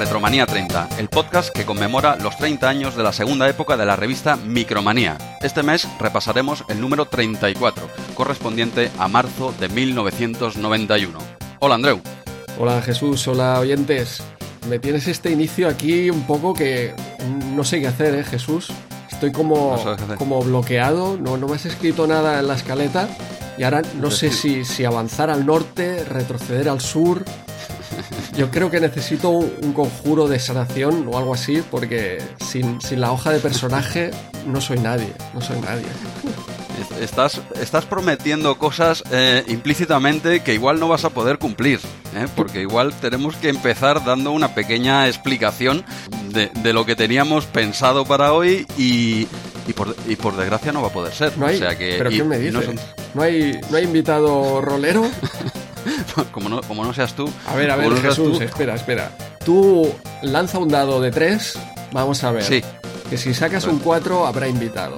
Retromanía 30, el podcast que conmemora los 30 años de la segunda época de la revista Micromanía. Este mes repasaremos el número 34, correspondiente a marzo de 1991. Hola Andreu. Hola Jesús, hola oyentes. Me tienes este inicio aquí un poco que no sé qué hacer, ¿eh, Jesús? Estoy como, como bloqueado, no, no me has escrito nada en la escaleta y ahora no sé si, si avanzar al norte, retroceder al sur. Yo creo que necesito un, conjuro de sanación o algo así, porque sin, sin, la hoja de personaje no soy nadie, no soy nadie. Estás, estás prometiendo cosas eh, implícitamente que igual no vas a poder cumplir, ¿eh? porque igual tenemos que empezar dando una pequeña explicación de, de lo que teníamos pensado para hoy y, y por, y por desgracia no va a poder ser. No hay, o sea que, ¿Pero qué me dices? No, hay, ¿No hay invitado rolero? como, no, como no seas tú. A ver, a ver, Jesús, espera, espera. Tú lanza un dado de tres, vamos a ver. Sí. Que si sacas un 4 habrá invitado.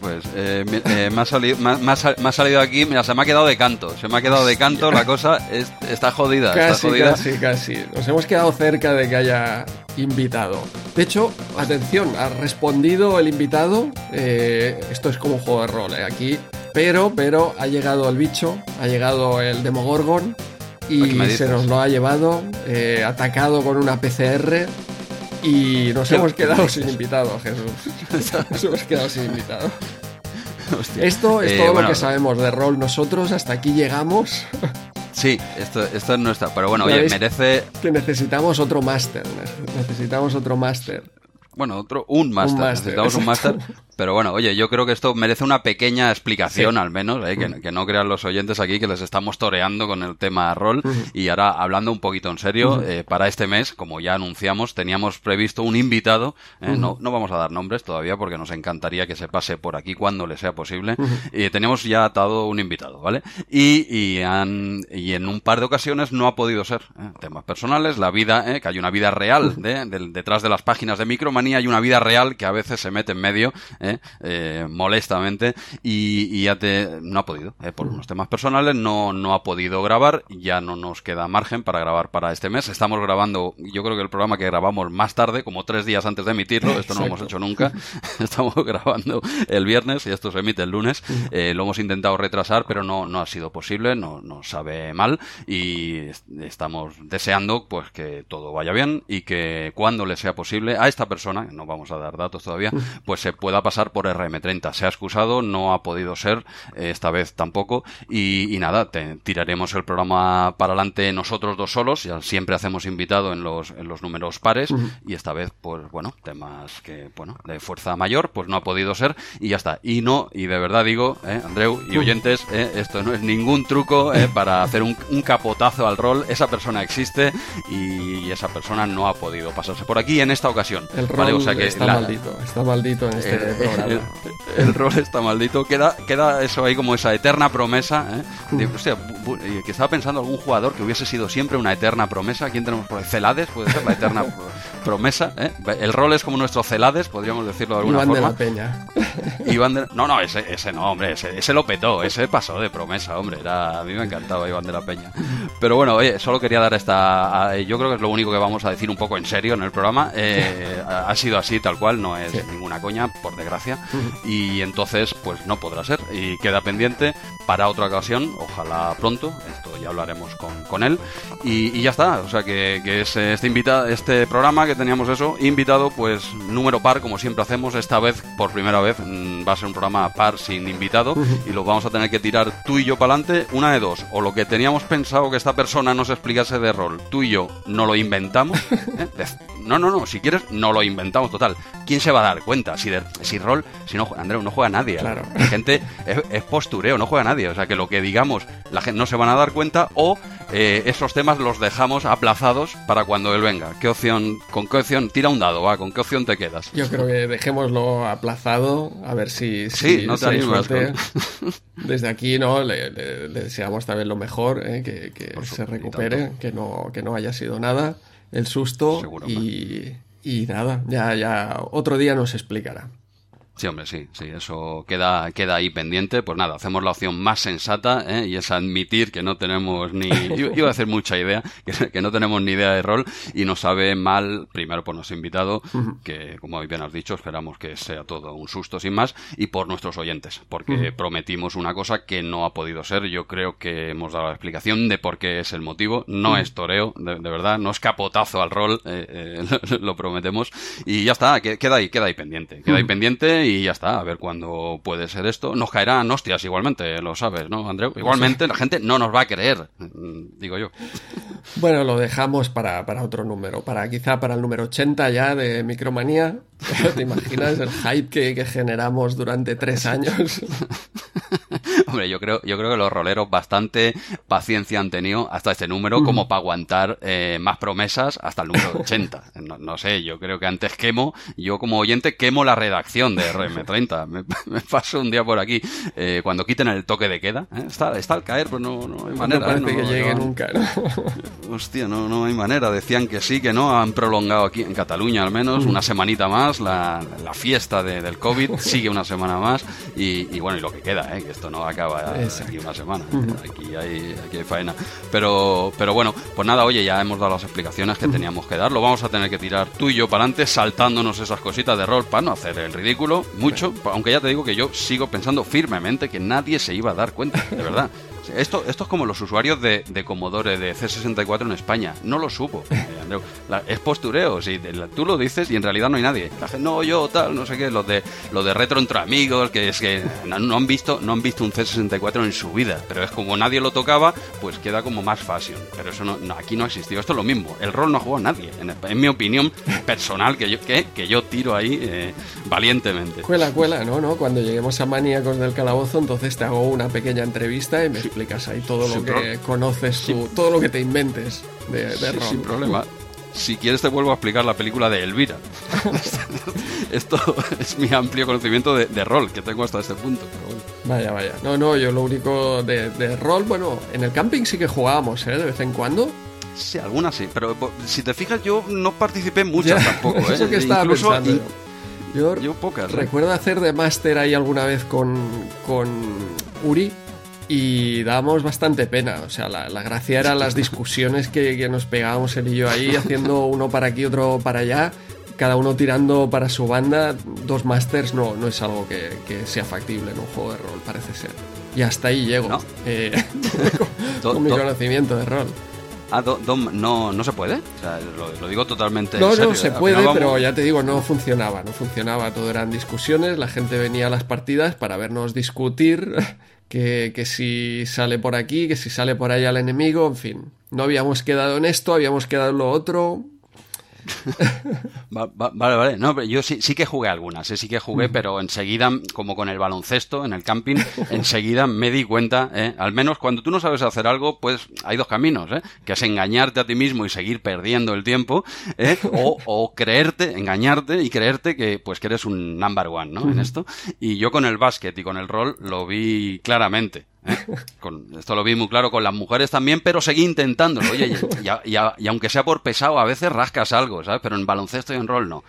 Pues eh, eh, me, ha salido, me, me, ha, salido aquí, mira, se me ha quedado de canto. Se me ha quedado de canto, la cosa es, está jodida. Casi, está jodida. casi, casi. Nos hemos quedado cerca de que haya invitado. De hecho, atención, ha respondido el invitado. Eh, esto es como un juego de rol, eh, aquí. Pero, pero ha llegado el bicho, ha llegado el Demogorgon y se nos lo ha llevado, eh, atacado con una PCR y nos hemos quedado sin invitado, Jesús. nos hemos quedado sin invitado. Hostia. Esto es Eh, todo bueno. lo que sabemos de rol nosotros, hasta aquí llegamos. Sí, esto, esto es nuestra. Pero bueno, oye, merece. Que necesitamos otro máster, necesitamos otro máster. Bueno, otro, un máster, Necesitamos un máster. Pero bueno, oye, yo creo que esto merece una pequeña explicación al menos, ¿eh? Que, que no crean los oyentes aquí que les estamos toreando con el tema rol. Y ahora, hablando un poquito en serio, eh, para este mes, como ya anunciamos, teníamos previsto un invitado. ¿eh? no, no vamos a dar nombres todavía porque nos encantaría que se pase por aquí cuando le sea posible. Y teníamos ya atado un invitado, ¿vale? Y, y, han- y en un par de ocasiones no ha podido ser. ¿eh? Temas personales, la vida, ¿eh? que hay una vida real de- detrás de las páginas de Micromanía, hay una vida real que a veces se mete en medio, ¿eh? Eh, molestamente, y, y ya te, no ha podido. ¿eh? Por unos temas personales no, no ha podido grabar, ya no nos queda margen para grabar para este mes. Estamos grabando, yo creo que el programa que grabamos más tarde, como tres días antes de emitirlo, esto no lo hemos hecho nunca. Estamos grabando el viernes y esto se emite el lunes. Eh, lo hemos intentado retrasar, pero no, no ha sido posible, no, nos sabe mal y est- estamos deseando pues que todo vaya bien y que cuando le sea posible a esta persona, no vamos a dar datos todavía, pues se pueda pasar por RM30. Se ha excusado, no ha podido ser, eh, esta vez tampoco y, y nada, te- tiraremos el programa para adelante nosotros dos solos, ya siempre hacemos invitado en los, en los números pares y esta vez pues bueno, temas que bueno, de fuerza mayor, pues no ha podido ser y ya está. Y no, y de verdad digo, eh, Andreu y oyentes, eh, esto no es ningún truco eh, para hacer un, un capotazo al rol, esa persona existe y esa persona no ha podido pasarse por aquí en esta ocasión. El rol ¿vale? O sea que está la- maldito, está maldito en este el, el- rol está maldito. Queda, queda eso ahí como esa eterna promesa. ¿eh? De- hostia, que estaba pensando algún jugador que hubiese sido siempre una eterna promesa. ¿Quién tenemos por ahí? Celades, puede ser la eterna pro- promesa. ¿eh? El rol es como nuestro Celades, podríamos decirlo de alguna Iván de forma. la Peña. Iván de- No, no, ese, ese no, hombre, ese, ese lo petó, ese pasó de promesa, hombre, era, a mí me encantaba Iván de la Peña. Pero bueno, oye, solo quería dar esta, yo creo que es lo único que vamos a decir un poco en serio en el programa, Eh, ha ha sido así tal cual, no es Sí. ninguna coña, por desgracia, y entonces pues no podrá ser, y queda pendiente para otra ocasión, ojalá pronto, esto ya hablaremos con, con él, y, y ya está, o sea que, que es este, invita, este programa que teníamos eso, invitado pues número par, como siempre hacemos, esta vez, por primera vez, mm, va a ser un programa par sin invitado, y lo vamos a tener que tirar tú y yo para adelante, una de dos, o lo que teníamos pensado que esta persona nos explicase de rol, tú y yo no lo inventamos, ¿eh? No, no, no, si quieres, no lo inventamos total. ¿Quién se va a dar cuenta? Si, de- si rol, si no, Andreu, no juega nadie. Claro. La gente es, es postureo, no juega nadie. O sea, que lo que digamos, la gente no se van a dar cuenta o eh, esos temas los dejamos aplazados para cuando él venga. ¿Qué opción, con qué opción? Tira un dado, va, ¿con qué opción te quedas? Yo creo que dejémoslo aplazado, a ver si, Sí, no te si animas, suerte. Desde aquí, ¿no? Le, le- le deseamos también lo mejor, ¿eh? que, que Por se recupere, que no, que no haya sido nada, el susto Seguro, y, y nada, ya, ya otro día nos explicará. Sí, hombre, sí, sí, eso queda, queda ahí pendiente. Pues nada, hacemos la opción más sensata ¿eh? y es admitir que no tenemos ni, iba a hacer mucha idea, que, no tenemos ni idea de rol y nos sabe mal, primero por nuestro invitado, que como bien has dicho, esperamos que sea todo un susto sin más, y por nuestros oyentes, porque prometimos una cosa que no ha podido ser. Yo creo que hemos dado la explicación de por qué es el motivo. No es toreo, de, verdad, no es capotazo al rol, eh, eh, lo, prometemos. Y ya está, queda ahí, queda ahí pendiente, queda ahí pendiente y ya está, a ver cuándo puede ser esto. Nos caerán hostias igualmente, lo sabes, ¿no, Andreu? Igualmente la gente no nos va a creer, digo yo. Bueno, lo dejamos para, para otro número, para quizá para el número 80 ya de Micromanía. ¿Te imaginas el hype que, que generamos durante tres años? Hombre, yo creo, yo creo que los roleros bastante paciencia han tenido hasta este número como para aguantar eh, más promesas hasta el número 80. No, sé, yo creo que antes quemo, yo como oyente quemo la redacción de RM30. Me, paso un día por aquí eh, cuando quiten el toque de queda. ¿eh? Está, está al caer, pero no, no hay manera. No parece que llegue nunca, Hostia, no, no hay manera. Decían que sí, que no. Han prolongado aquí en Cataluña al menos una semanita más la, la fiesta de, del COVID. Sigue una semana más y, y, bueno, y lo que queda, ¿eh? que esto no acaba aquí una semana. Aquí hay, aquí hay faena. Pero, pero bueno, pues nada, oye, ya hemos dado las explicaciones que teníamos que dar. Lo vamos a tener que tirar tú y yo para adelante, saltándonos esas cositas de rol para no hacer el ridículo mucho. Aunque ya te digo que yo sigo pensando firmemente que nadie se iba a dar cuenta, de verdad. Esto, esto es como los usuarios de, de Commodore de C64 en España. No lo supo, es postureo. Si tú lo dices y en realidad no hay nadie. La gente, no, yo, tal, no sé qué. Los de, los de retro entre amigos, que es que no, han visto, no han visto un C64 en su vida. Pero es como nadie lo tocaba, pues queda como más fashion. Pero eso no, aquí no ha existido. Esto es lo mismo. El rol no ha jugado nadie. En, mi opinión personal, que yo, que, que yo tiro ahí eh, valientemente. Cuela, cuela, no, no. Cuando lleguemos a Maníacos del Calabozo, entonces te hago una pequeña entrevista y me explicas ahí todo lo que conoces tú, todo lo que te inventes de, de Sin problema. Si quieres te vuelvo a explicar la película de Elvira. Esto es mi amplio conocimiento de, rol que tengo hasta este punto. Vaya, vaya. No, no, yo lo único de, rol, bueno, en el camping sí que jugábamos, ¿eh? De vez en cuando. Sí, algunas sí, pero si te fijas yo no participé mucho tampoco, ¿eh? Eso que estaba Incluso pensando. Yo, yo pocas. ¿eh? Recuerdo hacer de máster ahí alguna vez con, con Uri, y dábamos bastante pena. O sea, la, gracia era las discusiones que, nos pegábamos él y yo ahí, haciendo uno para aquí, otro para allá, cada uno tirando para su banda. Dos masters no, no es algo que, sea factible en un juego de rol, parece ser. Y hasta ahí llego ¿No? Eh, con, mi conocimiento de rol. Ah, no, no se puede. O sea, lo, digo totalmente. No, en serio. no se puede, pero ya te digo, no funcionaba. No funcionaba. Todo eran discusiones. La gente venía a las partidas para vernos discutir que, que, si sale por aquí, que si sale por allá el enemigo, en fin. No habíamos quedado en esto, habíamos quedado en lo otro. vale, vale. No, yo sí, sí que jugué algunas, ¿eh? sí que jugué, pero enseguida, como con el baloncesto en el camping, enseguida me di cuenta, ¿eh? al menos cuando tú no sabes hacer algo, pues hay dos caminos, ¿eh? que es engañarte a ti mismo y seguir perdiendo el tiempo, ¿eh? o, o, creerte, engañarte y creerte que pues que eres un number one, ¿no? En esto. Y yo con el básquet y con el rol lo vi claramente. ¿Eh? Con, esto lo vi muy claro con las mujeres también, pero seguí intentándolo. Oye, y, aunque sea por pesado, a veces rascas algo, ¿sabes? Pero en baloncesto y en rol no.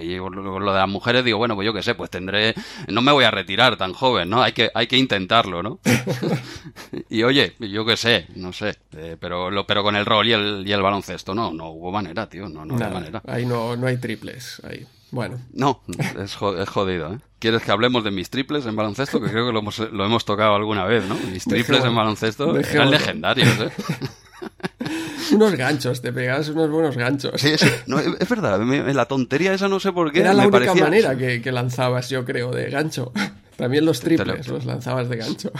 Y lo de las mujeres digo, bueno, pues yo qué sé, pues tendré... No me voy a retirar tan joven, ¿no? Hay que, hay que intentarlo, ¿no? y oye, yo qué sé, no sé. Eh, pero, lo, pero con el rol y el, y el baloncesto no, no hubo manera, tío. No, no, manera. Ahí no, no hay triples, ahí. Bueno. No, es, jodido, ¿eh? ¿Quieres que hablemos de mis triples en baloncesto? Que creo que lo hemos, lo hemos tocado alguna vez, ¿no? Mis triples en baloncesto eran legendarios, ¿eh? unos ganchos, te pegabas unos buenos ganchos. Sí, sí. No, es verdad, la tontería esa no sé por qué. Era la única manera que, que, lanzabas, yo creo, de gancho. También los triples los lanzabas de gancho.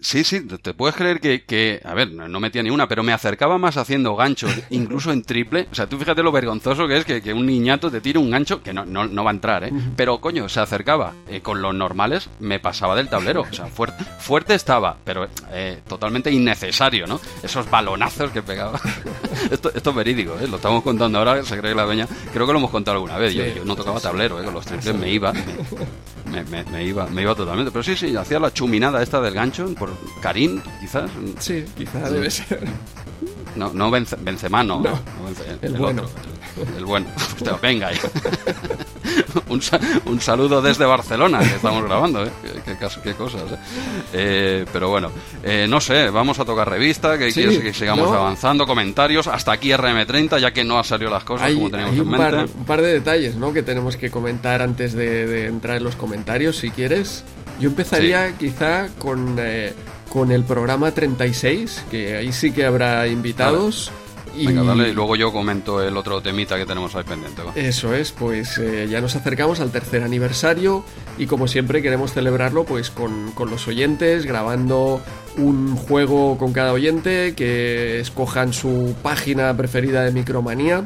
Sí, sí, te puedes creer que, que, a ver, no metía ni una, pero me acercaba más haciendo ganchos, incluso en triple. O sea, tú fíjate lo vergonzoso que es que, que un niñato te tire un gancho que no, no, no, va a entrar, ¿eh? Pero coño, se acercaba. Eh, con los normales me pasaba del tablero. O sea, fuerte, fuerte estaba, pero eh, totalmente innecesario, ¿no? Esos balonazos que pegaba. esto, esto es verídico, ¿eh? Lo estamos contando ahora, se cree que la veña. Creo que lo hemos contado alguna vez. Yo, no tocaba tablero, ¿eh? Con los triples me iba. Me, me, me, iba, me iba totalmente. Pero sí, sí, hacía la chuminada esta del gancho por Karim, quizás. Sí, quizás debe ser. No, no Benzema, no. el, bueno. el bueno. venga ahí. un, saludo desde Barcelona, que estamos grabando, ¿eh? Qué, cosas, ¿eh? ¿eh? pero bueno, eh, no sé, vamos a tocar revista, que que sigamos avanzando, comentarios, hasta aquí RM30, ya que no ha salido las cosas como teníamos en mente. un par de detalles, ¿no? Que tenemos que comentar antes de, entrar en los comentarios, si quieres. Yo empezaría quizá con, eh, con el programa 36, que ahí sí que habrá invitados. Y... Venga, dale, y luego yo comento el otro temita que tenemos ahí pendiente. Eso es, pues eh, ya nos acercamos al tercer aniversario y como siempre queremos celebrarlo pues con, con, los oyentes, grabando un juego con cada oyente, que escojan su página preferida de Micromanía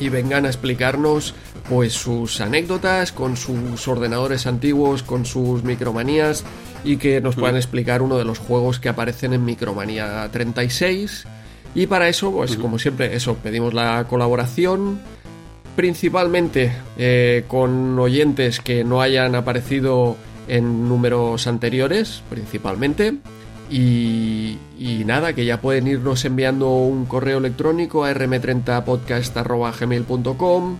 y vengan a explicarnos pues sus anécdotas con sus ordenadores antiguos, con sus micromanías y que nos puedan mm. explicar uno de los juegos que aparecen en Micromanía 36 y para eso, pues como siempre, eso, pedimos la colaboración, principalmente eh, con oyentes que no hayan aparecido en números anteriores, principalmente. Y, nada, que ya pueden irnos enviando un correo electrónico a rm30podcast.gmail.com,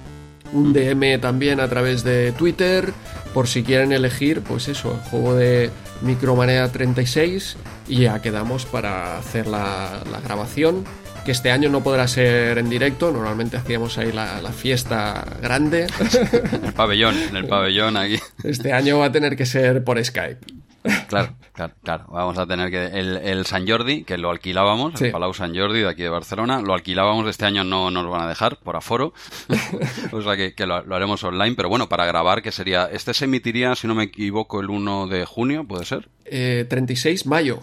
un DM también a través de Twitter, por si quieren elegir, pues eso, el juego de Micromanía 36 y ya quedamos para hacer la, grabación que este año no podrá ser en directo, normalmente hacíamos ahí la, la, fiesta grande. En el pabellón, en el pabellón aquí. Este año va a tener que ser por Skype. Claro, claro, claro. Vamos a tener que. El, San Jordi, que lo alquilábamos, el Palau San Jordi de aquí de Barcelona, lo alquilábamos este año, no nos van a dejar por aforo. o sea que, lo, haremos online. Pero bueno, para grabar, que sería. Este se emitiría, si no me equivoco, el 1 de junio, ¿puede ser? Eh, 36 mayo.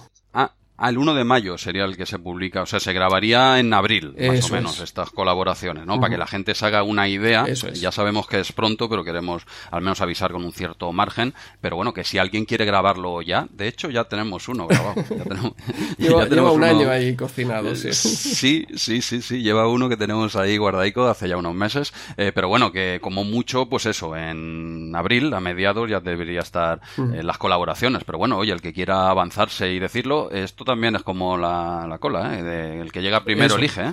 Ah, el 1 de mayo sería el que se publica, o sea, se grabaría en abril, más o menos, estas colaboraciones, ¿no? Para que la gente se haga una idea. Ya sabemos que es pronto, pero queremos al menos avisar con un cierto margen. Pero bueno, que si alguien quiere grabarlo ya, de hecho ya tenemos uno grabado. lleva, un año ahí cocinado, sí. Sí, sí, sí, sí, lleva uno que tenemos ahí guardaico hace ya unos meses. Eh, pero bueno, que como mucho, pues eso, en abril, a mediados, ya debería estar eh, las colaboraciones. Pero bueno, oye, el que quiera avanzarse y decirlo, esto también es como la, cola, ¿eh? el que llega primero elige.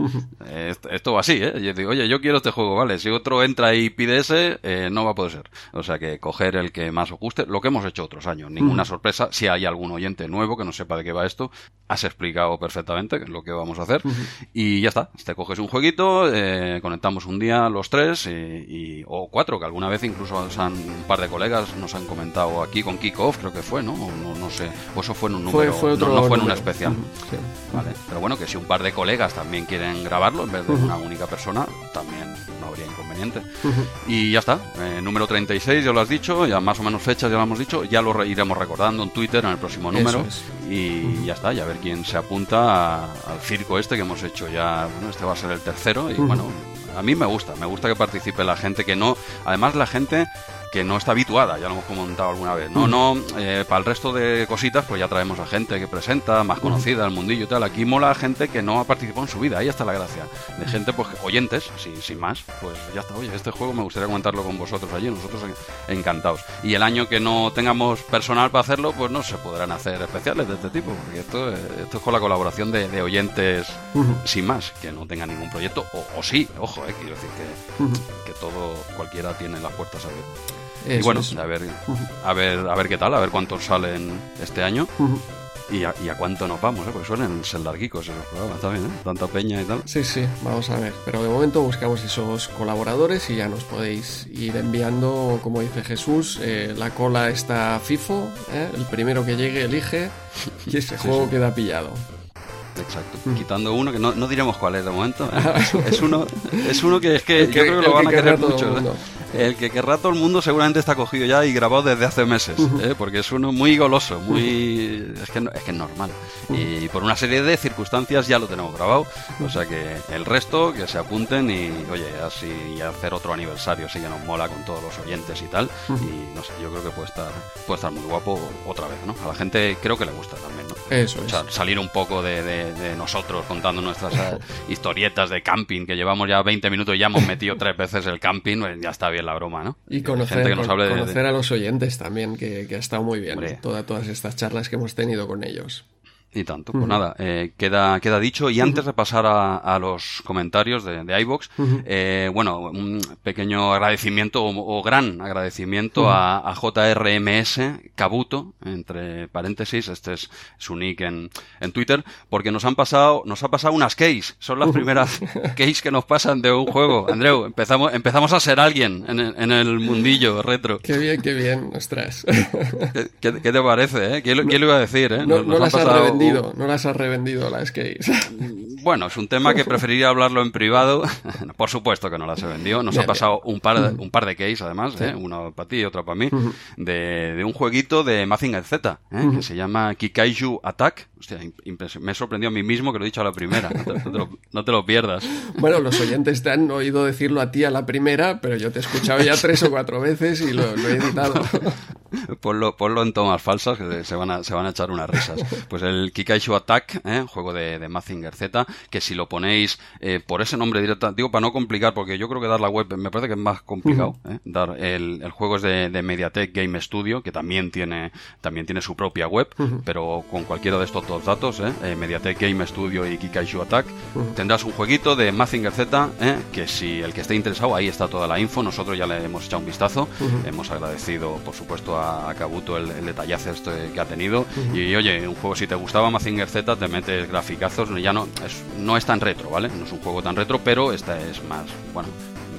¿eh? Esto, va así, ¿eh? Yo digo, oye, yo quiero este juego, vale. Si otro entra y pide ese, eh, no va a poder ser. O sea que coger el que más os guste, lo que hemos hecho otros años. Ninguna sorpresa. Si hay algún oyente nuevo que no sepa de qué va esto, has explicado perfectamente lo que vamos a hacer. Y ya está. Te coges un jueguito, eh, conectamos un día los tres y, o cuatro, que alguna vez incluso un par de colegas nos han comentado aquí con Kickoff, creo que fue, ¿no? no, no sé. O eso fue en un número, fue, no, no, fue en una especial. Vale. Pero bueno, que si un par de colegas también quieren grabarlo en vez de una única persona, también no habría inconveniente. Y ya está. Eh, número 36, ya lo has dicho, ya más o menos fechas ya lo hemos dicho, ya lo iremos recordando en Twitter en el próximo número. Y ya está, ya a ver quién se apunta al circo este que hemos hecho ya. Bueno, este va a ser el tercero y bueno, a mí me gusta, me gusta que participe la gente que no. Además, la gente que no está habituada, ya lo hemos comentado alguna vez. No, no, eh, para el resto de cositas, pues ya traemos a gente que presenta, más conocida, el mundillo y tal. Aquí mola a gente que no ha participado en su vida, ahí está la gracia. De gente, pues, oyentes, sin, sin más, pues ya está. Oye, este juego me gustaría comentarlo con vosotros allí, nosotros encantados. Y el año que no tengamos personal para hacerlo, pues no se podrán hacer especiales de este tipo, porque esto, esto es con la colaboración de, oyentes sin más, que no tengan ningún proyecto, o, sí, ojo, eh, quiero decir que, que todo, cualquiera tiene las puertas abiertas y bueno, a ver, a ver, a ver qué tal, a ver cuántos salen este año. Y a, y a, cuánto nos vamos, ¿eh? porque suelen ser larguicos esos programas también, ¿eh? Tanta peña y tal. Sí, sí, vamos a ver. Pero de momento buscamos esos colaboradores y ya nos podéis ir enviando, como dice Jesús, eh, la cola está FIFO, ¿eh? el primero que llegue elige y ese juego queda pillado. Exacto, quitando uno que no, no diremos cuál es de momento. Es, uno, es uno que es que, yo creo que lo van a querer mucho el que querrá todo el mundo seguramente está cogido ya y grabado desde hace meses, ¿eh? porque es uno muy goloso, muy es que, es que es normal. Y por una serie de circunstancias ya lo tenemos grabado, o sea que el resto que se apunten y oye, así hacer otro aniversario, si ya nos mola con todos los oyentes y tal. Y no sé, yo creo que puede estar, puede estar muy guapo otra vez, ¿no? A la gente creo que le gusta también, ¿no? Eso Salir un poco de, nosotros contando nuestras eh, historietas de camping, que llevamos ya 20 minutos y ya hemos metido tres veces el camping, pues ya está bien la broma, ¿no? Y conocer, conocer a los oyentes también, que, ha estado muy bien. todas estas charlas que hemos tenido con ellos. Y tanto, pues nada, eh, queda, queda dicho. Y antes de pasar a, los comentarios de, de iVox, eh, bueno, un pequeño agradecimiento o, gran agradecimiento a, JRMS Kabuto, entre paréntesis, este es su nick en, en Twitter, porque nos han pasado, nos ha pasado unas keys. Son las primeras keys que nos pasan de un juego. Andreu, empezamos, empezamos a ser alguien en, en el mundillo retro. Qué bien, qué bien, ostras. ¿Qué, qué, te parece, eh? ¿Quién, lo iba a decir, eh? no las revendido, no las has revendido las keys. Bueno, es un tema que preferiría hablarlo en privado. Por supuesto que no las he vendido. Nos ha pasado un par de, un par de keys, además, ¿eh? uno para ti y otro para mí, de, de, un jueguito de Mazinger Z, ¿eh? que se llama Kikaiju Attack. Hostia, me he sorprendido a mí mismo que lo he dicho a la primera. No te, lo, pierdas. Bueno, los oyentes te han oído decirlo a ti a la primera, pero yo te he escuchado ya tres o cuatro veces y lo, he editado. Ponlo, ponlo, en tomas falsas que se van a, se van a echar unas risas. Pues el Kikaiju Attack, ¿eh? juego de, de Mazinger Z, que si lo ponéis eh, por ese nombre directo, digo para no complicar, porque yo creo que dar la web me parece que es más complicado. ¿eh? Dar el, el, juego es de, de, Mediatek Game Studio, que también tiene, también tiene su propia web, pero con cualquiera de estos dos datos, ¿eh? eh Mediatek Game Studio y Kikaiju Attack, tendrás un jueguito de Mazinger Z, que si el que esté interesado, ahí está toda la info. Nosotros ya le hemos echado un vistazo, hemos agradecido, por supuesto, a, a Kabuto el, el detallazo este que ha tenido. Y oye, un juego, si te gustaba Mazinger Z, te metes graficazos, ya no, es, no es tan retro, ¿vale? No es un juego tan retro, pero esta es más, bueno,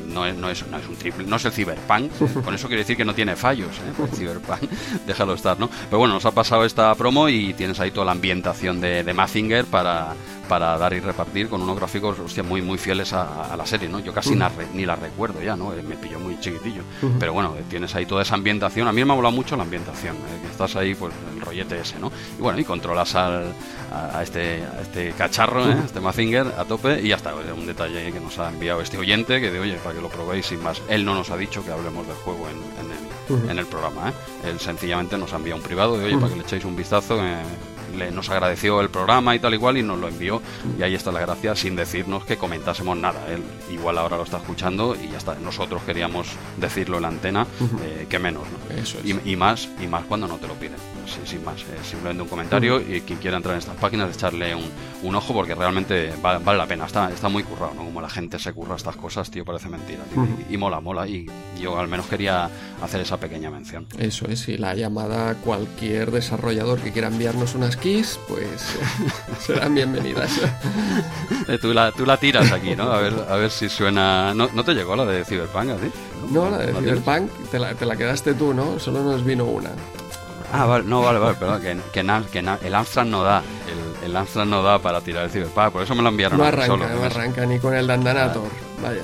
no es, no es, no es un triple, no es el Cyberpunk, con eso quiere decir que no tiene fallos, ¿eh? el Cyberpunk, déjalo estar, ¿no? Pero bueno, nos ha pasado esta promo y tienes ahí toda la ambientación de, de Mazinger para, para dar y repartir con unos gráficos hostia, muy muy fieles a, la serie, ¿no? Yo casi ni la recuerdo ya, ¿no? Eh, me pilló muy chiquitillo. Pero bueno, tienes ahí toda esa ambientación. A mí me ha molado mucho la ambientación, ¿eh? estás ahí, pues, el rollete ese, ¿no? Y bueno, y controlas al, a, este, a este cacharro, ¿eh? este Mazinger, a tope, y ya está. Un detalle que nos ha enviado este oyente, que de oye, para que lo probéis sin más. Él no nos ha dicho que hablemos del juego en, el, en el, programa, ¿eh? Él sencillamente nos ha enviado un privado de oye, para que le echéis un vistazo. Eh, le, nos agradeció el programa y tal igual y nos lo envió y ahí está la gracia sin decirnos que comentásemos nada. Él igual ahora lo está escuchando y ya está. Nosotros queríamos decirlo en la antena, eh, que menos, ¿no? Eso y, más y más cuando no te lo piden. Sin más, simplemente un comentario y quien quiera entrar en estas páginas echarle un, un ojo porque realmente vale, la pena. Está, está muy currado, ¿no? Como la gente se curra estas cosas, tío, parece mentira. y, mola, mola. Y yo al menos quería hacer esa pequeña mención. Eso es, y la llamada a cualquier desarrollador que quiera enviarnos unas keys, pues serán bienvenidas. Eh, tú, la, tú la tiras aquí, ¿no? A ver, a ver si suena... ¿No, ¿No te llegó la de Cyberpunk así? No, la de Cyberpunk te la, te la quedaste tú, ¿no? Solo nos vino una. Ah, vale, no, vale, vale, perdón, que, que, que el Amstrad no da, el, el, Amstrad no da para tirar el Cyberpunk, por eso me lo enviaron no a arranca, solo. No arranca, ni con el Dandanator, vaya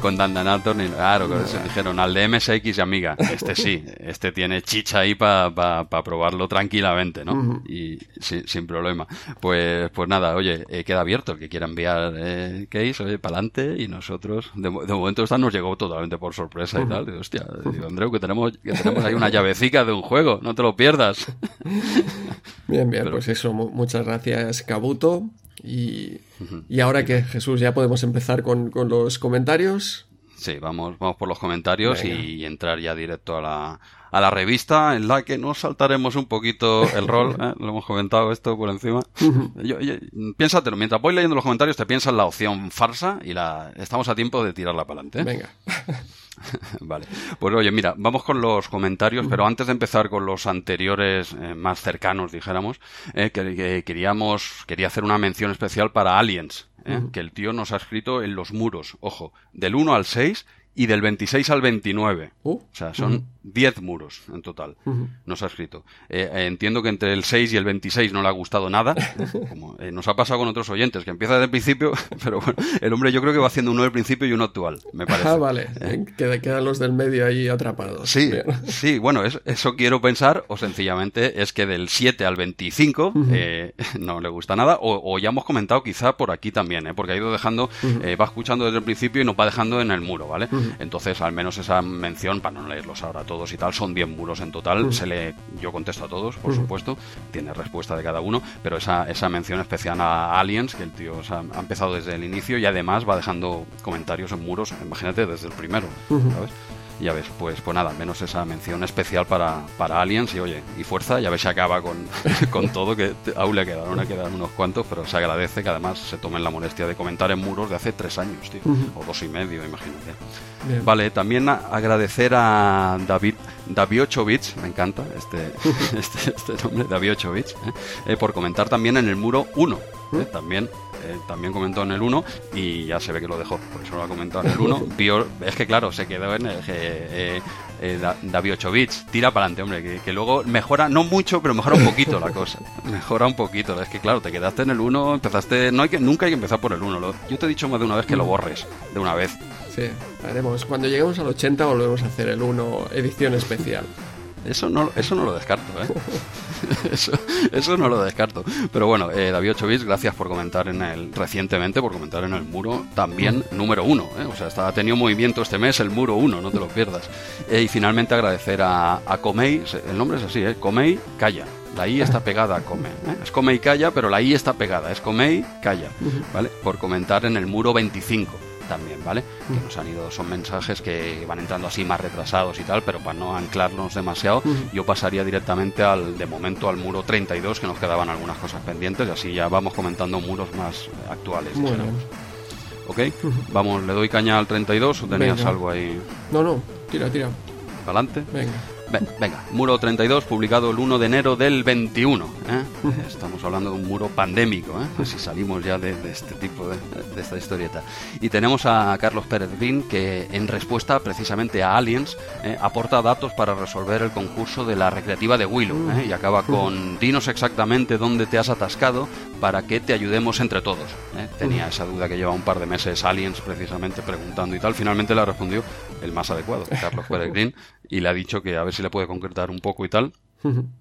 con Dandanator, ni claro, que se dijeron al de MSX y Amiga. Este sí, este tiene chicha ahí para probarlo tranquilamente, ¿no? Y sin problema. Pues, pues nada, oye, eh, queda abierto el que quiera enviar eh, case, oye, para adelante y nosotros, de, momento esta nos llegó totalmente por sorpresa y tal. hostia, digo, Andreu, que tenemos, que tenemos ahí una llavecica de un juego, no te lo pierdas. Bien, bien, pues eso, muchas gracias, Kabuto. Y, y ahora que Jesús, ya podemos empezar con, con los comentarios. Sí, vamos, vamos por los comentarios y entrar ya directo a la, a la revista en la que nos saltaremos un poquito el rol. ¿eh? Lo hemos comentado esto por encima. yo, piénsatelo, mientras voy leyendo los comentarios te piensas la opción farsa y la estamos a tiempo de tirarla para adelante. ¿eh? Venga. vale. Pues oye, mira, vamos con los comentarios, pero antes de empezar con los anteriores eh, más cercanos, dijéramos, eh, que, queríamos, quería hacer una mención especial para Aliens, eh, que el tío nos ha escrito en los muros, ojo, del 1 al 6 y del 26 al 29. Uh, o sea, son 10 muros en total. Nos ha escrito. Eh, eh, entiendo que entre el 6 y el 26 no le ha gustado nada. Como, eh, nos ha pasado con otros oyentes, que empieza desde el principio, pero bueno, el hombre yo creo que va haciendo uno del principio y uno actual, me parece. Ah, vale. quedan los del medio ahí atrapados. Sí, sí, bueno, eso, quiero pensar, o sencillamente es que del 7 al 25 no le gusta nada, o, ya hemos comentado quizá por aquí también, porque ha ido dejando, va escuchando desde el principio y nos va dejando en el muro, ¿vale? Entonces, al menos esa mención, para no leerlos ahora todos y tal, son 10 muros en total. Se le, yo contesto a todos, por supuesto, tiene respuesta de cada uno, pero esa, esa mención especial a Aliens, que el tío ha empezado desde el inicio y además va dejando comentarios en muros, imagínate, desde el primero, ¿sabes? ya ves, pues, pues nada, al menos esa mención especial para, para Aliens y oye, y fuerza, ya ves se acaba con, con todo, que aún le quedaron, quedan unos cuantos, pero se agradece que además se tomen la molestia de comentar en muros de hace tres años, tío, o dos y medio, imagínate. Vale, también agradecer a David, David 8 bits, me encanta este, este, este nombre, David 8 bits, ¿eh? Eh, por comentar también en el muro 1, ¿eh? también también comentó en el 1 y ya se ve que lo dejó, por eso lo ha comentado en el 1. es que claro, se quedó en el, eh, eh, David 8 bits, tira para adelante, hombre, que, luego mejora, no mucho, pero mejora un poquito la cosa. Mejora un poquito, es que claro, te quedaste en el 1, empezaste, no hay que, nunca hay que empezar por el 1. Yo te he dicho más de una vez que lo borres, de una vez. Sí, haremos. Cuando lleguemos al 80 volvemos a hacer el 1 edición especial. Eso no, eso no lo descarto, ¿eh? eso, eso no lo descarto. Pero bueno, eh, David Ochovich, gracias por comentar en el recientemente, por comentar en el muro también número uno. ¿eh? O sea, está, ha tenido movimiento este mes el muro uno, no te lo pierdas. Eh, y finalmente agradecer a, a Comey, el nombre es así, ¿eh? Comey Calla. La I está pegada a Come. ¿eh? Es Come y Calla, pero la I está pegada. Es Comey Calla, ¿vale? Por comentar en el muro 25 también, ¿vale? Que nos han ido, son mensajes que van entrando así más retrasados y tal, pero para no anclarnos demasiado, yo pasaría directamente al, de momento al muro 32, que nos quedaban algunas cosas pendientes, y así ya vamos comentando muros más actuales. Muy ¿Ok? Vamos, le doy caña al 32 o tenías algo ahí. No, no, tira, tira. ¿Adelante? Venga. Venga, Muro 32, publicado el 1 de enero del 21. ¿eh? Estamos hablando de un muro pandémico, ¿eh? si salimos ya de, este tipo de, esta historieta. Y tenemos a Carlos Pérez Green, que en respuesta precisamente a Aliens, ¿eh? aporta datos para resolver el concurso de la recreativa de Willow. ¿eh? Y acaba con, dinos exactamente dónde te has atascado para que te ayudemos entre todos. Tenía esa duda que lleva un par de meses Aliens precisamente preguntando y tal. Finalmente le respondió el más adecuado, Carlos Pérez Green, y le ha dicho que a ver si le puede concretar un poco y tal,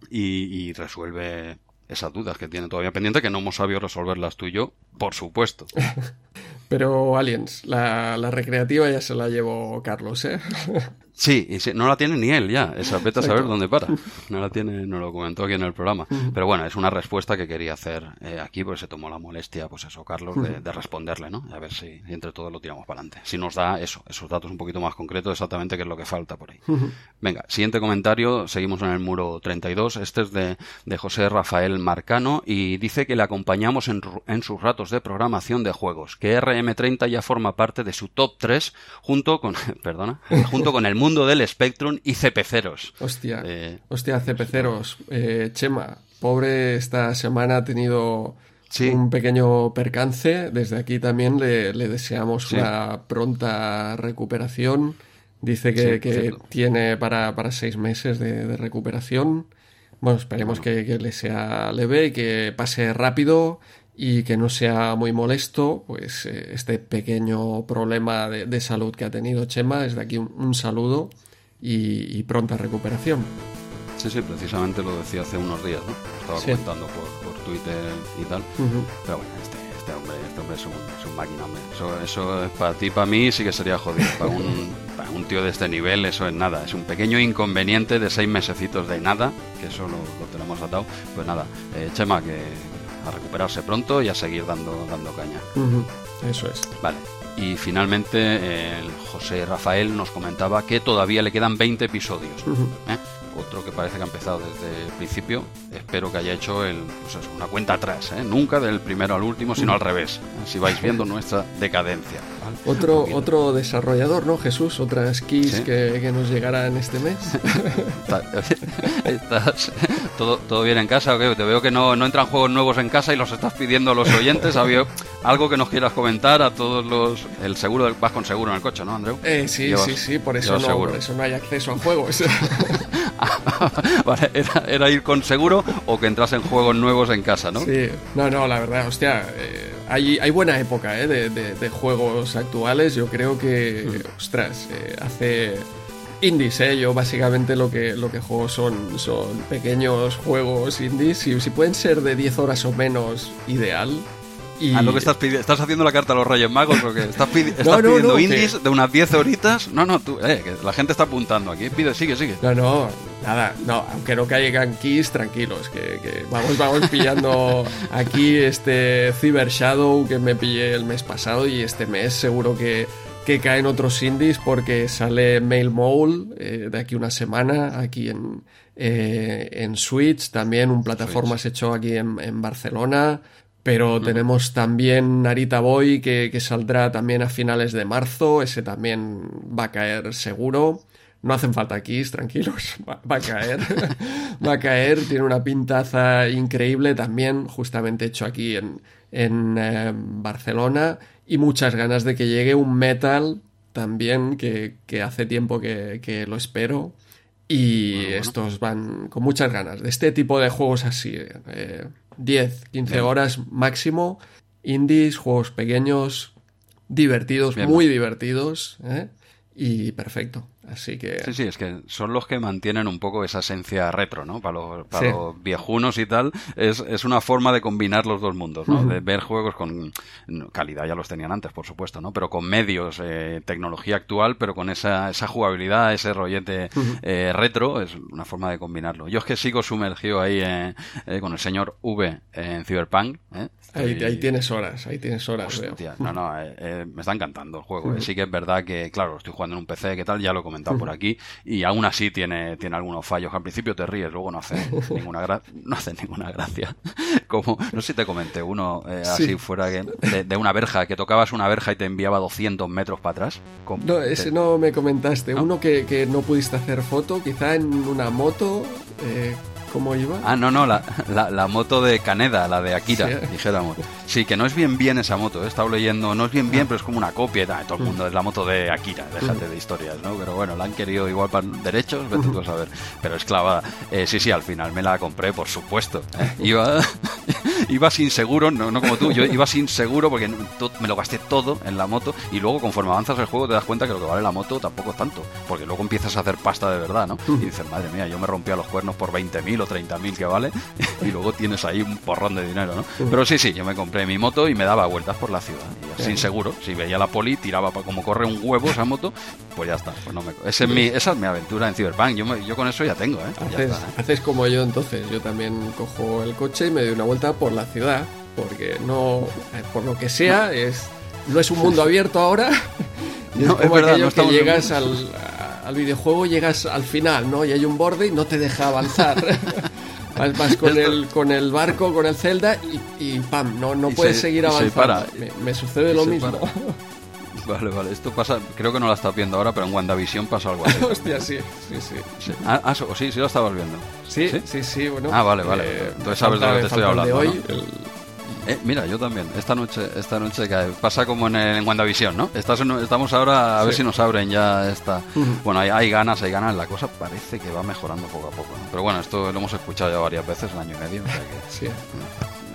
y, resuelve esas dudas que tiene todavía pendiente, que no hemos sabido resolverlas tú y yo, por supuesto. Pero Aliens, la, la recreativa ya se la llevó Carlos, ¿eh? Sí, y no la tiene ni él ya, esa vete a saber dónde para. No la tiene, no lo comentó aquí en el programa. Pero bueno, es una respuesta que quería hacer eh, aquí, porque se tomó la molestia, pues eso, Carlos, de, responderle, ¿no? A ver si, entre todos lo tiramos para adelante. Si nos da eso, esos datos un poquito más concretos, exactamente qué es lo que falta por ahí. Venga, siguiente comentario, seguimos en el muro 32. Este es de, de José Rafael Marcano y dice que le acompañamos en, en sus ratos de programación de juegos, que RM30 ya forma parte de su top 3 junto con, perdona, junto con el mundo del Spectrum y cepeceros. Hostia, eh, hostia, cepeceros. Eh, Chema, pobre esta semana ha tenido un pequeño percance. Desde aquí también le, deseamos una pronta recuperación. Dice que, tiene para, seis meses de, recuperación. Bueno, esperemos que, que, le sea leve y que pase rápido y que no sea muy molesto, pues eh, este pequeño problema de, salud que ha tenido Chema, desde aquí un, saludo y, pronta recuperación. Sí, sí, precisamente lo decía hace unos días, ¿no? Estaba comentando por, Twitter y tal. Pero bueno, este, este, hombre, este hombre es un, máquina, hombre. Eso, eso para ti, para mí, sí que sería jodido. Para un, para un tío de este nivel, eso es nada. Es un pequeño inconveniente de seis mesecitos de nada, que eso lo, tenemos atado. Pues nada, eh, Chema, que, a recuperarse pronto y a seguir dando, dando caña. Eso es. Vale. Y finalmente el José Rafael nos comentaba que todavía le quedan 20 episodios otro que parece que ha empezado desde el principio. Espero que haya hecho el, pues una cuenta atrás, ¿eh? nunca del primero al último, sino al revés. ¿eh? Si vais viendo nuestra decadencia. Otro, otro desarrollador, ¿no, Jesús? Otras keys que, que, nos llegarán este mes. ¿Estás, todo, ¿Todo bien en casa? Te veo que no, no entran juegos nuevos en casa y los estás pidiendo a los oyentes. ¿Había algo que nos quieras comentar a todos los... El seguro, vas con seguro en el coche, ¿no, Andreu? Eh, sí, sí, sí, por eso, no, por eso no hay acceso a juegos. vale, era, ir con seguro o que entras en juegos nuevos en casa, ¿no? Sí, no, no, la verdad, hostia, eh, hay, hay, buena época ¿eh? de, juegos actuales. Yo creo que, mm. ostras, eh, hace indies, ¿eh? Yo básicamente lo que, lo que juego son, son pequeños juegos indies. Si, si pueden ser de 10 horas o menos, ideal. Y... lo que estás pidiendo? ¿Estás haciendo la carta a los Reyes Magos o qué? ¿Estás, pidiendo indies de unas 10 horitas? No, no, tú, eh, que la gente está apuntando aquí. Pide, sigue, sigue. No, no, nada, no, aunque no caigan keys, tranquilos, que, que vamos, vamos pillando aquí este Cyber Shadow que me pillé el mes pasado y este mes seguro que que caen otros indies porque sale Mail Mole eh, de aquí una semana, aquí en, eh, en Switch, también un plataformas hecho aquí en, Barcelona. Pero tenemos también Narita Boy que, que, saldrá también a finales de marzo, ese también va a caer seguro. No hacen falta keys, tranquilos, va, a caer. va a caer, tiene una pintaza increíble también, justamente hecho aquí en, en eh, Barcelona. Y muchas ganas de que llegue un metal también, que, hace tiempo que, lo espero. Y estos van con muchas ganas de este tipo de juegos así. 10, eh, 15 horas máximo. Indies, juegos pequeños, divertidos, muy divertidos. ¿eh? Y perfecto. Así que... Sí, sí, es que son los que mantienen un poco esa esencia retro, ¿no? Para los, para los viejunos y tal, es, es, una forma de combinar los dos mundos, ¿no? De ver juegos con calidad, ya los tenían antes, por supuesto, ¿no? Pero con medios, eh, tecnología actual, pero con esa, esa jugabilidad, ese rollete eh, retro, es una forma de combinarlo. Yo es que sigo sumergido ahí eh, con el señor V en Cyberpunk, Ahí, ahí, tienes horas, ahí tienes horas. no, no, me está encantando el juego. Sí que es verdad que, claro, estoy jugando en un PC, ¿qué tal? Ya lo comentado por aquí, y aún así tiene, tiene algunos fallos. Al principio te ríes, luego no hace ninguna, gracia no hace ninguna gracia. Como, no sé si te comenté, uno eh, así fuera de, de, una verja, que tocabas una verja y te enviaba 200 metros para atrás. no, ese no me comentaste. Uno que, que, no pudiste hacer foto, quizá en una moto. ¿Cómo iba? Ah, no, no, la, la, moto de Caneda, la de Akira, dijéramos. Sí, que no es bien bien esa moto, he estado leyendo, no es bien bien, ah. pero es como una copia, de todo el mundo, es la moto de Akira, déjate de historias, ¿no? Pero bueno, la han querido igual para derechos, vete tú a saber. Pero es clavada. Eh, sí, sí, al final me la compré, por supuesto. ¿eh? Iba, iba sin seguro, no, no como tú, yo iba sin seguro porque me lo gasté todo en la moto y luego conforme avanzas el juego te das cuenta que lo que vale la moto tampoco es tanto, porque luego empiezas a hacer pasta de verdad, ¿no? Y dices, madre mía, yo me rompía los cuernos por 20.000 o 30.000 que vale y luego tienes ahí un porrón de dinero, ¿no? Pero sí, sí, yo me compré mi moto y me daba vueltas por la ciudad, sin seguro. Si veía la poli, tiraba como corre un huevo esa moto, pues ya está. Pues no me... Ese es mi, esa es mi aventura en Cyberpunk. Yo, yo con eso ya tengo, ¿eh? Haces, ¿eh? haces como yo entonces. Yo también cojo el coche y me doy una vuelta por la ciudad, porque no, eh, por lo que sea, es no es un mundo abierto ahora. no, es, verdad, no que llegas al, al videojuego, llegas al final, ¿no? Y hay un borde y no te deja avanzar. Vas, con, el, con el barco, con el Zelda y, pam, no, no puedes seguir avanzando. Me, sucede lo mismo. Vale, vale, esto pasa, creo que no la estás viendo ahora, pero en WandaVision pasa algo así. Hostia, sí, sí, sí. Ah, ah sí, sí lo estabas viendo. Sí, sí, sí, bueno. Ah, vale, vale. Eh, Entonces sabes de lo que te estoy hablando. Hoy, eh, mira, yo también. Esta noche, esta noche pasa como en, en WandaVision, ¿no? estamos ahora a ver si nos abren ya esta. Bueno, hay, ganas, hay ganas. La cosa parece que va mejorando poco a poco. Pero bueno, esto lo hemos escuchado ya varias veces, un año y medio. O sea que, sí.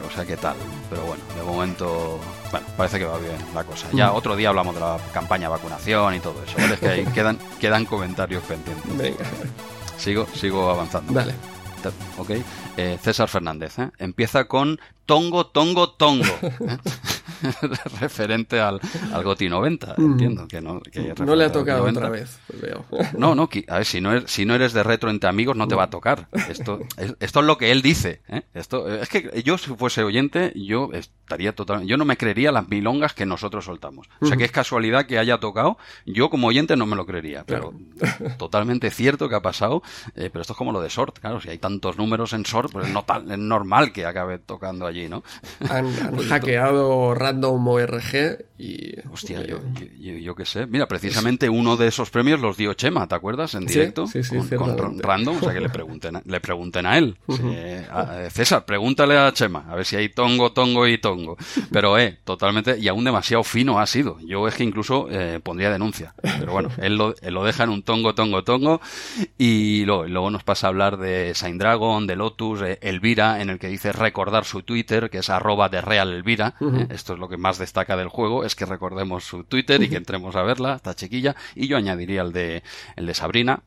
O sea, ¿qué tal? Pero bueno, de momento, bueno, parece que va bien la cosa. Ya otro día hablamos de la campaña de vacunación y todo eso. Es que ahí quedan, quedan comentarios pendientes. Venga. Sigo, sigo avanzando. Dale. Ok. Eh, César Fernández. ¿eh? Empieza con Tongo, Tongo, Tongo. ¿eh? referente al, al GOTI 90, mm. entiendo que no. no le ha tocado otra vez, pues veo. No, no, a ver, si no, eres, si no eres de retro entre amigos, no te va a tocar. Esto es, esto es lo que él dice. ¿eh? Esto, es que yo, si fuese oyente, yo estaría totalmente. Yo no me creería las milongas que nosotros soltamos. O sea, que es casualidad que haya tocado. Yo, como oyente, no me lo creería. Pero totalmente cierto que ha pasado. Eh, pero esto es como lo de Sort. Claro, si hay tantos números en Sort, pues no tal, es normal que acabe tocando allí, ¿no? Han, pues hackeado Random ORG y... Hostia, yo, yo, qué sé. Mira, precisamente uno de esos premios los dio Chema, ¿te acuerdas? En directo. Sí, sí, con, Random, o sea que le pregunten, a, le pregunten a él. César, pregúntale a Chema, a ver si hay tongo, tongo y tongo. Pero, eh, totalmente, y aún demasiado fino ha sido. Yo es que incluso eh, pondría denuncia. Pero bueno, él lo, lo, deja en un tongo, tongo, tongo. Y luego, nos pasa a hablar de Saint Dragon, de Lotus, Elvira, en el que dice recordar su Twitter, que es arroba de Real Elvira. Esto lo que más destaca del juego, es que recordemos su Twitter y que entremos a verla, esta chiquilla, y yo añadiría el de, el de Sabrina.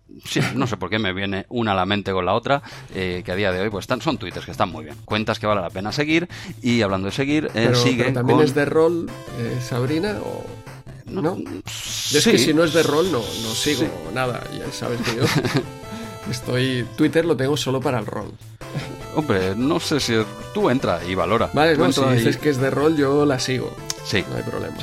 no sé por qué me viene una a la mente con la otra, eh, que a día de hoy pues están, son Twitters que están muy bien. Cuentas que vale la pena seguir, y hablando de seguir, eh, sigue ¿También es de rol eh, Sabrina o...? ¿No? es que si no es de rol no, no sigo nada, ya sabes que yo estoy... Twitter lo tengo solo para el rol. Hombre, no sé si tú entra y valora. Vale, no, si dices que es de rol, yo la sigo. Sí. No hay problema.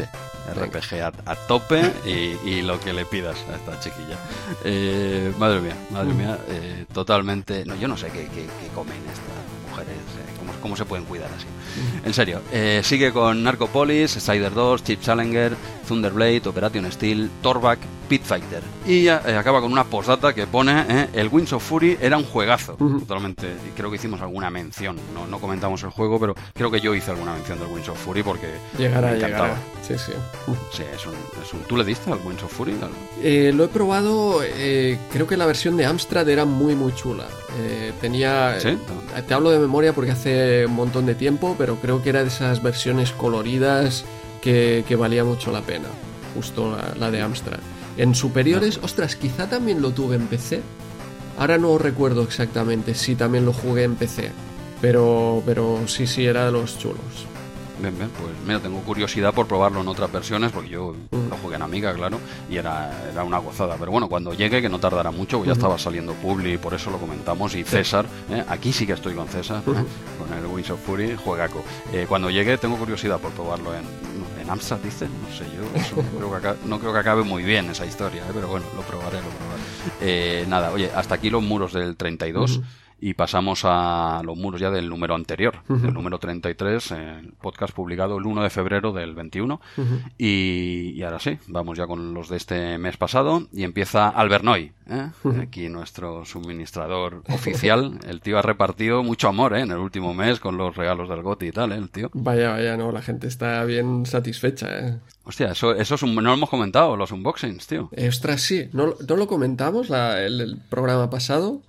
RPG a, tope y, lo que le pidas a esta chiquilla. Eh, madre mía, madre mía, eh, totalmente. No, yo no sé qué, qué, qué comen estas mujeres, eh, cómo, cómo, se pueden cuidar así. En serio, sigue con Narcopolis, Strider 2, Chip Challenger, Thunderblade, Operation Steel, Torback, Pit Fighter. Y eh, acaba con una postdata que pone eh, el Wings of Fury era un juegazo. Totalmente. Y creo que hicimos alguna mención. No, no, comentamos el juego, pero creo que yo hice alguna mención del Wings of Fury porque llegará, me encantaba. Sí, sí. Sí, es un, es un, ¿Tú le diste al Wings of Fury? Eh, lo he probado. creo que la versión de Amstrad era muy, muy chula. tenía. ¿Sí? Te hablo de memoria porque hace un montón de tiempo, pero creo que era de esas versiones coloridas que, que valía mucho la pena. Justo la, la de Amstrad. En superiores, ostras, quizá también lo tuve en PC. Ahora no recuerdo exactamente si también lo jugué en PC. Pero, pero sí, sí, era de los chulos. Bien, bien, pues mira, tengo curiosidad por probarlo en otras versiones, porque yo lo jugué en Amiga, claro, y era, era una gozada. Pero bueno, cuando llegue, que no tardará mucho, ya estaba saliendo Publi, por eso lo comentamos, y César, ¿eh? aquí sí que estoy con César, ¿eh? con el Wings of Fury, juegaco. Eh, cuando llegue, tengo curiosidad por probarlo en, en Amstrad, dice, no sé yo, no, creo que no creo que acabe muy bien esa historia, pero bueno, lo probaré, lo probaré. nada, oye, hasta aquí los muros del 32 y pasamos a los muros ya del número anterior, el número 33, el podcast publicado el 1 de febrero del 21. y, ahora sí, vamos ya con los de este mes pasado y empieza Albernoy, ¿eh? aquí nuestro suministrador oficial. El tío ha repartido mucho amor ¿eh? en el último mes con los regalos del GOTI y tal, ¿eh? el tío. Vaya, vaya, no, la gente está bien satisfecha. ¿eh? Hostia, eso, eso es un, no lo hemos comentado, los unboxings, tío. ostras, sí, no, no lo comentamos el programa pasado.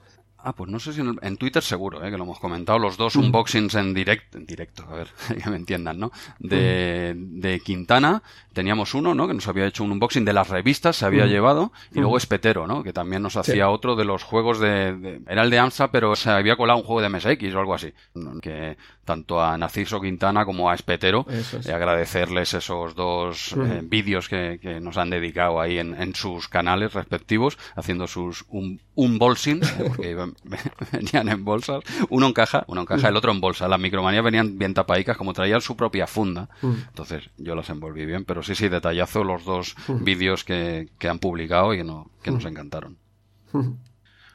Ah, pues no sé si en, Twitter seguro, ¿eh? que lo hemos comentado, los dos mm. unboxings en directo, en directo, a ver, que me entiendan, ¿no? De, mm. de, Quintana, teníamos uno, ¿no? Que nos había hecho un unboxing de las revistas, se había mm. llevado, y luego Espetero, ¿no? Que también nos hacía otro de los juegos de, Era el de AMSA, pero se había colado un juego de MSX o algo así. Que tanto a Narciso Quintana como a Espetero, eh, agradecerles esos dos eh, vídeos que, que, nos han dedicado ahí en, en, sus canales respectivos, haciendo sus un, unboxings, porque venían en bolsas, uno en caja, uno en caja, el otro en bolsa. Las micromanías venían bien tapaicas, como traían su propia funda. Entonces yo las envolví bien, pero sí, sí, detallazo los dos vídeos que, que, han publicado y que, no, que nos encantaron.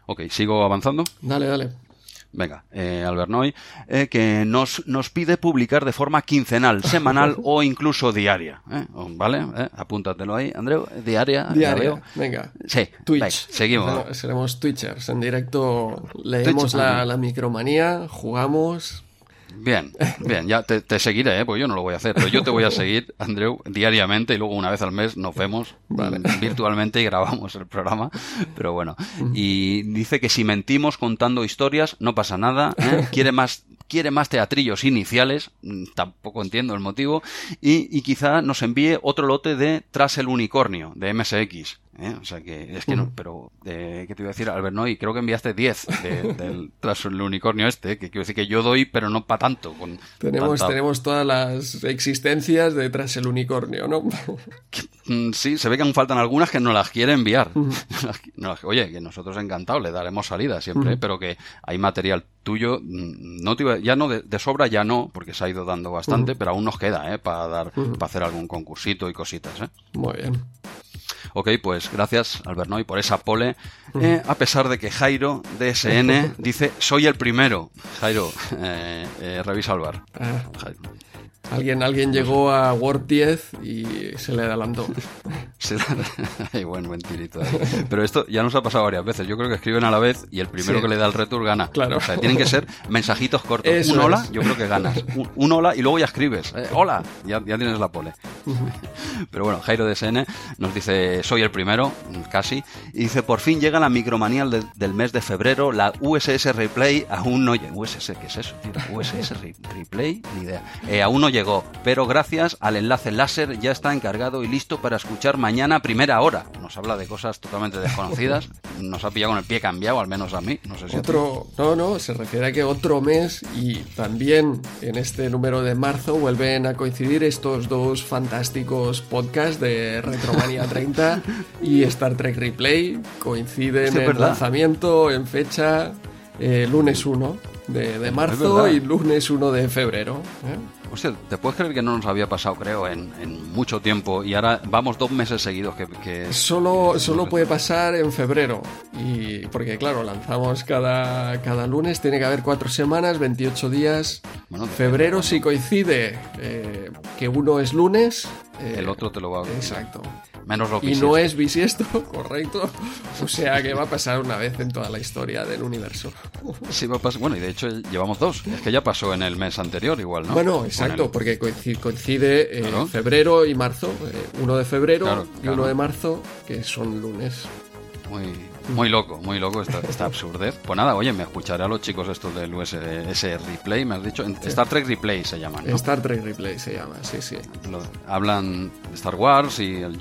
Ok, ¿sigo avanzando? Dale, dale. Venga, eh, Albernoy, eh, que nos, nos pide publicar de forma quincenal, semanal o incluso diaria. ¿eh? ¿Vale? ¿Eh? Apúntatelo ahí, Andreu. Diaria. Diaria. Venga. Sí. Twitch. seguimos. Seremos, Twitchers. En directo leemos la, la micromanía, jugamos, Bien, bien, ya te, seguiré, ¿eh? porque yo no lo voy a hacer, pero yo te voy a seguir, Andreu, diariamente y luego una vez al mes nos vemos virtualmente y grabamos el programa. Pero bueno, y dice que si mentimos contando historias no pasa nada, ¿eh? quiere más quiere más teatrillos iniciales, mm, tampoco entiendo el motivo, y, y quizá nos envíe otro lote de Tras el Unicornio, de MSX. ¿Eh? O sea que es que no, pero ¿qué te iba a decir, Albert? No, y creo que enviaste 10 del, tras el unicornio este, que quiero decir que yo doy, pero no para tanto. Con tenemos, tenemos todas las existencias de tras el unicornio, ¿no? Mm, sí, se ve que aún faltan algunas que no las quiere enviar. oye, que nosotros encantados le daremos salida siempre, pero que hay material tuyo, mm, ya no de, sobra, ya no, porque se ha ido dando bastante, pero aún nos queda, ¿eh? Para dar, para hacer algún concursito y cositas, ¿eh? Muy bien. Ok, pues gracias, Albernoy, por esa pole. Eh, a pesar de que Jairo, DSN, dice, soy el primero. Jairo, eh, eh, revisa el bar. Ah. Alguien, alguien llegó a Warp 10 y se le adelantó. Hay buen, buen tirito ahí. Pero esto ya nos ha pasado varias veces. Yo creo que escriben a la vez y el primero que le da el return gana. Claro. O sea, tienen que ser mensajitos cortos. un hola, yo creo que ganas. Un, hola y luego ya escribes. Eh, hola, ya, ya, tienes la pole. Pero bueno, Jairo DSN nos dice, soy el primero, casi. Y dice, por fin llega la micromanía del, mes de febrero, la USS Replay aún no llega. ¿USS qué es eso? USS Replay, ni idea. Eh, aún no llegó, pero gracias al enlace láser ya está encargado y listo para escuchar mañana a primera hora. Nos habla de cosas totalmente desconocidas, nos ha pillado con el pie cambiado, al menos a mí, no sé si otro, no, no, se refiere a que otro mes y también en este número de marzo vuelven a coincidir estos dos fantásticos podcasts de Retromania 30 y Star Trek Replay coinciden en lanzamiento, en fecha, eh, lunes 1 de, marzo y lunes 1 de febrero. ¿eh? Hostia, ¿te puedes creer que no nos había pasado, creo, en, en mucho tiempo y ahora vamos dos meses seguidos que... que solo, solo puede pasar en febrero. Y porque, claro, lanzamos cada, cada lunes, tiene que haber cuatro semanas, 28 días. Bueno, febrero si coincide eh, que uno es lunes... Eh, el otro te lo va a... Exacto. Menos lo Y no es bisiesto, correcto. O sea que va a pasar una vez en toda la historia del universo. Sí, va a pasar. Bueno, y de hecho llevamos dos. Es que ya pasó en el mes anterior igual, ¿no? Bueno, exacto, porque coincide, eh, febrero y marzo. Eh, uno de febrero y uno de marzo, que son lunes. Muy, muy loco, muy loco esta, esta absurdez. Pues nada, oye, me escucharé a los chicos estos del ese Replay, me has dicho. Star Trek Replay se llaman. ¿no? Star Trek Replay se llama, sí, sí. hablan de Star Wars y el,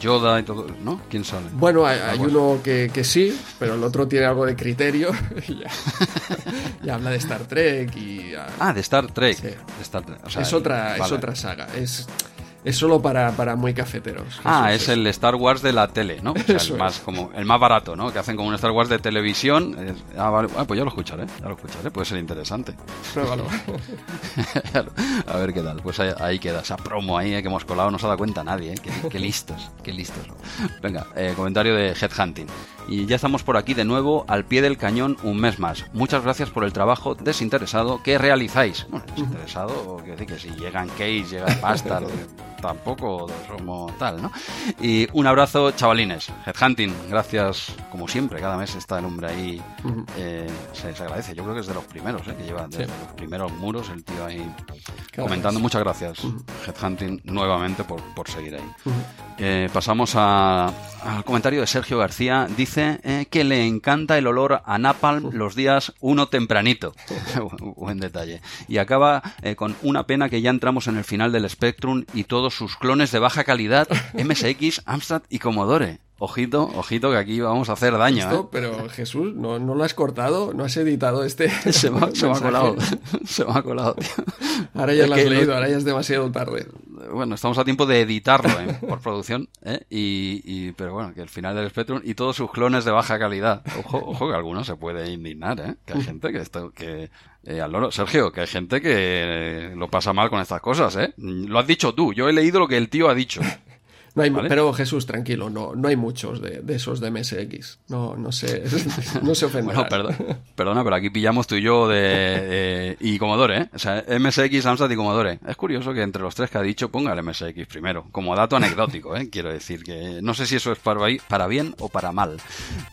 Yoda y todo, ¿no? ¿Quién sabe? Bueno, hay, uno que, que, sí, pero el otro tiene algo de criterio. y, habla de Star Trek y. Ah, de Star Trek. es, otra, es otra saga. Es es solo para, para muy cafeteros. Ah, es, el Star Wars de la tele, ¿no? el, más, como, el más barato, ¿no? Que hacen como un Star Wars de televisión. Ah, vale. ah, pues ya lo escucharé, ya lo escucharé, puede ser interesante. Pruébalo. a ver qué tal. Pues ahí, queda esa promo ahí eh, que hemos colado, no se ha dado cuenta nadie, ¿eh? Qué, listos, qué listos. Venga, eh, comentario de Headhunting. Y ya estamos por aquí de nuevo, al pie del cañón, un mes más. Muchas gracias por el trabajo desinteresado que realizáis. Bueno, desinteresado, quiero decir que si llegan case, llega pasta, tampoco somos tal, ¿no? Y un abrazo, chavalines. Headhunting, gracias, como siempre, cada mes está el hombre ahí. Eh, se, agradece. Yo creo que es de los primeros, ¿eh? que lleva desde los primeros muros el tío ahí comentando. Muchas gracias, Headhunting, nuevamente por, por seguir ahí. Eh, pasamos al comentario de Sergio García. Dice eh, que le encanta el olor a napalm los días uno tempranito. Buen detalle. Y acaba con una pena que ya entramos en el final del Spectrum y todo sus clones de baja calidad, MSX, Amstrad y Commodore. Ojito, ojito, que aquí vamos a hacer daño. ¿eh? Pero Jesús, ¿no, ¿no lo has cortado? ¿No has editado este? Se me, ha colado. Se me ha colado, Ahora ya lo has leído, ahora ya es demasiado tarde. Bueno, estamos a tiempo de editarlo ¿eh? por producción, ¿eh? y, pero bueno, que el final del Spectrum y todos sus clones de baja calidad. Ojo, ojo que alguno se puede indignar, ¿eh? Que hay gente que esto, que eh, al loro. Sergio, que hay gente que lo pasa mal con estas cosas, ¿eh? Lo has dicho tú, yo he leído lo que el tío ha dicho. Pero Jesús, tranquilo, no, no hay muchos de, esos de MSX. No, no se, no se ofenderá. perdona, pero aquí pillamos tú y yo de, y Commodore, ¿eh? O sea, MSX, Amstrad y Commodore. Es curioso que entre los tres que ha dicho ponga el MSX primero, como dato anecdótico, ¿eh? Quiero decir que no sé si eso es para, para bien o para mal.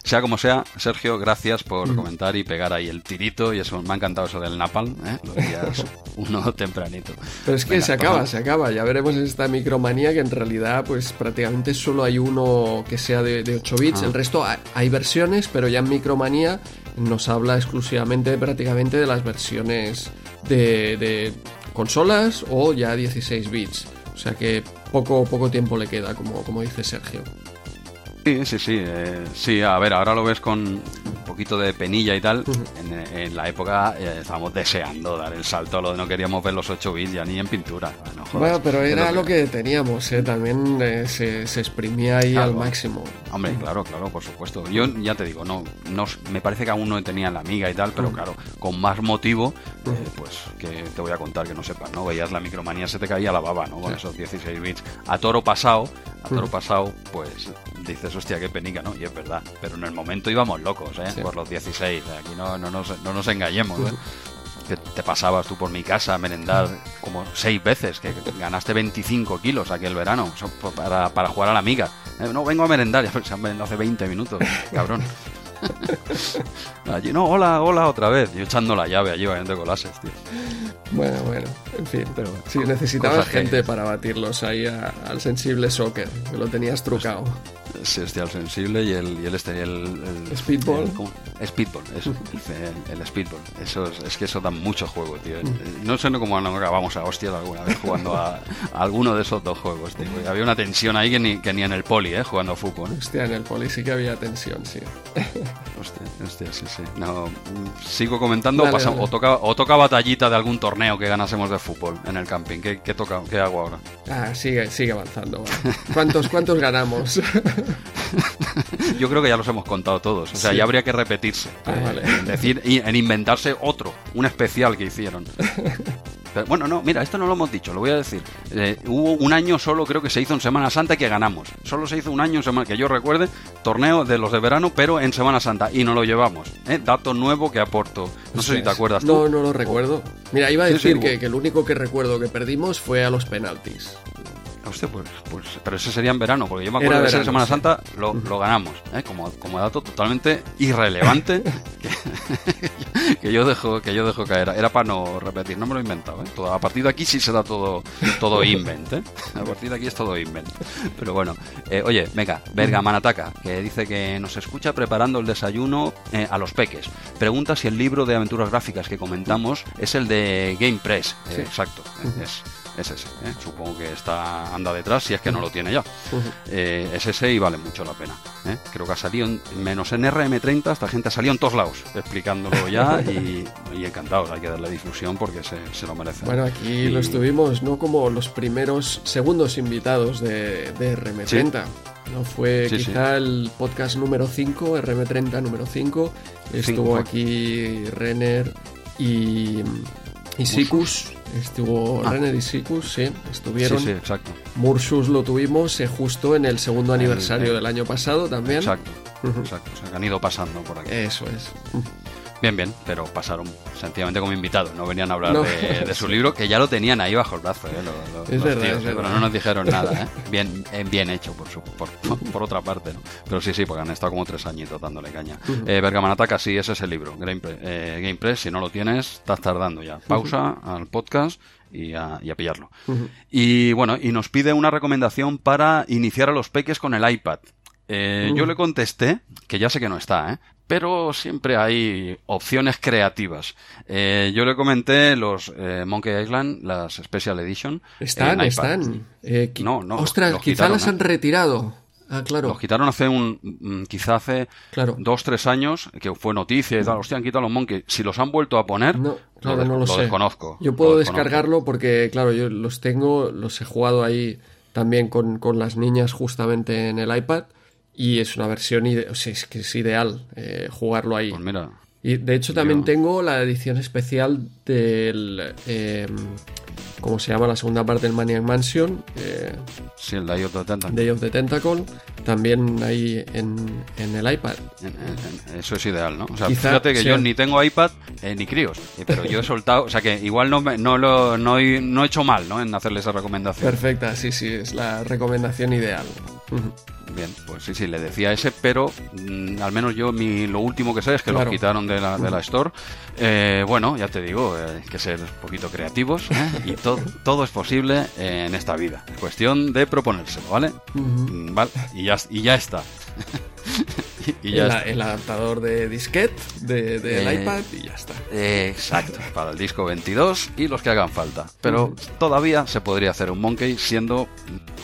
Sea como sea, Sergio, gracias por mm. comentar y pegar ahí el tirito y eso, me ha encantado eso del Napalm, ¿eh? Los días uno tempranito. Pero es que se acaba, se acaba. Ya veremos esta micromanía que en realidad, pues prácticamente solo hay uno que sea de, 8 bits. Ah. El resto hay, versiones, pero ya en Micromanía nos habla exclusivamente prácticamente de las versiones de, consolas o ya 16 bits. O sea que poco, poco tiempo le queda, como, como dice Sergio. Sí, sí, sí. Eh, sí, a ver, ahora lo ves con un poquito de penilla y tal. en, la época eh, estábamos deseando dar el salto a lo de no queríamos ver los 8 bits ya ni en pintura. bueno, pero era lo que teníamos, ¿eh? también eh, se, exprimía ahí al máximo. Hombre, claro, claro, por supuesto. Yo ya te digo, no, no me parece que aún no tenía la amiga y tal, pero claro, con más motivo, pues que te voy a contar que no sepas, ¿no? Veías la micromanía, se te caía la baba, ¿no? Con esos 16 bits. A toro pasado, a toro pasado, pues dices, hostia, qué penica, ¿no? Y es verdad. Pero en el momento íbamos locos, ¿eh? Por los 16. Aquí no, no, nos, no nos engañemos, ¿eh? Que te pasabas tú por mi casa a merendar como seis veces, que ganaste 25 kilos aquel verano para, para jugar a la amiga. Eh, no, vengo a merendar, ya se han merendado hace 20 minutos, cabrón. Allí, no, hola, hola otra vez. Yo echando la llave allí, vayando colases, tío. Bueno, bueno, en fin, pero sí, necesitabas gente para batirlos ahí al sensible soccer, que lo tenías trucado. Sí, este al sensible y el, y el este, el, Speedball. speedball, eso, el, Speedball. Eso es, que eso da mucho juego, tío. Mm. No sé cómo no acabamos a hostias alguna vez jugando a, alguno de esos dos juegos, tío. Había una tensión ahí que ni, que ni en el poli, ¿eh? Jugando a fútbol. Hostia, en el poli sí que había tensión, sí. Hostia, hostia, sí, sí. No, sigo comentando o, toca, o toca batallita de algún torneo que ganásemos de fútbol en el camping. ¿Qué, qué toca, qué hago ahora? Ah, sigue, sigue avanzando. ¿Cuántos, ¿Cuántos ganamos? Yo creo que ya los hemos contado todos. O sea, ya habría que repetirse. Ah, eh, en decir, en inventarse otro, un especial que hicieron. bueno, no, mira, esto no lo hemos dicho, lo voy a decir. Eh, hubo un año solo, creo que se hizo en Semana Santa que ganamos. Solo se hizo un año, que yo recuerde, torneo de los de verano, pero en Semana Santa. Y no lo llevamos. ¿eh? Dato nuevo que aporto. No sé si te acuerdas tú. No, no lo recuerdo. Mira, iba a decir que, que, el único que recuerdo que perdimos fue a los penaltis. Hostia, pues, pues, pero ese sería en verano, porque yo me acuerdo de esa Semana Santa lo, lo ganamos, ¿eh? como, como dato totalmente irrelevante que, yo dejo que yo dejo caer. Era para no repetir, no me lo he inventado. ¿eh? Todo, a partir de aquí sí se da todo, todo invent. ¿eh? A partir de aquí es todo invent. Pero bueno, eh, oye, venga, Verga Manataca, que dice que nos escucha preparando el desayuno eh, a los peques. Pregunta si el libro de aventuras gráficas que comentamos es el de Game Press. Eh, exacto, es es ese. ¿eh? Supongo que está anda detrás si es que no lo tiene ya. Eh, es ese y vale mucho la pena. ¿eh? Creo que ha salido, menos en RM30, esta gente ha salido en todos lados explicándolo ya y, y encantados. Hay que darle difusión porque se, lo merece. Bueno, aquí lo estuvimos, ¿no? Como los primeros, segundos invitados de, RM30. ¿no? Fue quizá el podcast número 5, RM30 número 5. Estuvo aquí Renner y, y Sikus Estuvo ah. René y Sikus, sí, estuvieron. Sí, sí, exacto. Mursus lo tuvimos eh, justo en el segundo aniversario del año pasado también. Exacto, exacto. O sea, han ido pasando por aquí. Eso es. Bien, bien, pero pasaron sencillamente como invitados, no venían a hablar de, su libro, que ya lo tenían ahí bajo el brazo, ¿eh? es verdad, pero no nos dijeron nada, ¿eh? bien, eh, bien hecho por, su, por, por, otra parte, ¿no? Pero sí, sí, porque han estado como tres añitos dándole caña. eh, Bergamanataka, sí, ese es el libro, Game, eh, Press, si no lo tienes, estás tardando ya. Pausa al podcast y a, pillarlo. Y bueno, y nos pide una recomendación para iniciar a los peques con el iPad. Eh, yo le contesté, que ya sé que no está, ¿eh? Pero siempre hay opciones creativas. Eh, yo le comenté los eh, Monkey Island, las Special Edition. Están, están. Eh, no, no. Ostras, quizá las han retirado. Ah, claro. Los quitaron hace un, mm, quizá hace claro. dos, tres años, que fue noticia y tal, hostia, han quitado los Monkey. Si los han vuelto a poner, no, claro, no lo, sé. desconozco. Yo puedo descargarlo porque, claro, yo los tengo, los he jugado ahí también con, con las niñas justamente en el iPad y es una versión, o sea, es que es ideal eh, jugarlo ahí. Pues mira. Y de hecho también tengo la edición especial del... Eh, ¿Cómo se llama la segunda parte del Maniac Mansion? Eh, sí, el Day of the Tentacle. Day of the Tentacle. También ahí en, en el iPad. Eso es ideal, ¿no? O sea, fíjate que yo ni tengo iPad ni críos, pero yo he soltado, o sea que igual no, no, lo, no, he, no he hecho mal, ¿no? En hacerle esa recomendación. Perfecta, sí, sí, es la recomendación ideal. Bien, pues sí, sí, le decía ese, pero mm, al menos yo mi, lo último que sé es que lo quitaron de la, de la Store. Eh, bueno, ya te digo, eh, hay que ser un poquito creativos ¿eh? y todo, todo es posible en esta vida. Es cuestión de proponérselo, ¿vale? Mm, vale y, ya, y ya está. y ya el, adaptador de disquete del de, iPad y ya está. exacto, para el disco 22 y los que hagan falta. Pero todavía se podría hacer un Monkey siendo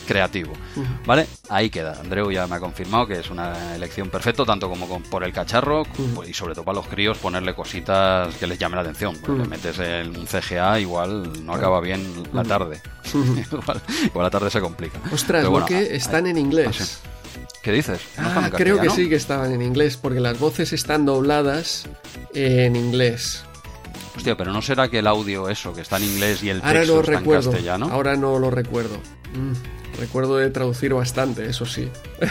creativo. ¿Vale? Ahí queda. Andreu ya me ha confirmado que es una elección perfecta, tanto como por el cacharro pues, y sobre todo para los críos ponerle cositas que les llamen la atención. Porque metes en un CGA, igual no acaba bien la tarde. igual, la tarde se complica. Ostras, porque están en inglés. Ah, ¿Qué dices? Ah, creo que sí que estaban en inglés, porque las voces están dobladas en inglés. Hostia, pero ¿no será que el audio eso, que está en inglés y el texto está en castellano? Ahora no lo recuerdo. Mm. Recuerdo de traducir bastante, eso sí.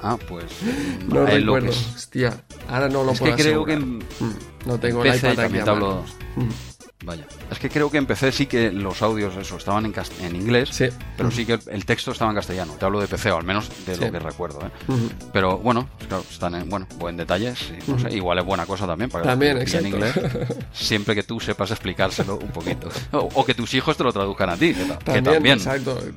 Ah, pues. no recuerdo. Hostia, ahora no lo es puedo que creo que. Mm, no tengo el iPad aquí Vaya. Es que creo que empecé sí que los audios eso estaban en, en inglés, sí. pero sí que el texto estaba en castellano. Te hablo de PC, o al menos de lo que recuerdo. ¿eh? Pero bueno, claro, están en bueno, buen detalles. no sé, igual es buena cosa también para también, que en inglés. Siempre que tú sepas explicárselo un poquito. O, que tus hijos te lo traduzcan a ti, que, también. Exacto.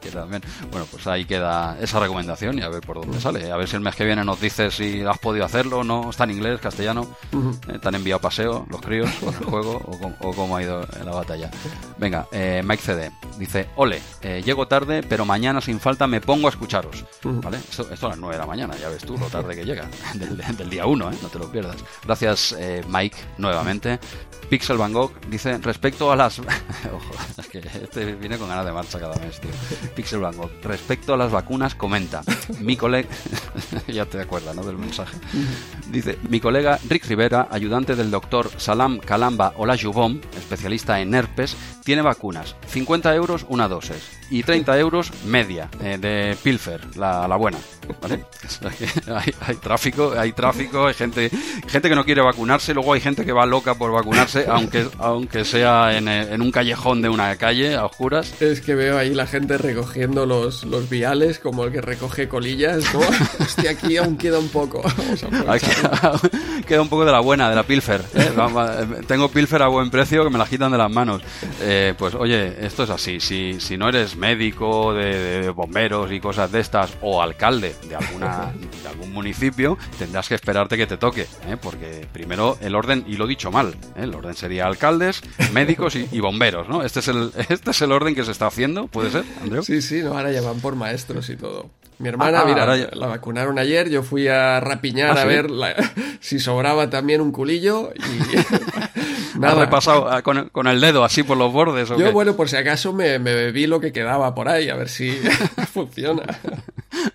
Que, también. Bueno, pues ahí queda esa recomendación y a ver por dónde sale. A ver si el mes que viene nos dices si has podido hacerlo o no. Está en inglés, castellano. Eh, te han enviado paseo los críos juego o, cómo ha ido la batalla. Venga, eh, Mike CD dice: Ole, eh, llego tarde, pero mañana sin falta me pongo a escucharos. ¿Vale? Esto, a las 9 de la mañana, ya ves tú lo tarde que llega, del, día 1, ¿eh? no te lo pierdas. Gracias, Mike, nuevamente. Pixel Van Gogh dice: Respecto a las. Ojo, es que este viene con ganas de marcha cada mes, tío. Pixel Van Gogh, respecto a las vacunas, comenta: Mi colega. ya te acuerdas, ¿no? Del mensaje. Dice: Mi colega Rick Rivera, ayudante del doctor Salam Kalam Samba Olajubom, especialista en herpes, tiene vacunas. 50 euros una dosis y 30 euros media eh, de Pilfer, la, la buena. ¿vale? hay, hay, tráfico, hay tráfico, hay gente, gente que no quiere vacunarse, luego hay gente que va loca por vacunarse, aunque, aunque sea en, en un callejón de una calle a oscuras. Es que veo ahí la gente recogiendo los, los viales, como el que recoge colillas, ¿no? Hostia, aquí aún queda un poco. Queda, queda, un poco de la buena, de la Pilfer. ¿eh? Tengo Pilfer a buen precio que me la quitan de las manos. Eh, pues oye, esto es así. Si, si no eres médico, de, bomberos y cosas de estas, o alcalde de, alguna, de algún municipio, tendrás que esperarte que te toque. ¿eh? Porque primero el orden, y lo he dicho mal, ¿eh? el orden sería alcaldes, médicos y, y, bomberos, ¿no? Este es, el, este es el orden que se está haciendo, ¿puede ser, Andreu? Sí, sí, no, ahora ya van por maestros y todo. Mi hermana, ah, mira, ya... la vacunaron ayer, yo fui a rapiñar ¿Ah, a sí? ver la, si sobraba también un culillo y... Nada. ¿Has repasado ah, con, con, el dedo así por los bordes? ¿o yo, qué? bueno, por si acaso me, me, bebí lo que quedaba por ahí, a ver si funciona.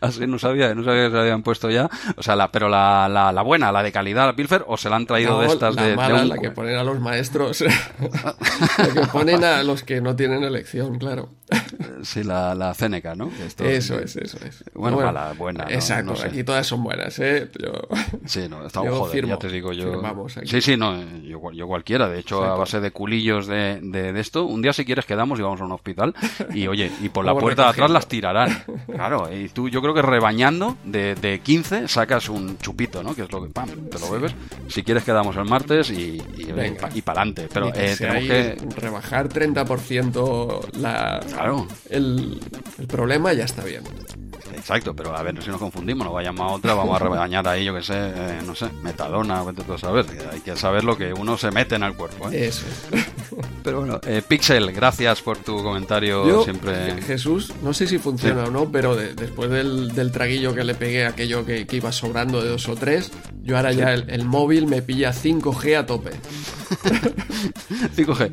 Así no sabía, no sabía que se habían puesto ya. O sea, la, pero la, la, la, buena, la de calidad, la Pilfer, o se la han traído no, de estas la de, mala, de un... la que ponen a los maestros. la que ponen a los que no tienen elección, claro. Sí, la, la Ceneca, ¿no? Esto, eso es, eso es. Bueno, bueno mala, buena. ¿no? Exacto, no sé. aquí todas son buenas, ¿eh? Yo, sí, no, está yo joder, firmo, ya te digo yo. Aquí. Sí, sí, no, yo, yo cualquiera. De hecho, Exacto. a base de culillos de, de, de, esto, un día si quieres quedamos y vamos a un hospital y oye, y por la puerta de atrás las tirarán. Claro, y tú yo creo que rebañando de, de 15 sacas un chupito, ¿no? Que es lo que, pam, te lo bebes. Si quieres quedamos el martes y, y, para adelante. Pero eh, tenemos que... rebajar 30% la, Claro. el, el problema ya está bien. Exacto, pero a ver, si nos confundimos, no vayamos a otra, vamos a rebañar ahí, yo que sé, eh, no sé, metadona, vete tú a saber. Hay que saber lo que uno se mete en el cuerpo. ¿eh? Eso es. Pero bueno, eh, Pixel, gracias por tu comentario Yo, siempre. Jesús, no sé si funciona sí. o no, pero de, después del, del, traguillo que le pegué, aquello que, que, iba sobrando de dos o tres, yo ahora sí. ya el, el, móvil me pilla 5G a tope. 5G,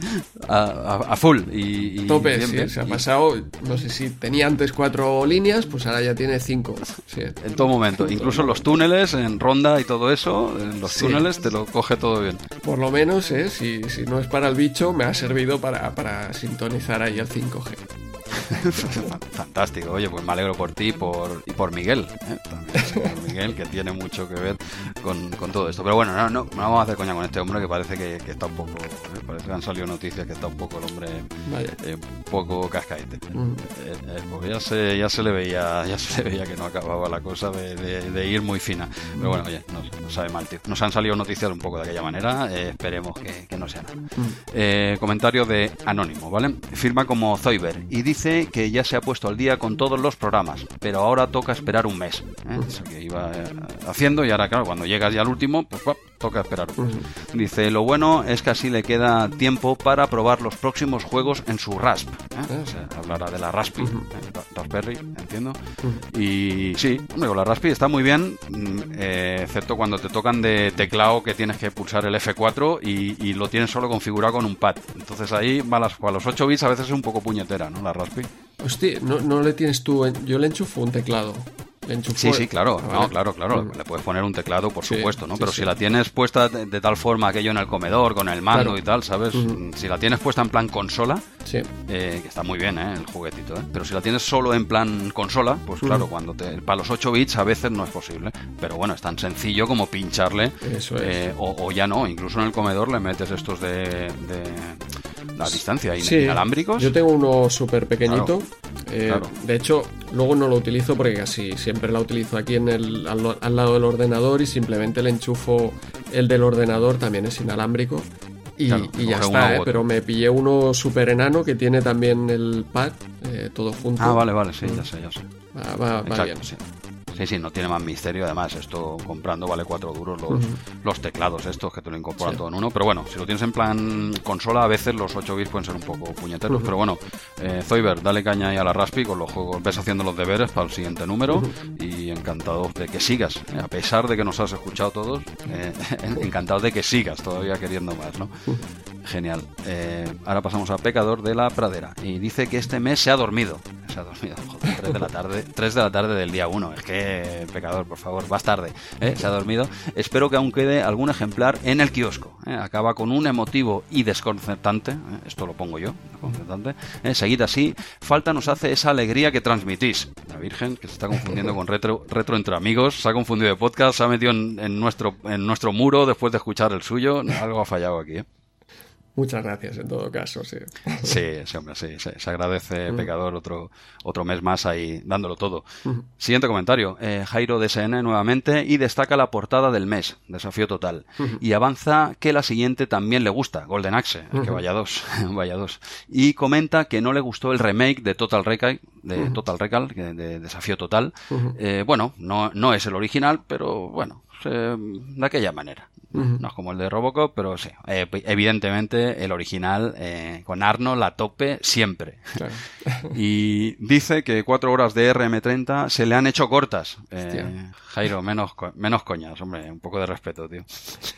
a, a, a full. Y, y tope, bien, sí, bien. se ha pasado, no sé si tenía antes cuatro líneas, pues ahora ya tiene cinco. Sí. En todo momento, incluso los túneles, en ronda y todo eso, en los sí. túneles te lo coge todo bien. Por lo menos, ¿eh? si, si no es para el bicho, me ha servido para, para sintonizar ahí el 5G. Fantástico, oye, pues me alegro por ti por, y por Miguel, ¿eh? también por Miguel, que tiene mucho que ver con, con, todo esto. Pero bueno, no, no, no vamos a hacer coña con este hombre que parece que, que está un poco, ¿eh? parece que han salido noticias que está un poco el hombre eh, un poco cascaete. Mm. porque ya se, ya se le veía, ya se le veía que no acababa la cosa de, de, de ir muy fina. Pero bueno, oye, no, no, sabe mal, tío. Nos han salido noticias un poco de aquella manera, eh, esperemos que, que, no sea nada. Mm. comentario de Anónimo, ¿vale? Firma como Zoiber y dice que ya se ha puesto al día con todos los programas, pero ahora toca esperar un mes. ¿eh? Eso que iba eh, haciendo y ahora, claro, cuando llegas ya al último, pues pop, toca esperar un mes. Dice, lo bueno es que así le queda tiempo para probar los próximos juegos en su RASP. ¿eh? O sea, hablará de la Raspi, Raspberry, entiendo. Y sí, hombre, la Raspi está muy bien, mm, eh, excepto cuando te tocan de teclado que tienes que pulsar el F4 y, y lo tienes solo configurado con un pad. Entonces ahí va las, a los 8 bits a veces es un poco puñetera, ¿no? La Hostia, no, no le tienes tú. Yo le enchufo un teclado. Le enchufo sí, sí, claro, ah, no, claro, claro. Mm. Le puedes poner un teclado, por sí, supuesto, ¿no? Sí, Pero sí. si la tienes puesta de, de, tal forma aquello en el comedor, con el mando claro. y tal, ¿sabes? Mm. Si la tienes puesta en plan consola, eh, que está muy bien, ¿eh? El juguetito, ¿eh? Pero si la tienes solo en plan consola, pues claro, cuando te, para los 8 bits a veces no es posible. Pero bueno, es tan sencillo como pincharle. Eso es. Eh, o, o, ya no, incluso en el comedor le metes estos de, de la distancia sí, inalámbricos. Yo tengo uno súper pequeñito. Claro. Eh, claro. De hecho, luego no lo utilizo porque casi siempre la utilizo aquí en el, al, al, lado del ordenador y simplemente le enchufo el del ordenador, también es inalámbrico. Y, claro, y ya está, eh, pero me pillé uno súper enano que tiene también el pad, eh, todo junto. Ah, vale, vale, sí, ya sé, ya sé. Va, va, Exacto, va bien. Sí. Sí, sí, no tiene más misterio. Además, esto comprando vale cuatro duros los, uh -huh. los teclados estos que te lo incorporan sí. todo en uno. Pero bueno, si lo tienes en plan consola, a veces los 8 bits pueden ser un poco puñeteros. Uh -huh. Pero bueno, eh, Zoiber, dale caña ahí a la Raspi con los juegos. Ves haciendo los deberes para el siguiente número. Uh -huh. Y encantado de que sigas. Eh, a pesar de que nos has escuchado todos, eh, encantado de que sigas todavía queriendo más, ¿no? Genial. Eh, ahora pasamos a Pecador de la Pradera. Y dice que este mes se ha dormido. se ha dormido. Joder, 3 de la tarde, 3 de la tarde del día 1. Es que, pecador, por favor, vas tarde. ¿eh? Se ha dormido. Espero que aún quede algún ejemplar en el kiosco. ¿eh? Acaba con un emotivo y desconcertante. ¿eh? Esto lo pongo yo, desconcertante. Seguid así. Falta nos hace esa alegría que transmitís. La Virgen, que se está confundiendo con retro, retro entre amigos, se ha confundido de podcast, se ha metido en, nuestro, en nuestro muro después de escuchar el suyo. Algo ha fallado aquí, ¿eh? Muchas gracias en todo caso, sí. Sí, sí hombre, sí. Se, agradece, Pecador, otro, otro mes más ahí dándolo todo. Siguiente comentario. Eh, Jairo DSN nuevamente y destaca la portada del mes, Desafío Total. Y avanza que la siguiente también le gusta, Golden Axe, que vaya dos, vaya dos. Y comenta que no le gustó el remake de Total Recall, de Total Recall, de, Desafío Total. Eh, bueno, no, no es el original, pero bueno, de aquella manera. No es como el de Robocop, pero sí. Eh, evidentemente, el original eh, con Arno la tope siempre. y dice que cuatro horas de RM30 se le han hecho cortas. Jairo, menos, menos coñas, hombre, un poco de respeto, tío.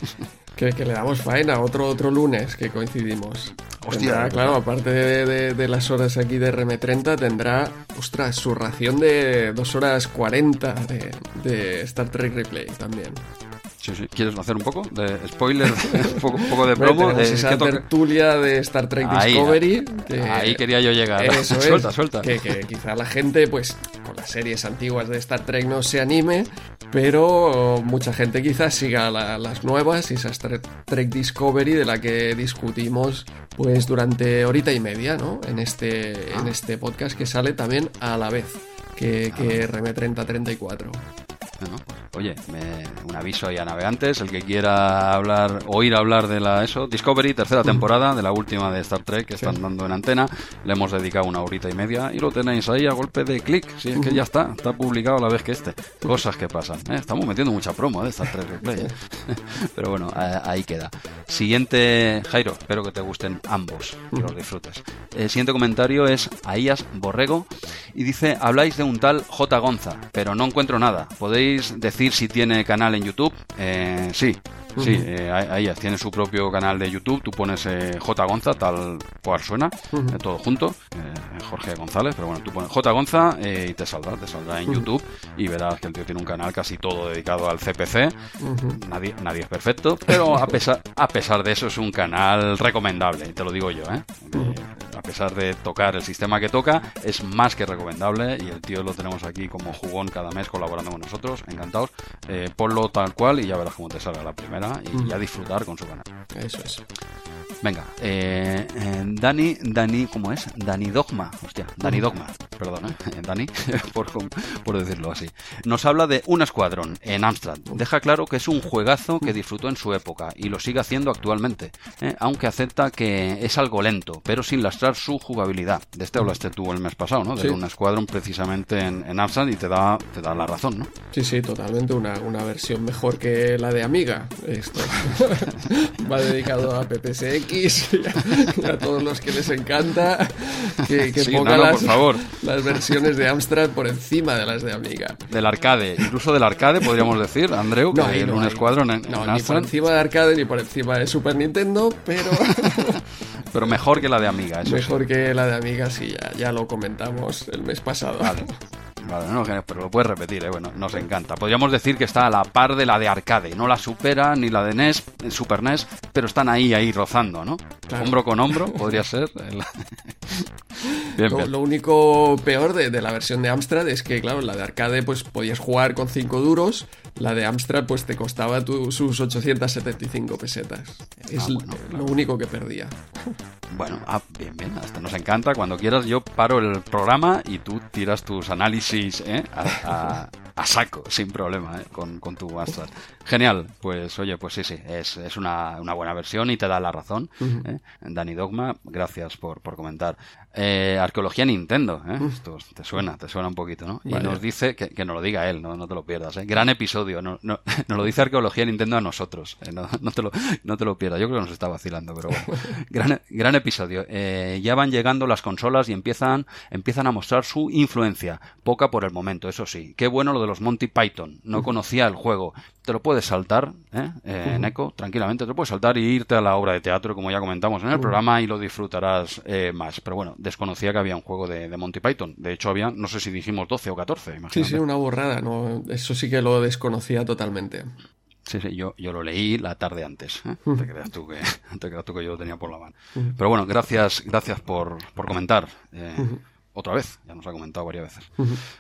que, le damos faena otro, otro lunes que coincidimos. Hostia, claro, aparte de, las horas aquí de RM30, tendrá, ostras, su ración de 2 horas 40 de, de Star Trek Replay también. ¿Quieres hacer un poco de spoiler? un, poco, de promo. Eh, esa tertulia de Star Trek Discovery. Ahí quería yo llegar. Eso es, suelta, suelta. Que, que, quizá la gente, pues, con las series antiguas de Star Trek no se anime, pero mucha gente quizás siga las nuevas y esa Star Trek Discovery de la que discutimos, pues, durante horita y media, ¿no? En este, en ah. este podcast que sale también a la vez que, ah. que RM3034. Oye, un aviso ahí a navegantes, el que quiera hablar, oír hablar de la eso, Discovery, tercera temporada de la última de Star Trek que sí. están dando en antena, le hemos dedicado una horita y media y lo tenéis ahí a golpe de clic, si es que ya está, está publicado a la vez que este, cosas que pasan, ¿eh? estamos metiendo mucha promo ¿eh? de Star Trek Replay, pero bueno, ahí queda. Siguiente, Jairo, espero que te gusten ambos, que los disfrutes. El siguiente comentario es Aías Borrego y dice, habláis de un tal J. Gonza, pero no encuentro nada, podéis decir si tiene canal en YouTube? Eh, sí, Sí, eh, ahí tiene su propio canal de YouTube. Tú pones eh, J. Gonza, tal cual suena, eh, todo junto. Jorge González, pero bueno, tú pones J. Gonza y te saldrá, te saldrá en YouTube y verás que el tío tiene un canal casi todo dedicado al CPC. nadie, nadie es perfecto, pero a pesar, a pesar de eso es un canal recomendable, te lo digo yo, ¿eh? a pesar de tocar el sistema que toca, es más que recomendable y el tío lo tenemos aquí como jugón cada mes colaborando con nosotros, encantados. ponlo tal cual y ya verás cómo te salga la primera y, a disfrutar con su canal. Eso es. Venga, eh, eh, Dani, Dani, ¿cómo es? Dani Dogma, hostia, Dani Dogma, perdón, ¿eh? Dani, por, por, decirlo así. Nos habla de un escuadrón en Amstrad. Deja claro que es un juegazo que disfrutó en su época y lo sigue haciendo actualmente, ¿eh? aunque acepta que es algo lento, pero sin lastrar su jugabilidad. De este hablaste tú el mes pasado, ¿no? De un escuadrón precisamente en, en, Amstrad y te da, te da la razón, ¿no? Sí, sí, totalmente, una, una versión mejor que la de Amiga. Esto va dedicado a PPSX y a, todos los que les encanta que, pongan las, las versiones de Amstrad por encima de las de Amiga. Del arcade, incluso del arcade podríamos decir, Andreu, no, que un escuadrón en, no, ni por encima de arcade ni por encima de Super Nintendo, pero... pero mejor que la de Amiga, eso Mejor que la de Amiga, sí, ya, ya lo comentamos el mes pasado. Vale. Vale, no, pero lo puedes repetir, ¿eh? bueno, nos encanta. Podríamos decir que está a la par de la de arcade, no la supera ni la de NES, Super NES, pero están ahí, ahí rozando, ¿no? Hombro con hombro, podría ser. lo, único peor de, la versión de Amstrad es que, claro, la de arcade pues podías jugar con 5 duros, la de Amstrad pues te costaba sus 875 pesetas. Es ah, lo único que perdía. Bueno, ah, bien, bien, hasta nos encanta. Cuando quieras yo paro el programa y tú tiras tus análisis ¿eh? a, saco, sin problema, ¿eh? con, tu Amstrad. Genial, pues oye, pues sí, sí, es, es una, una, buena versión y te da la razón. ¿eh? Dani Dogma, gracias por, por comentar. Eh, arqueología Nintendo, ¿eh? Esto te suena, te suena un poquito, ¿no? Y nos dice, que, que nos lo diga él, no, no te lo pierdas, ¿eh? Gran episodio, no, no, nos lo dice Arqueología Nintendo a nosotros, ¿eh? no, no, te lo, no te lo pierdas, yo creo que nos está vacilando, pero bueno. Gran, gran episodio. Eh, ya van llegando las consolas y empiezan, empiezan a mostrar su influencia, poca por el momento, eso sí. Qué bueno lo de los Monty Python, no conocía el juego, te lo puedes saltar, ¿eh? eh Neko, tranquilamente, te lo puedes saltar y irte a la obra de teatro, como ya comentamos en el programa, y lo disfrutarás eh, más. Pero bueno, desconocía que había un juego de, Monty Python. De hecho, había, no sé si dijimos 12 o 14, imagínate. Sí, sí, una borrada, no, eso sí que lo desconocía totalmente. Sí, sí, yo, yo lo leí la tarde antes. ¿eh? te, creas tú que, te creas tú que yo lo tenía por la mano. Pero bueno, gracias, gracias por, por comentar. Eh, otra vez, ya nos ha comentado varias veces.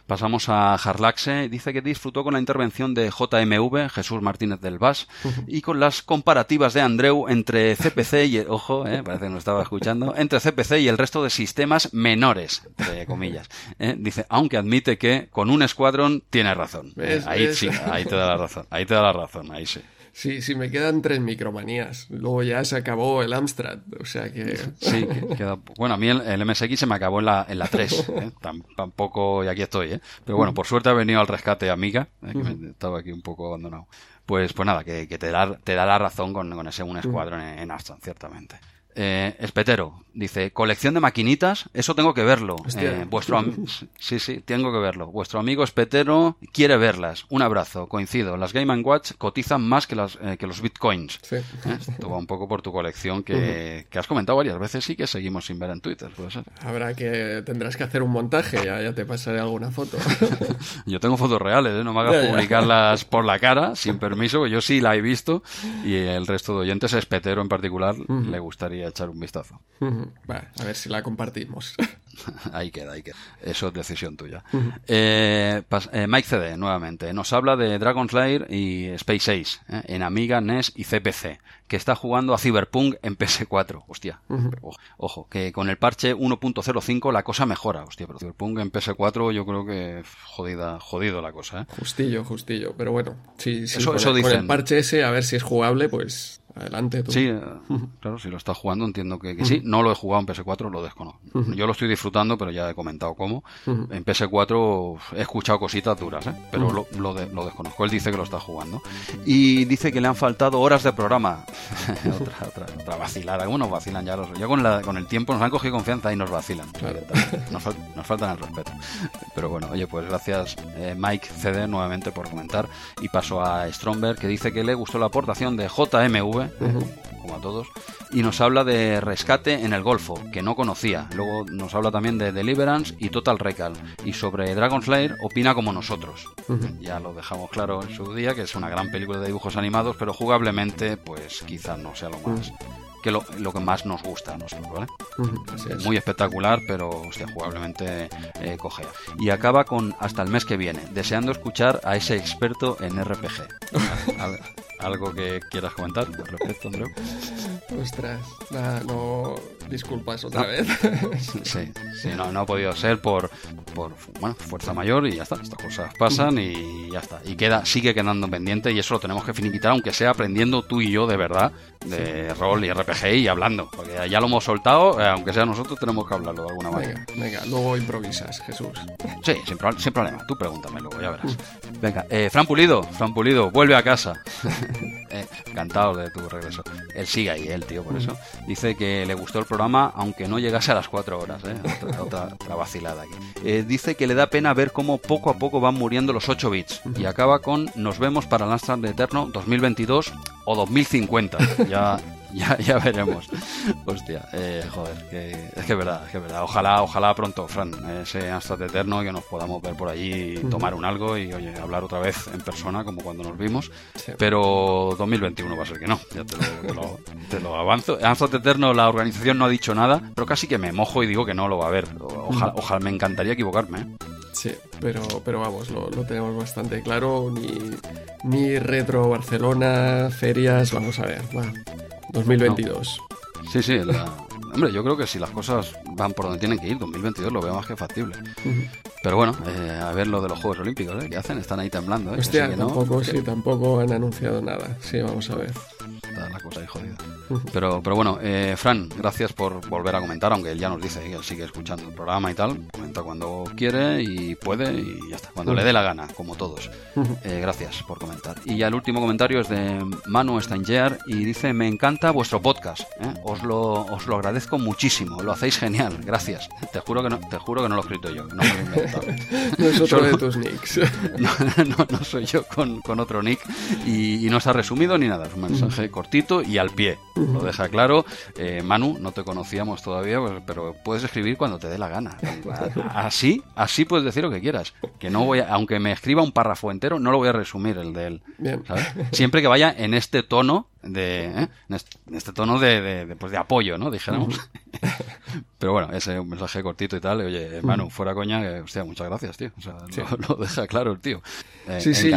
Pasamos a Harlaxe, dice que disfrutó con la intervención de JMV, Jesús Martínez del VAS, y con las comparativas de Andreu entre CPC y, ojo, eh, parece que nos estaba escuchando, entre CPC y el resto de sistemas menores, entre comillas. Eh. dice, aunque admite que con un escuadrón tiene razón. Eh, ahí sí, ahí te da la razón, ahí te da la razón, ahí sí. Sí, sí, me quedan tres micromanías. Luego ya se acabó el Amstrad, o sea que... Sí, queda... bueno, a mí el, MSX se me acabó en la, en la 3, ¿eh? tampoco, y aquí estoy, ¿eh? Pero bueno, por suerte ha venido al rescate Amiga, ¿eh? que estaba aquí un poco abandonado. Pues, pues nada, que, te, da, te da la razón con, con ese un escuadrón en, en Amstrad, ciertamente. Eh, Espetero dice colección de maquinitas, eso tengo que verlo. Eh, vuestro sí, sí, tengo que verlo. Vuestro amigo Espetero quiere verlas. Un abrazo, coincido. Las Game Watch cotizan más que, las, eh, que los bitcoins. Sí. ¿Eh? Esto va un poco por tu colección que, que, has comentado varias veces y que seguimos sin ver en Twitter. ¿puede ser? Habrá que tendrás que hacer un montaje. Ya, ya te pasaré alguna foto. yo tengo fotos reales, no me hagas publicarlas por la cara sin permiso. Yo sí la he visto y el resto de oyentes, Espetero en particular, le gustaría echar un vistazo. a ver si la compartimos. ahí queda, ahí queda. Eso es decisión tuya. Eh, eh, Mike CD, nuevamente, nos habla de Dragon Slayer y Space Ace eh, en Amiga, NES y CPC, que está jugando a Cyberpunk en PS4. Hostia, ojo, que con el parche 1.05 la cosa mejora. Hostia, pero Cyberpunk en PS4 yo creo que jodida, jodido la cosa. Justillo, justillo. Pero bueno, sí, sí eso, con el parche ese, a ver si es jugable, pues Adelante tú. Sí, claro, si lo estás jugando entiendo que, sí. No lo he jugado en PS4, lo desconozco. Yo lo estoy disfrutando, pero ya he comentado cómo. En PS4 he escuchado cositas duras, ¿eh? pero lo, lo, desconozco. Él dice que lo está jugando. Y dice que le han faltado horas de programa. otra, otra, otra, vacilada. Algunos vacilan ya. Los, ya con, la, con el tiempo nos han cogido confianza y nos vacilan. Nos, nos, faltan el respeto. Pero bueno, oye, pues gracias eh, Mike CD nuevamente por comentar. Y paso a Stromberg que dice que le gustó la aportación de JMV como a todos, y nos habla de Rescate en el Golfo, que no conocía. Luego nos habla también de Deliverance y Total Recall. Y sobre Dragon Slayer opina como nosotros. Ya lo dejamos claro en su día, que es una gran película de dibujos animados, pero jugablemente, pues quizás no sea lo más que lo, que más nos gusta a nosotros, ¿vale? Muy espectacular, pero hostia, jugablemente eh, cogea. Y acaba con hasta el mes que viene, deseando escuchar a ese experto en RPG. ¿Algo que quieras comentar al respecto, Andreu? Ostras, no, disculpas otra vez. sí, sí no, no ha podido ser por, por bueno, fuerza mayor y ya está. Estas cosas pasan y ya está. Y queda, sigue quedando pendiente y eso lo tenemos que finiquitar, aunque sea aprendiendo tú y yo de verdad de rol y RPG y hablando. Porque ya lo hemos soltado, eh, aunque sea nosotros, tenemos que hablarlo de alguna manera. Venga, venga luego improvisas, Jesús. Sí, sin, problema. Tú pregúntame luego, ya verás. Venga, eh, Fran Pulido, Fran Pulido, vuelve a casa. eh, encantado de tu regreso. Él sigue ahí, el tío, por eso. Dice que le gustó el programa, aunque no llegase a las cuatro horas. ¿eh? Otra, otra, vacilada aquí. Eh, dice que le da pena ver cómo poco a poco van muriendo los 8 bits. Y acaba con Nos vemos para de Eterno 2022 o 2050. Ya ya, ya veremos. Hostia, eh, joder, que, es que es verdad, es que es verdad. Ojalá, ojalá pronto, Fran, ese Amstrad Eterno, que nos podamos ver por allí, tomar un algo y, oye, hablar otra vez en persona, como cuando nos vimos. Pero 2021 va a ser que no, ya te lo, te lo, avanzo. Amstrad Eterno, la organización no ha dicho nada, pero casi que me mojo y digo que no lo va a ver. Ojalá, ojalá me encantaría equivocarme. ¿eh? Sí, pero, pero vamos, lo, lo, tenemos bastante claro. Ni, ni Retro Barcelona, ferias, vamos a ver. Bueno, 2022. Sí, sí, hombre, yo creo que si las cosas van por donde tienen que ir, 2022 lo veo más que factible. Pero bueno, eh, a ver lo de los Juegos Olímpicos, ¿eh? ¿Qué hacen? Están ahí temblando, ¿eh? Hostia, tampoco, sí, tampoco han anunciado nada. Sí, vamos a ver. Está la cosa ahí jodida. Pero, pero bueno, eh, Fran, gracias por volver a comentar, aunque él ya nos dice que él sigue escuchando el programa y tal. Comenta cuando quiere y puede y ya está. Cuando le dé la gana, como todos. Eh, gracias por comentar. Y ya el último comentario es de Manu Stangear y dice: Me encanta vuestro podcast. ¿eh? Os, lo, os lo agradezco muchísimo. Lo hacéis genial. Gracias. Te juro que no, te juro que no lo he escrito yo. No, me no es otro de tus nicks. No, no, soy yo con, con otro nick y, no se ha resumido ni nada. Es un mensaje cortito y al pie. Lo deja claro. Eh, Manu, no te conocíamos todavía, pues, pero puedes escribir cuando te dé la gana. Así, así puedes decir lo que quieras. Que no voy aunque me escriba un párrafo entero, no lo voy a resumir el de él. Siempre que vaya en este tono de, ¿eh? en este tono de, de, pues de apoyo, ¿no? Dijéramos. Pero bueno, ese un mensaje cortito y tal. Oye, Manu, fuera coña, hostia, muchas gracias, tío. O sea, lo, deja claro el tío. Eh, sí, sí,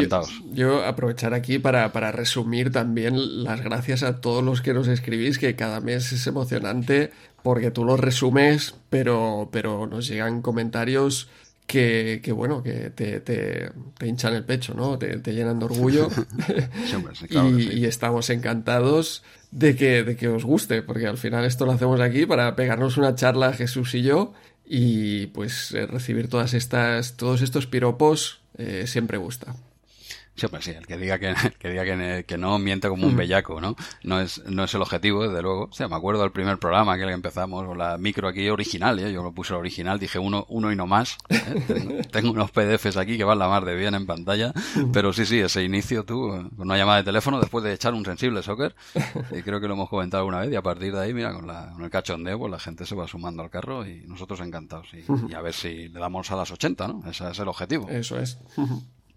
yo, aprovechar aquí para, para resumir también las gracias a todos los que nos escribís, que cada mes es emocionante porque tú los resumes, pero, pero nos llegan comentarios que, que, bueno, que te, te, hinchan el pecho, ¿no? Te, llenan de orgullo. y, estamos encantados de que, de que os guste, porque al final esto lo hacemos aquí para pegarnos una charla Jesús y yo y pues eh, recibir todas estas, todos estos piropos eh, siempre gusta. Sí, pues sí, el que diga que, que diga que, que, no miente como un mm. bellaco, ¿no? No es, no es el objetivo, desde luego. O sea, me acuerdo del primer programa que empezamos, la micro aquí original, ¿eh? yo lo puse original, dije uno, uno y no más. ¿eh? tengo, unos PDFs aquí que van la mar de bien en pantalla, pero sí, sí, ese inicio tú, con una llamada de teléfono después de echar un sensible soccer, y creo que lo hemos comentado alguna vez, y a partir de ahí, mira, con, la, con el cachondeo, pues la gente se va sumando al carro y nosotros encantados. Y, y a ver si le damos a las 80, ¿no? Ese es el objetivo. Eso es.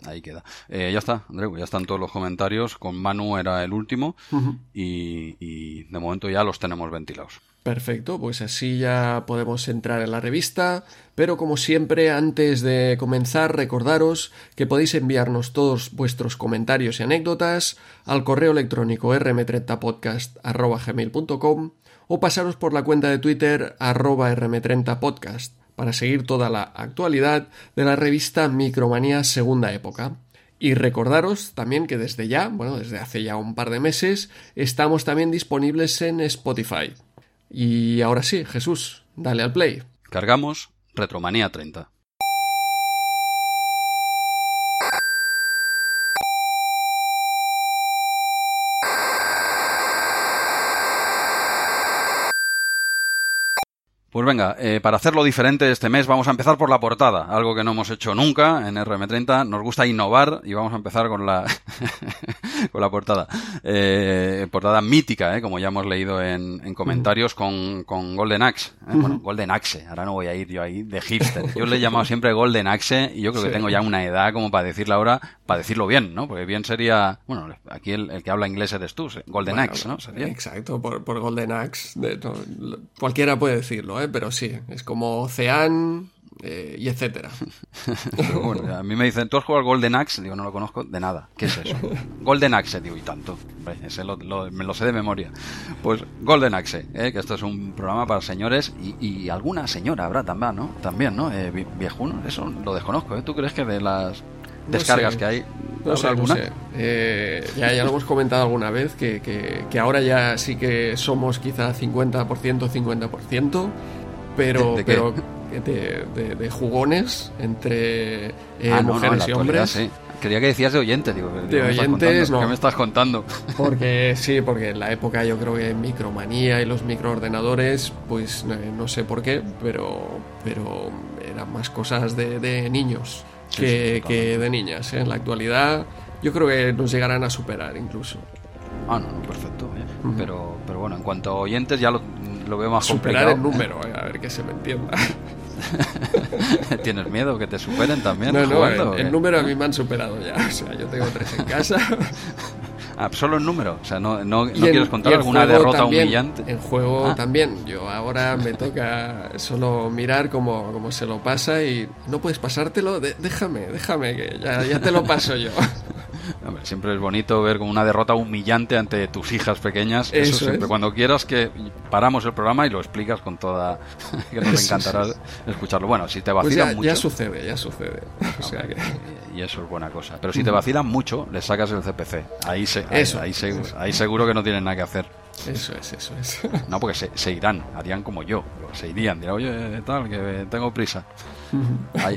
Ahí queda. Eh, ya está, Andreu, ya están todos los comentarios. Con Manu era el último y, de momento ya los tenemos ventilados. Perfecto, pues así ya podemos entrar en la revista, pero como siempre, antes de comenzar, recordaros que podéis enviarnos todos vuestros comentarios y anécdotas al correo electrónico rm30podcast.gmail.com o pasaros por la cuenta de Twitter arroba rm30podcast para seguir toda la actualidad de la revista Micromanía Segunda Época. Y recordaros también que desde ya, bueno, desde hace ya un par de meses, estamos también disponibles en Spotify. Y ahora sí, Jesús, dale al play. Cargamos Retromanía 30. Pues venga, eh, para hacerlo diferente este mes vamos a empezar por la portada, algo que no hemos hecho nunca en RM30. Nos gusta innovar y vamos a empezar con la con la portada. Eh, portada mítica, eh, como ya hemos leído en, comentarios, con, con, Golden Axe. Eh. Bueno, Golden Axe, ahora no voy a ir yo ahí de hipster. Yo le he llamado siempre Golden Axe y yo creo que tengo ya una edad como para decirlo ahora, para decirlo bien, ¿no? Porque bien sería, bueno, aquí el, que habla inglés eres tú, Golden Axe, ¿no? Exacto, por, por Golden Axe. cualquiera puede decirlo, ¿eh? pero sí, es como Ocean eh, y etcétera. bueno, a mí me dicen, ¿tú has jugado al Golden Axe? Digo, no lo conozco de nada. ¿Qué es eso? Golden Axe, digo, y tanto. ese lo, me lo sé de memoria. Pues Golden Axe, ¿eh? que esto es un programa para señores y, alguna señora habrá también, ¿no? También, ¿no? Eh, viejuno, eso lo desconozco. ¿eh? ¿Tú crees que de las descargas que hay no sé, alguna? No sé. Eh, ya, ya, lo hemos comentado alguna vez que, que, que, ahora ya sí que somos quizá 50%, 50%, pero, ¿De, pero de, de, jugones entre eh, ah, mujeres y hombres. Sí. Quería que decías de oyentes, digo. De oyentes, no. ¿Qué me estás contando? Porque sí, porque en la época yo creo que Micromanía y los microordenadores, pues no sé por qué, pero, pero eran más cosas de, de niños que, que, de niñas. ¿eh? En la actualidad yo creo que nos llegarán a superar incluso. Ah, no, perfecto. ¿eh? pero, pero bueno, en cuanto a oyentes ya lo, lo veo más superar complicado. el número, ¿eh? a ver que se me entienda. ¿Tienes miedo que te superen también? No, no, el, número a mí me han superado ya. O sea, yo tengo tres en casa. Ah, solo el número. O sea, no, no, no quieres contar alguna derrota humillante. En juego ah. también. Yo ahora me toca solo mirar cómo, cómo se lo pasa y no puedes pasártelo. déjame, déjame, que ya, ya te lo paso yo. siempre es bonito ver como una derrota humillante ante tus hijas pequeñas. Eso, siempre. Cuando quieras que paramos el programa y lo explicas con toda. que nos encantará escucharlo. Bueno, si te pues vacilan ya, mucho. Ya sucede, ya sucede. Y eso es buena cosa. Pero si te vacilan mucho, le sacas el CPC. Ahí, se, ahí, ahí, seguro que no tienen nada que hacer. Eso es, eso es. No, porque se, se irán, harían como yo. Se irían, dirán, oye, tal, que tengo prisa.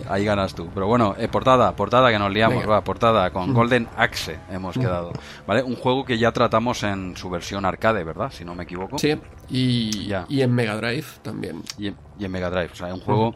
Ahí, ganas tú. Pero bueno, eh, portada, portada que nos liamos, va, portada con Golden Axe hemos quedado. ¿Vale? Un juego que ya tratamos en su versión arcade, ¿verdad? Si no me equivoco. Sí, y, y en Mega Drive también. Y en, Mega Drive, o sea, un juego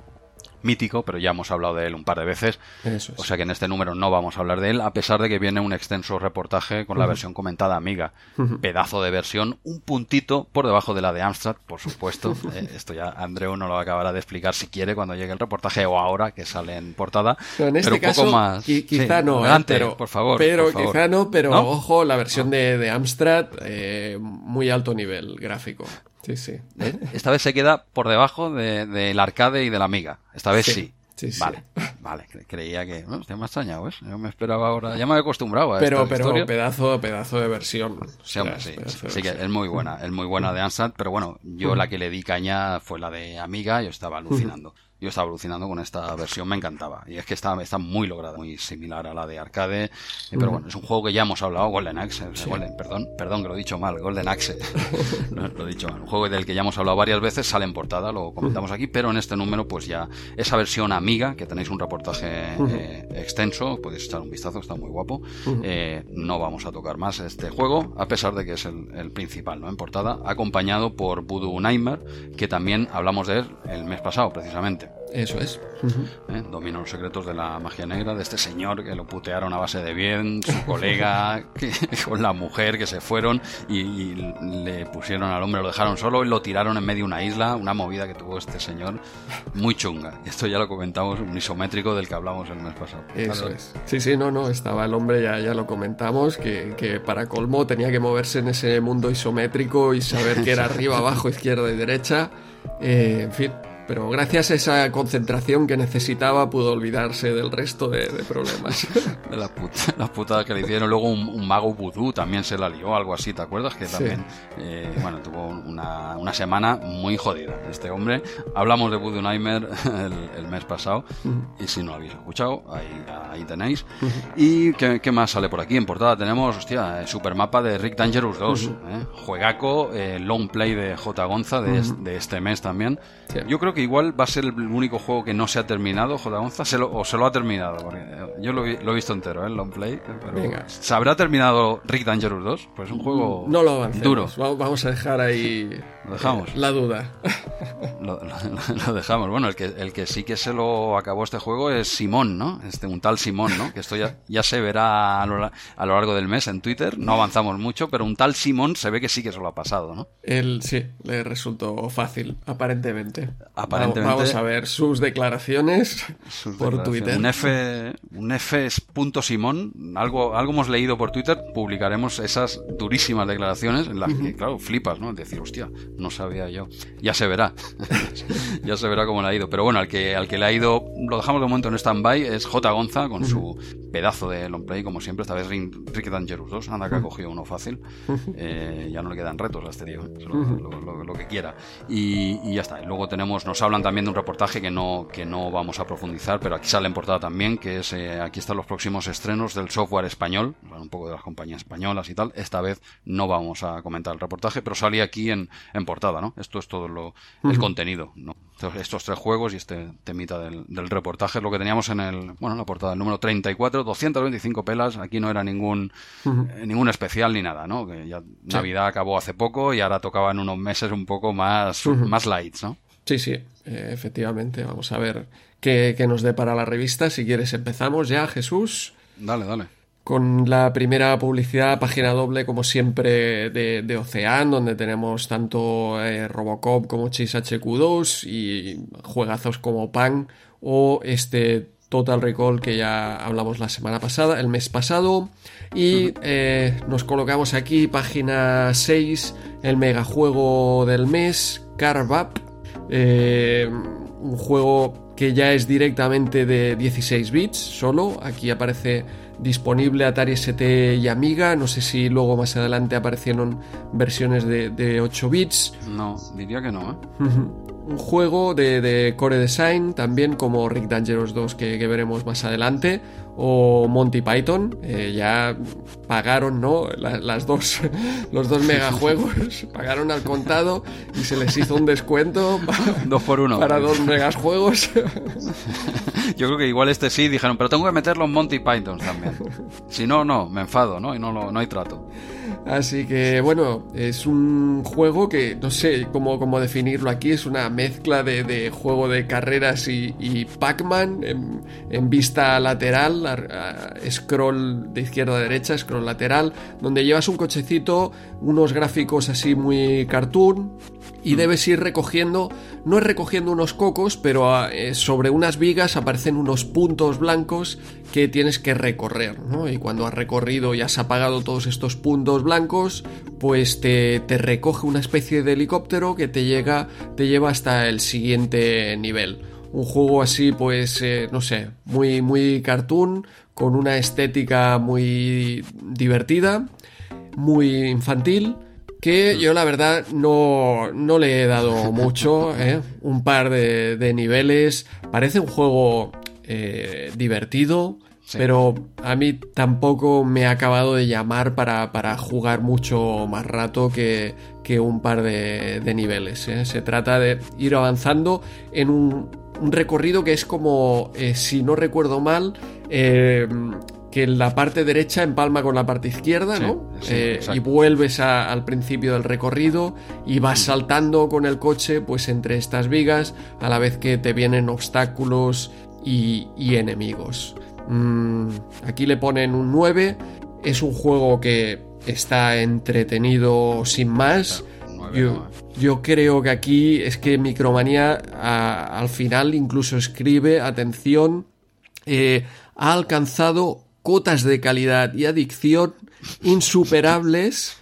mítico, pero ya hemos hablado de él un par de veces. Eso es. O sea que en este número no vamos a hablar de él, a pesar de que viene un extenso reportaje con la versión comentada amiga. Pedazo de versión, un puntito por debajo de la de Amstrad, por supuesto. Eh, esto ya Andreu no lo acabará de explicar si quiere cuando llegue el reportaje o ahora que sale en portada. Pero en este un caso, poco más. qui- quizá Sí, no, ¿eh? adelante, pero, por favor. Pero por favor. quizá no, pero ¿No? ojo, la versión de, de Amstrad, eh, muy alto nivel gráfico. Sí, sí. ¿Eh? Esta vez se queda por debajo de- del arcade y de la amiga. Esta vez Sí, sí. sí, sí. Vale, vale. cre- Creía que. Hostia, me ha extrañado, ¿ves? Yo me esperaba ahora. Ya me he acostumbrado a Pero, esta pero historia. pedazo, pedazo de versión. Sí, hombre, sí, de que es muy buena, es muy buena de Ansat, pero bueno, yo la que le di caña fue la de Amiga, yo estaba alucinando. Yo estaba alucinando con esta versión, me encantaba. Y es que está, está muy lograda, muy similar a la de arcade. eh, pero bueno, es un juego que ya hemos hablado, Golden Axe. sea, Golden, perdón, perdón que lo he dicho mal, Golden Axe. lo, lo he dicho mal. Un juego del que ya hemos hablado varias veces, sale en portada, lo comentamos aquí, pero en este número, pues ya esa versión Amiga, que tenéis un reportaje eh, extenso, podéis echar un vistazo, está muy guapo. Eh, no vamos a tocar más este juego, a pesar de que es el, el principal, ¿no? En portada, acompañado por Voodoo Nightmare, que también hablamos de él el mes pasado, precisamente. Eso es. ¿eh? Domina los secretos de la magia negra, de este señor que lo putearon a base de bien, su colega que- con la mujer que se fueron y, y le pusieron al hombre, lo dejaron solo y lo tiraron en medio de una isla, una movida que tuvo este señor muy chunga. Esto ya lo comentamos, un isométrico del que hablamos el mes pasado. Eso Vale. es. Sí, sí, no, no, estaba el hombre, ya, ya lo comentamos, que, que para colmo tenía que moverse en ese mundo isométrico y saber que era arriba, abajo, izquierda y derecha. Eh, en fin, pero gracias a esa concentración que necesitaba pudo olvidarse del resto de, de problemas. La puta, la putada que le hicieron. Luego un, un mago vudú también se la lió, algo así, ¿te acuerdas? Que también, eh, bueno, tuvo una, una semana muy jodida. Este hombre, hablamos de Voodoo Nightmare el, el mes pasado, y si no lo habéis escuchado, ahí, ahí tenéis. ¿Y qué, qué más sale por aquí? En portada tenemos, hostia, Supermapa de Rick Dangerous 2, ¿eh? Juegaco, eh, Long Play de J. Gonza de, de este mes también. Sí. Yo creo que igual va a ser el único juego que no se ha terminado, J. Gonza, se lo- o se lo ha terminado. Porque eh, yo lo, he visto entero, ¿eh? long play. Pero Venga. ¿Se habrá terminado Rick Dangerous 2? Pues es un juego No lo duro. Va- Vamos a dejar ahí Lo dejamos. la duda. Lo, lo- lo dejamos. Bueno, el que, el que sí que se lo acabó este juego es Simón, ¿no? Este, un tal Simón, ¿no? Que esto ya, ya se verá a lo, la- a lo largo del mes en Twitter. No avanzamos mucho, pero un tal Simón se ve que sí que se lo ha pasado, ¿no? Él sí, le resultó fácil, aparentemente. Aparentemente. Vamos a ver sus declaraciones Sus por declaraciones. Twitter. Un F, un F es punto Simón, algo, algo hemos leído por Twitter, publicaremos esas durísimas declaraciones en las que, claro, flipas, ¿no? Decir, hostia, no sabía yo. Ya se verá. ya se verá cómo le ha ido. Pero bueno, al que, al que le ha ido, lo dejamos de momento en stand-by, es J. Gonza con su pedazo de long play, como siempre, esta vez Rick Dangerous 2. Anda que ha cogido uno fácil. Eh, ya no le quedan retos a este tío, ¿eh? Lo, lo- lo- lo que quiera. Y, y ya está. Luego tenemos, nos hablan también de un reportaje que no, que no vamos a profundizar, pero aquí sale en portada también, que es, eh, aquí están los próximos estrenos del software español, un poco de las compañías españolas y tal. Esta vez no vamos a comentar el reportaje, pero salía aquí en, en portada, ¿no? Esto es todo lo, el contenido, ¿no? Estos, estos tres juegos y este temita del, del reportaje lo que teníamos en el, bueno, en la portada, el número 34, 225 pelas, aquí no era ningún, eh, ningún especial ni nada, ¿no? Que ya Navidad acabó hace poco y ahora tocaba en unos meses un poco más, más lights, ¿no? Sí, sí, eh, efectivamente. Vamos a ver qué, qué nos depara la revista. Si quieres empezamos ya, Jesús. Dale, dale. Con la primera publicidad, página doble, como siempre, de, de Ocean, donde tenemos tanto eh, Robocop como Chase HQ2 y juegazos como Pan o este Total Recall que ya hablamos la semana pasada, el mes pasado. Y eh, nos colocamos aquí, página 6, el megajuego del mes, Carve Up. Eh, un juego que ya es directamente de 16 bits solo. Aquí aparece disponible Atari ST y Amiga. No sé si luego más adelante aparecieron versiones de, de 8 bits. No, diría que no, ¿eh? Un juego de, de Core Design, también como Rick Dangerous 2 que, que veremos más adelante, o Monty Python, eh, ya pagaron, ¿no? La- las dos, los dos megajuegos, pagaron al contado y se les hizo un descuento Dos por uno. para dos megajuegos. Yo creo que igual este sí dijeron, pero tengo que meter los Monty Python también. Si no, no, me enfado, ¿no? Y no, lo- no hay trato. Así que bueno, es un juego que no sé cómo, cómo definirlo aquí, es una mezcla de, juego de carreras y, Pac-Man en, vista lateral, scroll de izquierda a derecha, scroll lateral, donde llevas un cochecito, unos gráficos así muy cartoon, y mm. debes ir recogiendo, no es recogiendo unos cocos, pero ah, eh, sobre unas vigas aparecen unos puntos blancos que tienes que recorrer, ¿no? Y cuando has recorrido y has apagado todos estos puntos blancos, pues te, recoge una especie de helicóptero que te llega, te lleva hasta el siguiente nivel. Un juego así, pues, eh, no sé, muy, muy cartoon, con una estética muy divertida, muy infantil que yo la verdad no, no le he dado mucho, ¿eh? un par de, niveles, parece un juego eh, divertido, pero a mí tampoco me ha acabado de llamar para, jugar mucho más rato que, un par de, niveles. ¿eh? Se trata de ir avanzando en un, recorrido que es como, si no recuerdo mal, que la parte derecha empalma con la parte izquierda, ¿no? Eh, y vuelves al principio del recorrido y vas saltando con el coche pues entre estas vigas a la vez que te vienen obstáculos y, enemigos. Mm, aquí le ponen un 9, es un juego que está entretenido sin más. Yo, creo que aquí es que Micromanía al final incluso escribe, atención, eh, ha alcanzado cotas de calidad y adicción insuperables.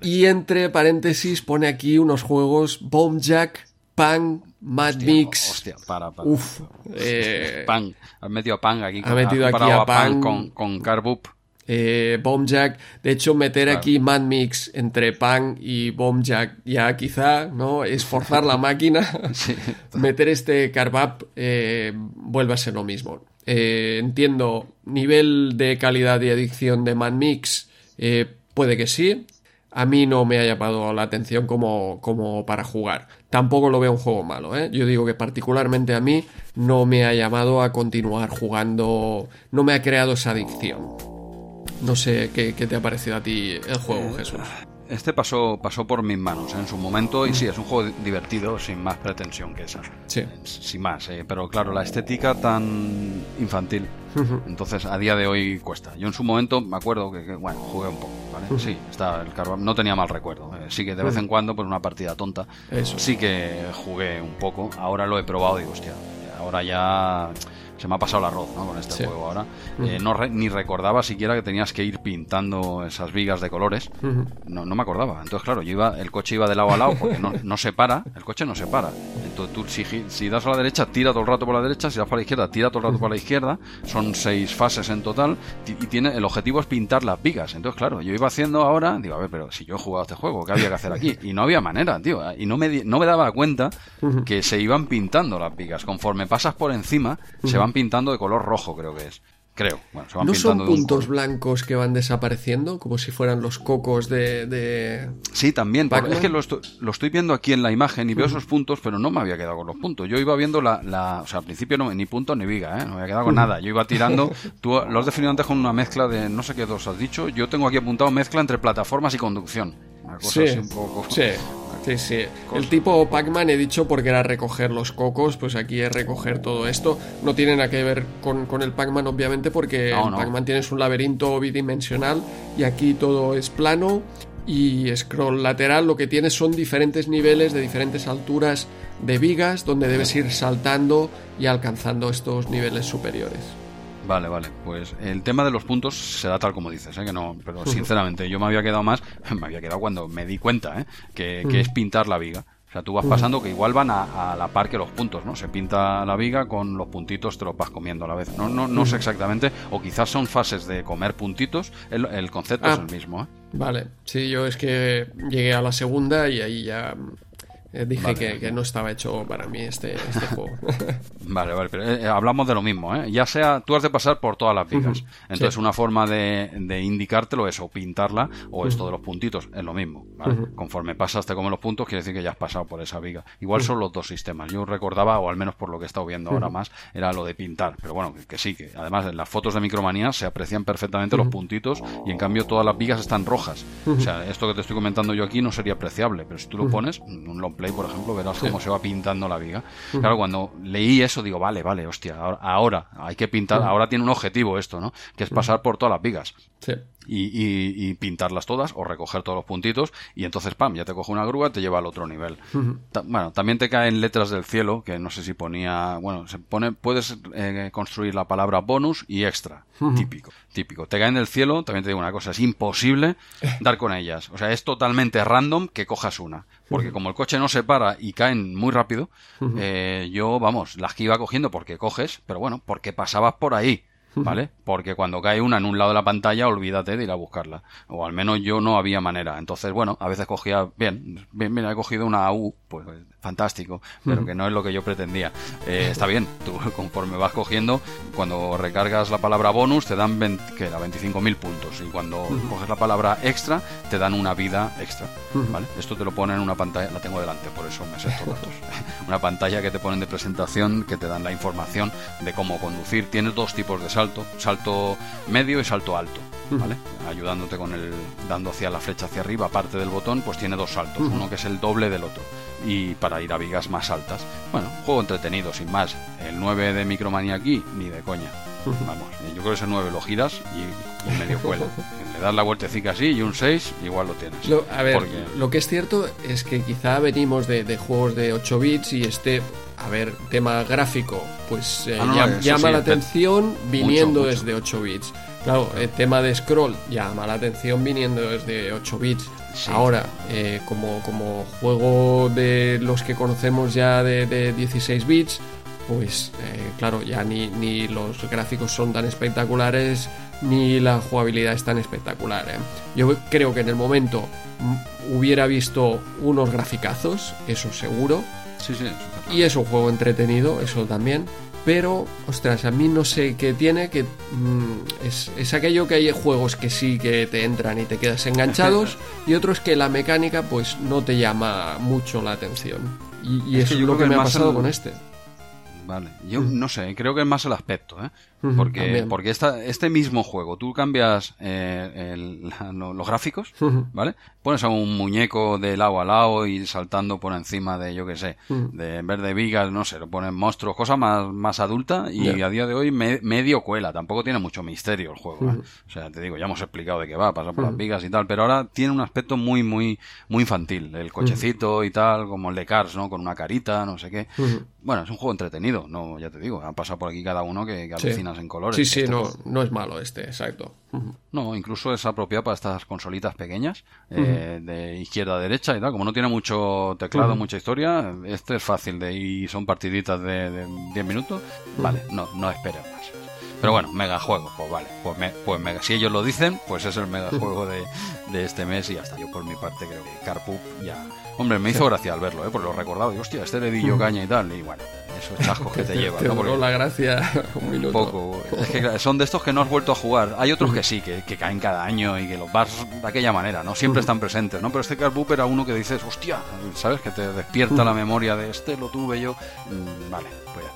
Y entre paréntesis pone aquí unos juegos Bomb Jack, Pang, Mad Mix. Hostia, para, para. Uf. Eh, Pang. Has metido Pang aquí. Ha metido aquí a, Pang con, con Carbup. Eh, Jack, de hecho meter aquí Mad Mix entre Pang y Bomb Jack ya quizá no es forzar la máquina meter este Carbup eh, vuelve a ser lo mismo eh, entiendo, nivel de calidad y adicción de Man Mix, eh, puede que sí. A mí no me ha llamado la atención como, como para jugar. Tampoco lo veo un juego malo, ¿eh? Yo digo que particularmente a mí no me ha llamado a continuar jugando, no me ha creado esa adicción. No sé qué, qué te ha parecido a ti el juego, Jesús. Este pasó, pasó por mis manos en su momento y sí, es un juego divertido sin más pretensión que esa. Sí. Sin más, eh, pero claro, la estética tan infantil. Entonces, a día de hoy cuesta. Yo en su momento me acuerdo que, bueno, jugué un poco, ¿vale? Sí, está el no tenía mal recuerdo. Eh, sí que de vez en cuando, pues una partida tonta, Eso. sí que jugué un poco. Ahora lo he probado y digo, hostia, ahora ya se me ha pasado el arroz ¿no? con este juego ahora. Eh, no ni recordaba siquiera que tenías que ir pintando esas vigas de colores. no, no me acordaba. Entonces, claro, yo iba, el coche iba de lado a lado porque no, no se para, el coche no se para. Entonces, tú si, si, das a la derecha, tira todo el rato por la derecha, si das para la izquierda, tira todo el rato por la izquierda. Son seis fases en total y tiene el objetivo es pintar las vigas. Entonces, claro, yo iba haciendo ahora, digo, a ver, pero si yo he jugado este juego, ¿qué había que hacer aquí? Y no había manera, tío. Y no me, no me daba cuenta que se iban pintando las vigas. Conforme pasas por encima, se van pintando de color rojo, creo que es. Creo. Bueno, ¿No son puntos blancos que van desapareciendo? Como si fueran los cocos de. Sí, también. es que lo estoy, viendo aquí en la imagen y veo esos puntos, pero no me había quedado con los puntos. Yo iba viendo la. o sea, al principio no, ni punto ni viga, ¿eh? No me había quedado con nada. Yo iba tirando. Tú lo has definido antes con una mezcla de. No sé qué dos has dicho. Yo tengo aquí apuntado mezcla entre plataformas y conducción. Una cosa así un poco. Sí. Sí, sí. El tipo Pac-Man he dicho porque era recoger los cocos, pues aquí es recoger todo esto. No tiene nada que ver con, el Pac-Man, obviamente, porque en Pac-Man tienes un laberinto bidimensional y aquí todo es plano y scroll lateral lo que tienes son diferentes niveles de diferentes alturas de vigas donde debes ir saltando y alcanzando estos niveles superiores. Vale, vale. Pues el tema de los puntos se da tal como dices, ¿eh? que no, pero sinceramente yo me había quedado más, me había quedado cuando me di cuenta, ¿eh? que, es pintar la viga. O sea, tú vas pasando que igual van a, la par que los puntos, ¿no? Se pinta la viga con los puntitos, te los vas comiendo a la vez. No, no, no sé exactamente, o quizás son fases de comer puntitos, el, concepto es ah. el mismo, ¿eh? Vale, sí, yo es que llegué a la segunda y ahí ya eh, dije que, no estaba hecho para mí este, este juego. Vale, vale, pero eh, hablamos de lo mismo, ¿eh? Ya sea, tú has de pasar por todas las vigas. Entonces, una forma de, de, indicártelo es o pintarla o esto de los puntitos, es lo mismo, ¿vale? Conforme pasas te comen los puntos, quiere decir que ya has pasado por esa viga. Igual son los dos sistemas. Yo recordaba, o al menos por lo que he estado viendo ahora más, era lo de pintar. Pero bueno, que, sí, que además en las fotos de Micromanía se aprecian perfectamente los puntitos y en cambio todas las vigas están rojas. O sea, esto que te estoy comentando yo aquí no sería apreciable, pero si tú lo pones, un long play, por ejemplo, verás cómo se va pintando la viga. Claro, cuando leí eso digo, vale, vale, hostia, ahora, hay que pintar, ahora tiene un objetivo esto, ¿no? Que es pasar por todas las vigas. Sí y, pintarlas todas o recoger todos los puntitos y entonces, pam, ya te coge una grúa, te lleva al otro nivel. bueno, también te caen letras del cielo, que no sé si ponía, bueno, se pone, puedes eh, construir la palabra bonus y extra, típico, típico. Te caen del cielo, también te digo una cosa, es imposible dar con ellas. O sea, es totalmente random que cojas una. Porque como el coche no se para y caen muy rápido, eh, yo, vamos, las que iba cogiendo porque coges, pero bueno, porque pasabas por ahí. ¿vale? Porque cuando cae una en un lado de la pantalla, olvídate de ir a buscarla. O al menos yo no había manera. Entonces, bueno, a veces cogía, bien, bien, bien, he cogido una U, pues fantástico, pero que no es lo que yo pretendía. Eh, está bien, tú conforme vas cogiendo, cuando recargas la palabra bonus te dan que era 25.000 puntos y cuando coges la palabra extra te dan una vida extra, ¿vale? Esto te lo ponen en una pantalla, la tengo delante, por eso me sé estos datos. una pantalla que te ponen de presentación que te dan la información de cómo conducir. Tienes dos tipos de salto, salto medio y salto alto. ¿Vale? Ayudándote con el dando hacia la flecha hacia arriba, aparte del botón, pues tiene dos saltos, uno que es el doble del otro y para ir a vigas más altas. Bueno, juego entretenido, sin más. El 9 de Micromania aquí, ni de coña. Vamos, yo creo que ese 9 lo giras y, medio cuela. Le das la vueltecita así y un 6 igual lo tienes. Lo, a ver, lo que es cierto es que quizá venimos de, juegos de 8 bits y este, a ver, tema gráfico, pues eh, ah, llama, la atención viniendo desde 8 bits. Claro, el tema de scroll llama la atención viniendo desde 8 bits. Ahora, eh, como, como juego de los que conocemos ya de, 16 bits, pues eh, claro, ya ni, ni, los gráficos son tan espectaculares, ni la jugabilidad es tan espectacular. ¿eh? Yo creo que en el momento mm, hubiera visto unos graficazos, eso seguro. Sí, sí, y es un juego entretenido, eso también pero, ostras, a mí no sé qué tiene, que mm, es, aquello que hay juegos que sí que te entran y te quedas enganchados, y otros que la mecánica pues no te llama mucho la atención. Y, eso es lo que, me ha pasado con este. Vale, yo no sé, creo que es más el aspecto, ¿eh? Porque, porque esta, este mismo juego, tú cambias eh, los gráficos, ¿vale? Pones a un muñeco de lado a lado y saltando por encima de, yo qué sé, de en vez de vigas, no sé, lo ponen monstruos, cosa más, más adulta y a día de hoy medio cuela, tampoco tiene mucho misterio el juego. ¿eh? O sea, te digo, ya hemos explicado de qué va, pasa por las vigas y tal, pero ahora tiene un aspecto muy, muy, muy infantil, el cochecito y tal, como el de Cars, ¿no? Con una carita, no sé qué. Bueno, es un juego entretenido, no, ya te digo, ha pasado por aquí cada uno que, que en colores. Sí, sí, no, no es malo este, exacto. No, incluso es apropiado para estas consolitas pequeñas, eh, de izquierda a derecha y tal. Como no tiene mucho teclado, mucha historia, este es fácil de y son partiditas de 10 minutos. Vale, no, no esperes más. Pero bueno, mega juego, pues vale, pues, pues mega, si ellos lo dicen, pues es el mega juego de, de este mes y hasta yo por mi parte creo que Carpup ya... Hombre, me hizo gracia al verlo, ¿eh? porque lo recordaba, y hostia, este le di yo caña y tal, y bueno, esos chascos que te, llevan. ¿no? la gracia un minuto. poco. Es que son de estos que no has vuelto a jugar. Hay otros que sí, que, caen cada año y que los vas de aquella manera, ¿no? Siempre están presentes, ¿no? Pero este Carpup era uno que dices, hostia, ¿sabes? Que te despierta la memoria de este, lo tuve yo. Mm, vale, pues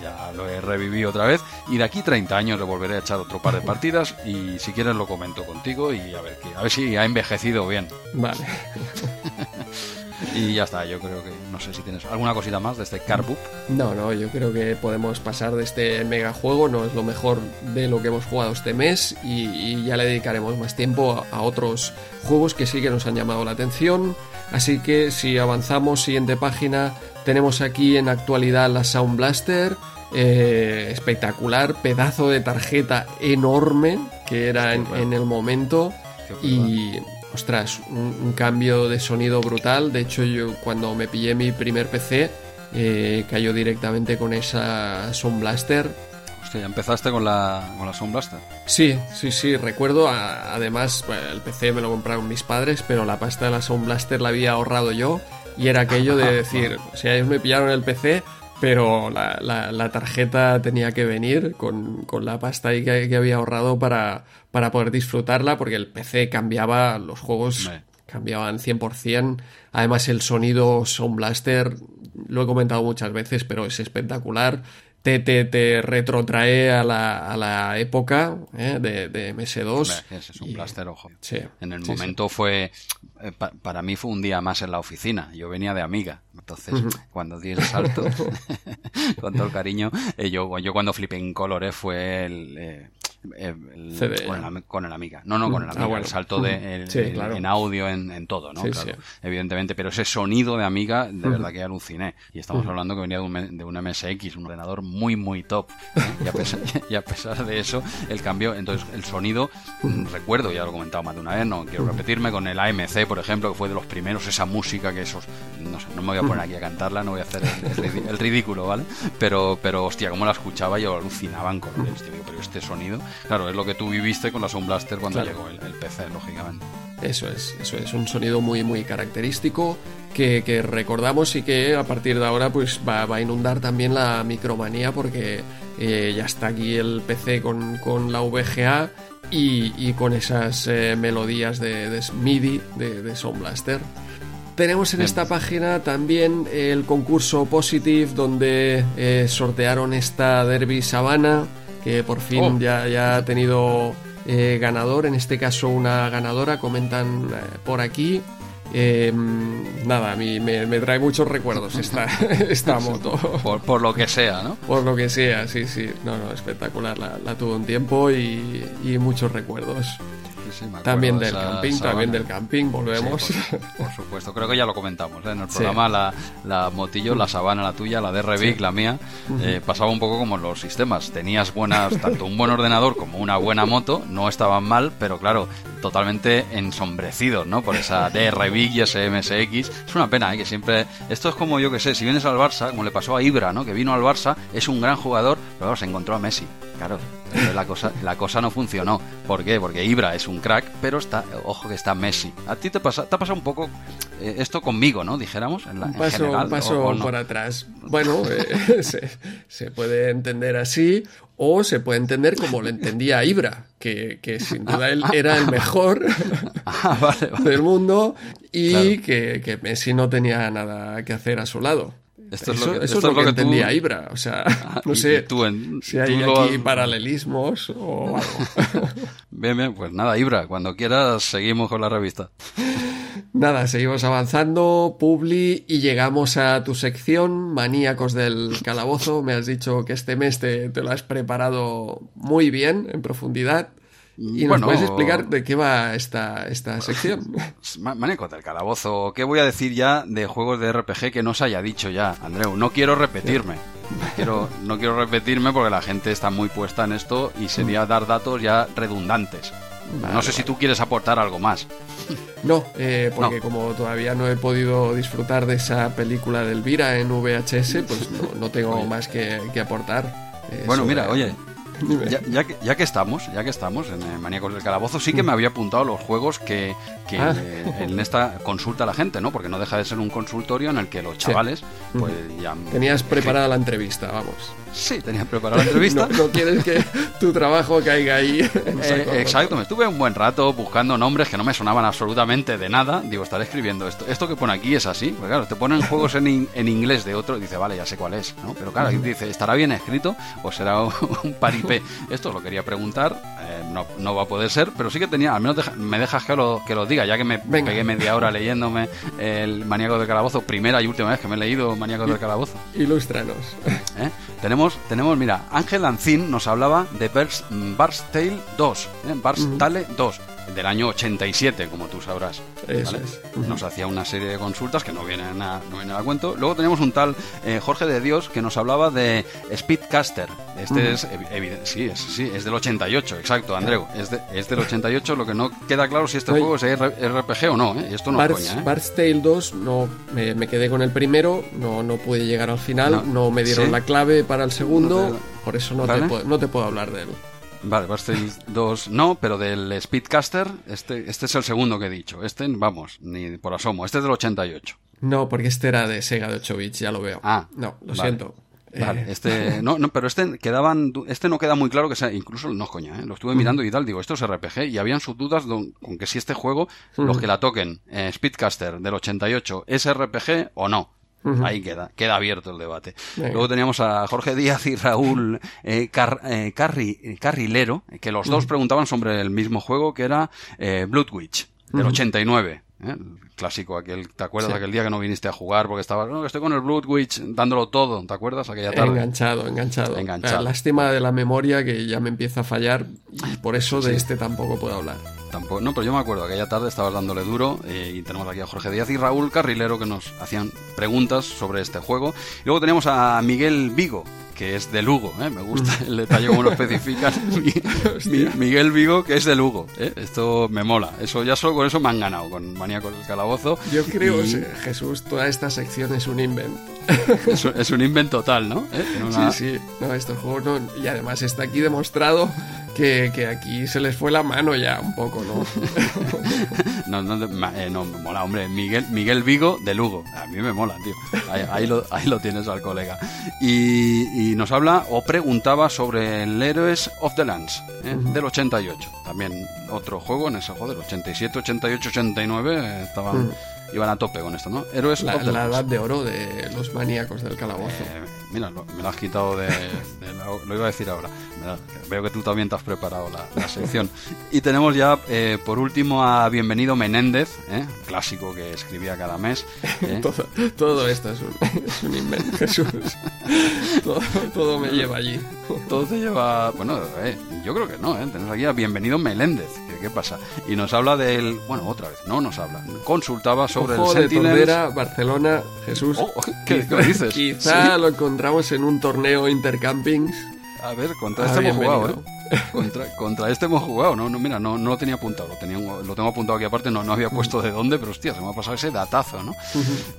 ya Ya lo he revivido otra vez. Y de aquí 30 años le volveré a echar otro par de partidas y si quieres lo comento contigo y a ver, a ver si ha envejecido bien. Vale. Y ya está, yo creo que no sé si tienes alguna cosita más de este Carboop. No, no, yo creo que podemos pasar de este mega juego, no es lo mejor de lo que hemos jugado este mes y, ya le dedicaremos más tiempo a, otros juegos que sí que nos han llamado la atención. Así que si avanzamos, siguiente página, tenemos aquí en actualidad la Sound Blaster. Eh, espectacular, pedazo de tarjeta enorme que era en el momento y ostras, un, cambio de sonido brutal. De hecho, yo cuando me pillé mi primer PC, eh, cayó directamente con esa Sound Blaster. Hostia, ¿empezaste con la, con la Sound Blaster? Sí, sí, sí. Recuerdo, además, el PC me lo compraron mis padres, pero la pasta de la Sound Blaster la había ahorrado yo. Y era aquello de decir, si ellos me pillaron el PC, pero la, la, tarjeta tenía que venir con, con la pasta ahí que, había ahorrado para, para poder disfrutarla, porque el PC cambiaba, los juegos cambiaban 100%. Además, el sonido Sound Blaster, lo he comentado muchas veces, pero es espectacular te, te, retrotrae a la, a la época ¿eh? de, de, MS2. es un blaster, ojo. En el momento fue, eh, para mí fue un día más en la oficina. Yo venía de amiga. Entonces, cuando di el salto, con todo el cariño, eh, yo, yo cuando flipé en colores fue el, eh, con, el, Amiga. No, no, con el ah, Amiga. El salto de, en audio, en, todo, ¿no? claro, evidentemente. Pero ese sonido de Amiga, de verdad que aluciné. Y estamos hablando que venía de un, de un MSX, un ordenador muy, muy top. ¿eh? Y, a pesar, y, a pesar, de eso, el cambio, entonces el sonido, recuerdo, ya lo he comentado más de una vez, no quiero repetirme, con el AMC, por ejemplo, que fue de los primeros, esa música que esos, no sé, no me voy a poner aquí a cantarla, no voy a hacer el, ridículo, ¿vale? Pero, pero, hostia, como la escuchaba, yo alucinaba en colores, pero este sonido Claro, es lo que tú viviste con la Sound Blaster cuando llegó el, PC, lógicamente. Eso es, eso es un sonido muy, muy característico que, recordamos y que a partir de ahora pues va, a inundar también la micromanía porque eh, ya está aquí el PC con, la VGA y, con esas eh, melodías de, MIDI de, Sound Blaster. Tenemos en esta página también el concurso Positive donde eh, sortearon esta Derby Sabana que por fin oh. ya, ha tenido eh, ganador, en este caso una ganadora, comentan eh, por aquí. Em, nada, a mí me, trae muchos recuerdos esta, esta moto. Por, lo que sea, ¿no? Por lo que sea, sí, sí. No, no, espectacular. La, la tuve un tiempo y, y muchos recuerdos también del camping, también del camping, volvemos. por, supuesto, creo que ya lo comentamos ¿eh? en el programa, la, la, motillo, la sabana, la tuya, la DR Vic, la mía, eh, pasaba un poco como los sistemas. Tenías buenas, tanto un buen ordenador como una buena moto, no estaban mal, pero claro, totalmente ensombrecidos, ¿no? Por esa DR Vic y ese MSX. Es una pena, ¿eh? Que siempre... Esto es como, yo que sé, si vienes al Barça, como le pasó a Ibra, ¿no? Que vino al Barça, es un gran jugador, pero se encontró a Messi. Claro, la cosa, la cosa no funcionó. ¿Por qué? Porque Ibra es un crack, pero está, ojo que está Messi. A ti te pasa, te ha pasado un poco eh, esto conmigo, ¿no? Dijéramos. En la, un paso, paso por atrás. Bueno, eh, se, puede entender así o se puede entender como lo entendía Ibra, que, sin duda él era el mejor ah, del mundo y que, que Messi no tenía nada que hacer a su lado. Esto eso, es lo que, entendía Ibra. O sea, ah, no sé si hay aquí paralelismos o algo. bien, bien, pues nada, Ibra, cuando quieras seguimos con la revista. Nada, seguimos avanzando, Publi, y llegamos a tu sección, Maníacos del Calabozo. Me has dicho que este mes te lo has preparado muy bien, en profundidad. ¿Y nos puedes explicar de qué va esta, esta sección? Maneco del calabozo. ¿Qué voy a decir ya de juegos de RPG que no se haya dicho ya, Andreu? No quiero repetirme. Quiero, no quiero repetirme porque la gente está muy puesta en esto y sería dar datos ya redundantes. no sé si tú quieres aportar algo más. No, eh, porque como todavía no he podido disfrutar de esa película de Elvira en VHS, pues no, tengo más que, aportar. Eh, bueno, mira, oye, ya, que, ya, que, estamos, ya que estamos en el Maníacos del Calabozo, sí que me había apuntado los juegos que, ah. en esta consulta la gente, ¿no? Porque no deja de ser un consultorio en el que los chavales, pues ya. Tenías preparada la entrevista, vamos. Sí, tenía preparada la entrevista. no, quieres que tu trabajo caiga ahí. Eh, exacto, me estuve un buen rato buscando nombres que no me sonaban absolutamente de nada. Digo, estaré escribiendo esto. Esto que pone aquí es así. Pues claro, te ponen juegos en, en inglés de otro y dice, vale, ya sé cuál es, ¿no? Pero claro, dice, ¿estará bien escrito o será un paripé? Esto lo quería preguntar, eh, no, no, va a poder ser, pero sí que tenía, al menos me dejas que lo, que lo diga, ya que me pegué media hora leyéndome el Maníaco del Calabozo, primera y última vez que me he leído Maníaco del Calabozo. Ilústranos. ¿Eh? Tenemos, tenemos, mira, Ángel Ancín nos hablaba de Bar's Tale 2, ¿eh? Bar's Tale 2 del año 87, como tú sabrás. Nos hacía una serie de consultas que no vienen a, no vienen a cuento. Luego tenemos un tal eh, Jorge de Dios que nos hablaba de Speedcaster. Este es, evidente, sí, es, sí, es del 88, exacto, Andreu. Es, es del 88, lo que no queda claro si este juego es RPG o no. ¿eh? Esto no Bart's, ¿eh? Tale 2, no, me, quedé con el primero, no, no pude llegar al final, no, me dieron la clave para el segundo, por eso no, te, no te puedo hablar de él. Vale, Tale 2 no, pero del Speedcaster, este, este es el segundo que he dicho. Este, vamos, ni por asomo. Este es del 88. No, porque este era de Sega de 8 bits, ya lo veo. Ah, no, lo siento. Vale, este, no, no, pero este quedaban, este no queda muy claro que sea, incluso no coña, ¿eh? lo estuve mirando y tal, digo, esto es RPG, y habían sus dudas con que si este juego, los que la toquen, eh, Speedcaster del 88, es RPG o no. Ahí queda, queda abierto el debate. Luego teníamos a Jorge Díaz y Raúl eh, eh Carrilero, que los dos preguntaban sobre el mismo juego que era eh, Blood Witch, del 89. ¿eh? Clásico aquel, ¿te acuerdas aquel día que no viniste a jugar porque estabas, no, estoy con el Blood Witch dándolo todo, ¿te acuerdas aquella tarde? Enganchado, enganchado. enganchado. lástima de la memoria que ya me empieza a fallar y por eso de este tampoco puedo hablar. Tampoco, no, pero yo me acuerdo, aquella tarde estabas dándole duro eh, y tenemos aquí a Jorge Díaz y Raúl Carrilero que nos hacían preguntas sobre este juego. Y luego tenemos a Miguel Vigo, que es de Lugo, ¿eh? me gusta el detalle como lo especifican. Miguel Vigo, que es de Lugo. ¿eh? Esto me mola. Eso ya solo con eso me han ganado, con Maníaco del Calabozo. Yo creo, Jesús, toda esta sección es un invent. Es, un invent total, ¿no? ¿Eh? Sí, sí. No, estos juegos no. Y además está aquí demostrado que, aquí se les fue la mano ya un poco, ¿no? no, no, eh, no, me mola, hombre. Miguel, Miguel Vigo de Lugo. A mí me mola, tío. Ahí, lo, ahí lo, tienes al colega. Y, nos habla o preguntaba sobre el Heroes of the Lands ¿eh? del 88. También otro juego en ese juego del 87, 88, 89. estaban iban a tope con esto, ¿no? Héroes la, la edad de oro de los maníacos del calabozo. Eh, mira, me lo has quitado de, lo iba a decir ahora. veo que tú también te has preparado la, sección. y tenemos ya, eh, por último, a Bienvenido Menéndez, ¿eh? clásico que escribía cada mes. todo, todo, esto es un, es un invento, Jesús. todo, todo, me lleva allí. todo te lleva... Bueno, yo creo que no, ¿eh? Tenemos aquí a Bienvenido Meléndez. ¿Qué, pasa? Y nos habla del... Bueno, otra vez, no nos habla. Consultaba sobre el Sentinel. Barcelona, Jesús. Oh, ¿qué, dices? Quizá lo encontramos en un torneo intercampings. A ver, contra este hemos jugado, ¿eh? Contra, este hemos jugado, no, no mira, no, no lo tenía apuntado, lo, tenía, lo tengo apuntado aquí aparte, no, no había puesto de dónde, pero hostia, se me ha pasado ese datazo, ¿no?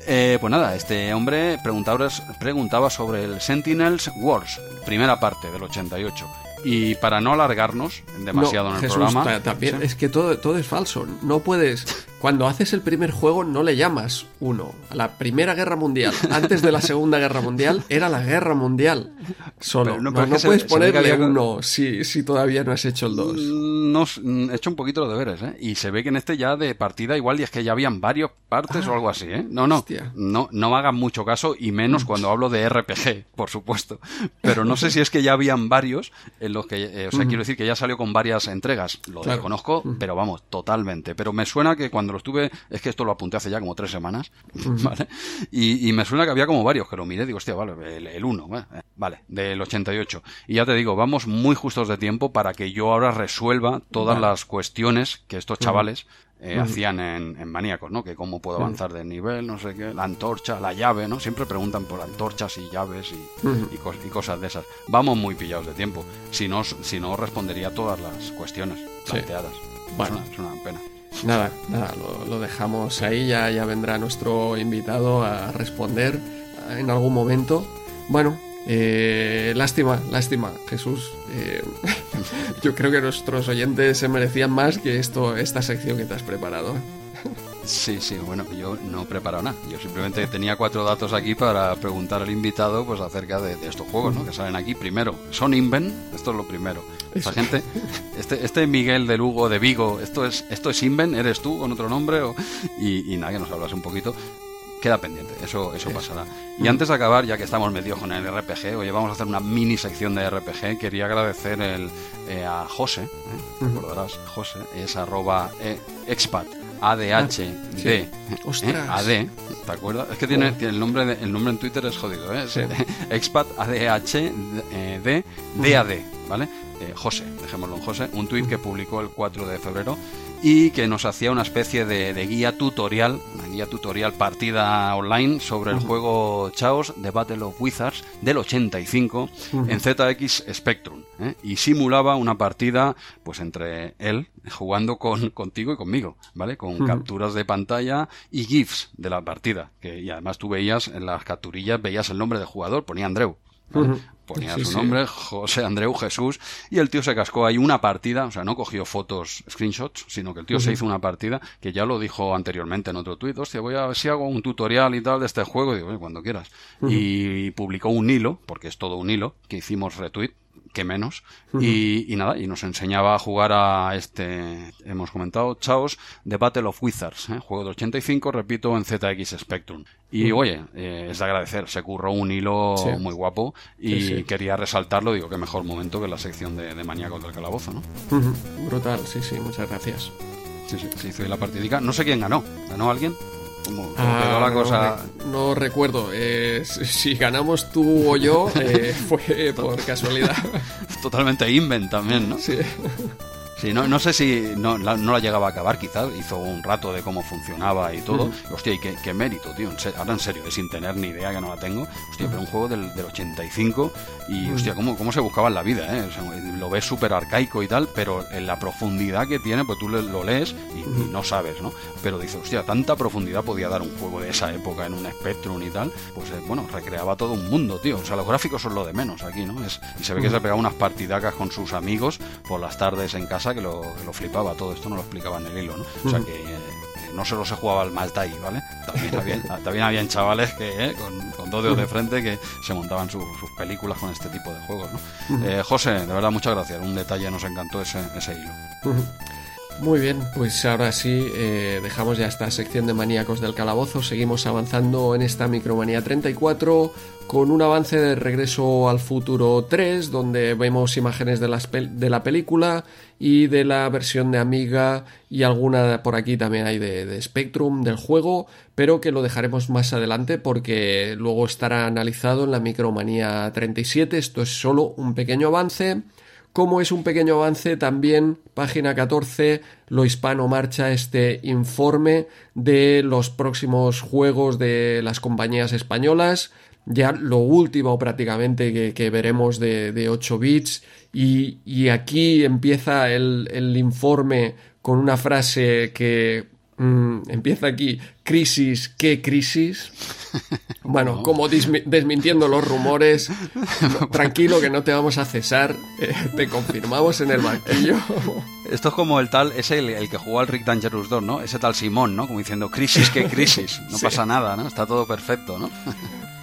Eh, pues nada, este hombre preguntaba, preguntaba sobre el Sentinels Wars, primera parte del 88. Y para no alargarnos demasiado en el programa. También, Es que todo, todo es falso. No puedes. Cuando haces el primer juego, no le llamas uno. La Primera Guerra Mundial, antes de la Segunda Guerra Mundial, era la Guerra Mundial. Solo. no, puedes ponerle uno si, si todavía no has hecho el dos. Mm, no, mm, he hecho un poquito los deberes, ¿eh? Y se ve que en este ya de partida igual, y es que ya habían varios partes o ah, algo así, ¿eh? No, no. No, no me hagan mucho caso, y menos cuando hablo de RPG, por supuesto. Pero no sé si es que ya habían varios en los que. Eh, o sea, quiero decir que ya salió con varias entregas. Lo desconozco, pero vamos, totalmente. Pero me suena que cuando lo estuve, es que esto lo apunté hace ya como tres semanas, ¿vale? Y, me suena que había como varios que lo miré, digo, hostia, vale, el, 1, vale, del 88. Y ya te digo, vamos muy justos de tiempo para que yo ahora resuelva todas las cuestiones que estos chavales eh, hacían en, Maníacos, ¿no? Que cómo puedo avanzar de nivel, no sé qué, la antorcha, la llave, ¿no? Siempre preguntan por antorchas y llaves y, y, cosas de esas. Vamos muy pillados de tiempo. Si no, si no respondería todas las cuestiones planteadas. Bueno. es una pena. Nada, nada, lo, dejamos ahí, ya, ya vendrá nuestro invitado a responder en algún momento. Bueno, eh, lástima, lástima, Jesús. Eh, yo creo que nuestros oyentes se merecían más que esto, esta sección que te has preparado. Sí, sí, bueno, yo no he preparado nada. Yo simplemente tenía cuatro datos aquí para preguntar al invitado pues acerca de, estos juegos, ¿no? Que salen aquí. Primero, son Inven, esto es lo primero. Esta gente, este, este Miguel de Lugo, de Vigo, esto es, esto es Inven, ¿eres tú con otro nombre? O, y, y nada, que nos hablas un poquito queda pendiente, eso, eso pasará. Y antes de acabar, ya que estamos metidos con el RPG, oye, vamos a hacer una mini sección de RPG, quería agradecer el, eh, a José, ¿eh? recordarás, José, es arroba eh, expat ADHD. ¿eh? AD, ¿te acuerdas? Es que tiene, el nombre el nombre en Twitter es jodido, ¿eh? Expat ADHD DAD, ¿vale? Eh, José, dejémoslo en José, un tweet que publicó el 4 de febrero y que nos hacía una especie de, guía tutorial, una guía tutorial partida online sobre el juego Chaos de Battle of Wizards del 85 en ZX Spectrum ¿eh? y simulaba una partida pues entre él jugando con contigo y conmigo, ¿vale? Con capturas de pantalla y GIFs de la partida, que y además tú veías en las capturillas veías el nombre del jugador, ponía Andreu ponía su nombre, José Andreu Jesús, y el tío se cascó ahí una partida, o sea, no cogió fotos, screenshots, sino que el tío se hizo una partida, que ya lo dijo anteriormente en otro tuit, hostia, voy a ver si hago un tutorial y tal de este juego, y digo, cuando quieras. Y publicó un hilo, porque es todo un hilo, que hicimos retweet, que menos. y, nada, y nos enseñaba a jugar a este, hemos comentado, Chaos, The Battle of Wizards, ¿eh? juego de 85, repito, en ZX Spectrum. Y oye, eh, es de agradecer, se curró un hilo muy guapo y quería resaltarlo, digo, que mejor momento que la sección de, de Maníacos del Calabozo, ¿no? Brutal, sí, sí, muchas gracias. Sí, sí, se hizo la partidica. No sé quién ganó. ¿Ganó alguien? Ah, la cosa? No, recuerdo. Eh, si ganamos tú o yo, eh, fue por casualidad. Totalmente invent también, ¿no? Sí no, no sé si no, la, no la llegaba a acabar, quizás hizo un rato de cómo funcionaba y todo. Hostia, y qué, mérito, tío. ahora en serio, sin tener ni idea que no la tengo. Hostia, pero un juego del, del 85 y, hostia, ¿cómo, cómo se buscaba en la vida, ¿eh? lo ves súper arcaico y tal, pero en la profundidad que tiene, pues tú lo lees y, no sabes, ¿no? Pero dices, hostia, tanta profundidad podía dar un juego de esa época en un Spectrum y tal. Pues, eh, bueno, recreaba todo un mundo, tío. O sea, los gráficos son lo de menos aquí, ¿no? Es, y se ve que se pegaba unas partidacas con sus amigos por las tardes en casa que lo, lo flipaba, todo esto no lo explicaba en el hilo, ¿no? O sea que, eh, no solo se jugaba al Maltai, ¿vale? También, había, también habían chavales que eh, con, dos dedos de frente que se montaban sus películas con este tipo de juegos, ¿no? Eh, José, de verdad, muchas gracias. Un detalle nos encantó ese, ese hilo. Muy bien, pues ahora sí eh, dejamos ya esta sección de maníacos del calabozo, seguimos avanzando en esta Micromanía 34 con un avance de Regreso al Futuro 3 donde vemos imágenes de, de la película y de la versión de Amiga y alguna por aquí también hay de, de Spectrum del juego, pero que lo dejaremos más adelante porque luego estará analizado en la Micromanía 37, esto es solo un pequeño avance como es un pequeño avance, también página 14, lo hispano marcha este informe de los próximos juegos de las compañías españolas, ya lo último prácticamente que, veremos de, 8 bits. Y, aquí empieza el, el informe con una frase que Mm, empieza aquí, crisis, ¿qué crisis? Bueno, como desmintiendo los rumores, tranquilo que no te vamos a cesar, eh, te confirmamos en el banquillo. Esto es como el tal, es el, que jugó al Rick Dangerous 2, ¿no? Ese tal Simón, ¿no? Como diciendo, crisis, ¿qué crisis? No pasa nada, ¿no? Está todo perfecto, ¿no?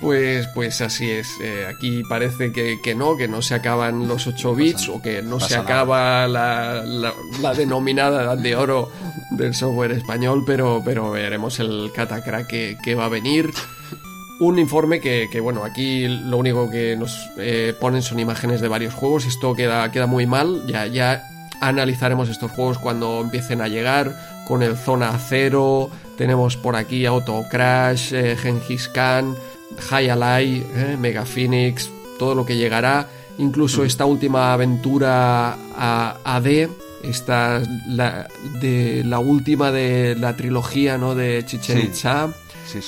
Pues, pues así es. Eh, aquí parece que, que, no, que no se acaban los 8 bits o que no se acaba la, la, denominada edad de oro del software español, pero, pero veremos el catacrack que, que va a venir. Un informe que, que, bueno, aquí lo único que nos eh, ponen son imágenes de varios juegos. Esto queda, queda muy mal. Ya, ya analizaremos estos juegos cuando empiecen a llegar con el Zona Cero. Tenemos por aquí Auto Crash, eh, Gengis Khan. High Ally, eh, Mega Phoenix, todo lo que llegará, incluso esta última aventura a AD, esta la, de la última de la trilogía ¿no? de Chichen Itza.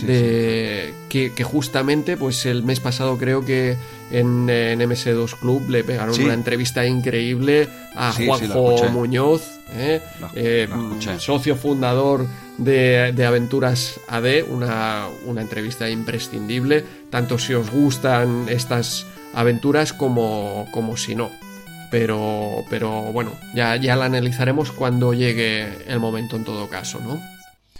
De, que, justamente pues el mes pasado creo que en, MS2 Club le pegaron una entrevista increíble a Juanjo Muñoz, ¿eh? Eh, socio fundador de, Aventuras AD, una, una, entrevista imprescindible, tanto si os gustan estas aventuras como, como si no. Pero, pero bueno, ya, ya la analizaremos cuando llegue el momento en todo caso, ¿no?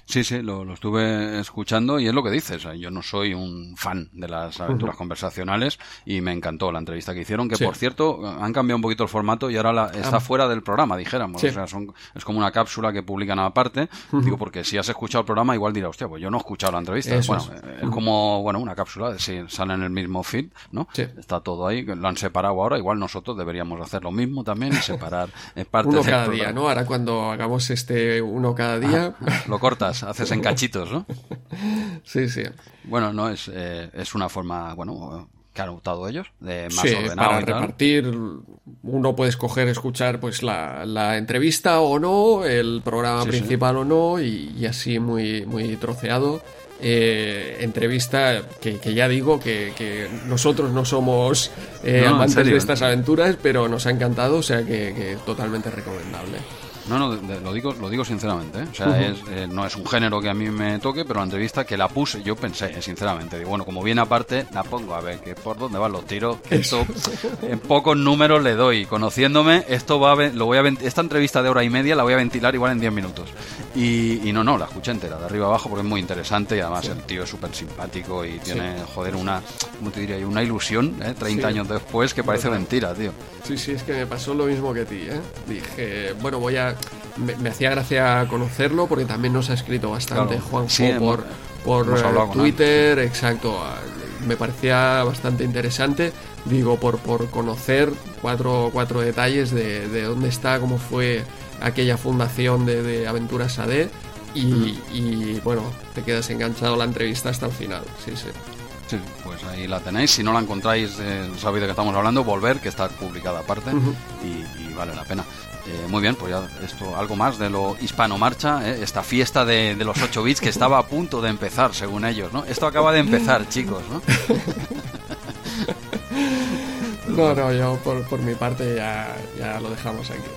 Sí, sí, lo, estuve escuchando y es lo que dices. Yo no soy un fan de las aventuras conversacionales y me encantó la entrevista que hicieron, que por cierto han cambiado un poquito el formato y ahora está fuera del programa, dijéramos. O sea, son, es como una cápsula que publican aparte. Digo, porque si has escuchado el programa igual dirás, hostia, pues yo no he escuchado la entrevista. bueno, es. como bueno una cápsula, si sale en el mismo feed, ¿no? Está todo ahí, lo han separado ahora. Igual nosotros deberíamos hacer lo mismo también y separar parte Uno cada día, ¿no? Ahora cuando hagamos este uno cada día... lo cortas haces en cachitos, ¿no? Sí, sí. Bueno, no, es, eh, es una forma, bueno, que han optado ellos, de más sí, ordenado. Para repartir, uno puede escoger escuchar pues la, la entrevista o no, el programa principal o no, y, así muy, muy troceado. Eh, entrevista que, ya digo que, nosotros no somos eh, amantes de estas aventuras, pero nos ha encantado, o sea que, que totalmente recomendable. No, no, lo digo, lo digo sinceramente. ¿eh? O sea, eh, no es un género que a mí me toque, pero la entrevista que la puse, yo pensé, sinceramente, digo, bueno, como viene aparte, la pongo a ver que por dónde van los tiros, que esto en pocos números le doy. Conociéndome, esto va a, lo voy a esta entrevista de hora y media la voy a ventilar igual en 10 minutos. Y, no, no, la escuché entera, de arriba abajo, porque es muy interesante y además el tío es súper simpático y tiene, joder, una, ¿cómo te diría? Una ilusión, ¿eh? 30 años después, que parece mentira, tío. Sí, sí, es que me pasó lo mismo que a ti, ¿eh? Dije, bueno, voy a me, hacía gracia conocerlo porque también nos ha escrito bastante Juan por, por Twitter, exacto. Me parecía bastante interesante, digo, por, por conocer cuatro, cuatro detalles de, de dónde está, cómo fue aquella fundación de, de Aventuras AD. Y, mm. y, bueno, te quedas enganchado la entrevista hasta el final. Sí, sí. Sí, pues ahí la tenéis. Si no la encontráis, eh, sabéis de qué estamos hablando, volver, que está publicada aparte y, vale la pena. Eh, muy bien, pues ya esto, algo más de lo hispano marcha, ¿eh? esta fiesta de, los 8 bits que estaba a punto de empezar, según ellos, ¿no? Esto acaba de empezar, chicos, ¿no? no, no, yo por, por mi parte ya, ya lo dejamos aquí.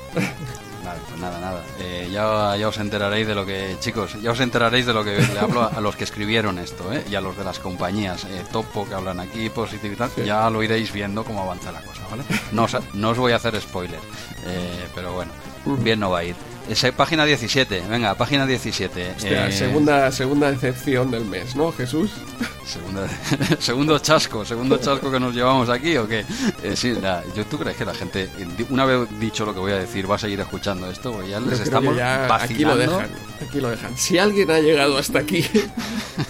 Pues nada, nada. Eh, ya, ya os enteraréis de lo que, chicos, ya os enteraréis de lo que le hablo a, los que escribieron esto, ¿eh? Y a los de las compañías, eh, Topo, que hablan aquí, Positividad, ya lo iréis viendo cómo avanza la cosa, ¿vale? No os, no os voy a hacer spoiler, eh, pero bueno, bien no va a ir. Esa, página 17, venga, página 17. Eh, segunda, segunda decepción del mes, ¿no, Jesús? segundo chasco, segundo chasco que nos llevamos aquí, ¿o qué? Eh, sí, yo, ¿tú crees que la gente, una vez dicho lo que voy a decir, va a seguir escuchando esto? Pues ya les estamos Aquí lo dejan, aquí lo dejan. Si alguien ha llegado hasta aquí,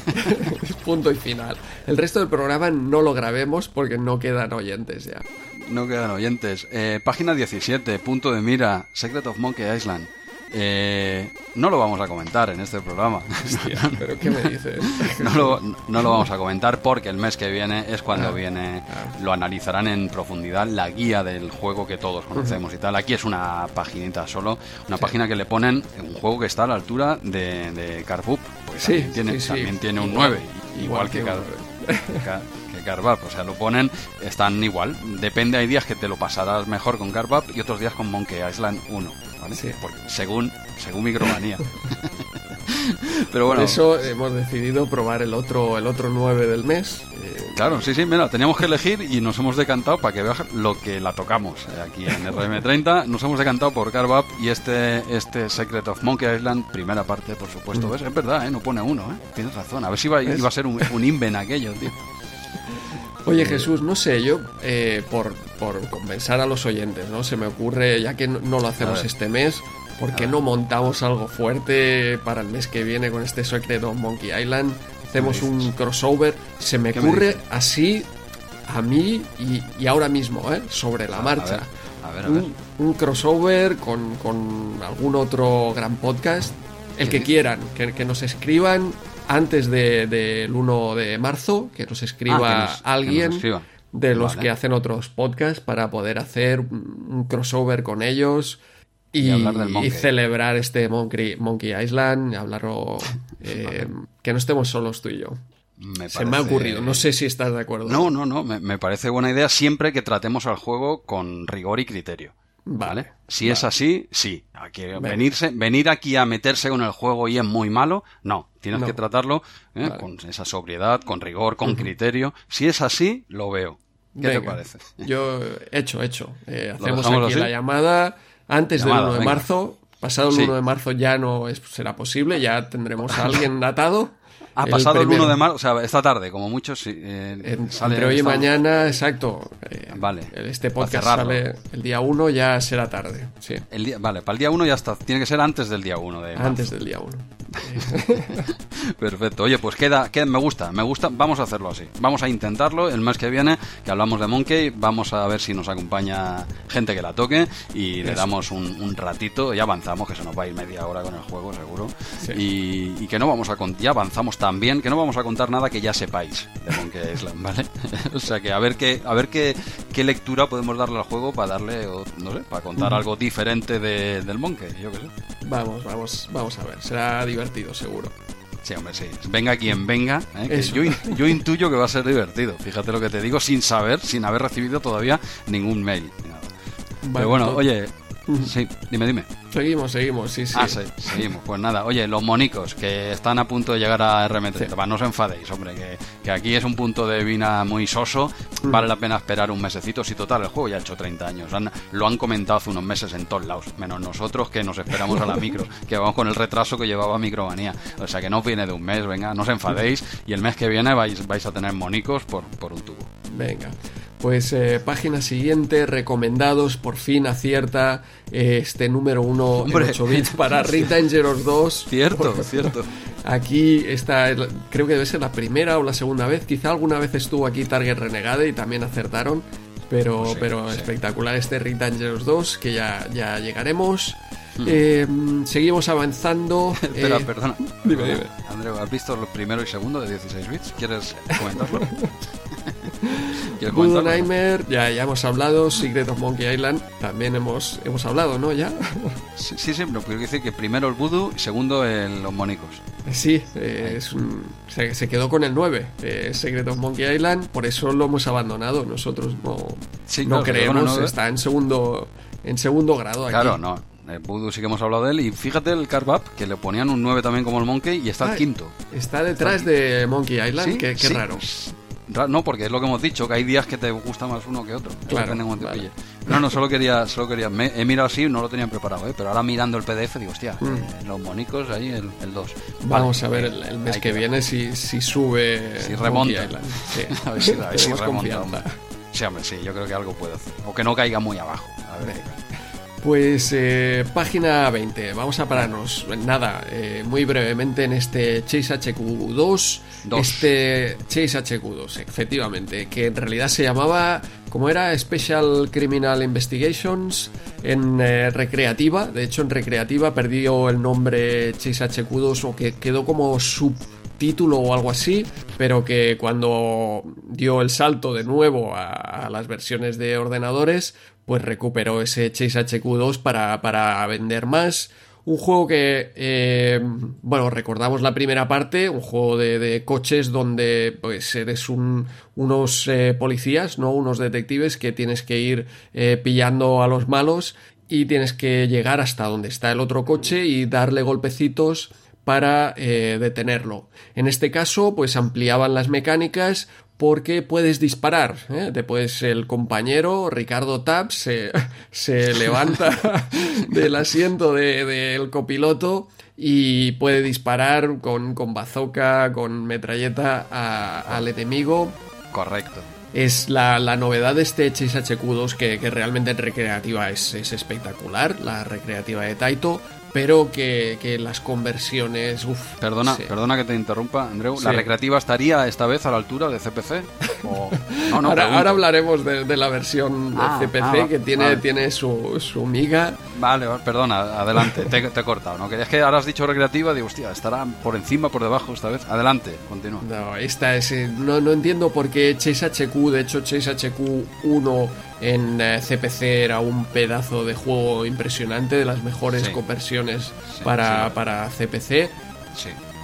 punto y final. El resto del programa no lo grabemos porque no quedan oyentes ya. No quedan oyentes. Eh, página 17, punto de mira, Secret of Monkey Island. Eh, no lo vamos a comentar en este programa. ¿pero qué me dices? no, lo, vamos a comentar porque el mes que viene es cuando ah, viene, ah. lo analizarán en profundidad la guía del juego que todos conocemos y tal. Aquí es una paginita solo, una página que le ponen un juego que está a la altura de, de. Pues sí, también, tiene, también tiene un 9, igual, que, que Carbap, o sea, lo ponen, están igual. Depende, hay días que te lo pasarás mejor con Carbap y otros días con Monkey Island 1. Sí. según, según Micromanía. Pero bueno. Por eso hemos decidido probar el otro, el otro 9 del mes. Eh, claro, sí, sí, mira, teníamos que elegir y nos hemos decantado para que veas lo que la tocamos eh, aquí en RM30. Nos hemos decantado por Carbap y este, este Secret of Monkey Island, primera parte, por supuesto. ¿Ves? Es verdad, ¿eh? no pone uno, ¿eh? tienes razón. A ver si iba, iba a ser un, un inven aquello, tío. Oye Jesús, no sé, yo eh, por, por compensar a los oyentes, ¿no? Se me ocurre, ya que no, lo hacemos este mes, ¿por qué no montamos algo fuerte para el mes que viene con este Secret of Monkey Island? Hacemos un crossover, se me ocurre así a mí y, ahora mismo, ¿eh? Sobre la marcha. A ver, a ver, un, crossover con, con, algún otro gran podcast, el que quieran, que, que nos escriban antes del de, 1 de marzo, que nos escriba ah, alguien de los que hacen otros podcasts para poder hacer un crossover con ellos y, celebrar este Monkey, Monkey Island, hablarlo, eh, que no estemos solos tú y yo. Se me ha ocurrido, no sé si estás de acuerdo. No, no, no, me parece buena idea siempre que tratemos al juego con rigor y criterio. Vale. Si es así, sí. Aquí, venirse, venir aquí a meterse con el juego y es muy malo, no. Tienes que tratarlo ¿eh? con esa sobriedad, con rigor, con criterio. Si es así, lo veo. ¿Qué te parece? Yo, hecho, hecho. Eh, hacemos aquí la llamada antes del 1 de marzo. Pasado el 1 de marzo ya no será posible, ya tendremos a alguien datado. Ha pasado el 1 de marzo, o sea, esta tarde, como muchos. Eh, entre hoy y mañana, exacto. Eh, vale. Este podcast sale el día 1, ya será tarde. Sí. El día, vale, para el día 1 ya está. Tiene que ser antes del día 1. De antes del día 1. Perfecto. Oye, pues queda, queda, me gusta, me gusta. Vamos a hacerlo así. Vamos a intentarlo el mes que viene, que hablamos de Monkey. Vamos a ver si nos acompaña gente que la toque y le damos un, ratito. Ya avanzamos, que se nos va a ir media hora con el juego, seguro. Y, y, que no vamos a. Ya avanzamos también, que no vamos a contar nada que ya sepáis de Monkey Island, ¿vale? o sea que a ver qué, a ver qué, qué lectura podemos darle al juego para darle, no sé, para contar algo diferente de, del Monkey, yo qué sé. Vamos, vamos, vamos a ver. Será divertido, seguro. Sí, hombre, sí. Venga quien venga. ¿eh? yo, yo, intuyo que va a ser divertido. Fíjate lo que te digo, sin saber, sin haber recibido todavía ningún mail. Pero bueno, oye, Sí, dime, dime. Seguimos, seguimos, sí, sí. Ah, sí, seguimos. Pues nada, oye, los monicos que están a punto de llegar a RM30, no os enfadéis, hombre, que, que, aquí es un punto de vina muy soso, vale la pena esperar un mesecito, si total, el juego ya ha hecho 30 años, lo han comentado hace unos meses en todos lados, menos nosotros que nos esperamos a la micro, que vamos con el retraso que llevaba Micromanía, o sea que no viene de un mes, venga, no os enfadéis, y el mes que viene vais, vais a tener monicos por, por un tubo. Venga. Pues eh, página siguiente, recomendados, por fin acierta eh, este número uno en 8 bits para Ring Dangerous 2. Cierto, cierto. Aquí está, creo que debe ser la primera o la segunda vez. Quizá alguna vez estuvo aquí Target Renegade y también acertaron. Pero, pero espectacular este Ring Dangerous 2, que ya, ya llegaremos. Hmm. Eh, seguimos avanzando. Espera, perdona. Dime, dime. Andreu, ¿has visto los primero y segundo de 16 bits? ¿Quieres comentarlo? Voodoo Nightmare, ya, ya hemos hablado. Secret of Monkey Island, también hemos, hemos hablado, ¿no? Ya. Sí, sí, pero quiero decir que primero el Voodoo y segundo el, los Mónicos. Sí, eh, es se, quedó con el 9, eh, Secret of Monkey Island, por eso lo hemos abandonado. Nosotros no, no creemos, está en segundo, en segundo grado. Claro, no. El Voodoo sí que hemos hablado de él. Y fíjate el Carve que le ponían un 9 también como el Monkey y está el quinto. Está detrás de Monkey Island, qué, raro. No, porque es lo que hemos dicho, que hay días que te gusta más uno que otro. Claro, No, no, solo quería, solo quería. he mirado así, no lo tenían preparado, ¿eh? pero ahora mirando el PDF digo, hostia, mm. eh, los monicos ahí, el, 2. Vamos a ver el, mes que, viene si, si sube. Si remonta. a ver si, remonta. Sí, hombre, sí, yo creo que algo puede hacer. O que no caiga muy abajo. A ver. Pues eh, página 20, vamos a pararnos, nada, eh, muy brevemente en este Chase HQ2, este Chase HQ2, efectivamente, que en realidad se llamaba, como era? Special Criminal Investigations en eh, recreativa, de hecho en recreativa perdió el nombre Chase HQ2 o que quedó como subtítulo o algo así, pero que cuando dio el salto de nuevo a, las versiones de ordenadores, pues recuperó ese Chase HQ2 para, para vender más. Un juego que, eh, bueno, recordamos la primera parte, un juego de, coches donde pues eres un, unos eh, policías, ¿no? Unos detectives que tienes que ir eh, pillando a los malos y tienes que llegar hasta donde está el otro coche y darle golpecitos para detenerlo. En este caso, pues ampliaban las mecánicas, porque puedes disparar. ¿eh? Después el compañero Ricardo Tapp se, levanta del asiento del copiloto y puede disparar con, con bazooka, con metralleta al enemigo. Correcto. Es la, novedad de este Chase HQ2 que, que realmente en recreativa es, es espectacular, la recreativa de Taito pero que, las conversiones. Uf, perdona, perdona que te interrumpa, Andreu. ¿La recreativa estaría esta vez a la altura de CPC? ahora, hablaremos de, la versión de ah, CPC ah, que tiene, tiene su, su miga. Vale, perdona, adelante, te, he cortado. ¿no? Es que ahora has dicho recreativa, digo, hostia, estará por encima, por debajo esta vez. Adelante, continúa. No, esta es. Eh, no, no entiendo por qué Chase HQ, de hecho, Chase HQ 1 en CPC eh, era un pedazo de juego impresionante, de las mejores conversiones para, para CPC.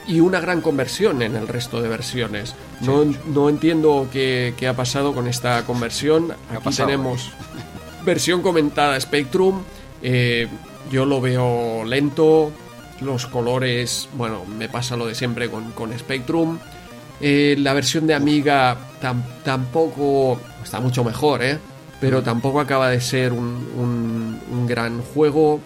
Y una gran conversión en el resto de versiones. No, no, entiendo qué, qué, ha pasado con esta conversión. Aquí tenemos versión comentada Spectrum. Eh, yo lo veo lento. Los colores, bueno, me pasa lo de siempre con, con Spectrum. Eh, la versión de Amiga tampoco está mucho mejor, ¿eh? Pero tampoco acaba de ser un, gran juego.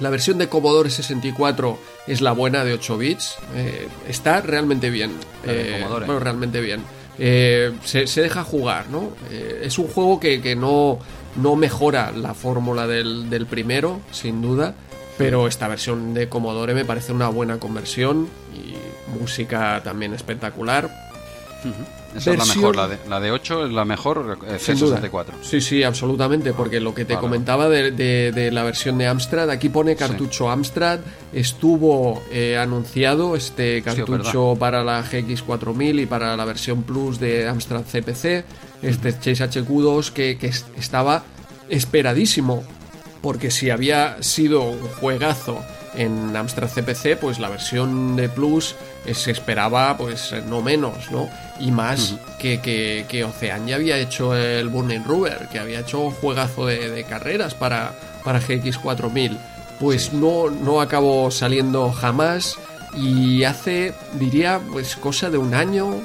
La versión de Commodore 64 es la buena de 8 bits. Eh, está realmente bien. Eh, bueno, realmente bien. Eh, se, deja jugar, ¿no? es un juego que, no, no, mejora la fórmula del, primero, sin duda. Pero esta versión de Commodore me parece una buena conversión y música también espectacular. Esa es la mejor, la de, la de 8 es la mejor eh, C64. Sí, sí, absolutamente, porque lo que te comentaba de, la versión de Amstrad, aquí pone cartucho Amstrad, estuvo eh, anunciado este cartucho para la GX4000 y para la versión Plus de Amstrad CPC, este Chase HQ2 que, que estaba esperadísimo, porque si había sido un juegazo en Amstrad CPC, pues la versión de Plus se esperaba pues no menos, ¿no? Y más que, que, que Ocean ya había hecho el Burning Rubber, que había hecho un juegazo de, carreras para, para GX4000. Pues no, no acabó saliendo jamás y hace, diría, pues cosa de un año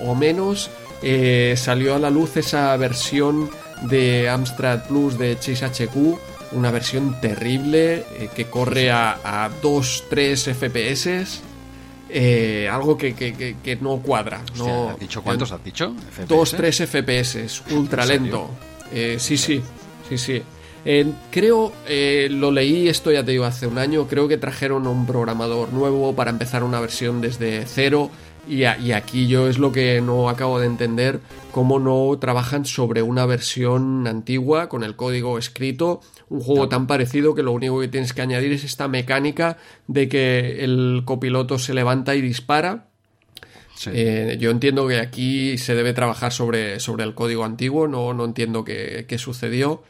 o, menos, eh, salió a la luz esa versión de Amstrad Plus de Chase HQ, una versión terrible eh, que corre a, 2-3 FPS. Eh, algo que, no cuadra. no, ¿Has dicho cuántos has dicho? 2-3 FPS, ultra lento. sí, sí, sí, sí creo, eh, lo leí, esto ya te digo, hace un año, creo que trajeron un programador nuevo para empezar una versión desde cero y, aquí yo es lo que no acabo de entender, cómo no trabajan sobre una versión antigua con el código escrito, un juego tan parecido que lo único que tienes que añadir es esta mecánica de que el copiloto se levanta y dispara. Eh, yo entiendo que aquí se debe trabajar sobre, sobre el código antiguo, no, no entiendo qué, qué sucedió.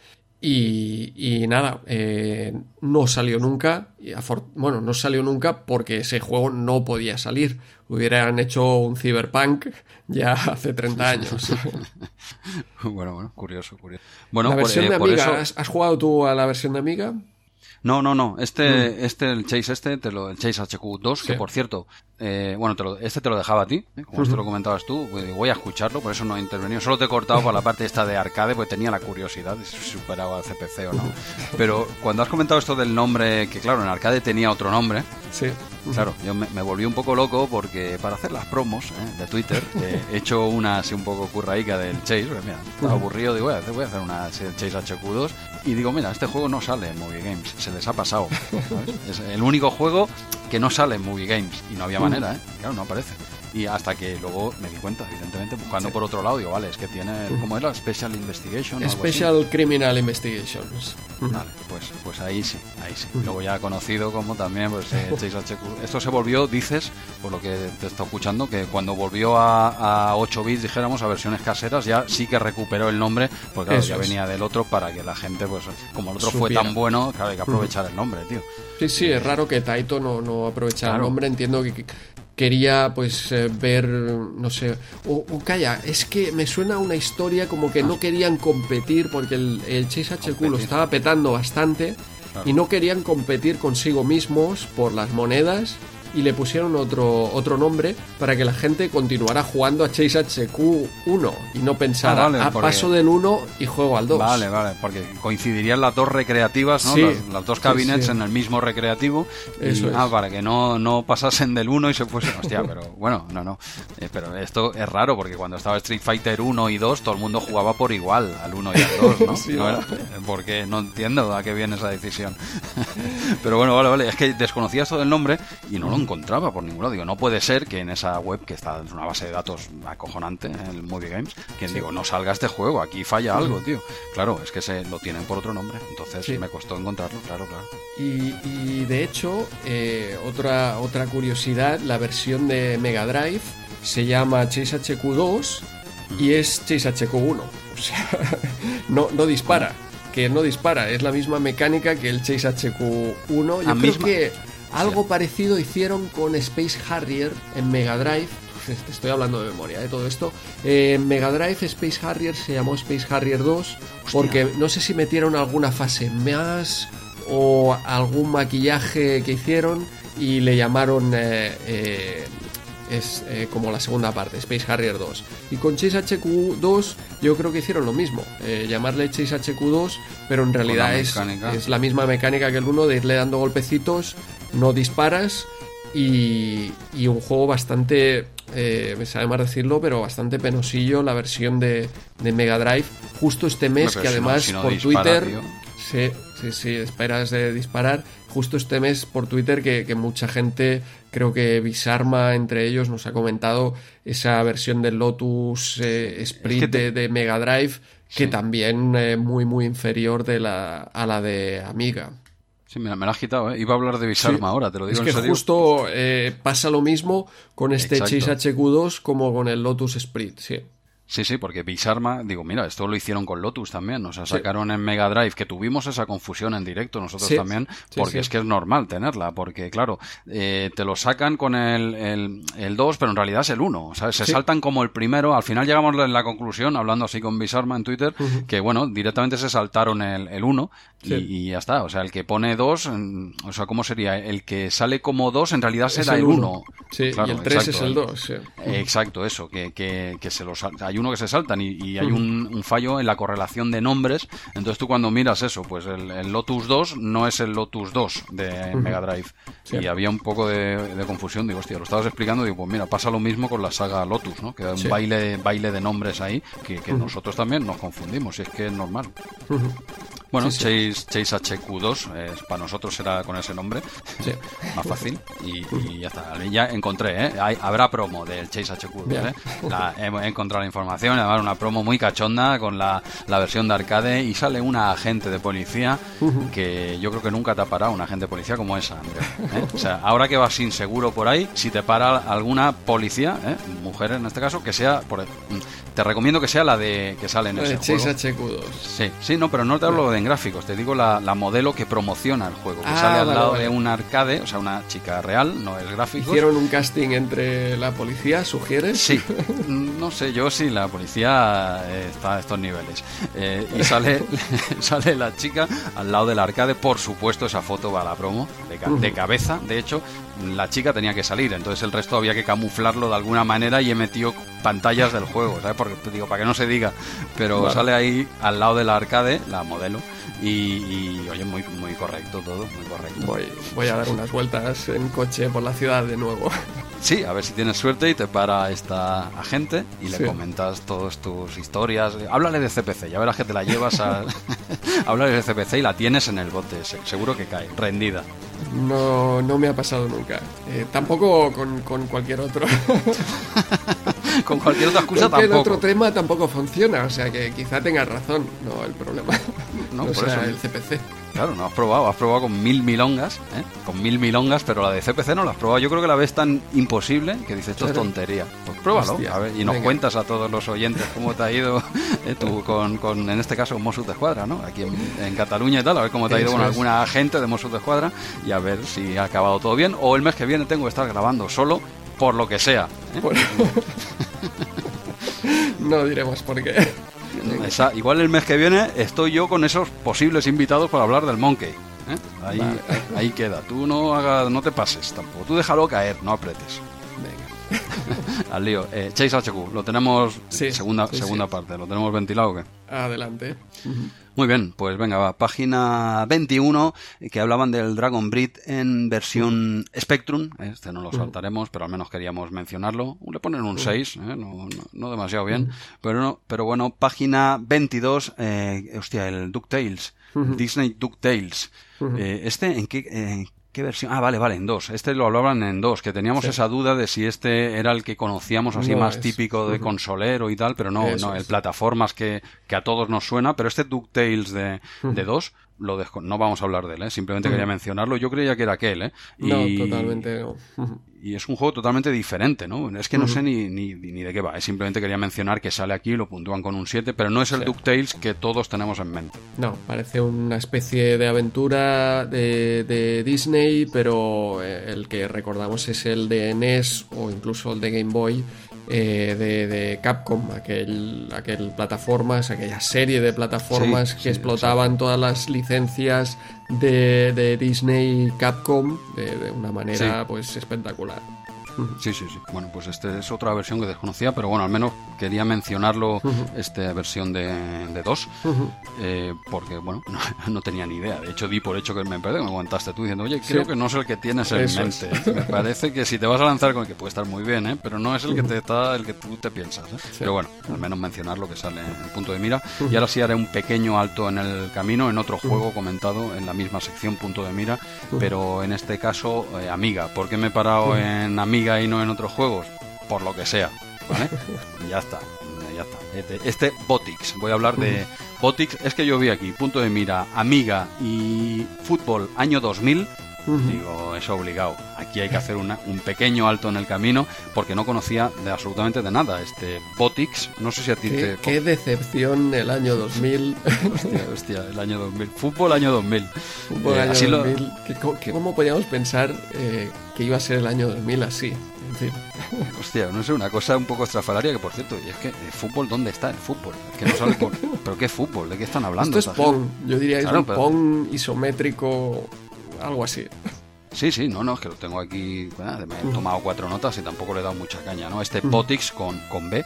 Y, nada, eh, no salió nunca. Bueno, no salió nunca porque ese juego no podía salir. Hubieran hecho un Cyberpunk ya hace 30 años. bueno, bueno, curioso, curioso. Bueno, la versión eh, de Amiga, ¿has, jugado tú a la versión de Amiga? No, no, no. Este, mm. este, el Chase este, te lo, el Chase HQ2, que por cierto, eh, bueno, te lo, este te lo dejaba a ti, ¿eh? como esto lo comentabas tú, pues, voy a escucharlo, por eso no he intervenido. Solo te he cortado para la parte esta de arcade, porque tenía la curiosidad de si superaba el CPC o no. Pero cuando has comentado esto del nombre, que claro, en arcade tenía otro nombre, sí. Claro, yo me, volví un poco loco porque para hacer las promos ¿eh? de Twitter he hecho una así un poco curraica del Chase, mira, estaba aburrido, digo, voy a hacer, voy a hacer una del Chase HQ2 y digo, mira, este juego no sale en Movie Games, se les ha pasado. Es el único juego que no sale en Movie Games y no había manera, ¿eh? Claro, no aparece. Y hasta que luego me di cuenta, evidentemente, buscando por otro lado, digo, vale, es que tiene, ¿cómo era? Special Investigation. Special Criminal Investigations. Vale, pues, pues ahí sí, ahí sí. Luego ya conocido como también, pues eh, HQ. Esto se volvió, dices, por lo que te está escuchando, que cuando volvió a, a 8 bits, dijéramos, a versiones caseras, ya sí que recuperó el nombre, porque claro, ya venía del otro para que la gente, pues como el otro fue tan bueno, claro, hay que aprovechar el nombre, tío. Sí, sí, es raro que Taito no, no aprovechara el nombre, entiendo que quería pues eh, ver, no sé, o, calla, es que me suena una historia como que no querían competir porque el, el Chase HQ lo estaba petando bastante y no querían competir consigo mismos por las monedas y le pusieron otro, otro nombre para que la gente continuara jugando a Chase HQ1 y no pensara, a ah, paso del 1 y juego al 2. Vale, vale, porque coincidirían las dos recreativas, ¿no? las, dos cabinets en el mismo recreativo. Eso Ah, para que no, no pasasen del 1 y se fuesen. Hostia, pero bueno, no, no. Eh, pero esto es raro porque cuando estaba Street Fighter 1 y 2 todo el mundo jugaba por igual al 1 y al 2, ¿no? sí, ¿No Porque no entiendo a qué viene esa decisión. pero bueno, vale, vale. Es que desconocía esto del nombre y no lo encontraba por ningún lado. Digo, no puede ser que en esa web, que está en una base de datos acojonante, el Movie Games, que digo, no salga este juego, aquí falla algo, tío. Claro, es que se lo tienen por otro nombre, entonces me costó encontrarlo, claro, claro. Y, de hecho, eh, otra, otra curiosidad, la versión de Mega Drive se llama Chase HQ2 y es Chase HQ1. O sea, no, no dispara que no dispara, es la misma mecánica que el Chase HQ1. Yo creo que algo parecido hicieron con Space Harrier en Mega Drive. Estoy hablando de memoria de todo esto. en Mega Drive Space Harrier se llamó Space Harrier 2 porque no sé si metieron alguna fase más o algún maquillaje que hicieron y le llamaron eh, eh, es eh, como la segunda parte, Space Harrier 2. Y con Chase HQ2 yo creo que hicieron lo mismo, eh, llamarle Chase HQ2, pero en realidad es, es, la misma mecánica que el 1 de irle dando golpecitos, no disparas y, y un juego bastante, eh, me sabe más decirlo, pero bastante penosillo la versión de, de Mega Drive, justo este mes que además por Twitter... Sí, sí, sí, esperas de disparar. Justo este mes por Twitter que, mucha gente, creo que Bisarma entre ellos, nos ha comentado esa versión del Lotus eh, Sprint de, Mega Drive, que también eh, muy, muy inferior de la, a la de Amiga. Sí, me, me la has quitado, ¿eh? Iba a hablar de Bisarma ahora, te lo digo es que justo eh, pasa lo mismo con este Chase HQ2 como con el Lotus Sprint, sí. Sí, sí, porque Bisarma, digo, mira, esto lo hicieron con Lotus también, o sea, sacaron en Mega Drive, que tuvimos esa confusión en directo nosotros también, porque es que es normal tenerla, porque claro, eh, te lo sacan con el, el, 2, pero en realidad es el 1, o sea, se saltan como el primero, al final llegamos en la conclusión, hablando así con Bisarma en Twitter, que bueno, directamente se saltaron el, el 1 y, ya está, o sea, el que pone 2, o sea, ¿cómo sería? El que sale como 2 en realidad será el 1. Sí, y el 3 es el 2. Exacto, eso, que, que, que se los hay uno que se saltan y, hay un, fallo en la correlación de nombres. Entonces tú cuando miras eso, pues el, Lotus 2 no es el Lotus 2 de Mega Drive. Y había un poco de, confusión. Digo, hostia, lo estabas explicando. Digo, pues mira, pasa lo mismo con la saga Lotus, ¿no? Que hay un baile, baile de nombres ahí que, nosotros también nos confundimos. Y es que es normal. Bueno, Chase, Chase, HQ2, para nosotros será con ese nombre, más fácil. Y, ya está. Ya encontré, ¿eh? habrá promo del Chase HQ2. ¿eh? he, encontrado la información, además una promo muy cachonda con la, versión de arcade y sale una agente de policía que yo creo que nunca te parado un agente de policía como esa, ¿eh? O sea, ahora que vas sin seguro por ahí, si te para alguna policía, ¿eh? mujer en este caso, que sea por, te recomiendo que sea la de que sale en ese juego. HQ2. Sí, sí, no, pero no te hablo de gráficos, te digo la, modelo que promociona el juego, que ah, sale al lado de un arcade, o sea, una chica real, no es gráfico. ¿Hicieron un casting entre la policía, sugieres? Sí, no sé, yo sí, la policía eh, está a estos niveles. Eh, y sale, sale la chica al lado del arcade, por supuesto, esa foto va a la promo, de, de cabeza, de hecho, la chica tenía que salir, entonces el resto había que camuflarlo de alguna manera y he metido pantallas del juego, ¿sabes? Porque digo, para que no se diga, pero sale ahí al lado de la arcade, la modelo, y, oye, muy, muy correcto todo, muy correcto. Voy, voy a dar unas vueltas en coche por la ciudad de nuevo. Sí, a ver si tienes suerte y te para esta agente y le comentas todas tus historias. Háblale de CPC, ya verás que te la llevas a... Háblale de CPC y la tienes en el bote, seguro que cae, rendida. No, no me ha pasado nunca. Eh, tampoco con, con cualquier otro. con cualquier otra excusa tampoco. el otro tema tampoco funciona, o sea que quizá tengas razón, no el problema. No, por sea, el CPC. Claro, no has probado, has probado con mil milongas, ¿eh? con mil milongas, pero la de CPC no la has probado. Yo creo que la ves tan imposible que dices, esto es tontería. Pues pruébalo, a ver, y nos cuentas a todos los oyentes cómo te ha ido ¿eh? tú con, con, en este caso, Mossos de Escuadra, ¿no? Aquí en, Cataluña y tal, a ver cómo te ha ido con alguna agente de Mossos de Escuadra y a ver si ha acabado todo bien. O el mes que viene tengo que estar grabando solo, por lo que sea. ¿eh? no diremos por qué igual el mes que viene estoy yo con esos posibles invitados para hablar del Monkey. ¿eh? Ahí, ahí queda. Tú no hagas, no te pases tampoco. Tú déjalo caer, no apretes. Venga. Al lío. Eh, Chase HQ, lo tenemos segunda, segunda parte. ¿Lo tenemos ventilado o qué? Adelante. Muy bien, pues venga, va. Página 21, que hablaban del Dragon Breed en versión Spectrum. Este no lo saltaremos, pero al menos queríamos mencionarlo. Le ponen un 6, ¿eh? no, demasiado bien. Pero, no, pero bueno, página 22, eh, hostia, el DuckTales. Disney DuckTales. Eh, ¿Este en qué, ¿Qué versión? Ah, vale, vale, en dos. Este lo hablaban en dos, que teníamos esa duda de si este era el que conocíamos así más típico de consolero y tal, pero no, no, el plataformas que, que, a todos nos suena, pero este DuckTales de, de dos lo no vamos a hablar de él, ¿eh? simplemente quería mencionarlo. Yo creía que era aquel, ¿eh? Y, no, totalmente no. Y es un juego totalmente diferente, ¿no? Es que no sé ni, ni, ni, de qué va, simplemente quería mencionar que sale aquí, lo puntúan con un 7, pero no es el DuckTales que todos tenemos en mente. No, parece una especie de aventura de, de Disney, pero eh, el que recordamos es el de NES o incluso el de Game Boy eh, de, Capcom, aquel, aquel plataformas, aquella serie de plataformas que explotaban todas las licencias de, de Disney Capcom de, una manera pues espectacular. Sí, sí, sí. Bueno, pues este es otra versión que desconocía, pero bueno, al menos quería mencionarlo, esta versión de, de 2, eh, porque bueno, no, tenía ni idea. De hecho, di por hecho que me perdí, me aguantaste tú diciendo, oye, creo que no es el que tienes en mente. Me parece que si te vas a lanzar con el que puede estar muy bien, ¿eh? pero no es el que te está, el que tú te piensas. ¿eh? Pero bueno, al menos mencionar lo que sale en el punto de mira. Y ahora sí haré un pequeño alto en el camino en otro juego comentado en la misma sección punto de mira, pero en este caso eh, Amiga. ¿Por qué me he parado en Amiga? Y no en otros juegos, por lo que sea. ya está, ya está. Este, este, Botix, voy a hablar de Botix. Es que yo vi aquí, punto de mira, Amiga y Fútbol año 2000. Digo, es obligado. Aquí hay que hacer un pequeño alto en el camino porque no conocía de absolutamente de nada. Este Botix, no sé si a ti qué, te... Qué decepción el año 2000. hostia, hostia, el año 2000. Fútbol año 2000. Fútbol eh, año 2000. ¿Cómo, podíamos pensar eh, que iba a ser el año 2000 así? Fin. Hostia, no sé, una cosa un poco estrafalaria que por cierto, y es que el fútbol, ¿dónde está el fútbol? Es que no sabe por... ¿Pero qué fútbol? ¿De qué están hablando? Esto es Pong, yo diría que es un Pong isométrico algo así. Sí, sí, no, no, es que lo tengo aquí, me he tomado cuatro notas y tampoco le he dado mucha caña, ¿no? Este Potix con, con B,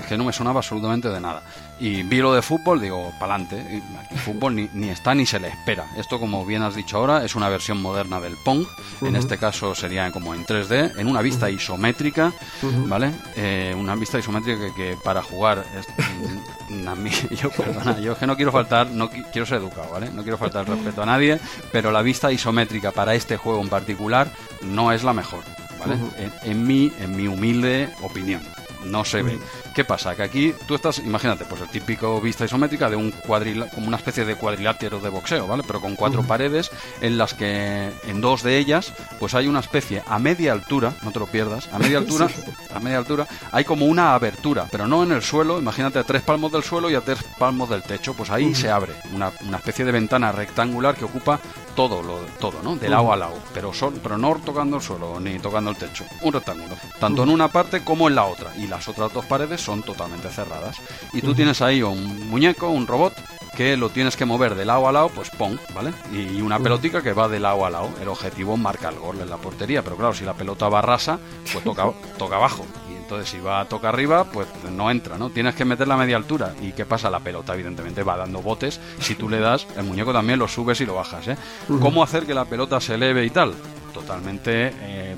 es que no me sonaba absolutamente de nada. Y vi lo de fútbol, digo, pa'lante, aquí fútbol ni, ni, está ni se le espera. Esto, como bien has dicho ahora, es una versión moderna del Pong, en este caso sería como en 3D, en una vista isométrica, ¿vale? Eh, una vista isométrica que, para jugar, yo, perdona, yo es que no quiero faltar, no quiero ser educado, ¿vale? No quiero faltar respeto a nadie, pero la vista isométrica para este juego en particular no es la mejor, ¿vale? en, mi, en mi humilde opinión. No se ve. ¿Qué pasa? Que aquí tú estás, imagínate, pues el típico vista isométrica de un cuadril, como una especie de cuadrilátero de boxeo, ¿vale? Pero con cuatro paredes en las que en dos de ellas pues hay una especie a media altura, no te lo pierdas, a media altura, a media altura hay como una abertura, pero no en el suelo, imagínate a tres palmos del suelo y a tres palmos del techo, pues ahí se abre una, una, especie de ventana rectangular que ocupa todo lo todo, ¿no? De lado a lado, pero son, pero no tocando el suelo ni tocando el techo, un rectángulo, tanto en una parte como en la otra y las otras dos paredes son totalmente cerradas. Y tú tienes ahí un muñeco, un robot, que lo tienes que mover de lado a lado, pues pong, ¿vale? Y una pelotica que va de lado a lado. El objetivo marca el gol en la portería, pero claro, si la pelota va rasa, pues toca, toca abajo. Y entonces si va a toca arriba, pues no entra, ¿no? Tienes que meter la media altura. ¿Y qué pasa? La pelota, evidentemente, va dando botes. Si tú le das, el muñeco también lo subes y lo bajas, ¿eh? ¿Cómo hacer que la pelota se eleve y tal? Totalmente eh,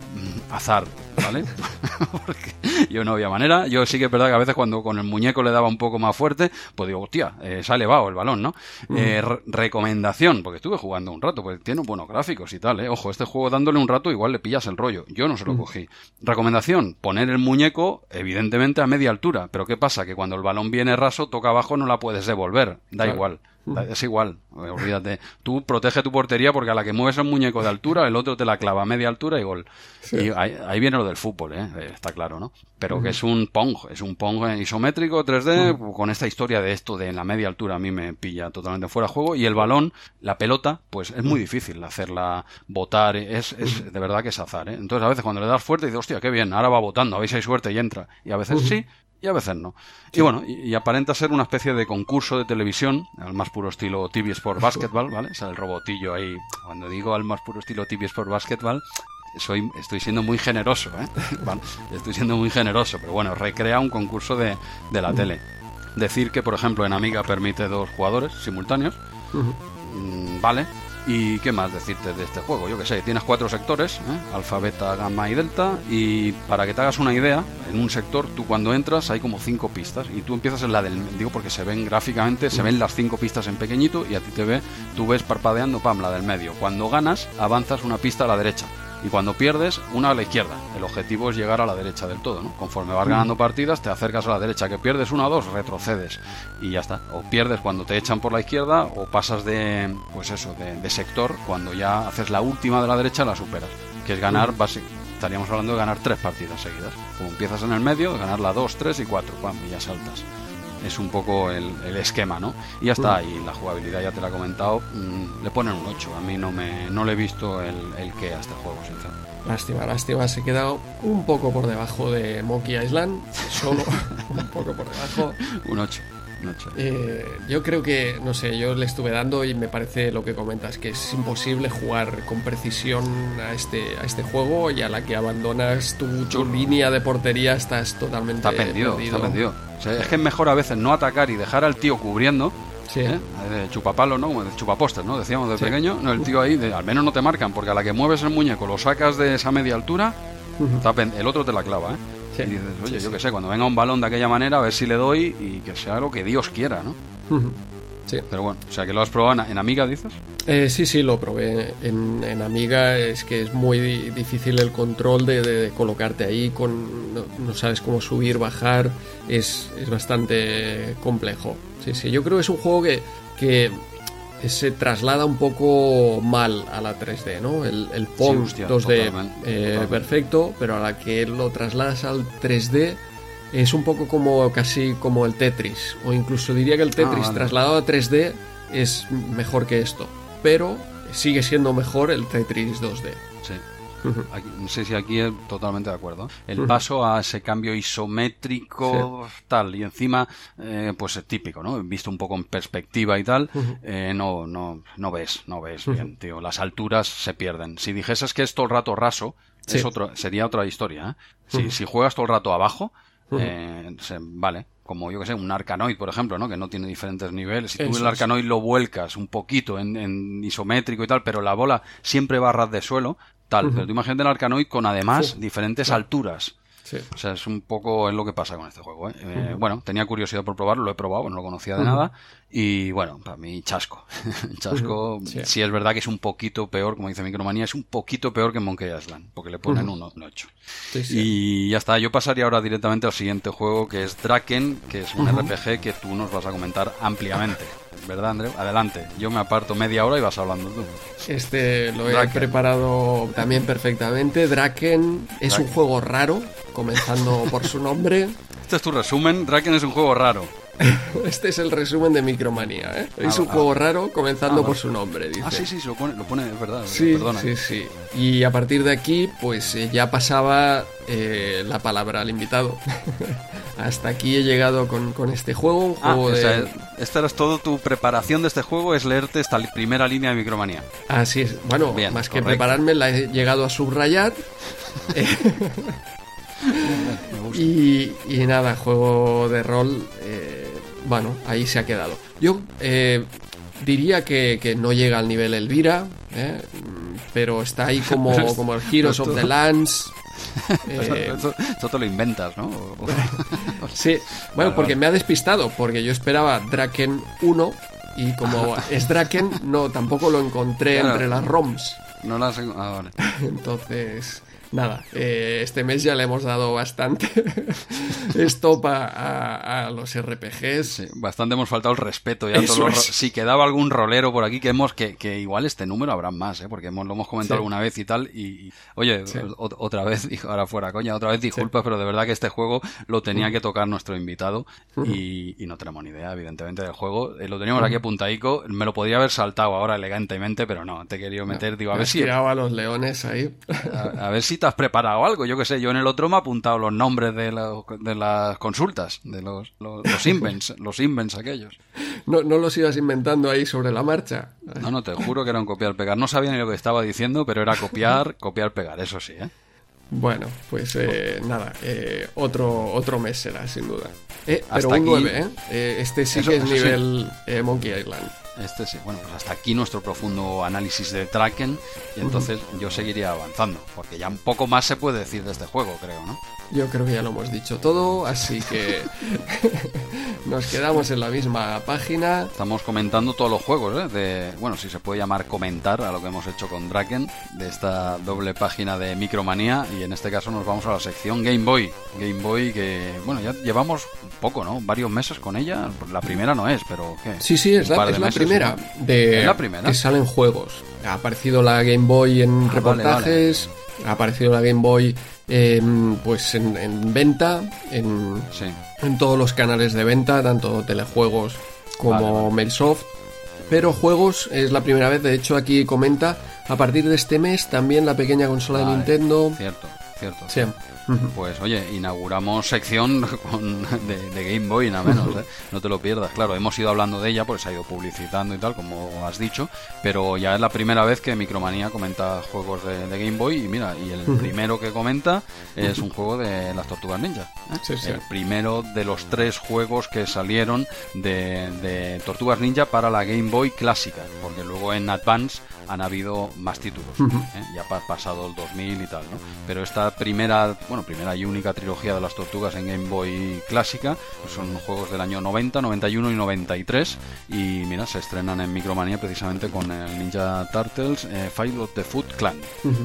azar, ¿vale? Porque yo no había manera. Yo sí que es verdad que a veces cuando con el muñeco le daba un poco más fuerte, pues digo, hostia, eh, se ha elevado el balón, ¿no? Eh, recomendación, porque estuve jugando un rato, pues tiene buenos gráficos y tal, ¿eh? Ojo, este juego dándole un rato igual le pillas el rollo. Yo no se lo cogí. Recomendación, poner el muñeco, evidentemente, a media altura. Pero ¿qué pasa? Que cuando el balón viene raso, toca abajo, no la puedes devolver. Da igual. Es igual, olvídate. Tú protege tu portería porque a la que mueves el muñeco de altura, el otro te la clava a media altura y gol. Y ahí, viene lo del fútbol, ¿eh? ¿eh? está claro, ¿no? Pero que es un Pong, es un Pong isométrico 3D con esta historia de esto de la media altura a mí me pilla totalmente fuera de juego y el balón, la pelota, pues es muy difícil hacerla botar, es, es de verdad que es azar, ¿eh? Entonces a veces cuando le das fuerte dices, hostia, qué bien, ahora va votando, a veces hay suerte y entra. Y a veces sí y a veces no. Y bueno, y, aparenta ser una especie de concurso de televisión, al más puro estilo TV Sport Basketball, ¿vale? O sea, el robotillo ahí, cuando digo al más puro estilo TV Sport Basketball, soy, estoy siendo muy generoso, ¿eh? estoy siendo muy generoso, pero bueno, recrea un concurso de, de la tele. Decir que, por ejemplo, en Amiga permite dos jugadores simultáneos, mm, vale, ¿Y qué más decirte de este juego? Yo que sé, tienes cuatro sectores, ¿eh? alfa, beta, gamma y delta, y para que te hagas una idea, en un sector tú cuando entras hay como cinco pistas, y tú empiezas en la del, digo porque se ven gráficamente, se ven las cinco pistas en pequeñito, y a ti te ve, tú ves parpadeando, pam, la del medio. Cuando ganas, avanzas una pista a la derecha, y cuando pierdes, una a la izquierda. El objetivo es llegar a la derecha del todo, ¿no? Conforme vas ganando partidas, te acercas a la derecha. Que pierdes una o dos, retrocedes. Y ya está. O pierdes cuando te echan por la izquierda, o pasas de, pues eso, de, sector, cuando ya haces la última de la derecha, la superas. Que es ganar, estaríamos hablando de ganar tres partidas seguidas. Como empiezas en el medio, ganar la dos, tres y cuatro, pam, y ya saltas es un poco el, esquema, ¿no? Y ya está, y la jugabilidad ya te la he comentado, mm, le ponen un 8, a mí no me no le he visto el, el que a este juego, sinceramente. Lástima, lástima, se ha quedado un poco por debajo de Monkey Island, solo un poco por debajo. un 8. Eh, yo creo que, no sé, yo le estuve dando y me parece lo que comentas, que es imposible jugar con precisión a este, a este juego y a la que abandonas tu, línea de portería estás totalmente está perdido. Está perdido. es que es mejor a veces no atacar y dejar al tío cubriendo. Sí. ¿eh? De chupapalo, ¿no? De chupapostes, ¿no? Decíamos de pequeño. No, el tío ahí, al menos no te marcan, porque a la que mueves el muñeco, lo sacas de esa media altura, el otro te la clava, ¿eh? Y dices, oye, yo qué sé, cuando venga un balón de aquella manera, a ver si le doy y que sea lo que Dios quiera, ¿no? Sí. Pero bueno, o sea, que lo has probado en, Amiga, dices? Eh, sí, sí, lo probé en, Amiga. Es que es muy difícil el control de, colocarte ahí, con no, sabes cómo subir, bajar. Es, es, bastante complejo. Sí, sí, yo creo que es un juego que, que se traslada un poco mal a la 3D, ¿no? El, el Pong 2D perfecto, pero a la que lo trasladas al 3D es un poco como casi como el Tetris, o incluso diría que el Tetris ah, trasladado a 3D es mejor que esto, pero sigue siendo mejor el Tetris 2D. No sé si aquí es totalmente de acuerdo. El paso a ese cambio isométrico, tal, y encima, eh, pues es típico, ¿no? Visto un poco en perspectiva y tal, eh, no, no, no ves, no ves bien, tío. Las alturas se pierden. Si dijeses que es todo el rato raso, es otro, sería otra historia. ¿eh? Si, si juegas todo el rato abajo, eh, vale, como yo que sé, un arcanoid, por ejemplo, ¿no? Que no tiene diferentes niveles. Si tú el arcanoid lo vuelcas un poquito en, isométrico y tal, pero la bola siempre va a ras de suelo, tal. Pero tú imagínate el arcanoid con además diferentes alturas. O sea, es un poco es lo que pasa con este juego. ¿eh? Eh, bueno, tenía curiosidad por probarlo, lo he probado, no lo conocía de nada. Y bueno, para mí, chasco. chasco, si es verdad que es un poquito peor, como dice Micromanía, es un poquito peor que Monkey Island, porque le ponen un 8. y ya está, yo pasaría ahora directamente al siguiente juego, que es Draken, que es un RPG que tú nos vas a comentar ampliamente. ¿Verdad, André? Adelante, yo me aparto media hora y vas hablando tú. Este lo he preparado también perfectamente. Draken es un juego raro, comenzando por su nombre. Este es tu resumen. Draken es un juego raro. Este es el resumen de Micromanía, ¿eh? es un juego raro, comenzando por su nombre, dice. Ah, sí, sí, lo pone, lo pone es verdad. Sí, sí, sí. Y a partir de aquí, pues eh, ya pasaba eh, la palabra al invitado. Hasta aquí he llegado con, este juego, un ah, juego de... esta era todo tu preparación de este juego, es leerte esta primera línea de Micromanía. Así es. Bueno, más que prepararme, la he llegado a subrayar. y, y, nada, juego de rol, eh, bueno, ahí se ha quedado. Yo eh, diría que, no llega al nivel Elvira, eh, pero está ahí como, como el Heroes of the Lands. Esto, te lo inventas, ¿no? sí, bueno, porque me ha despistado, porque yo esperaba Draken 1 y como es Draken, no, tampoco lo encontré entre las ROMs. No las... Ah, vale. Entonces nada, eh, este mes ya le hemos dado bastante stop a, a, los RPGs. bastante hemos faltado el respeto. Ya Si quedaba algún rolero por aquí, que hemos que, que igual este número habrá más, ¿eh? porque hemos, lo hemos comentado alguna vez y tal. Y, oye, otra vez, ahora fuera coña, otra vez disculpas, pero de verdad que este juego lo tenía que tocar nuestro invitado y, no tenemos ni idea, evidentemente, del juego. Eh, lo teníamos aquí apuntadico, me lo podría haber saltado ahora elegantemente, pero no, te he querido meter, digo, a ver si... a los leones ahí. a ver si has preparado algo. Yo que sé, yo en el otro me he apuntado los nombres de, de las consultas, de los, los, invents, los invents aquellos. No, no los ibas inventando ahí sobre la marcha. No, no, te juro que era un copiar-pegar. No sabía ni lo que estaba diciendo, pero era copiar, copiar-pegar, eso sí, ¿eh? Bueno, pues eh, nada, eh, otro, otro mes será, sin duda. Eh, pero un 9, ¿eh? Este sí que es nivel Monkey Island. Este sí, bueno, pues hasta aquí nuestro profundo análisis de Traken y entonces yo seguiría avanzando, porque ya un poco más se puede decir de este juego, creo, ¿no? Yo creo que ya lo hemos dicho todo, así que nos quedamos en la misma página. Estamos comentando todos los juegos, ¿eh? De, bueno, si se puede llamar comentar a lo que hemos hecho con Draken, de esta doble página de Micromanía, y en este caso nos vamos a la sección Game Boy. Game Boy que, bueno, ya llevamos un poco, ¿no? Varios meses con ella. La primera no es, pero ¿qué? Sí, sí, es, la, primera. De, la primera? Que salen juegos. Ha aparecido la Game Boy en ah, reportajes, ha aparecido la Game Boy pues en, venta, en, en todos los canales de venta, tanto telejuegos como Mailsoft. Pero juegos es la primera vez, de hecho aquí comenta, a partir de este mes también la pequeña consola de Nintendo. Cierto, cierto. Sí. Pues oye, inauguramos sección de, Game Boy, nada menos, ¿eh? no te lo pierdas. Claro, hemos ido hablando de ella, pues se ha ido publicitando y tal, como has dicho, pero ya es la primera vez que Micromanía comenta juegos de, Game Boy y mira, y el primero que comenta es un juego de las Tortugas Ninja. ¿eh? El primero de los tres juegos que salieron de, de Tortugas Ninja para la Game Boy clásica, porque luego en Advance han habido más títulos, ¿eh? ya ha pasado el 2000 y tal, ¿no? Pero esta primera, bueno, primera y única trilogía de las tortugas en Game Boy clásica, pues son juegos del año 90, 91 y 93 y mira, se estrenan en Micromanía precisamente con el Ninja Turtles eh, Fight of the Foot Clan,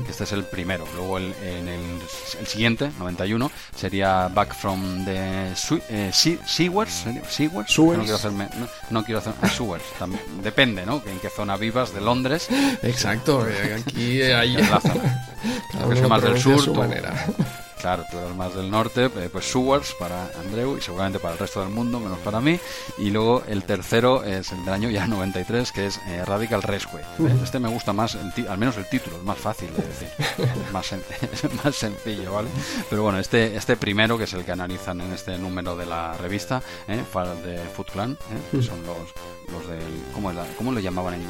este es el primero, luego el, en el, siguiente, 91, sería Back from the eh, Sewers, Sewers, no quiero hacerme, no, quiero hacer, ah, Sewers, también, depende, ¿no? En qué zona vivas de Londres. Exacto, eh, aquí hay... que más del sur, Claro, tú eres más del norte, eh, pues Sewers para Andreu y seguramente para el resto del mundo, menos para mí. Y luego el tercero es el del año ya 93, que es eh, Radical Rescue. Este me gusta más, al menos el título, es más fácil de decir, es más, más sencillo, ¿vale? Pero bueno, este, este primero, que es el que analizan en este número de la revista, ¿eh? de Foot Clan, ¿eh? que son los, los del. ¿Cómo, cómo lo llamaban en,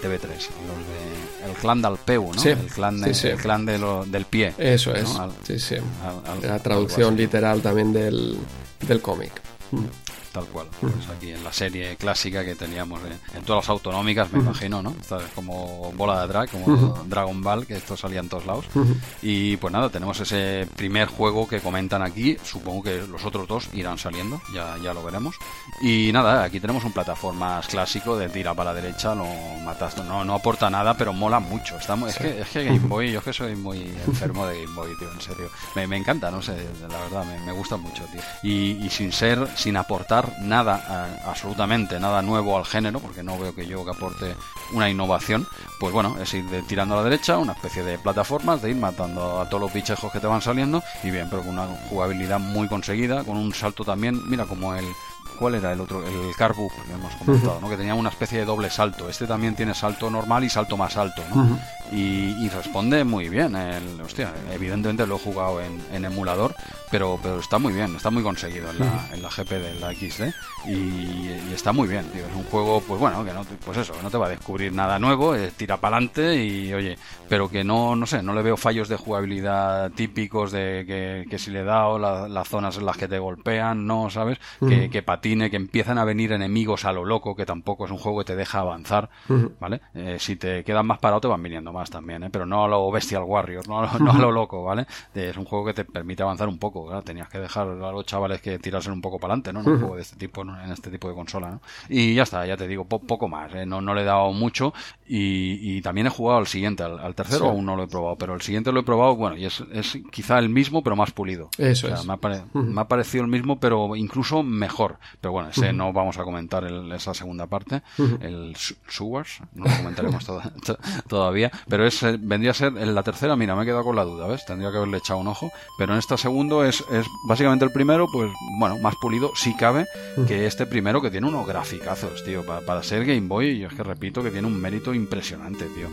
TV3? Los de. El clan del peu, ¿no? el clan, de, El clan de lo, del pie. Eso es. sí, sí. la traducción literal también del, del cómic. Tal cual. Pues aquí en la serie clásica que teníamos en, todas las autonómicas, me imagino, ¿no? como bola de drag, como Dragon Ball, que esto salía en todos lados. Y pues nada, tenemos ese primer juego que comentan aquí. Supongo que los otros dos irán saliendo, ya, ya lo veremos. Y nada, aquí tenemos un plataformas clásico de tira para la derecha, lo matas, no, no aporta nada, pero mola mucho. Está, es, que, es que Game Boy, yo es que soy muy enfermo de Game Boy, tío, en serio. Me, me encanta, no sé, la verdad, me, me gusta mucho, tío. Y, y sin ser, sin aportar nada, eh, absolutamente nada nuevo al género, porque no veo que yo que aporte una innovación, pues bueno, es ir tirando a la derecha, una especie de plataformas, de ir matando a todos los bichejos que te van saliendo, y bien, pero con una jugabilidad muy conseguida, con un salto también, mira como el ¿Cuál era el otro? El Carbu, que hemos comentado, ¿no? Que tenía una especie de doble salto. Este también tiene salto normal y salto más alto, ¿no? Y, responde muy bien. El, hostia, evidentemente lo he jugado en, emulador, pero, pero está muy bien, está muy conseguido en la, en la GP de la XD y, está muy bien, tío. Es un juego, pues bueno, que no, pues eso, no te va a descubrir nada nuevo, tira para adelante y oye, pero que no, no sé, no le veo fallos de jugabilidad típicos de que, si le he dado las zonas en las que te golpean, no, ¿sabes? Que, que patine, que empiezan a venir enemigos a lo loco, que tampoco es un juego que te deja avanzar, ¿vale? Eh, si te quedan más parados te van viniendo más también, ¿eh? Pero no a lo Bestial Warriors, no a lo, loco, ¿vale? Es un juego que te permite avanzar un poco, ¿verdad? Tenías que dejar a los chavales que tirasen un poco para adelante, ¿no? un juego de este tipo, en este tipo de consola, ¿no? Y ya está, ya te digo, poco más, ¿eh? no, no le he dado mucho y, también he jugado al siguiente, al, tercero aún no lo he probado, pero el siguiente lo he probado, bueno, y es, es quizá el mismo, pero más pulido. Eso es. Me ha, parecido el mismo, pero incluso mejor. Pero bueno, ese no vamos a comentar esa segunda parte, el Sewers, no lo comentaremos todavía, pero es, vendría a ser en la tercera, mira, me he quedado con la duda, ¿ves? Tendría que haberle echado un ojo, pero en este segundo es, es básicamente el primero, pues bueno, más pulido, si cabe, que este primero que tiene unos graficazos, tío, para, para ser Game Boy, yo es que repito que tiene un mérito impresionante, tío,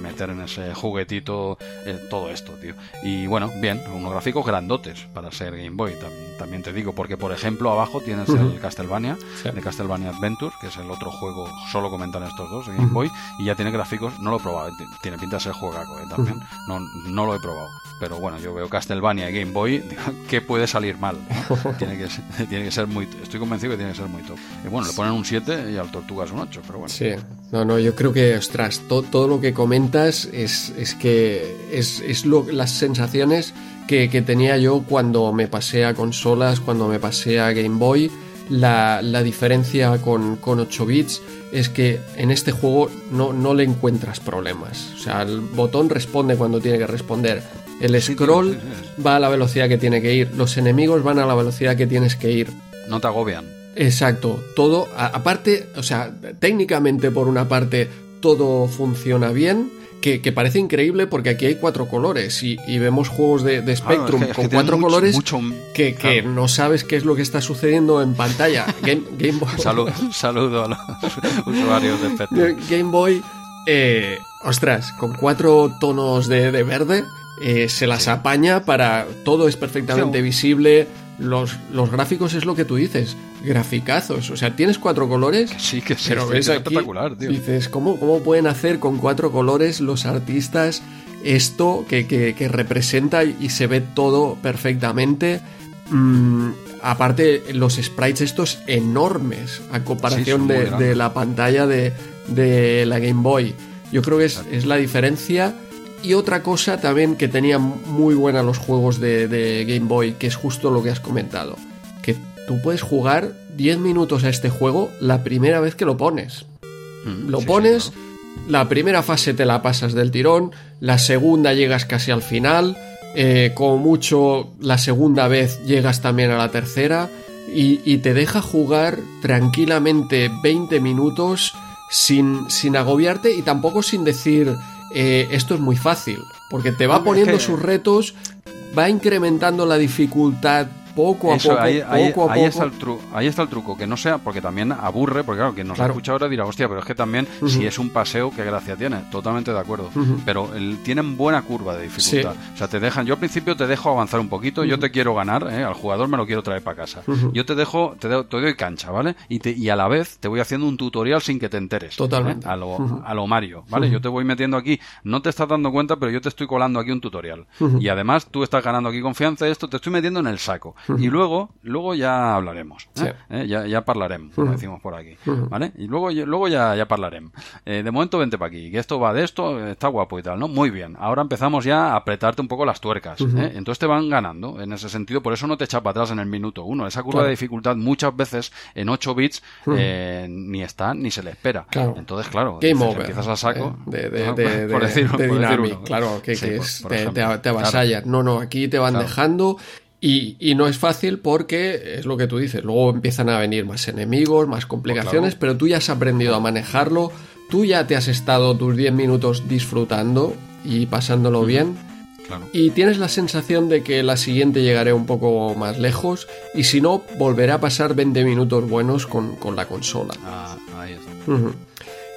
meter en ese juguetito eh, todo esto, tío. Y bueno, bien, unos gráficos grandotes para ser Game Boy, también te digo, porque por ejemplo abajo tienes el Castlevania, de Castlevania Adventure, que es el otro juego, solo comentan estos dos, Game Boy, y ya tiene gráficos, no lo he probado, tiene pinta de ser juegaco, eh, también, no, no lo he probado, pero bueno, yo veo Castlevania y Game Boy, ¿qué puede salir mal? tiene, que, tiene que ser muy, estoy convencido que tiene que ser muy top. Y bueno, le ponen un 7 y al Tortugas un 8, pero bueno. Sí, no, no, yo creo que, ostras, todo lo que comentas es, es que es, es lo, las sensaciones que, que, tenía yo cuando me pasé a consolas, cuando me pasé a Game Boy. La, la diferencia con, con 8 bits es que en este juego no, no le encuentras problemas. O sea, el botón responde cuando tiene que responder. El scroll va a la velocidad que tiene que ir. Los enemigos van a la velocidad que tienes que ir. No te agobian. Exacto, todo, aparte, o sea, técnicamente por una parte todo funciona bien, que, parece increíble porque aquí hay cuatro colores y, vemos juegos de, Spectrum con cuatro colores que, no sabes qué es lo que está sucediendo en pantalla. Game, Boy. saludo a los usuarios de Spectrum. Game Boy, eh, ostras, con cuatro tonos de, verde. Eh, se las apaña para todo es perfectamente visible los, los gráficos es lo que tú dices, graficazos. O sea, tienes cuatro colores. sí, que sí, pero es espectacular, tío. Dices, ¿cómo, ¿cómo pueden hacer con cuatro colores los artistas esto que, que, representa y se ve todo perfectamente? Mm, aparte, los sprites estos enormes a comparación de, de, la pantalla de, de la Game Boy. Yo creo que es, es la diferencia. Y otra cosa también que tenía muy buena los juegos de, de Game Boy, que es justo lo que has comentado. Que tú puedes jugar 10 minutos a este juego la primera vez que lo pones. Mm, Lo sí, sí, pones, claro. la primera fase te la pasas del tirón, la segunda llegas casi al final, eh, como mucho la segunda vez llegas también a la tercera y, y te deja jugar tranquilamente 20 minutos sin, sin agobiarte y tampoco sin decir eh, esto es muy fácil, porque te va poniendo sus retos, va incrementando la dificultad poco a Eso, poco, ahí, ahí- poco a ahí poco. está el tru- ahí está el truco, que no sea, porque también aburre, porque claro, quien nos Claro. escucha ahora dirá, hostia, pero es que también si es un paseo, qué gracia tiene, totalmente de acuerdo. Pero el- tienen buena curva de dificultad. O sea, te dejan, yo al principio te dejo avanzar un poquito, yo te quiero ganar, ¿eh? al jugador me lo quiero traer para casa. Yo te dejo, te, doy- te doy cancha, ¿vale? Y, te- y a la vez te voy haciendo un tutorial sin que te enteres. ¿eh? Totalmente. A, lo, a lo Mario, ¿vale? Yo te voy metiendo aquí, no te estás dando cuenta, pero yo te estoy colando aquí un tutorial. Y además tú estás ganando aquí confianza, esto te estoy metiendo en el saco. Y luego, luego ya hablaremos. ¿eh? Sí. ¿Eh? Ya, ya hablaremos, como decimos por aquí. ¿Vale? Y luego, luego ya, ya hablaremos. Eh, de momento vente para aquí, que esto va de esto, está guapo y tal, ¿no? Muy bien. Ahora empezamos ya a apretarte un poco las tuercas. ¿eh? Entonces te van ganando en ese sentido, por eso no te echa para atrás en el minuto uno. Esa curva Claro. de dificultad muchas veces en 8 bits eh, ni está ni se le espera. Claro. Entonces, claro, Game dices, over. empiezas a saco. de, de, ¿no? de, por de- decir- de por Dynamic, uno. claro, que, Sí, que por- es- por te, ejemplo. te- te Claro. No, no, aquí te van Claro. dejando y, y no es fácil porque es lo que tú dices. Luego empiezan a venir más enemigos, más complicaciones, pero tú ya has aprendido a manejarlo. Tú ya te has estado tus 10 minutos disfrutando y pasándolo bien. Claro. Y tienes la sensación de que la siguiente llegaré un poco más lejos y si no, volveré a pasar 20 minutos buenos con, con la consola. Ah, ahí está.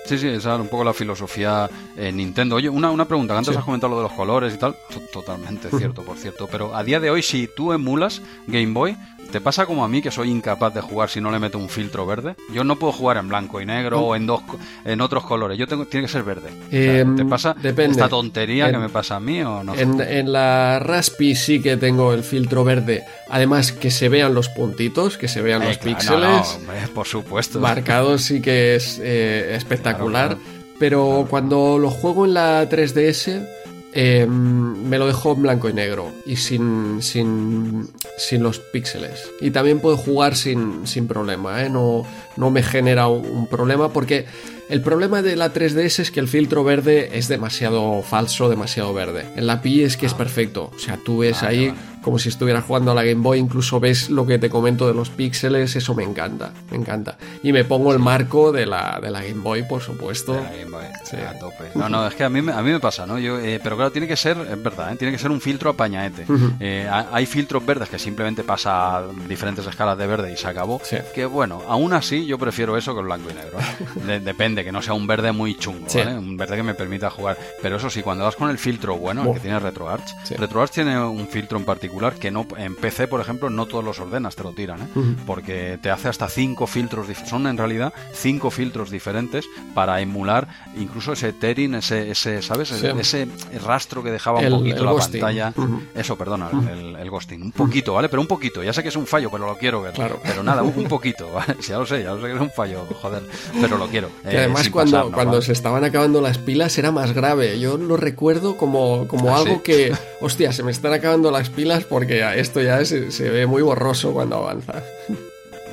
Sí, sí, esa era un poco la filosofía en Nintendo. Oye, una, una pregunta, antes Sí. has comentado lo de los colores y tal, to- totalmente cierto, por cierto, pero a día de hoy, si tú emulas Game Boy, ¿te pasa como a mí que soy incapaz de jugar si no le meto un filtro verde? Yo no puedo jugar en blanco y negro o en dos en otros colores, yo tengo tiene que ser verde. O sea, Em, ¿Te pasa depende. esta tontería que me pasa a mí o no? En, en la Raspi sí que tengo el filtro verde. Además, que se vean los puntitos, que se vean Eh, los claro, píxeles. no, no, hombre, por supuesto. marcados sí que es eh, espectacular. Claro, claro. Pero cuando lo juego en la 3DS, eh, me lo dejo en blanco y negro y sin, sin, sin los píxeles. Y también puedo jugar sin, sin problema, ¿eh? no, no me genera un, problema porque el problema de la 3DS es que el filtro verde es demasiado falso, demasiado verde. En la Pi es que es perfecto, o sea, tú ves Vale, ahí. Como si estuvieras jugando a la Game Boy, incluso ves lo que te comento de los píxeles, eso me encanta, me encanta. Y me pongo el marco de la, de la Game Boy, por supuesto. De la Game Boy, Sí. a tope. No, no, es que a mí, a mí me pasa, ¿no? Yo, eh, pero claro, tiene que ser, es verdad, ¿eh? tiene que ser un filtro apañaete. Eh, ha- hay filtros verdes que simplemente pasa a diferentes escalas de verde y se acabó. Sí. Que bueno, aún así yo prefiero eso que el blanco y negro. ¿eh? De- depende, que no sea un verde muy chungo, Sí. ¿vale? Un verde que me permita jugar. Pero eso sí, cuando vas con el filtro bueno, el Buah. que tiene RetroArch. RetroArch tiene un filtro en particular que no en PC, por ejemplo, no todos los ordenas, te lo tiran, ¿eh? Porque te hace hasta cinco filtros, son en realidad cinco filtros diferentes para emular incluso ese tearing, ese, ese ¿sabes? Sí. Ese rastro que dejaba El- un poquito la ghosting. pantalla. Ujú. Eso, perdona, el, el ghosting. Un poquito, ¿vale? Pero un poquito. Ya sé que es un fallo, pero lo quiero ver. Claro. Pero nada, un, poquito, ¿vale? Ya lo sé, ya lo sé que es un fallo, joder. Pero lo quiero. Y eh, además sin cuando, pasarnos, cuando ¿vale? se estaban acabando las pilas era más grave. Yo lo recuerdo como, como Ah, algo ¿sí? que, hostia, se me están acabando las pilas porque esto ya se, se ve muy borroso cuando avanza.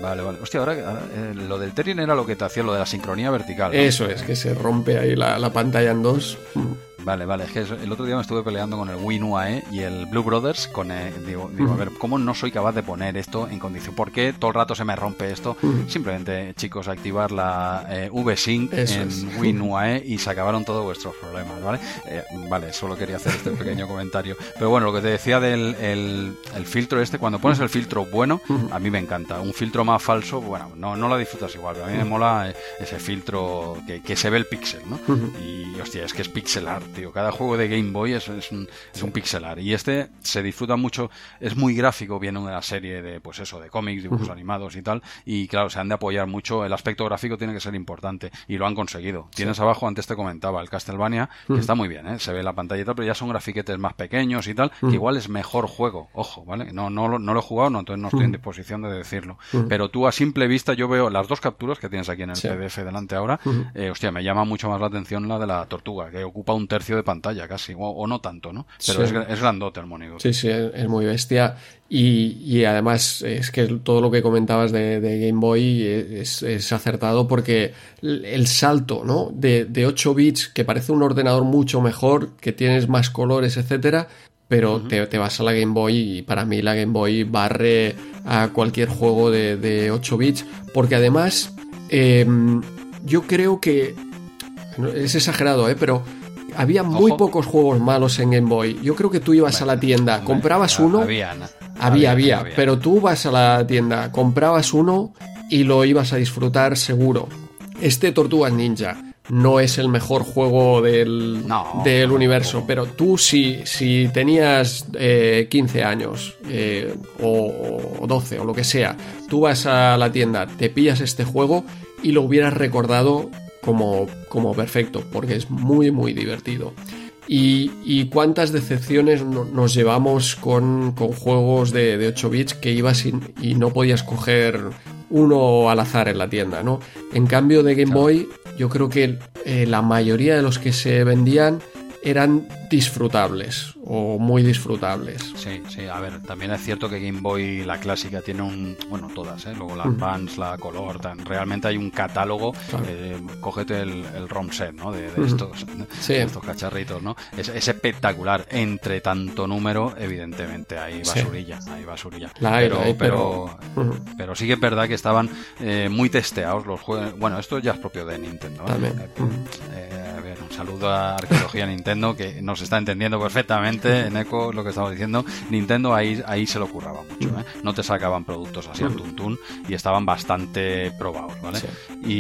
Vale, vale. Hostia, ahora, ahora, eh, lo del tearing era lo que te hacía lo de la sincronía vertical. ¿no? Eso es, que se rompe ahí la, la pantalla en dos. Vale, vale. Es que el otro día me estuve peleando con el Win UAE y el Blue Brothers. Con, eh, digo, digo, a ver, ¿cómo no soy capaz de poner esto en condición? ¿Por qué todo el rato se me rompe esto? Simplemente, chicos, activar la eh, V-Sync en es. Win UAE y se acabaron todos vuestros problemas, ¿vale? Eh, vale, solo quería hacer este pequeño comentario. Pero bueno, lo que te decía del el, el filtro este, cuando pones el filtro bueno, a mí me encanta. Un filtro más falso, bueno, no, no lo disfrutas igual, pero a mí me mola eh, ese filtro que, que se ve el píxel, ¿no? Y hostia, es que es pixel art tío. Cada juego de Game Boy es, es, un, es un pixelar. Y este se disfruta mucho, es muy gráfico, viene una serie de, pues eso, de cómics, dibujos animados y tal. Y claro, se han de apoyar mucho. El aspecto gráfico tiene que ser importante. Y lo han conseguido. Tienes abajo, antes te comentaba, el Castlevania, que está muy bien, ¿eh? Se ve la pantalla y tal, pero ya son grafiquetes más pequeños y tal, que igual es mejor juego. Ojo, ¿vale? No, no, no lo he jugado, no, entonces no estoy en disposición de decirlo. Pero tú a simple vista, yo veo las dos capturas que tienes aquí en el PDF delante ahora. eh, hostia, me llama mucho más la atención la de la tortuga, que ocupa un tercio de pantalla casi, o, o no tanto, ¿no? Pero Sí. es, es grandote el monitor. Sí, sí, es muy bestia. Y, y además es que todo lo que comentabas de, de Game Boy es, es acertado porque el salto, ¿no? De, de 8 bits, que parece un ordenador mucho mejor, que tienes más colores, etcétera, pero te, te vas a la Game Boy y para mí la Game Boy barre a cualquier juego de, de 8 bits, porque además em, yo creo que es exagerado, ¿eh? Pero había muy Ojo. pocos juegos malos en Game Boy. Yo creo que tú ibas a la tienda, comprabas uno, Había, ¿no? había, había, pero tú vas a la tienda, comprabas uno y lo ibas a disfrutar seguro. Este Tortugas Ninja no es el mejor juego del, No, del universo, no. pero tú si, si tenías eh, 15 años eh, o, o 12 o lo que sea, tú vas a la tienda, te pillas este juego y lo hubieras recordado como, como perfecto, porque es muy, muy divertido. Y, y cuántas decepciones no- nos llevamos con, con juegos de, de 8 bits que ibas y, y no podías coger uno al azar en la tienda, ¿no? En cambio de Game Boy, yo creo que eh, la mayoría de los que se vendían eran disfrutables o muy disfrutables. Sí, sí, a ver, también es cierto que Game Boy, la clásica, tiene un. Bueno, todas, ¿eh? Luego la Advance, la Color, tan- realmente hay un catálogo. Claro. eh, cógete el, el ROM set, ¿no? De, de estos, Sí. de estos cacharritos, ¿no? Es, es espectacular. Entre tanto número, evidentemente, hay Sí. basurilla, hay basurilla. La pero, hay, pero, pero- sí que es verdad que estaban eh, muy testeados los juegos. Bueno, esto ya es propio de Nintendo. ¿eh? También. Eh, a ver, un saludo a Arqueología Nintendo que nos está entendiendo perfectamente en eco lo que estamos diciendo. Nintendo ahí, ahí se lo curraba mucho, ¿eh? No te sacaban productos así al tuntún y estaban bastante probados, ¿vale? Sí. Y,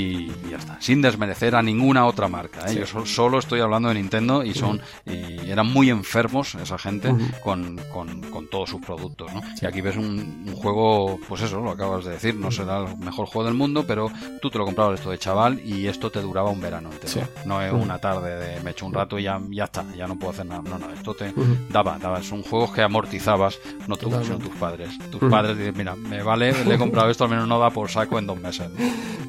y ya está. Sin desmerecer a ninguna otra marca, ¿eh? Sí. Yo so- solo estoy hablando de Nintendo y son y eran muy enfermos esa gente con, con, con todos sus productos, ¿no? Y aquí ves un, un juego, pues eso, lo acabas de decir, no será el mejor juego del mundo, pero tú te lo comprabas esto de chaval y esto te duraba un verano entero. Sí. No es una tarde de me echo un rato y ya, ya está, ya no puedo hacer nada. No, no, esto te daba, daba. Son juegos que amortizabas, no tú, sino tus padres. Tus padres dicen, mira, me vale, le he comprado esto, al menos no da por saco en dos meses.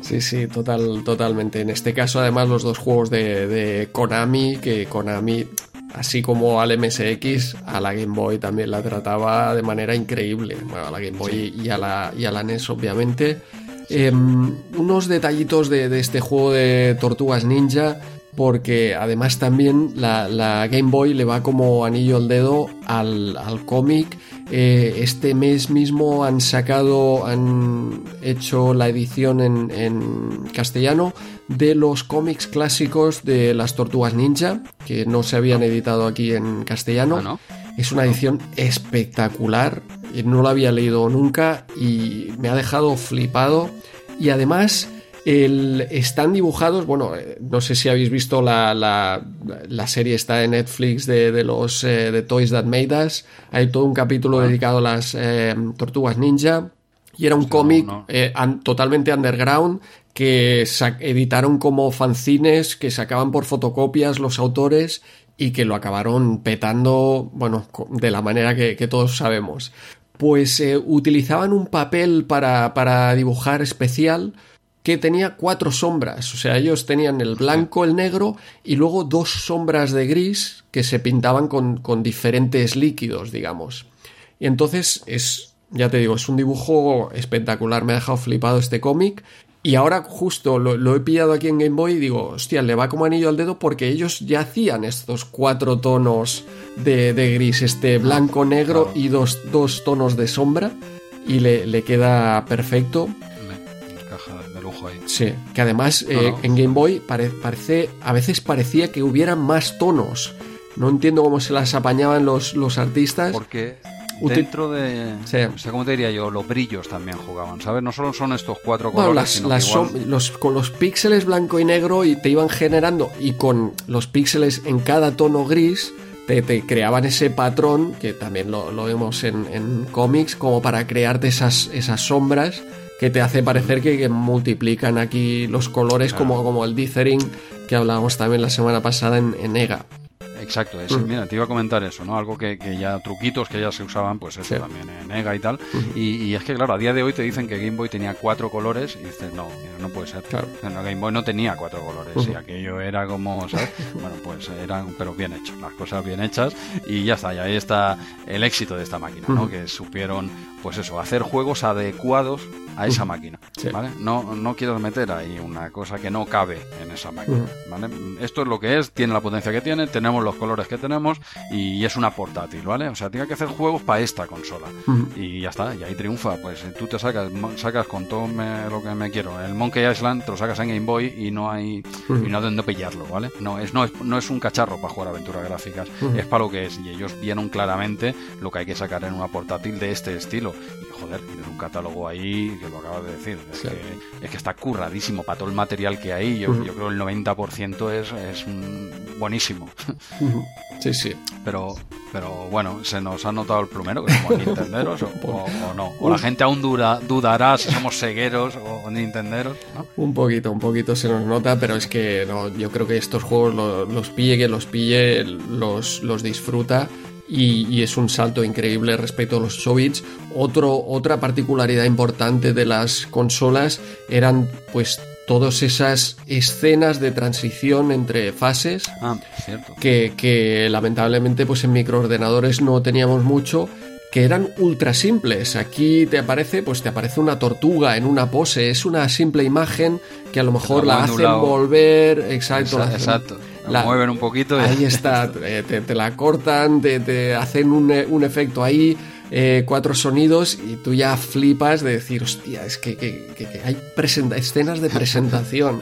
Sí, sí, total, totalmente. En este caso, además, los dos juegos de, de Konami, que Konami, así como al MSX, a la Game Boy también la trataba de manera increíble. Bueno, a la Game Boy y, a la, y a la NES, obviamente. Em, unos detallitos de, de este juego de Tortugas Ninja, porque además también la, la Game Boy le va como anillo al dedo al, al cómic. Eh, este mes mismo han sacado, han hecho la edición en, en castellano de los cómics clásicos de las Tortugas Ninja, que no se habían editado aquí en castellano. Ah, ¿no? Es una edición espectacular, y no la había leído nunca y me ha dejado flipado. Y además el- están dibujados, bueno, eh, no sé si habéis visto la, la, la serie está de Netflix de, de los eh, de Toys That Made Us. Hay todo un capítulo dedicado a las eh, tortugas ninja. Y era un cómic no. eh, totalmente underground que editaron como fanzines que sacaban por fotocopias los autores y que lo acabaron petando, bueno, de la manera que, que todos sabemos. Pues eh, utilizaban un papel para, para dibujar especial que tenía cuatro sombras. O sea, ellos tenían el blanco, el negro y luego dos sombras de gris que se pintaban con, con diferentes líquidos, digamos. Y entonces es, ya te digo, es un dibujo espectacular. Me ha dejado flipado este cómic. Y ahora justo lo, lo he pillado aquí en Game Boy y digo, hostia, le va como anillo al dedo porque ellos ya hacían estos cuatro tonos de, de gris, este blanco, negro y dos, dos tonos de sombra. Y le, le queda perfecto. Ahí. Sí, que además eh, no. en Game Boy pare- parece, a veces parecía que hubieran más tonos. No entiendo cómo se las apañaban los, los artistas. Porque dentro de... O sea, ¿cómo te diría yo? Los brillos también jugaban, ¿sabes? No solo son estos cuatro colores, los, con los píxeles blanco y negro y te iban generando, y con los píxeles en cada tono gris, te, creaban ese patrón, que también lo, vemos en, cómics, como para crearte esas, esas sombras que te hace parecer que, multiplican aquí los colores como, como el dithering que hablábamos también la semana pasada en, en EGA. Exacto, mira, te iba a comentar eso, ¿no? Algo que, ya, truquitos que ya se usaban, pues eso también en EGA y tal. y, es que, claro, a día de hoy te dicen que Game Boy tenía cuatro colores y dices, no, no puede ser. Claro. Game Boy no tenía cuatro colores y aquello era como, ¿sabes? bueno, pues eran, pero bien hechos, las cosas bien hechas y ya está, y ahí está el éxito de esta máquina, ¿no? Que supieron, pues eso, hacer juegos adecuados a esa máquina, ¿vale? No, no quiero meter ahí una cosa que no cabe en esa máquina, ¿vale? Esto es lo que es, tiene la potencia que tiene, tenemos los colores que tenemos y es una portátil, ¿vale? O sea, tiene que hacer juegos para esta consola y ya está, y ahí triunfa, pues tú te sacas, sacas con todo lo que me quiero, el Monkey Island te lo sacas en Game Boy y no hay, y no de pillarlo, ¿vale? No es, no es, no es un cacharro para jugar aventuras gráficas, es para lo que es y ellos vieron claramente lo que hay que sacar en una portátil de este estilo y joder, tienes un catálogo ahí lo acabas de decir. Es, que, está curradísimo para todo el material que hay. Yo, yo creo el 90% es, es buenísimo. Sí, sí. Pero, pero bueno, se nos ha notado el plumero, que somos nintenderos o, no. O la gente aún dudará si somos cegueros o nintenderos. Un poquito, un poquito se nos nota, pero es que no, yo creo que estos juegos los, pille, que los pille, los, los disfruta y, es un salto increíble respecto a los 8 bits. Otro, otra particularidad importante de las consolas eran pues todas esas escenas de transición entre fases ah, Que, que, lamentablemente pues en microordenadores no teníamos mucho que eran ultra simples. Aquí te aparece, pues te aparece una tortuga en una pose, es una simple imagen que a lo mejor la, hacen volver, exacto, exacto. la, mueven un poquito. Ahí está, eh, te, la cortan, te, hacen un, un, efecto ahí, eh, cuatro sonidos y tú ya flipas de decir, hostia, es que, que, hay escenas de presentación.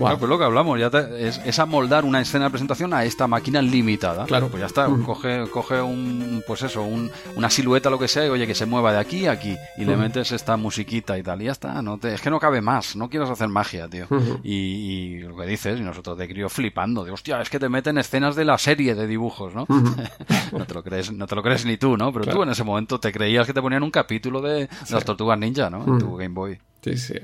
Bueno, pues lo que hablamos, ya es, es, amoldar una escena de presentación a esta máquina limitada. Claro. Pues ya está, coge, coge un, pues eso, un, una silueta, lo que sea, y oye, que se mueva de aquí a aquí, y le metes esta musiquita y tal, y ya está, no te, es que no cabe más, no quieres hacer magia, tío. y, lo que dices, y nosotros de crío flipando, de hostia, es que te meten escenas de la serie de dibujos, ¿no? no te lo crees, no te lo crees ni tú, ¿no? Pero tú en ese momento te creías que te ponían un capítulo de, las tortugas ninja, ¿no? En tu Game Boy. Sí, sí.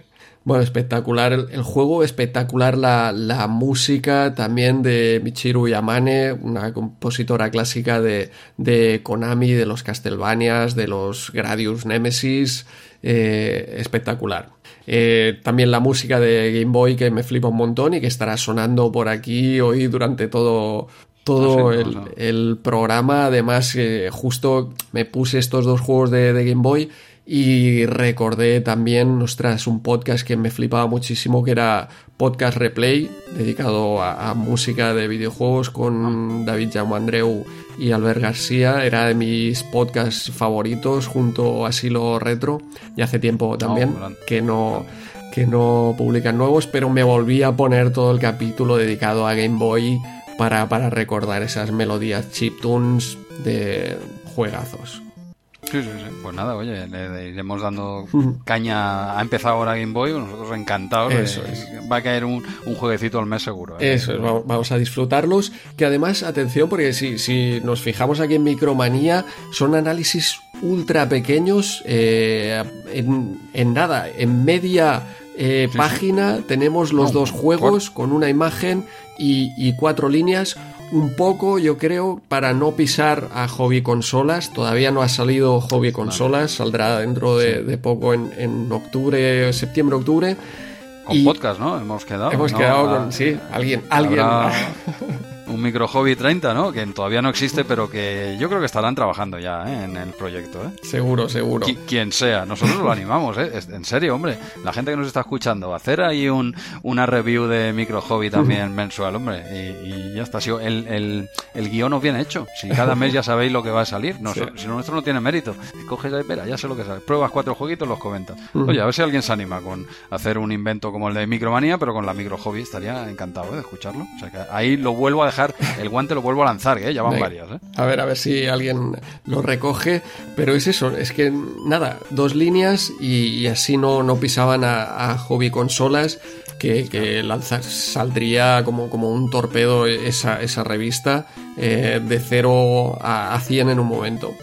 Bueno, espectacular el, juego, espectacular la, la, música también de Michiru Yamane, una compositora clásica de, de Konami, de los Castlevanias, de los Gradius Nemesis, eh, espectacular. Eh, también la música de Game Boy que me flipa un montón y que estará sonando por aquí hoy durante todo, todo ah, el, programa. Además, eh, justo me puse estos dos juegos de, de Game Boy y recordé también, ostras, un podcast que me flipaba muchísimo, que era Podcast Replay, dedicado a, música de videojuegos con David Jaume Andreu y Albert García. Era de mis podcasts favoritos junto a Silo Retro, y hace tiempo también que no que no publican nuevos, pero me volví a poner todo el capítulo dedicado a Game Boy para, para recordar esas melodías chiptunes de juegazos. Sí, sí, sí. Pues nada, oye, le, iremos dando caña. Ha empezado ahora Game Boy, nosotros encantados. Eso es. Va a caer un, un jueguecito al mes seguro. ¿eh? Eso es, vamos a disfrutarlos. Que además, atención, porque si, si nos fijamos aquí en Micromanía, son análisis ultra pequeños. Eh, en, nada, en media eh, página tenemos los dos juegos con una imagen y, y cuatro líneas un poco, yo creo, para no pisar a hobby consolas. Todavía no ha salido hobby consolas, saldrá dentro de, poco en, en octubre, septiembre-octubre. Con podcast, ¿no? Hemos quedado. Hemos quedado con, sí, alguien, alguien. un micro hobby 30, ¿no? Que todavía no existe, pero que yo creo que estarán trabajando ya ¿eh? en el proyecto. ¿eh? Seguro, seguro. quien sea, nosotros lo animamos, ¿eh? En serio, hombre. La gente que nos está escuchando, hacer ahí un, una review de micro hobby también mensual, hombre. Y, ya está. Si el, el, el, guion os viene hecho. Si cada mes ya sabéis lo que va a salir. No, Si lo nuestro no tiene mérito. Coges ahí, espera, ya sé lo que sale. Pruebas cuatro jueguitos, los comentas. Oye, a ver si alguien se anima con hacer un invento como el de Micromanía, pero con la micro hobby estaría encantado ¿eh? de escucharlo. O sea que ahí lo vuelvo a dejar el guante, lo vuelvo a lanzar, ¿eh? ya van varias. ¿eh? A ver, a ver si alguien lo recoge, pero es eso, es que nada, dos líneas y, así no, no pisaban a, hobby consolas que, lanzar, saldría como, como un torpedo esa, esa revista eh, de 0 a, a 100 en un momento.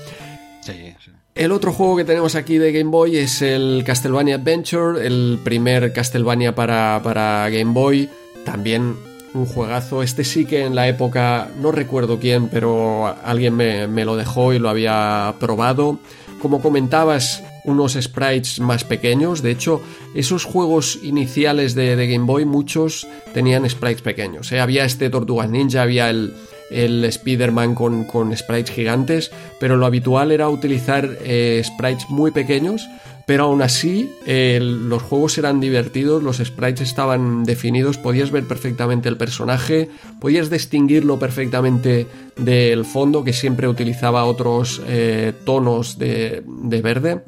Sí, sí. El otro juego que tenemos aquí de Game Boy es el Castlevania Adventure, el primer Castlevania para, para Game Boy. También un juegazo. Este sí que en la época, no recuerdo quién, pero alguien me, lo dejó y lo había probado. Como comentabas, unos sprites más pequeños. De hecho, esos juegos iniciales de, Game Boy, muchos tenían sprites pequeños. ¿eh? Había este Tortugas Ninja, había el, el Spider-Man con, con, sprites gigantes, pero lo habitual era utilizar eh, sprites muy pequeños, pero aún así los juegos eran divertidos, los sprites estaban definidos, podías ver perfectamente el personaje, podías distinguirlo perfectamente del fondo que siempre utilizaba otros eh, tonos de, verde.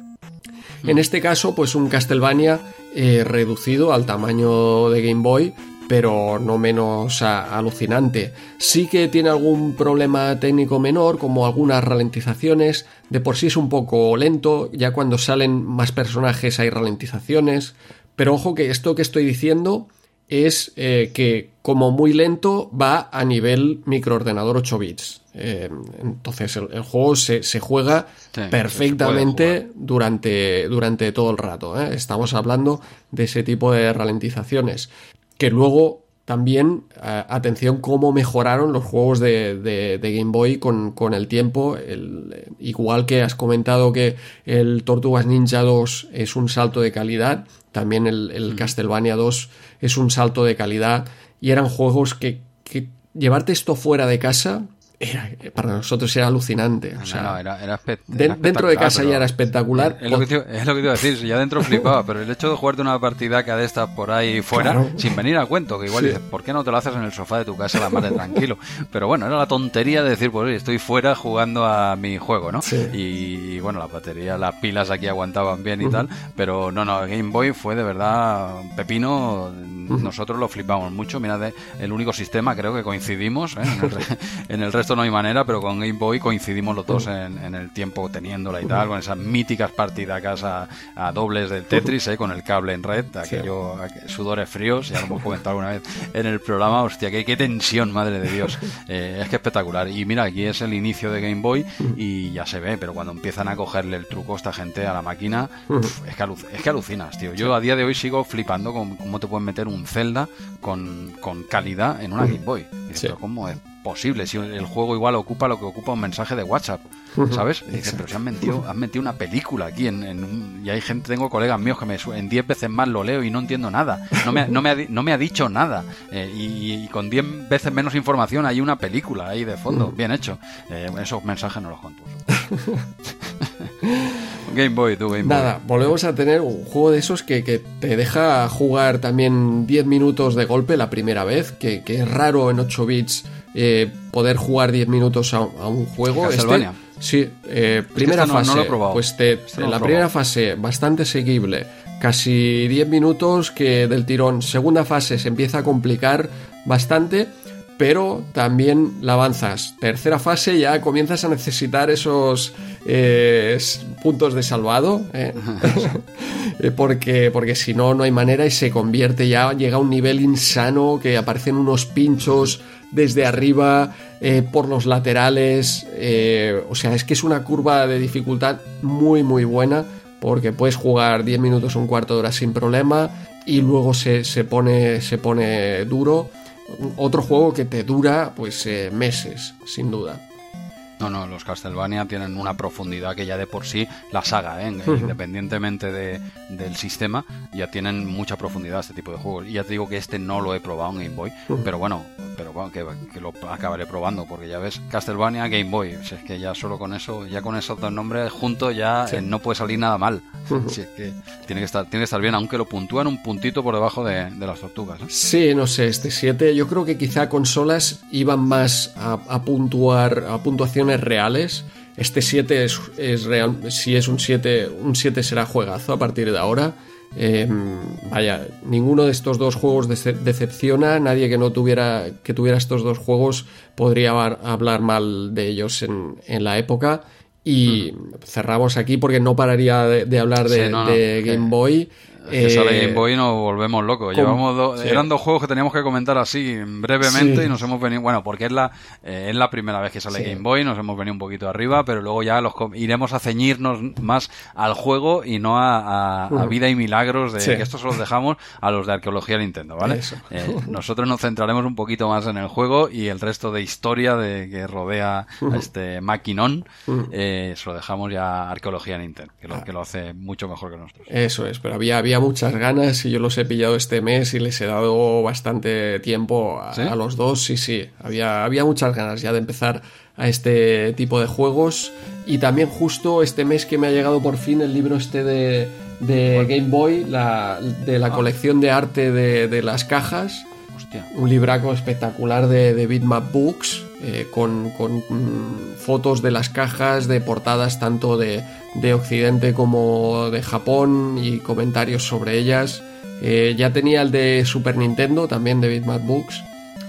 En este caso, pues un Castlevania eh, reducido al tamaño de Game Boy, pero no menos alucinante. Sí que tiene algún problema técnico menor, como algunas ralentizaciones, de por sí es un poco lento, ya cuando salen más personajes hay ralentizaciones, pero ojo que esto que estoy diciendo es eh, que como muy lento va a nivel microordenador 8 bits. Eh, entonces el, juego se, juega perfectamente durante, durante todo el rato. ¿eh? Estamos hablando de ese tipo de ralentizaciones que luego también, atención, cómo mejoraron los juegos de, Game Boy con, el tiempo. igual que has comentado que el Tortugas Ninja 2 es un salto de calidad, también el, Castlevania 2 es un salto de calidad. Y eran juegos que, que llevarte esto fuera de casa para nosotros era alucinante. dentro de casa ya era espectacular. Es, lo que te, iba a decir, ya dentro flipaba, pero el hecho de jugarte una partida de estas por ahí fuera, sin venir a cuento, que igual dices, ¿por qué no te lo haces en el sofá de tu casa la madre tranquilo? Pero bueno, era la tontería de decir, pues estoy fuera jugando a mi juego, ¿no? Y, bueno, la batería, las pilas aquí aguantaban bien y tal, pero no, no, Game Boy fue de verdad pepino, nosotros lo flipamos mucho, mirad, el único sistema creo que coincidimos ¿eh? en el resto esto no hay manera, pero con Game Boy coincidimos los dos en, el tiempo teniéndola y tal, con esas míticas partidas a, a dobles del Tetris, eh, con el cable en red, aquello, sudores fríos, ya lo hemos comentado una vez en el programa, hostia, qué, qué tensión, madre de Dios. Eh, es que espectacular. Y mira, aquí es el inicio de Game Boy y ya se ve, pero cuando empiezan a cogerle el truco a esta gente a la máquina, es, que es que alucinas, tío. Yo a día de hoy sigo flipando con cómo te pueden meter un Zelda con, con calidad en una Game Boy. ¿cómo es? Posible si el juego igual ocupa lo que ocupa un mensaje de WhatsApp, ¿sabes? pero se han metido, han metido una película aquí en, y hay gente, tengo colegas míos que me en 10 veces más lo leo y no entiendo nada, no me, no me, ha, no me ha dicho nada eh, y, con 10 veces menos información hay una película ahí de fondo, bien hecho. Eh, esos mensajes no los conto. Game Boy, Game Boy. Nada, volvemos a tener un juego de esos que, que te deja jugar también 10 minutos de golpe la primera vez, que, que es raro en 8 bits eh, poder jugar 10 minutos a, un juego. Este, sí, eh, primera fase. pues te, en la primera fase, bastante seguible. Casi 10 minutos que del tirón. Segunda fase se empieza a complicar bastante pero también la avanzas. Tercera fase ya comienzas a necesitar esos eh, puntos de salvado, porque, porque si no, no hay manera y se convierte ya, llega a un nivel insano que aparecen unos pinchos desde arriba, eh, por los laterales. Eh, o sea, es que es una curva de dificultad muy, muy buena. Porque puedes jugar 10 minutos un cuarto de hora sin problema. Y luego se, pone, se pone duro. Otro juego que te dura pues eh, meses, sin duda. No, no, los Castlevania tienen una profundidad que ya de por sí la saga, ¿eh? independientemente de, del sistema, ya tienen mucha profundidad este tipo de juegos. Y ya te digo que este no lo he probado en Game Boy, pero bueno, pero bueno, que, lo acabaré probando, porque ya ves, Castlevania, Game Boy, es que ya solo con eso, ya con esos dos nombres juntos ya eh, no puede salir nada mal. es que tiene que estar, tiene que estar bien, aunque lo puntúan un puntito por debajo de, las tortugas. ¿eh? Sí, no sé, este 7, yo creo que quizá consolas iban más a, a puntuar, a puntuación reales. Este 7 es, es, real. Si es un 7, un 7 será juegazo a partir de ahora. Em, vaya, ninguno de estos dos juegos decepciona. Nadie que no tuviera que tuviera estos dos juegos podría hablar mal de ellos en, en la época. Y cerramos aquí porque no pararía de, hablar de, Game Boy. que sale Game Boy nos volvemos locos. Llevamos Eran dos juegos que teníamos que comentar así brevemente y nos hemos venido. Bueno, porque es la, eh, es la primera vez que sale Game Boy, nos hemos venido un poquito arriba, pero luego ya los iremos a ceñirnos más al juego y no a, vida y milagros de que estos los dejamos a los de arqueología Nintendo, ¿vale? Eh, nosotros nos centraremos un poquito más en el juego y el resto de historia de que rodea a este maquinón. Eh, se lo dejamos ya a Arqueología Nintendo, que lo, que lo hace mucho mejor que nosotros. Eso es, pero había, había muchas ganas y yo los he pillado este mes y les he dado bastante tiempo a, los dos. Sí, sí, había, había muchas ganas ya de empezar a este tipo de juegos. Y también justo este mes que me ha llegado por fin el libro este de, Game Boy, la, de la ah. colección de arte de, las cajas. Un libraco espectacular de, de Bitmap Books eh, con, mm, fotos de las cajas, de portadas tanto de, Occidente como de Japón y comentarios sobre ellas. Eh, ya tenía el de Super Nintendo, también de Bitmap Books,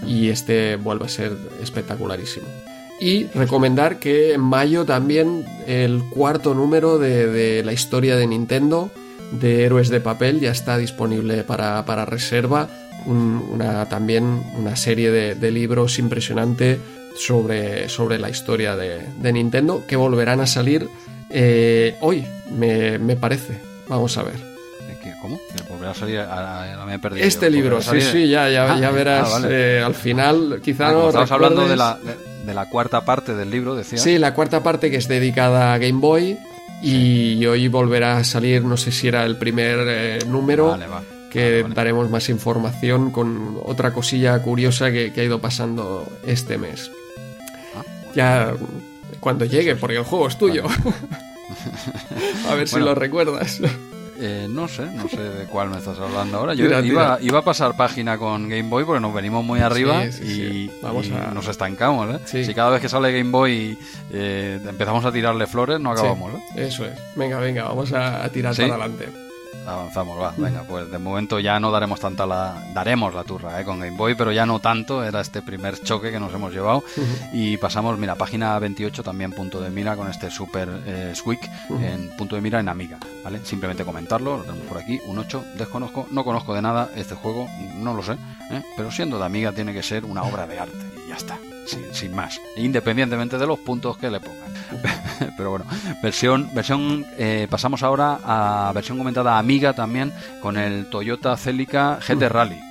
y este vuelve a ser espectacularísimo. Y recomendar que en mayo también el cuarto número de, la historia de Nintendo, de Héroes de Papel, ya está disponible para, reserva. una, también una serie de, de libros impresionante sobre, sobre la historia de, Nintendo que volverán a salir eh, hoy, me, parece. Vamos a ver. ¿Cómo? ¿Volverá a salir? me perdido. Este libro, sí, sí, ya, ya, ah, verás ah, eh, al final. Quizá ah, no. Estamos hablando de la, de, la cuarta parte del libro, decía. Sí, la cuarta parte que es dedicada a Game Boy. Y hoy volverá a salir, no sé si era el primer eh, número. que daremos más información con otra cosilla curiosa que, que ha ido pasando este mes. Ya cuando llegue, porque el juego es tuyo. a ver si lo recuerdas. Eh, no sé, no sé de cuál me estás hablando ahora. Yo iba, iba, a pasar página con Game Boy porque nos venimos muy arriba y, Vamos a... nos estancamos. ¿eh? Si cada vez que sale Game Boy eh, empezamos a tirarle flores, no acabamos. ¿eh? Eso es. Venga, venga, vamos a, tirar para adelante. Avanzamos, va, venga, pues de momento ya no daremos tanta la, daremos la turra ¿eh? con Game Boy, pero ya no tanto, era este primer choque que nos hemos llevado y pasamos, mira, página 28 también punto de mira con este super eh, Squeak en punto de mira en Amiga, ¿vale? Simplemente comentarlo, lo tenemos por aquí, un 8, desconozco, no conozco de nada este juego, no lo sé, ¿eh? pero siendo de Amiga tiene que ser una obra de arte y ya está, sin más, independientemente de los puntos que le pongan. Pero bueno, versión, versión eh, pasamos ahora a versión comentada amiga también con el Toyota Celica GT Rally.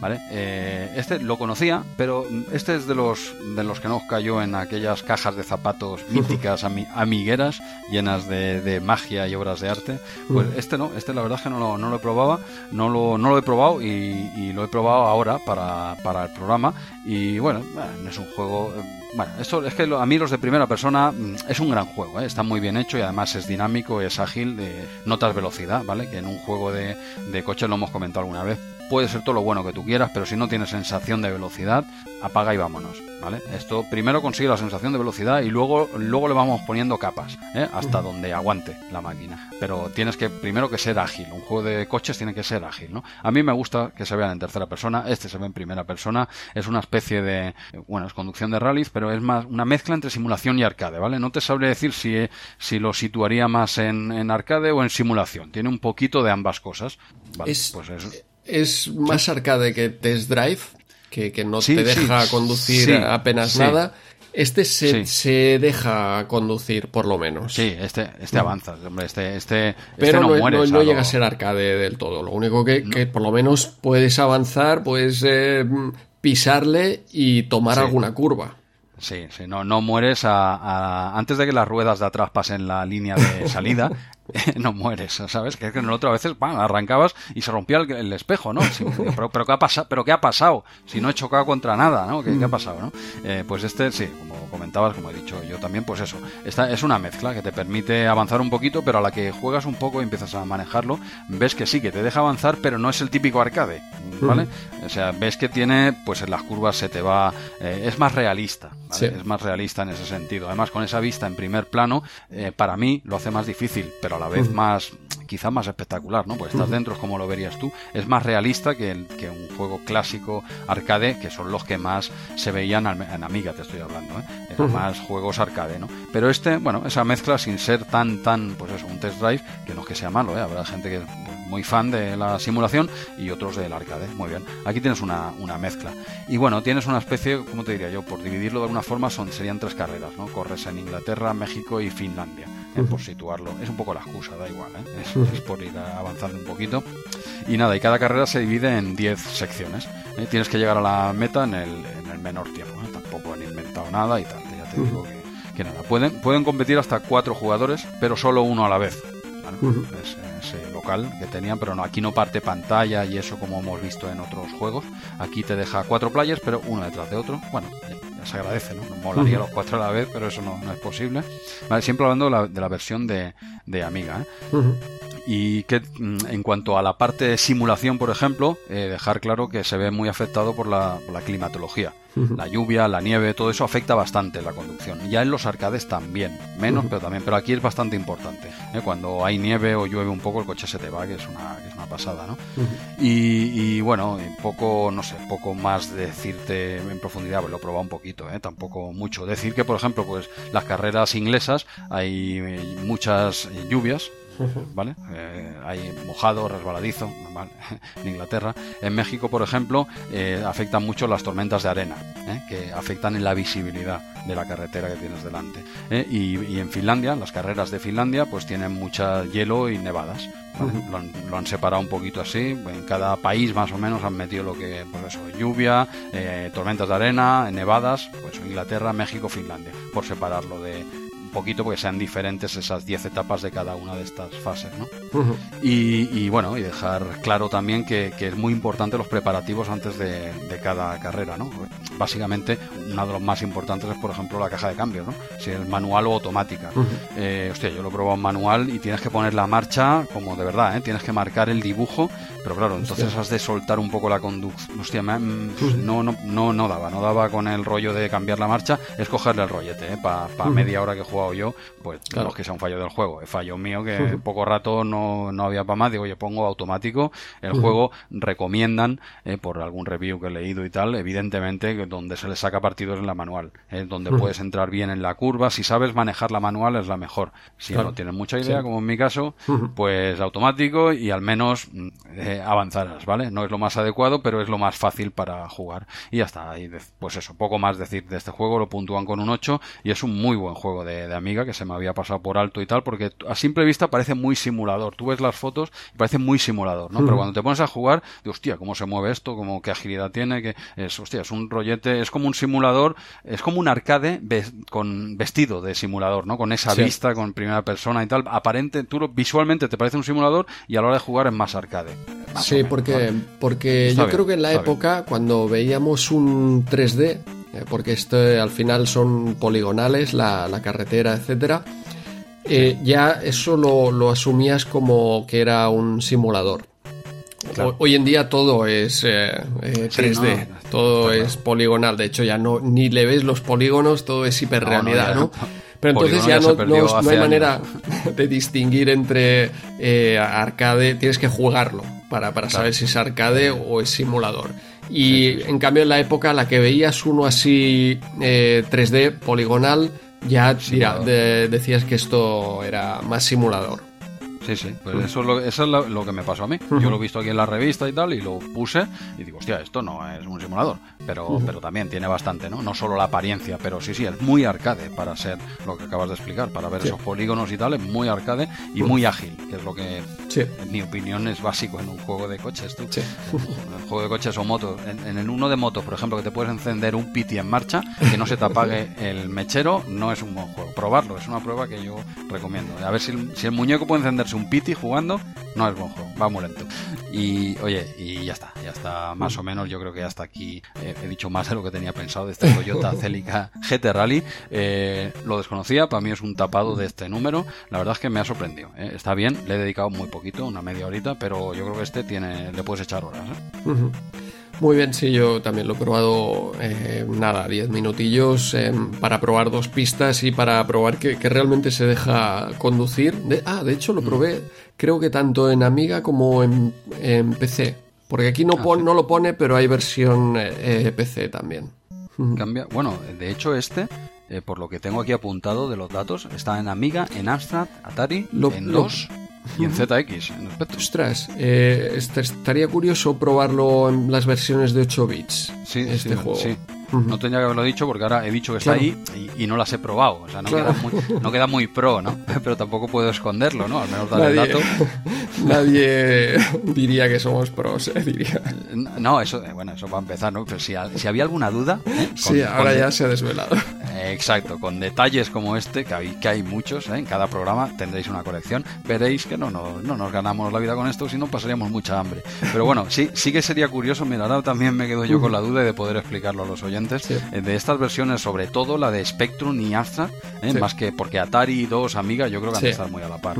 ¿Vale? Eh, este lo conocía, pero este es de los de los que nos cayó en aquellas cajas de zapatos míticas, amigueras, llenas de, magia y obras de arte. Pues este no, este la verdad es que no lo, no lo he probado, no lo, no lo he probado y, lo he probado ahora para, para el programa. Y bueno, es un juego eh, bueno, esto es que a mí los de primera persona mm, es un gran juego, ¿eh? está muy bien hecho y además es dinámico, es ágil, de notas velocidad, ¿vale? Que en un juego de, de coche lo hemos comentado alguna vez. Puede ser todo lo bueno que tú quieras, pero si no tienes sensación de velocidad, apaga y vámonos, ¿vale? Esto primero consigue la sensación de velocidad y luego, luego le vamos poniendo capas, ¿eh? hasta donde aguante la máquina. Pero tienes que primero que ser ágil. Un juego de coches tiene que ser ágil, ¿no? A mí me gusta que se vean en tercera persona. Este se ve en primera persona. Es una especie de, bueno, es conducción de rallies, pero es más una mezcla entre simulación y arcade, ¿vale? No te sabría decir si, si lo situaría más en, arcade o en simulación. Tiene un poquito de ambas cosas. es, pues es más arcade que Test Drive, que, no te deja conducir apenas nada. Este se, se, deja conducir, por lo menos. Sí, este, este mm. avanza. Hombre, este, este, este Pero no, no, llega a ser arcade del todo. Lo único que, que por lo menos puedes avanzar, puedes eh, pisarle y tomar alguna curva. Sí, sí, no, no mueres a, antes de que las ruedas de atrás pasen la línea de salida, no mueres, ¿sabes? Que es que en el otro a veces arrancabas y se rompía el, espejo, ¿no? pero, pero, ¿qué ha pasado? ¿pero qué ha pasado? Si no he chocado contra nada, ¿no? ¿Qué, ha mm. pasado, no? Eh, pues este, sí, como comentabas, como he dicho yo también, pues eso. Esta es una mezcla que te permite avanzar un poquito, pero a la que juegas un poco y empiezas a manejarlo, ves que sí, que te deja avanzar, pero no es el típico arcade, ¿vale? O sea, ves que tiene, pues en las curvas se te va... Eh, es más realista, Es más realista en ese sentido. Además, con esa vista en primer plano, eh, para mí lo hace más difícil, pero la vez más quizá más espectacular, ¿no? Pues estás dentro, es como lo verías tú. Es más realista que, que un juego clásico arcade, que son los que más se veían en Amiga, te estoy hablando, ¿eh? Eran más juegos arcade, ¿no? Pero este, bueno, esa mezcla sin ser tan, tan, pues eso, un test drive, que no es que sea malo, ¿eh? Habrá gente que es muy fan de la simulación y otros del arcade. Muy bien. Aquí tienes una, una mezcla. Y bueno, tienes una especie, ¿cómo te diría yo? Por dividirlo de alguna forma, son, serían tres carreras, ¿no? Corres en Inglaterra, México y Finlandia, ¿eh? por situarlo. Es un poco la excusa, da igual, ¿eh? es, por ir avanzando un poquito. Y nada, y cada carrera se divide en 10 secciones. ¿eh? Tienes que llegar a la meta en el, en el menor tiempo. Tampoco han inventado nada y tal. Ya te digo que, nada. Pueden, pueden competir hasta cuatro jugadores, pero solo uno a la vez. Es ese local que tenían, pero no, aquí no parte pantalla y eso como hemos visto en otros juegos. Aquí te deja cuatro players, pero uno detrás de otro. Bueno, ya, se agradece, ¿no? Nos molaría los cuatro a la vez, pero eso no, no es posible. Vale, siempre hablando de la, de la versión de, de Amiga, ¿eh? Y que mm, en cuanto a la parte de simulación, por ejemplo, eh, dejar claro que se ve muy afectado por la, por la climatología. La lluvia, la nieve, todo eso afecta bastante la conducción. Ya en los arcades también, menos, pero también. Pero aquí es bastante importante. ¿eh? Cuando hay nieve o llueve un poco, el coche se te va, que es una, que es una pasada, ¿no? y, y, bueno, poco, no sé, poco más decirte en profundidad, pues lo he probado un poquito, ¿eh? tampoco mucho. Decir que, por ejemplo, pues las carreras inglesas hay eh, muchas lluvias, ¿vale? Eh, hay mojado, resbaladizo, normal, en Inglaterra. En México, por ejemplo, eh, afectan mucho las tormentas de arena, ¿eh? que afectan en la visibilidad de la carretera que tienes delante. Y, y, en Finlandia, las carreras de Finlandia, pues tienen mucha hielo y nevadas. Lo, han, lo, han, separado un poquito así. En cada país más o menos han metido lo que, pues eso, lluvia, tormentas de arena, nevadas, pues Inglaterra, México, Finlandia, por separarlo de, poquito porque sean diferentes esas 10 etapas de cada una de estas fases, ¿no? Uh -huh. y, y, bueno, y dejar claro también que, que, es muy importante los preparativos antes de, de, cada carrera, ¿no? Básicamente, uno de los más importantes es, por ejemplo, la caja de cambios, ¿no? Si el manual o automática. Uh -huh. eh, hostia, yo lo he probado en manual y tienes que poner la marcha como de verdad, ¿eh? Tienes que marcar el dibujo, pero claro, entonces hostia. has de soltar un poco la conducción. Hostia, me, no, no, no, no daba, no daba con el rollo de cambiar la marcha, es cogerle el rollete, ¿eh? Para pa media hora que juego yo, pues claro. no es que sea un fallo del juego, es fallo mío que uh -huh. poco rato no, no había para más, digo, yo pongo automático, el uh -huh. juego recomiendan, eh, por algún review que he leído y tal, evidentemente que donde se le saca partido es en la manual, eh, donde puedes entrar bien en la curva, si sabes manejar la manual es la mejor, si claro. no tienes mucha idea, sí. como en mi caso, pues automático y al menos eh, avanzarás, ¿vale? No es lo más adecuado, pero es lo más fácil para jugar y ya está, y pues eso, poco más decir de este juego, lo puntúan con un 8 y es un muy buen juego de, de amiga que se me había pasado por alto y tal, porque a simple vista parece muy simulador. Tú ves las fotos y parece muy simulador, ¿no? Pero cuando te pones a jugar, de hostia, cómo se mueve esto, cómo qué agilidad tiene, que es, hostia, es un rollete, es como un simulador, es como un arcade ves, con vestido de simulador, ¿no? Con esa sí. vista, con primera persona y tal. Aparente, tú visualmente te parece un simulador y a la hora de jugar es más arcade. Sí, porque, ¿vale? porque yo bien, creo que en la época, bien. cuando veíamos un 3D, eh, porque esto al final son poligonales, la, la carretera, etcétera. Eh, ya eso lo, lo, asumías como que era un simulador. Claro. Hoy en día todo es eh, 3D, sí, no, todo claro. es poligonal. De hecho, ya no ni le ves los polígonos, todo es hiperrealidad, ¿no? ¿no? Pero entonces ya, no, no, hay manera de distinguir entre eh, arcade, tienes que jugarlo para, para saber si es arcade o es simulador. Y en cambio en la época la que veías uno así eh, 3D poligonal, ya tira, de, decías que esto era más simulador. Sí, sí, pues eso es, lo, eso es lo, lo, que me pasó a mí. Yo lo he visto aquí en la revista y tal, y lo puse, y digo, hostia, esto no es un simulador, pero, pero también tiene bastante, ¿no? No solo la apariencia, pero sí, sí, es muy arcade para ser lo que acabas de explicar, para ver sí. esos polígonos y tal, es muy arcade y muy ágil, que es lo que, sí. en mi opinión, es básico en un juego de coches. Tú. Sí. En juego de coches o motos, en, en, el uno de motos, por ejemplo, que te puedes encender un piti en marcha, que no se te apague el mechero, no es un buen juego. Probarlo, es una prueba que yo recomiendo. A ver si el, si el muñeco puede encenderse un piti jugando, no es buen juego, va muy lento. Y oye, y ya está, ya está más o menos, yo creo que hasta aquí eh, he dicho más de lo que tenía pensado de este Toyota Celica GT Rally. Eh, lo desconocía, para mí es un tapado de este número. La verdad es que me ha sorprendido. Eh. Está bien, le he dedicado muy poquito, una media horita, pero yo creo que este tiene, le puedes echar horas. Uh -huh. Muy bien, sí, yo también lo he probado, eh, nada, 10 minutillos eh, para probar dos pistas y para probar que, que realmente se deja conducir. De, ah, de hecho lo probé creo que tanto en Amiga como en, PC. Porque aquí no, ah, no lo pone, pero hay versión eh, PC también. Cambia. Bueno, de hecho este, eh, por lo que tengo aquí apuntado de los datos, está en Amiga, en Amstrad, Atari, en DOS y en ZX, en Ostras, eh, estaría curioso probarlo en las versiones de 8 bits. Sí, este juego. Sí. No tenía que haberlo dicho porque ahora he dicho que está ahí y, no las he probado. O sea, no, queda muy, no, queda muy, pro, ¿no? Pero tampoco puedo esconderlo, ¿no? Al menos dar el dato. Nadie diría que somos pros, ¿eh? diría. No, eso, eh, bueno, eso va a empezar, ¿no? Pero si, si había alguna duda. ¿eh? sí, ahora ya se ha desvelado. Exacto, con detalles como este, que hay, que hay muchos, ¿eh? en cada programa tendréis una colección, veréis que no, no, no nos ganamos la vida con esto, sino pasaríamos mucha hambre. Pero bueno, sí, sí que sería curioso, mira, ahora también me quedo yo con la duda de poder explicarlo a los oyentes, eh, de estas versiones, sobre todo la de Spectrum y Astra, ¿eh? más que porque Atari 2 Amiga yo creo que han de estar muy a la par.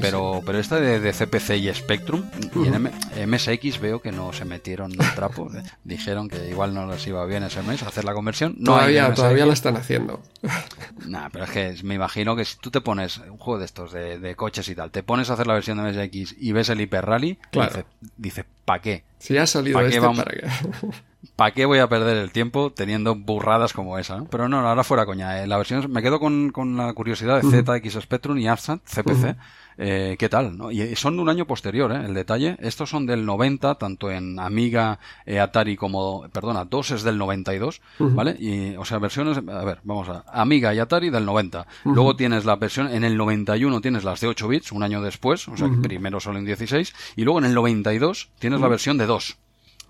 pero, pero esta de, CPC y Spectrum, y en MSX veo que no se metieron en el trapo, dijeron que igual no les iba bien ese mes hacer la conversión. No todavía, todavía la están haciendo. Nah, pero es que me imagino que si tú te pones un juego de estos, de, coches y tal, te pones a hacer la versión de MSX y ves el Hyper Rally, claro. dice, ¿para qué? Si ha salido ¿Pa este, ¿para qué? ¿Para qué voy a perder el tiempo teniendo burradas como esa? Pero no, ahora fuera coña. Eh. La versión, me quedo con, la curiosidad de ZX Spectrum y Amstrad, CPC. Eh, ¿Qué tal? ¿no? Y son de un año posterior, ¿eh? el detalle. Estos son del 90, tanto en Amiga, eh, Atari como, perdona, dos es del 92, ¿vale? Y, o sea, versiones, a ver, vamos a, Amiga y Atari del 90. Luego tienes la versión, en el 91 tienes las de 8 bits, un año después, o sea, que primero solo en 16, y luego en el 92 tienes la versión de 2.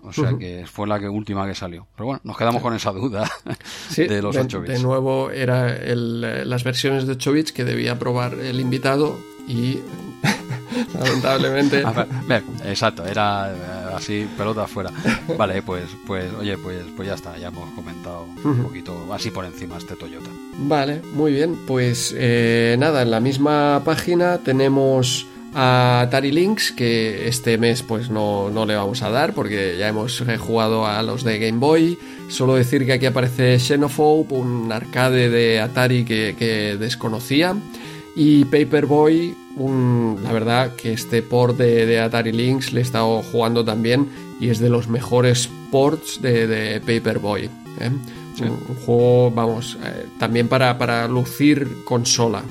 O sea que fue la que última que salió. Pero bueno, nos quedamos con esa duda de los 8 bits. De nuevo, era las versiones de 8 bits que debía probar el invitado y lamentablemente. Exacto era eh, así pelota afuera vale pues pues oye pues pues ya está ya hemos comentado un poquito así por encima este Toyota. Vale muy bien pues eh, nada en la misma página tenemos a Atari Lynx que este mes pues no, no, le vamos a dar porque ya hemos jugado a los de Game Boy. Solo decir que aquí aparece Xenophobe un arcade de Atari que, que desconocía y Paperboy, un, la verdad que este port de, Atari Lynx le he estado jugando también y es de los mejores ports de, Paperboy. ¿eh? Un, juego, vamos, eh, también para, para lucir consola.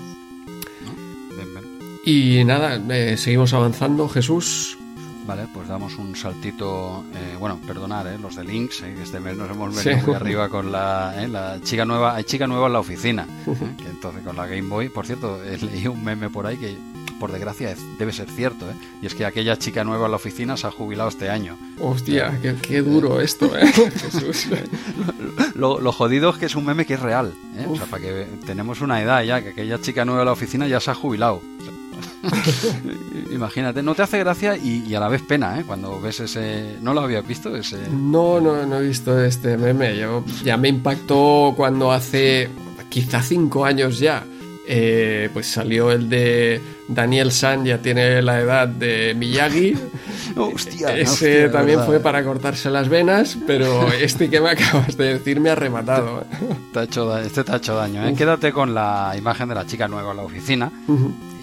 Y nada, eh, seguimos avanzando. Jesús, Vale, pues damos un saltito, eh, bueno, perdonar, eh, los de Links, eh, que este mes nos hemos venido muy arriba con la, eh, la chica nueva, hay chica nueva en la oficina, que entonces con la Game Boy, por cierto, leí un meme por ahí que por desgracia debe ser cierto, ¿eh? y es que aquella chica nueva en la oficina se ha jubilado este año. Hostia, qué, duro esto, ¿eh? Jesús. lo, lo, jodido es que es un meme que es real, ¿eh? o sea, para que tenemos una edad ya, que aquella chica nueva en la oficina ya se ha jubilado. Imagínate, no te hace gracia y, a la vez pena, ¿eh? Cuando ves ese... ¿No lo habías visto? Ese... No, no, no he visto este meme. Yo, ya me impactó cuando hace quizá cinco años ya. Eh, pues salió el de Daniel San, ya tiene la edad de Miyagi. hostia, Ese también fue para cortarse las venas, pero este que me acabas de decir me ha rematado. Te, ha hecho, este te ha hecho daño. ¿eh? Quédate con la imagen de la chica nueva en la oficina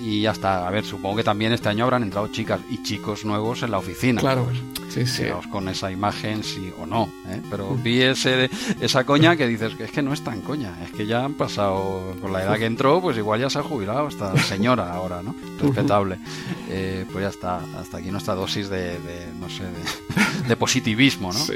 y ya está. A ver, supongo que también este año habrán entrado chicas y chicos nuevos en la oficina. Claro, pues, sí, sí. Con esa imagen, sí o no. ¿eh? Pero vi ese, esa coña que dices que es que no es tan coña. Es que ya han pasado, con la edad que entró, pues igual ya se ha jubilado. Hasta señora ahora, ¿no? Respetable. Eh, pues ya está. Hasta aquí nuestra dosis de, no sé, de, positivismo, ¿no? Sí.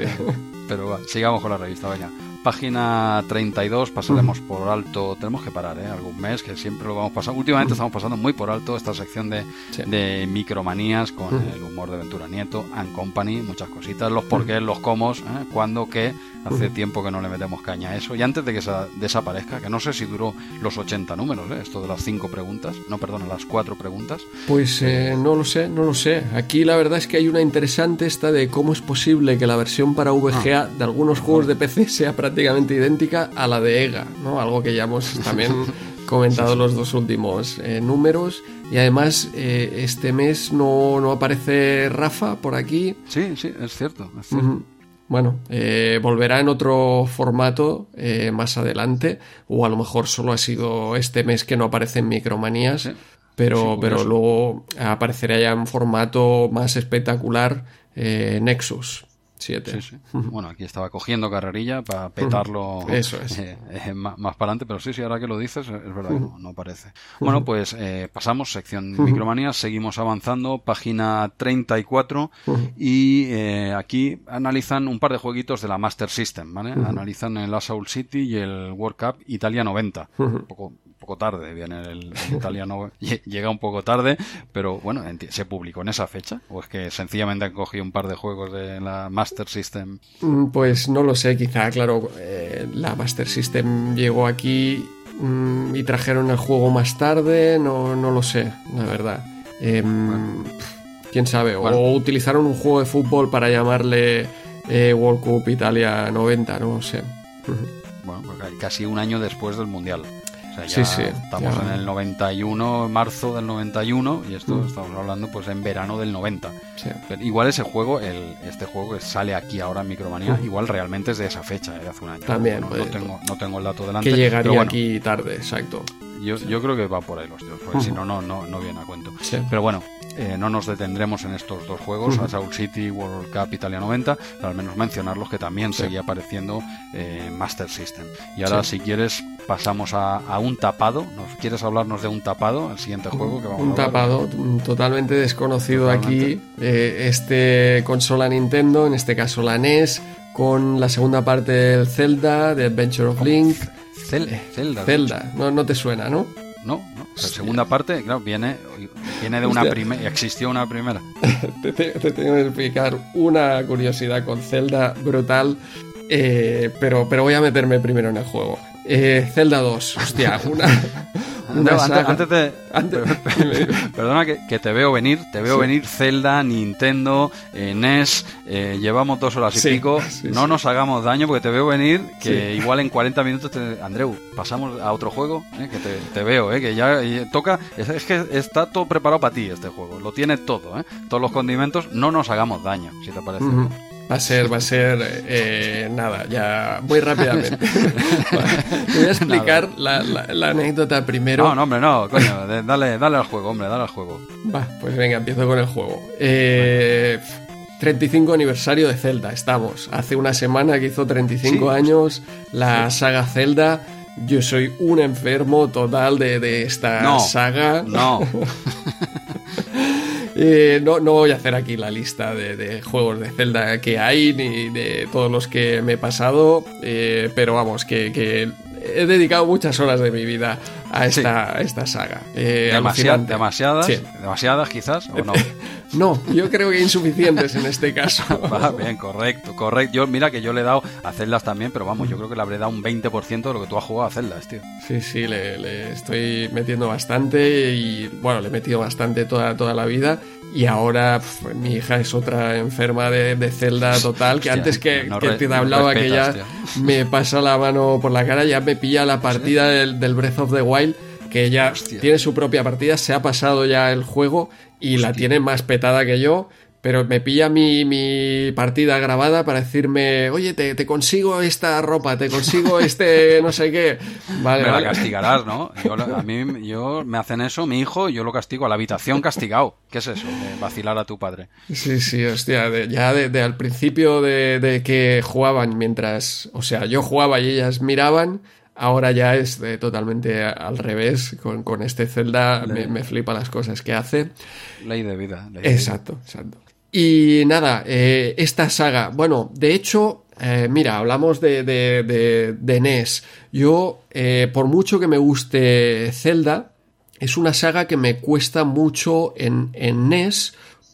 Pero sigamos con la revista, venga. Página 32, pasaremos por alto, tenemos que parar, ¿eh? Algún mes, que siempre lo vamos pasando. Últimamente estamos pasando muy por alto esta sección de, de micromanías con el humor de Ventura Nieto, and Company, muchas cositas, los porqués, los cómo, ¿eh? cuándo, qué. Hace tiempo que no le metemos caña a eso. Y antes de que desaparezca, que no sé si duró los 80 números, ¿eh? esto de las 5 preguntas, no, perdona, las 4 preguntas. Pues eh, no lo sé, no lo sé. Aquí la verdad es que hay una interesante esta de cómo es posible que la versión para VGA ah. de algunos juegos de PC sea prácticamente idéntica a la de EGA, ¿no? Algo que ya hemos también comentado los dos últimos eh, números. Y además, eh, este mes no, no, aparece Rafa por aquí. Sí, sí, es cierto. Bueno, eh, volverá en otro formato más adelante, o a lo mejor solo ha sido este mes que no aparece en Micromanías. pero, pero luego aparecería ya en formato más espectacular eh. 7. Bueno, aquí estaba cogiendo carrerilla para petarlo Eso es. Eh, eh, más, para adelante, pero sí, sí, ahora que lo dices, es verdad que no, parece. Bueno, pues eh, pasamos, sección Micromanía, seguimos avanzando, página 34, y aquí analizan un par de jueguitos de la Master System, ¿vale? Analizan el Assault City y el World Cup Italia 90. Un poco poco tarde, viene el, italiano, llega un poco tarde, pero bueno, ¿se publicó en esa fecha? ¿O es que sencillamente han cogido un par de juegos de la Master System? Mm, pues no lo sé, quizá, claro, eh, la Master System llegó aquí mm, y trajeron el juego más tarde, no, no lo sé, la verdad. Em, quién sabe, o utilizaron un juego de fútbol para llamarle eh, World Cup Italia 90, no lo sé. Bueno, pues casi un año después del Mundial sí, sí, estamos en el 91, marzo del 91, y esto mm. estamos hablando pues en verano del 90. igual ese juego, el, este juego que sale aquí ahora en Micromanía, mm. igual realmente es de esa fecha, de hace un año. También. no, tengo, no tengo el dato delante. Que llegaría aquí tarde, exacto. Yo, yo creo que va por ahí los tíos, porque si no, no, no, viene a cuento. Pero bueno, eh, no nos detendremos en estos dos juegos, Assault City, World Cup Italia 90, pero al menos mencionarlos que también seguía apareciendo en eh, Master System. Y ahora, si quieres, pasamos a, un tapado. ¿Nos quieres hablarnos de un tapado, el siguiente juego que vamos Un tapado totalmente desconocido aquí. Eh, este consola Nintendo, en este caso la NES, con la segunda parte del Zelda, de Adventure of Link. Zelda. Zelda, no, no te suena, ¿no? No, no. La segunda parte, claro, viene, viene de una primera. Existió una primera. te, tengo que explicar una curiosidad con Zelda brutal. Eh, pero, pero voy a meterme primero en el juego. Eh, Zelda 2, hostia, una, antes, de, perdona que, te veo venir, te veo venir Zelda, Nintendo, eh, NES, eh, llevamos dos horas y pico, no nos hagamos daño porque te veo venir, que igual en 40 minutos, te, Andreu, pasamos a otro juego, eh, que te, veo, que ya toca, es, que está todo preparado para ti este juego, lo tiene todo, todos los condimentos, no nos hagamos daño, si te parece. Va a ser, va a ser, eh, nada, ya muy rápidamente. Te voy a explicar la, anécdota primero. No, no, hombre, no, coño, dale, dale al juego, hombre, dale al juego. Va, pues venga, empiezo con el juego. Eh, 35 aniversario de Zelda, estamos. Hace una semana que hizo 35 años la saga Zelda. Yo soy un enfermo total de, de esta saga. No. Eh, no, no voy a hacer aquí la lista de, juegos de Zelda que hay, ni de todos los que me he pasado, eh, pero vamos, que, he dedicado muchas horas de mi vida a esta, esta saga. Eh, demasiadas, demasiadas quizás, o no. no, yo creo que insuficientes en este caso. bien, correcto, correcto. Yo, mira que yo le he dado a Zeldas también, pero vamos, yo creo que le habré dado un 20% de lo que tú has jugado a Zeldas, tío. Sí, sí, le, le, estoy metiendo bastante y, bueno, le he metido bastante toda, toda la vida y ahora mi hija es otra enferma de, de Zelda total, que antes que, te hablaba que ya me pasa la mano por la cara, ya me pilla la partida del, del, Breath of the Wild, que ella tiene su propia partida, se ha pasado ya el juego y la tiene más petada que yo pero me pilla mi, mi, partida grabada para decirme, oye, te, te, consigo esta ropa, te consigo este no sé qué. Vale, me la castigarás, ¿no? Yo, a mí yo, me hacen eso, mi hijo, yo lo castigo a la habitación castigado. ¿Qué es eso? De vacilar a tu padre. Sí, sí, hostia, ya de, al principio de, de, que jugaban mientras, o sea, yo jugaba y ellas miraban. Ahora ya es totalmente al revés. Con, con este Zelda me, me, flipa las cosas que hace. Ley de vida. exacto, exacto. Y nada, eh, esta saga, bueno, de hecho, eh, mira, hablamos de, de, de, NES. Yo, eh, por mucho que me guste Zelda, es una saga que me cuesta mucho en, en NES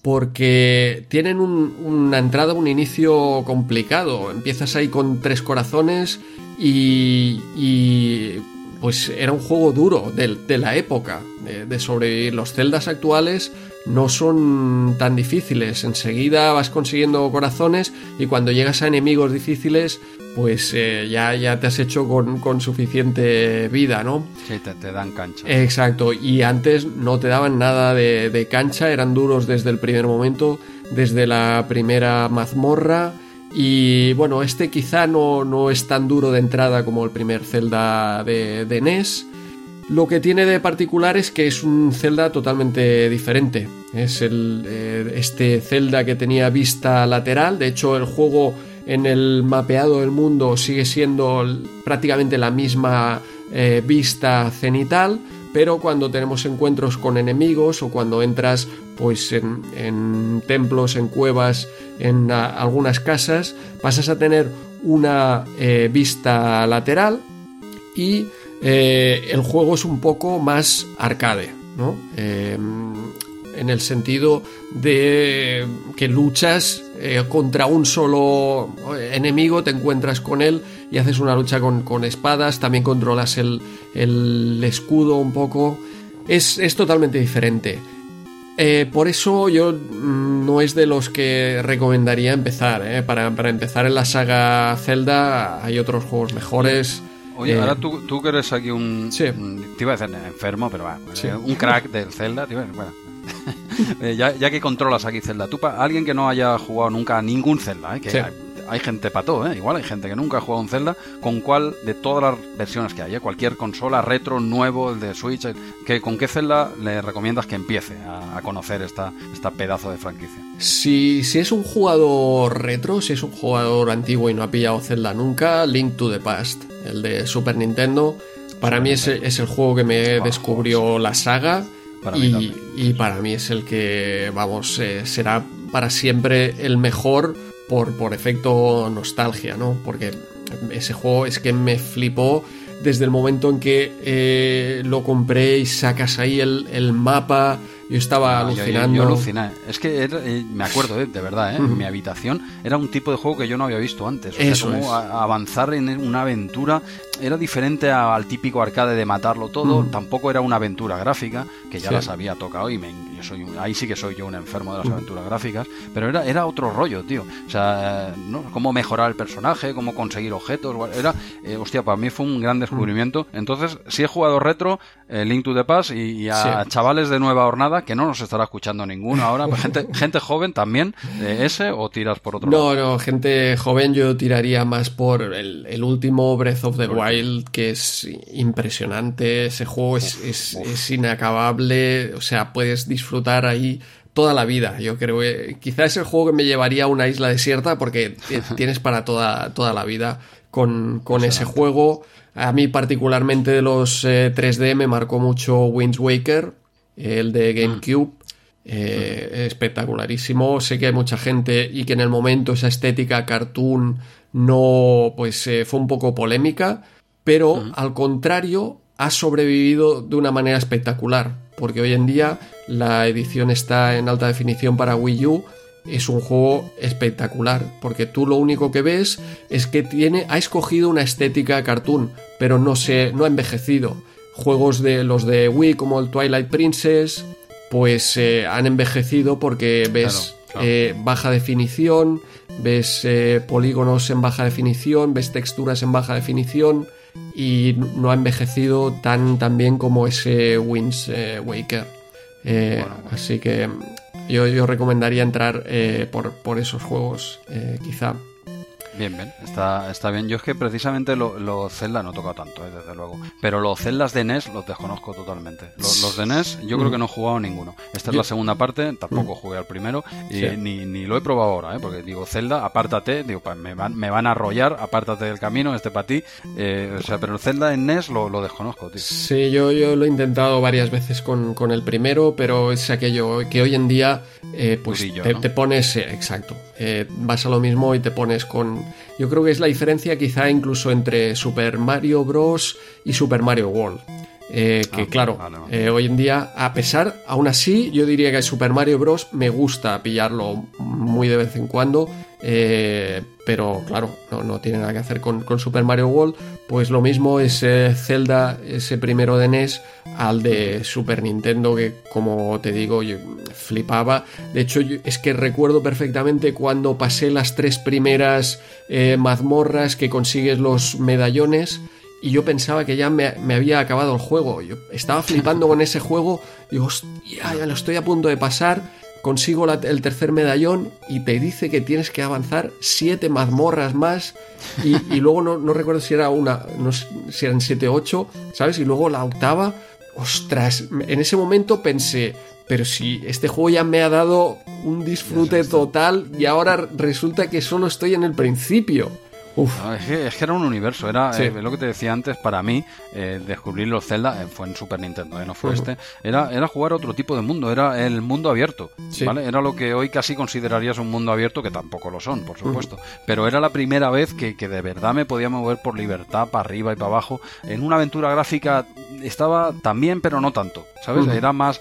porque tienen una entrada, un inicio complicado. Empiezas ahí con tres corazones y, y pues era un juego duro de, la época, de, de, sobrevivir. Los celdas actuales no son tan difíciles. Enseguida vas consiguiendo corazones y cuando llegas a enemigos difíciles, pues eh, ya, ya te has hecho con, suficiente vida, ¿no? Sí, te, dan cancha. Exacto, y antes no te daban nada de, de cancha, eran duros desde el primer momento, desde la primera mazmorra. Y bueno, este quizá no, no, es tan duro de entrada como el primer Zelda de, de NES, Lo que tiene de particular es que es un Zelda totalmente diferente. Es el, eh, este Zelda que tenía vista lateral. De hecho, el juego en el mapeado del mundo sigue siendo prácticamente la misma eh, vista cenital. Pero cuando tenemos encuentros con enemigos o cuando entras pues en, templos, en cuevas, en algunas casas, pasas a tener una eh, vista lateral y eh, el juego es un poco más arcade, ¿no? Em, en el sentido de que luchas eh, contra un solo enemigo, te encuentras con él y haces una lucha con, espadas, también controlas el, escudo un poco. Es, totalmente diferente. Eh, por eso yo mm, no es de los que recomendaría empezar. Para, para, empezar en la saga Zelda hay otros juegos mejores. Oye, ahora eh, tú, tú que eres aquí un, Te iba a decir enfermo, pero va, eh, un crack del Zelda. bueno, eh, ya, ya, que controlas aquí Zelda, tú, alguien que no haya jugado nunca ningún Zelda, ¿eh? que hay gente para todo, ¿eh? igual hay gente que nunca ha jugado un Zelda, con cuál de todas las versiones que hay, ¿eh? cualquier consola, retro, nuevo, el de Switch, que, ¿con qué Zelda le recomiendas que empiece a, conocer esta, esta pedazo de franquicia? Si, si es un jugador retro, si es un jugador antiguo y no ha pillado Zelda nunca, Link to the Past, el de Super Nintendo, para mí es, es, el juego que me descubrió la saga. y, y, para mí es el que, vamos, eh, será para siempre el mejor por, por efecto nostalgia, ¿no? Porque ese juego es que me flipó desde el momento en que eh, lo compré y sacas ahí el, el mapa yo estaba alucinando. Yo, aluciné. Es que eh, me acuerdo, eh, de verdad, en mi habitación era un tipo de juego que yo no había visto antes. O sea, como avanzar en una aventura era diferente al típico arcade de matarlo todo. Tampoco era una aventura gráfica, que ya las había tocado y me, yo soy ahí sí que soy yo un enfermo de las aventuras gráficas. Pero era, era otro rollo, tío. O sea, ¿no? cómo mejorar el personaje, cómo conseguir objetos. Era, eh, hostia, para mí fue un gran descubrimiento. Entonces, si he jugado retro, Link to the Past y, a chavales de nueva hornada que no nos estará escuchando ninguno ahora, gente, gente joven también, ese o tiras por otro no, No, gente joven yo tiraría más por el, último Breath of the Wild, que es impresionante, ese juego es, es, inacabable, o sea, puedes disfrutar ahí toda la vida. Yo creo que quizás es el juego que me llevaría a una isla desierta porque tienes para toda, toda la vida con, con ese juego. A mí particularmente de los 3D eh, me marcó mucho Wind Waker, el de GameCube. Eh, espectacularísimo. Sé que hay mucha gente y que en el momento esa estética cartoon no, pues eh, fue un poco polémica, pero al contrario ha sobrevivido de una manera espectacular, porque hoy en día la edición está en alta definición para Wii U. Es un juego espectacular, porque tú lo único que ves es que tiene, ha escogido una estética cartoon, pero no se, no ha envejecido juegos de los de Wii como el Twilight Princess, pues eh, han envejecido porque ves eh, baja definición, ves eh, polígonos en baja definición, ves texturas en baja definición y no ha envejecido tan, tan bien como ese Wind Waker. Así que yo, yo recomendaría entrar por, por, esos juegos, quizá. Bien, bien, está, está bien. Yo es que precisamente los lo Zelda no he tocado tanto, eh, desde luego. Pero los Zeldas de NES los desconozco totalmente. Los, de NES yo creo que no he jugado ninguno. Esta es la segunda parte, tampoco jugué al primero y ni, ni, lo he probado ahora, ¿eh? porque digo, Zelda, apártate, digo, me van, me van a arrollar, apártate del camino, este para ti. Eh, o sea, pero el Zelda en NES lo, lo desconozco, tío. Sí, yo, yo lo he intentado varias veces con, con el primero, pero es aquello que hoy en día, eh, pues te, te, pones, exacto, vas a lo mismo y te pones con yo creo que es la diferencia quizá incluso entre Super Mario Bros. y Super Mario World. Eh, que ah, claro, eh, hoy en día, a pesar, aún así, yo diría que Super Mario Bros. me gusta pillarlo muy de vez en cuando, eh, pero claro, no, tiene nada que hacer con, Super Mario World, pues lo mismo es Zelda, ese primero de NES, al de Super Nintendo, que como te digo, yo flipaba. De hecho, es que recuerdo perfectamente cuando pasé las tres primeras mazmorras que consigues los medallones y yo pensaba que ya me, había acabado el juego. Yo estaba flipando con ese juego. Digo, hostia, ya lo estoy a punto de pasar. consigo el tercer medallón y te dice que tienes que avanzar siete mazmorras más y, luego no, recuerdo si era una, no, si eran siete o ocho, ¿sabes? Y luego la octava, ostras, en ese momento pensé, pero si este juego ya me ha dado un disfrute total y ahora resulta que solo estoy en el principio es, que, era un universo, era eh, lo que te decía antes, para mí, eh, descubrir los Zelda, eh, fue en Super Nintendo, no fue este, era, era jugar otro tipo de mundo, era el mundo abierto, ¿vale? Era lo que hoy casi considerarías un mundo abierto, que tampoco lo son, por supuesto, pero era la primera vez que, que, de verdad me podía mover por libertad, para arriba y para abajo, en una aventura gráfica estaba también, pero no tanto, ¿sabes? Era más,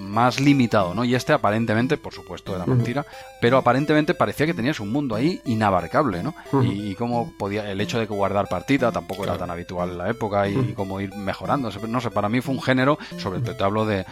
más limitado, ¿no? Y este aparentemente, por supuesto, era mentira, pero aparentemente parecía que tenías un mundo ahí inabarcable, ¿no? Y, cómo podía, el hecho de que guardar partida tampoco era tan habitual en la época y, cómo ir mejorando. No sé, para mí fue un género, sobre todo te hablo de,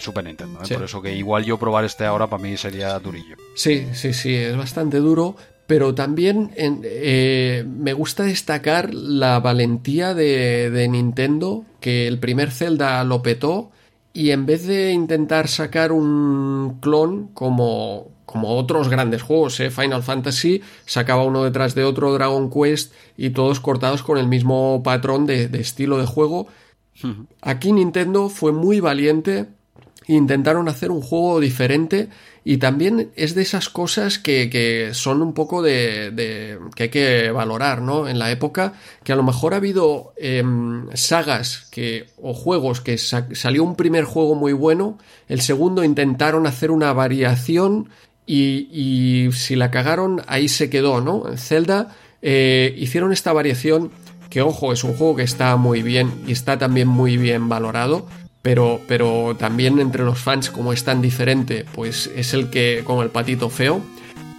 Super Nintendo, ¿eh? por eso que igual yo probar este ahora para mí sería durillo. Sí, sí, sí, es bastante duro, pero también eh, me gusta destacar la valentía de, de, Nintendo, que el primer Zelda lo petó y en vez de intentar sacar un clon como, como otros grandes juegos, ¿eh? Final Fantasy sacaba uno detrás de otro Dragon Quest y todos cortados con el mismo patrón de, estilo de juego. Aquí Nintendo fue muy valiente intentaron hacer un juego diferente y también es de esas cosas que, son un poco de, que hay que valorar, ¿no? En la época que a lo mejor ha habido em, sagas que o juegos que salió un primer juego muy bueno, el segundo intentaron hacer una variación y, si la cagaron, ahí se quedó, ¿no? En Zelda eh, hicieron esta variación que, ojo, es un juego que está muy bien y está también muy bien valorado, pero, pero también entre los fans, como es tan diferente, pues es el que, como el patito feo.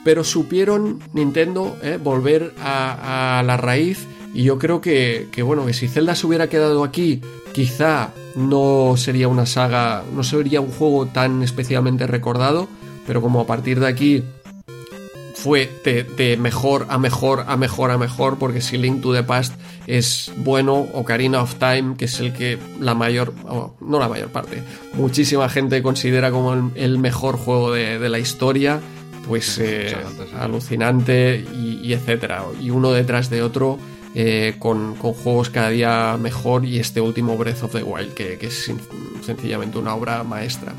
Pero supieron Nintendo eh, volver a, la raíz y yo creo que, que, bueno, que si Zelda se hubiera quedado aquí, quizá no sería una saga, no sería un juego tan especialmente recordado, pero como a partir de aquí fue de, mejor a mejor a mejor a mejor, porque si Link to the Past es bueno, Ocarina of Time, que es el que la mayor, no la mayor parte, muchísima gente considera como el, mejor juego de, la historia, pues eh, alucinante y, etcétera. Y uno detrás de otro. Eh, con, juegos cada día mejor y este último Breath of the Wild que es sencillamente una obra maestra.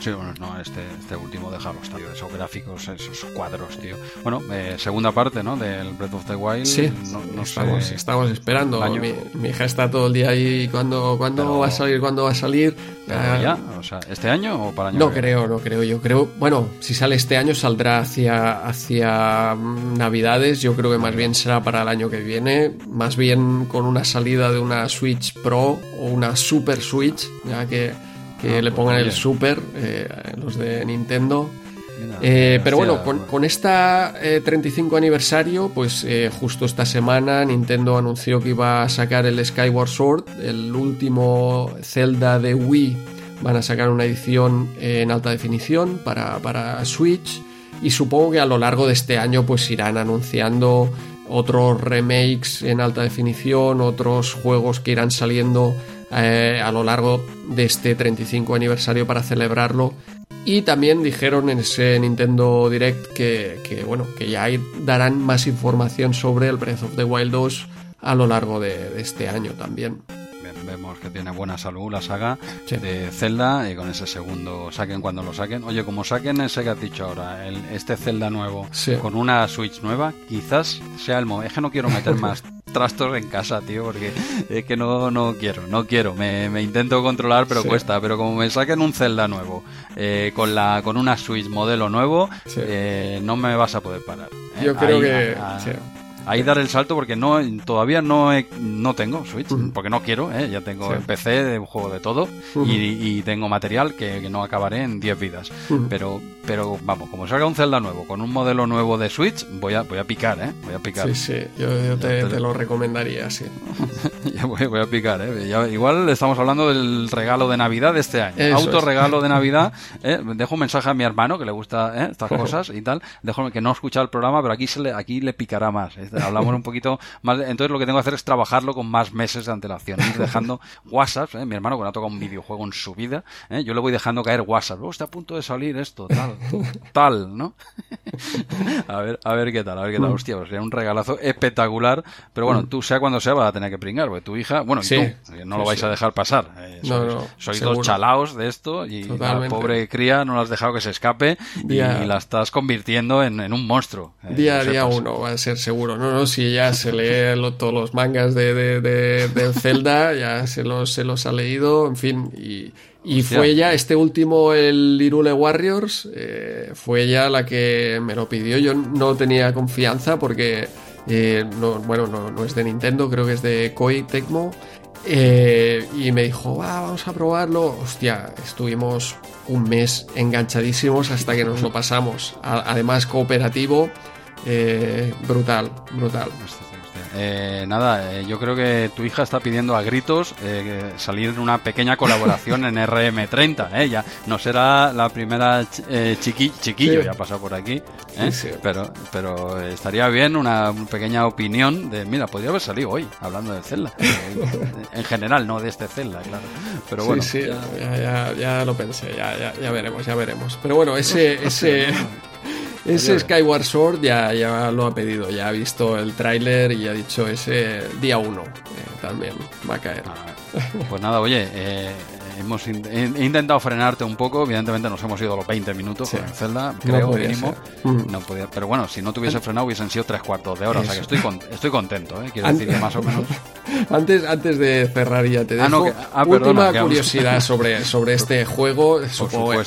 Sí, bueno, no, este, este último déjalo, tío, esos gráficos, esos cuadros, tío. Bueno, eh, segunda parte, ¿no? Del Breath of the Wild. Sí, no, estamos, estamos esperando. Mi, hija está todo el día ahí, ¿cuándo, cuándo va a salir? ¿Cuándo va a salir? Ah, ya, o sea, ¿este año o para año No creo, no creo, yo creo, bueno, si sale este año saldrá hacia, hacia Navidades, yo creo que más bien será para el año que viene, más bien con una salida de una Switch Pro o una Super Switch, ya que que le pongan el Super, eh, los de Nintendo. Eh, pero bueno, con, con esta 35 eh, aniversario, pues justo esta semana Nintendo anunció que iba a sacar el Skyward Sword, el último Zelda de Wii. Van a sacar una edición en alta definición para, para Switch y supongo que a lo largo de este año pues irán anunciando otros remakes en alta definición, otros juegos que irán saliendo eh, a lo largo de este 35 aniversario para celebrarlo. Y también dijeron en ese Nintendo Direct que, bueno, que ya darán más información sobre el Breath of the Wild 2 a lo largo de, este año también vemos que tiene buena salud la saga de Zelda y con ese segundo saquen cuando lo saquen. Oye, como saquen ese que has dicho ahora, el, este Zelda nuevo con una Switch nueva, quizás sea el momento. Es que no quiero meter más trastos en casa, tío, porque es que no, no quiero, no quiero. Me, me intento controlar, pero cuesta. Pero como me saquen un Zelda nuevo, eh, con la con una Switch modelo nuevo, eh, no me vas a poder parar. ¿eh? Yo creo que ahí dar el salto porque no todavía no no tengo Switch, porque no quiero, ¿eh? ya tengo el PC de un juego de todo y, tengo material que, no acabaré en 10 vidas. Pero pero vamos, como salga un Zelda nuevo con un modelo nuevo de Switch, voy a voy a picar, ¿eh? Voy a picar. Sí, sí, yo, te, lo recomendaría, sí. ya voy, a picar, ¿eh? igual estamos hablando del regalo de Navidad de este año. Auto regalo de Navidad. ¿eh? Dejo un mensaje a mi hermano que le gusta ¿eh? estas cosas y tal. Dejo que no escucha el programa, pero aquí se le, aquí le picará más. ¿eh? Hablamos un poquito más. Entonces lo que tengo que hacer es trabajarlo con más meses de antelación. Ir dejando WhatsApp, ¿eh? mi hermano que no ha tocado un videojuego en su vida, ¿eh? yo le voy dejando caer WhatsApp. Oh, está a punto de salir esto, tal, tal, ¿no? a ver, a ver qué tal, a ver qué tal. Hostia, pues sería un regalazo espectacular. Pero bueno, tú sea cuando sea, vas a tener que pringar, porque tu hija, bueno, y tú, no lo vais a dejar pasar. Eh, sois, dos chalaos de esto y la pobre cría no la has dejado que se escape y, la estás convirtiendo en, un monstruo. Eh, día a día uno va a ser seguro. No, no, si ella se lee todos los mangas de, de, Zelda, ya se los, se los ha leído, en fin, y, y fue ella, este último, el Irule Warriors, eh, fue ella la que me lo pidió. Yo no tenía confianza porque, eh, no, bueno, no, no, es de Nintendo, creo que es de Koei Tecmo. Eh, y me dijo, vamos a probarlo. Hostia, estuvimos un mes enganchadísimos hasta que nos lo pasamos. además, cooperativo, eh, brutal, brutal. Eh, nada, eh, yo creo que tu hija está pidiendo a gritos eh, salir una pequeña colaboración en RM30. Ya no será la primera chiquillo, ya ha pasado por aquí, pero, pero estaría bien una pequeña opinión de, mira, podría haber salido hoy hablando de Zelda. en general, no de este Zelda, claro. Pero bueno. Sí, ya, ya, lo pensé, ya, ya, veremos, ya veremos. Pero bueno, ese... ese... Ese Skyward Sword ya, ya lo ha pedido, ya ha visto el tráiler y ha dicho ese día uno eh, también va a caer. Ah, pues nada, oye, eh, hemos he intentado frenarte un poco, evidentemente nos hemos ido los 20 minutos con Zelda, creo, mínimo. Mm. No podía, pero bueno, si no te hubiese frenado hubiesen sido tres cuartos de hora, o sea que estoy, estoy contento, ¿eh? quiero decir que más o menos. Antes, antes de cerrar ya te ah, dejo ah, última curiosidad sobre, sobre este juego.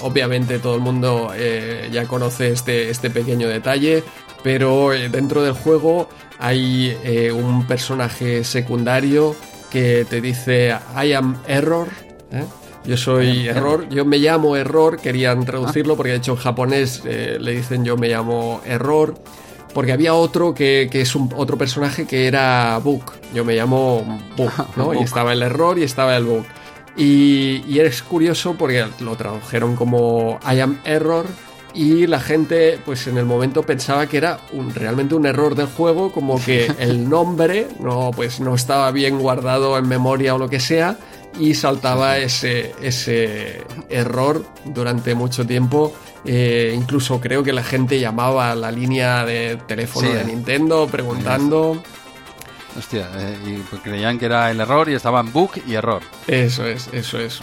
obviamente todo el mundo eh, ya conoce este, este pequeño detalle, pero eh, dentro del juego hay eh, un personaje secundario que te dice I am error. Yo soy error, yo me llamo error, querían traducirlo porque de hecho en japonés le dicen yo me llamo error. Porque había otro que, es un, otro personaje que era Book. Yo me llamo Book, ¿no? Y estaba el error y estaba el Book. Y, y es curioso porque lo tradujeron como I am error y la gente pues en el momento pensaba que era un, realmente un error del juego como que el nombre no pues no estaba bien guardado en memoria o lo que sea y saltaba ese, ese error durante mucho tiempo eh, incluso creo que la gente llamaba a la línea de teléfono de Nintendo preguntando. Hostia, eh, y pues creían que era el error y estaban bug y error. Eso es, eso es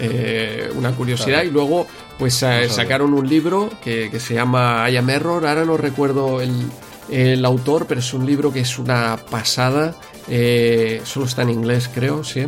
eh, una curiosidad. Y luego, pues sacaron un libro que, se llama I Am Error. Ahora no recuerdo el, autor, pero es un libro que es una pasada. solo está en inglés, creo, sí.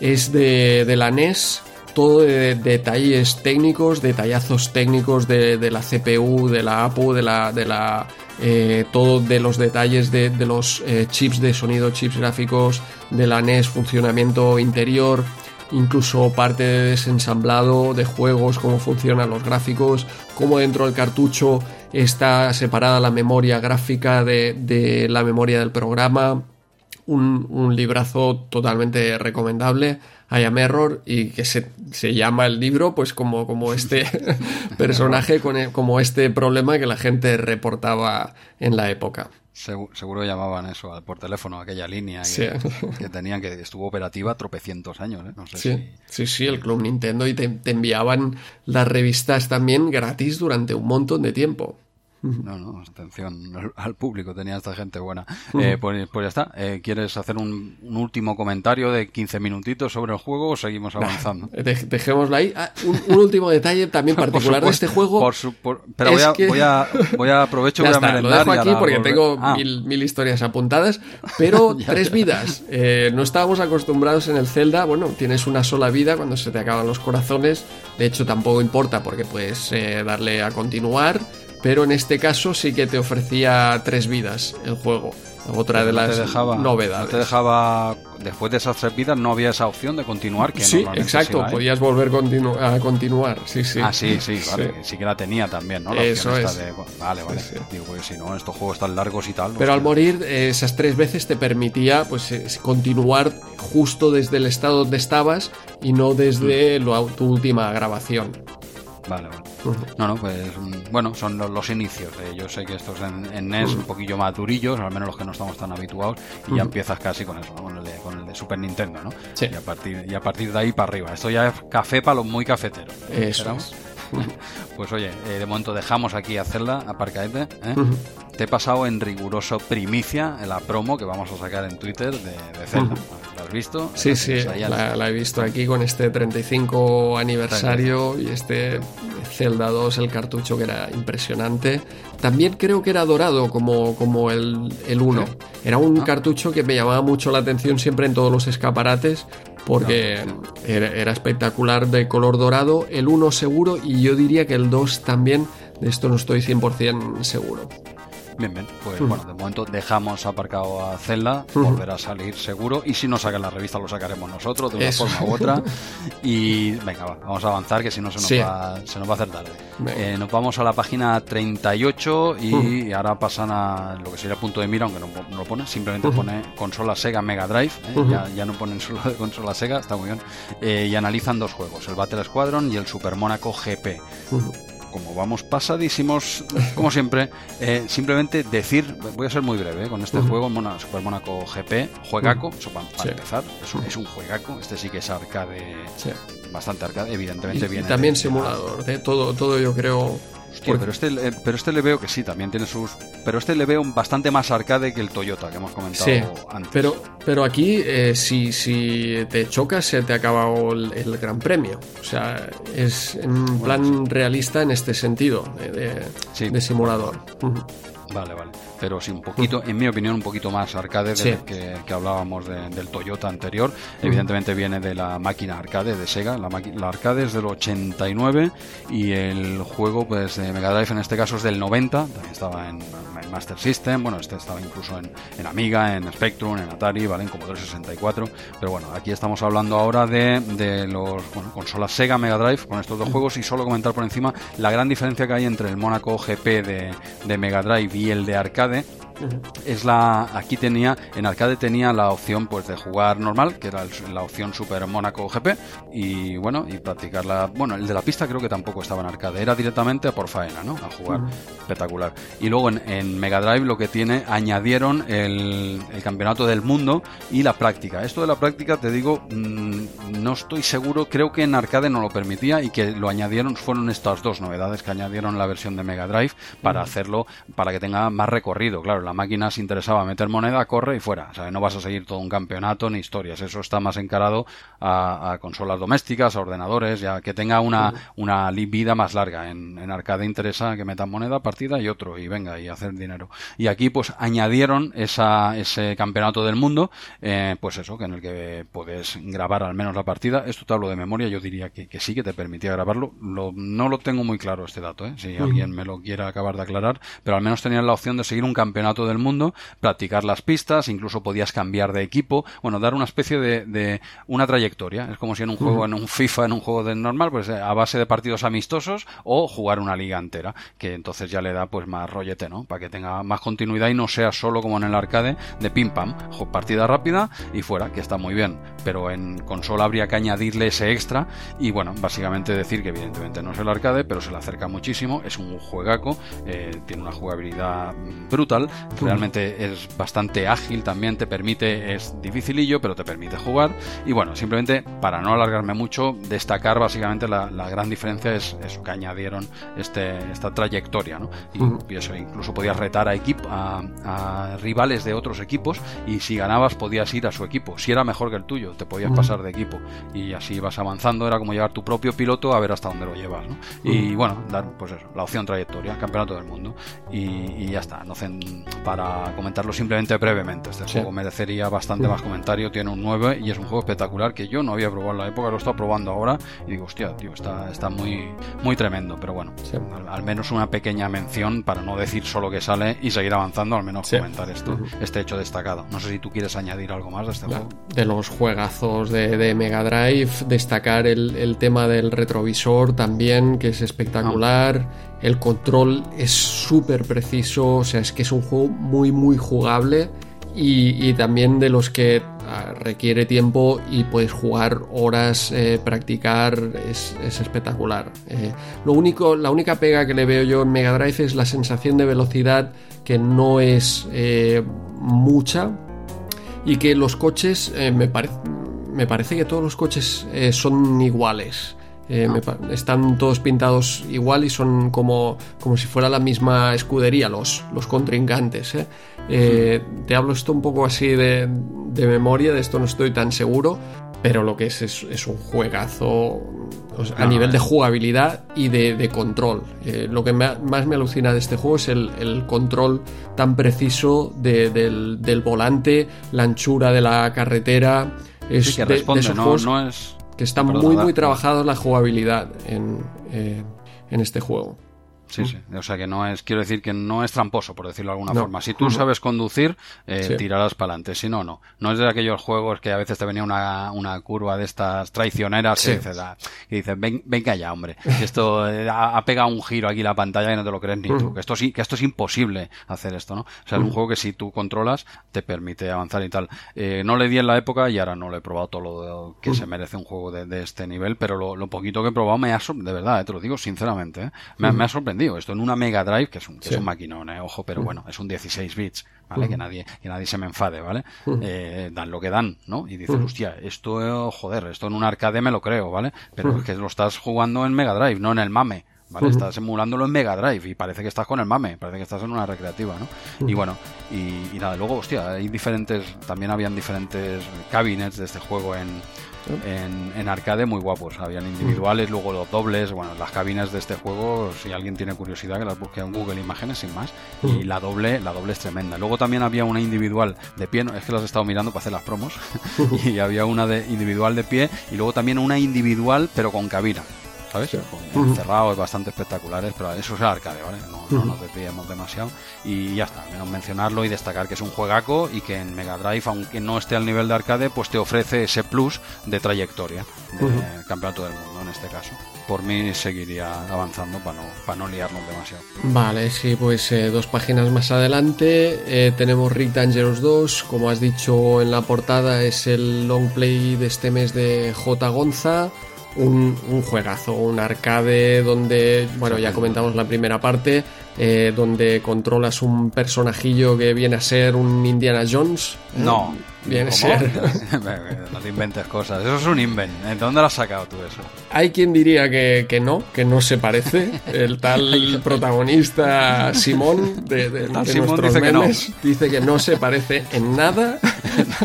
Es de, de la NES todo de detalles técnicos, detallazos técnicos de, la CPU, de la APU, de la, de la eh, todo de los detalles de, los eh, chips de sonido, chips gráficos, de la NES, funcionamiento interior, incluso parte de desensamblado de juegos, cómo funcionan los gráficos, cómo dentro del cartucho está separada la memoria gráfica de, la memoria del programa. Un, un librazo totalmente recomendable I Am Error y que se, llama el libro pues como, como este personaje, con como este problema que la gente reportaba en la época. Seguro, llamaban eso por teléfono, aquella línea que, tenían, que estuvo operativa tropecientos años. ¿eh? sí, sí, sí, el Club Nintendo y te enviaban las revistas también gratis durante un montón de tiempo. No, no, atención al público, tenía esta gente buena. Eh, pues, pues, ya está. Eh, ¿Quieres hacer un, último comentario de 15 minutitos sobre el juego o seguimos avanzando? dejémoslo ahí. Ah, un, último detalle también particular de este juego. pero voy, a, voy, a, voy a aprovechar voy a Lo dejo aquí porque tengo ah. mil, historias apuntadas, pero tres vidas. Eh, no estábamos acostumbrados en el Zelda. Bueno, tienes una sola vida cuando se te acaban los corazones. De hecho, tampoco importa porque puedes darle a continuar pero en este caso sí que te ofrecía tres vidas el juego. Otra de las novedades. No te dejaba, después de esas tres vidas, no había esa opción de continuar. Que sí, exacto, podías volver a continuar. Sí, sí. Ah, sí, sí, vale. Sí. que la tenía también, ¿no? Eso es. vale, vale. Digo, pues si no, estos juegos tan largos y tal. Pero al morir, esas tres veces te permitía pues eh, continuar justo desde el estado donde estabas y no desde mm. tu última grabación. Vale, vale. No, no, pues mm, bueno, son los, inicios. yo sé que estos en, en NES un poquillo más durillos, al menos los que no estamos tan habituados, y ya empiezas casi con eso, con, el de, con, el de, Super Nintendo, ¿no? Sí. Y a, partir, y a partir de ahí para arriba. Esto ya es café para los muy cafeteros. Eso Pues oye, eh, de momento dejamos aquí a Zelda, aparcaete. ¿eh? Te he pasado en riguroso primicia en la promo que vamos a sacar en Twitter de, Zelda. ¿La has visto? Sí, sí, la, he visto aquí con este 35 aniversario y este Zelda 2, el cartucho que era impresionante. También creo que era dorado como, como el, el 1. Era un ah. cartucho que me llamaba mucho la atención siempre en todos los escaparates porque era, espectacular de color dorado, el 1 seguro y yo diría que el 2 también, de esto no estoy 100% seguro. Bien, bien. Pues bueno, de momento dejamos aparcado a Zelda, volverá a salir seguro. Y si no sacan la revista, lo sacaremos nosotros de una forma u otra. Y venga, vamos a avanzar, que si no se nos, va, se nos va a hacer tarde. Eh, nos vamos a la página 38 y ahora pasan a lo que sería punto de mira, aunque no, lo pone, simplemente pone consola Sega Mega Drive. ¿eh? ya, ya, no ponen solo de consola Sega, está muy bien. Eh, y analizan dos juegos, el Battle Squadron y el Super Monaco GP como vamos pasadísimos, como siempre, eh, simplemente decir, voy a ser muy breve eh, con este juego, Super Monaco GP, juegaco, eso para, empezar, es un, juegaco, este sí que es arcade, bastante arcade, evidentemente viene. También simulador, de todo, todo yo creo pero este, eh, pero este le veo que sí, también tiene sus. Pero este le veo bastante más arcade que el Toyota que hemos comentado antes. Pero, pero aquí, eh, si, si te chocas, se te ha acabado el, gran premio. O sea, es en plan realista en este sentido, de, de simulador. Vale, vale pero sí un poquito, en mi opinión, un poquito más arcade de que, hablábamos del Toyota anterior. Evidentemente viene de la máquina arcade de Sega, la, la arcade es del 89 y el juego pues de Mega Drive en este caso es del 90, también estaba en, Master System, bueno, este estaba incluso en, Amiga, en Spectrum, en Atari, ¿vale? En Commodore 64, pero bueno, aquí estamos hablando ahora de, de los bueno, consolas Sega Mega Drive con estos dos juegos. Y solo comentar por encima la gran diferencia que hay entre el Monaco GP de, de Mega Drive y el de arcade Arcade es la aquí tenía en arcade tenía la opción pues de jugar normal que era la opción Super Mónaco GP y bueno y practicarla bueno el de la pista creo que tampoco estaba en arcade era directamente a por faena no a jugar espectacular. Y luego en, Mega Drive lo que tiene añadieron el, campeonato del mundo y la práctica. Esto de la práctica te digo mm, no estoy seguro creo que en arcade no lo permitía y que lo añadieron fueron estas dos novedades que añadieron la versión de Mega Drive para hacerlo para que tenga más recorrido Claro, la máquina se interesaba meter moneda, corre y fuera. O sea, no vas a seguir todo un campeonato ni historias. Eso está más encarado a, consolas domésticas, a ordenadores, ya que tenga una, una vida más larga. En, arcade interesa que metan moneda, partida y otro, y venga, y hacer dinero. Y aquí, pues, añadieron esa, ese campeonato del mundo, eh, pues eso, que en el que puedes grabar al menos la partida. Esto te hablo de memoria, yo diría que, sí que te permitía grabarlo. no lo tengo muy claro este dato, ¿eh? si alguien me lo quiere acabar de aclarar, pero al menos tenían la opción de seguir un campeonato del mundo, practicar las pistas, incluso podías cambiar de equipo, bueno, dar una especie de, una trayectoria. Es como si en un juego, en un FIFA, en un juego de normal, pues eh, a base de partidos amistosos o jugar una liga entera, que entonces ya le da pues más rollete, ¿no? Para que tenga más continuidad y no sea solo como en el arcade de pim pam, partida rápida y fuera, que está muy bien. Pero en consola habría que añadirle ese extra y bueno, básicamente decir que evidentemente no es el arcade, pero se le acerca muchísimo, es un juegaco, eh, tiene una jugabilidad brutal realmente es bastante ágil también, te permite, es dificilillo, pero te permite jugar. Y bueno, simplemente para no alargarme mucho, destacar básicamente la, gran diferencia es eso que añadieron este, esta trayectoria, ¿no? Y, eso, incluso podías retar a, equipo, a, rivales de otros equipos y si ganabas podías ir a su equipo. Si era mejor que el tuyo, te podías pasar de equipo. Y así vas avanzando, era como llevar tu propio piloto a ver hasta dónde lo llevas, Y bueno, dar pues eso, la opción trayectoria, campeonato del mundo. Y, y ya está, no, para comentarlo simplemente brevemente. Este juego merecería bastante más comentario, tiene un 9 y es un juego espectacular que yo no había probado en la época, lo he estado probando ahora y digo, hostia, tío, está, está muy, muy tremendo, pero bueno, al, menos una pequeña mención para no decir solo que sale y seguir avanzando, al menos comentar esto, este hecho destacado. No sé si tú quieres añadir algo más de este juego. De los juegazos de, Mega Drive, destacar el, tema del retrovisor también, que es espectacular. Ah. El control es súper preciso, o sea, es que es un juego muy, muy jugable y, también de los que ah, requiere tiempo y puedes jugar horas, eh, practicar, es, espectacular. Eh, lo único, la única pega que le veo yo en Mega Drive es la sensación de velocidad que no es eh, mucha y que los coches, me, me parece que todos los coches son iguales. Eh, están todos pintados igual y son como, como si fuera la misma escudería los, los contrincantes. ¿eh? Eh, te hablo esto un poco así de, memoria, de esto no estoy tan seguro, pero lo que es es, un juegazo a nivel de jugabilidad y de, control. lo que más me alucina de este juego es el, control tan preciso del, volante, la anchura de la carretera. Es que responde, no es que está muy, muy trabajado la jugabilidad en, eh, en este juego. Sí, sí. O sea que no es, quiero decir que no es tramposo, por decirlo de alguna forma. Si tú sabes conducir, eh, tirarás para adelante. Si no, no. No es de aquellos juegos que a veces te venía una, una curva de estas traicioneras y dices, ah", ven, venga ya, hombre. Esto eh, ha, pegado un giro aquí la pantalla y no te lo crees ni tú. Que esto sí, que esto es imposible hacer esto, ¿no? O sea, es un juego que si tú controlas, te permite avanzar y tal. Eh, no le di en la época y ahora no lo he probado todo lo que se merece un juego de, este nivel, pero lo, poquito que he probado me ha de verdad, te lo digo sinceramente, me, me ha sorprendido esto en una Mega Drive, que es un, que es un maquinón, eh, ojo, pero bueno, es un 16 bits, ¿vale? Que nadie, que nadie se me enfade, ¿vale? Eh, dan lo que dan, ¿no? Y dices, hostia, esto, joder, esto en un arcade me lo creo, ¿vale? Pero es que lo estás jugando en Mega Drive, no en el MAME. ¿vale? Estás emulándolo en Mega Drive y parece que estás con el mame, parece que estás en una recreativa, ¿no? Y bueno, y, y, nada, luego, hostia, hay diferentes, también habían diferentes cabinets de este juego en, en, arcade muy guapos. Habían individuales, luego los dobles. Bueno, las cabinas de este juego, si alguien tiene curiosidad, que las busque en Google Imágenes sin más. Y la doble, la doble es tremenda. Luego también había una individual de pie, es que las he estado mirando para hacer las promos. y había una de individual de pie y luego también una individual pero con cabina. ¿Sabes? Encerrados, bastante espectaculares, pero eso es el arcade, ¿vale? No, nos desviemos demasiado. Y ya está, menos mencionarlo y destacar que es un juegaco y que en Mega Drive, aunque no esté al nivel de arcade, pues te ofrece ese plus de trayectoria de campeonato del mundo en este caso. Por mí seguiría avanzando para no, para no liarnos demasiado. Vale, sí, pues eh, dos páginas más adelante eh, tenemos Rick Dangerous 2. Como has dicho en la portada, es el long play de este mes de J. Gonza un, un, juegazo, un arcade donde, bueno, ya comentamos la primera parte, eh, donde controlas un personajillo que viene a ser un Indiana Jones. ¿eh? No. Viene a ser. no te inventes cosas. Eso es un invent. ¿De dónde lo has sacado tú eso? Hay quien diría que, que no, que no se parece. El tal protagonista Simón de, de, Simón dice que no. dice que no se parece en nada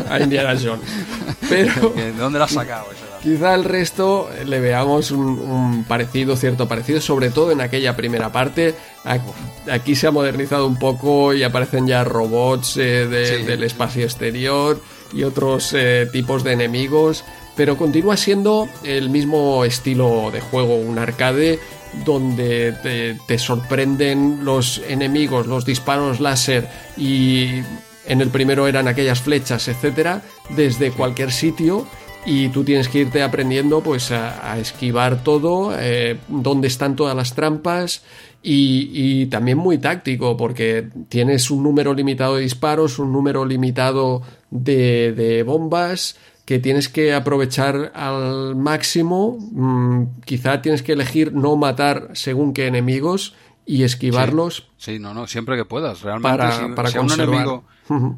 a Indiana Jones. Pero. ¿De dónde lo has sacado eso? Quizá el resto le veamos un, parecido, cierto parecido, sobre todo en aquella primera parte. Aquí se ha modernizado un poco y aparecen ya robots eh, del espacio exterior y otros eh, tipos de enemigos, pero continúa siendo el mismo estilo de juego, un arcade donde te, te sorprenden los enemigos, los disparos láser y en el primero eran aquellas flechas, etcétera, desde cualquier sitio y tú tienes que irte aprendiendo pues a, esquivar todo, eh, dónde están todas las trampas y, también muy táctico porque tienes un número limitado de disparos, un número limitado de, de bombas que tienes que aprovechar al máximo, mm, quizá tienes que elegir no matar según qué enemigos y esquivarlos. Sí, no, no, siempre que puedas. Realmente, para, para un enemigo,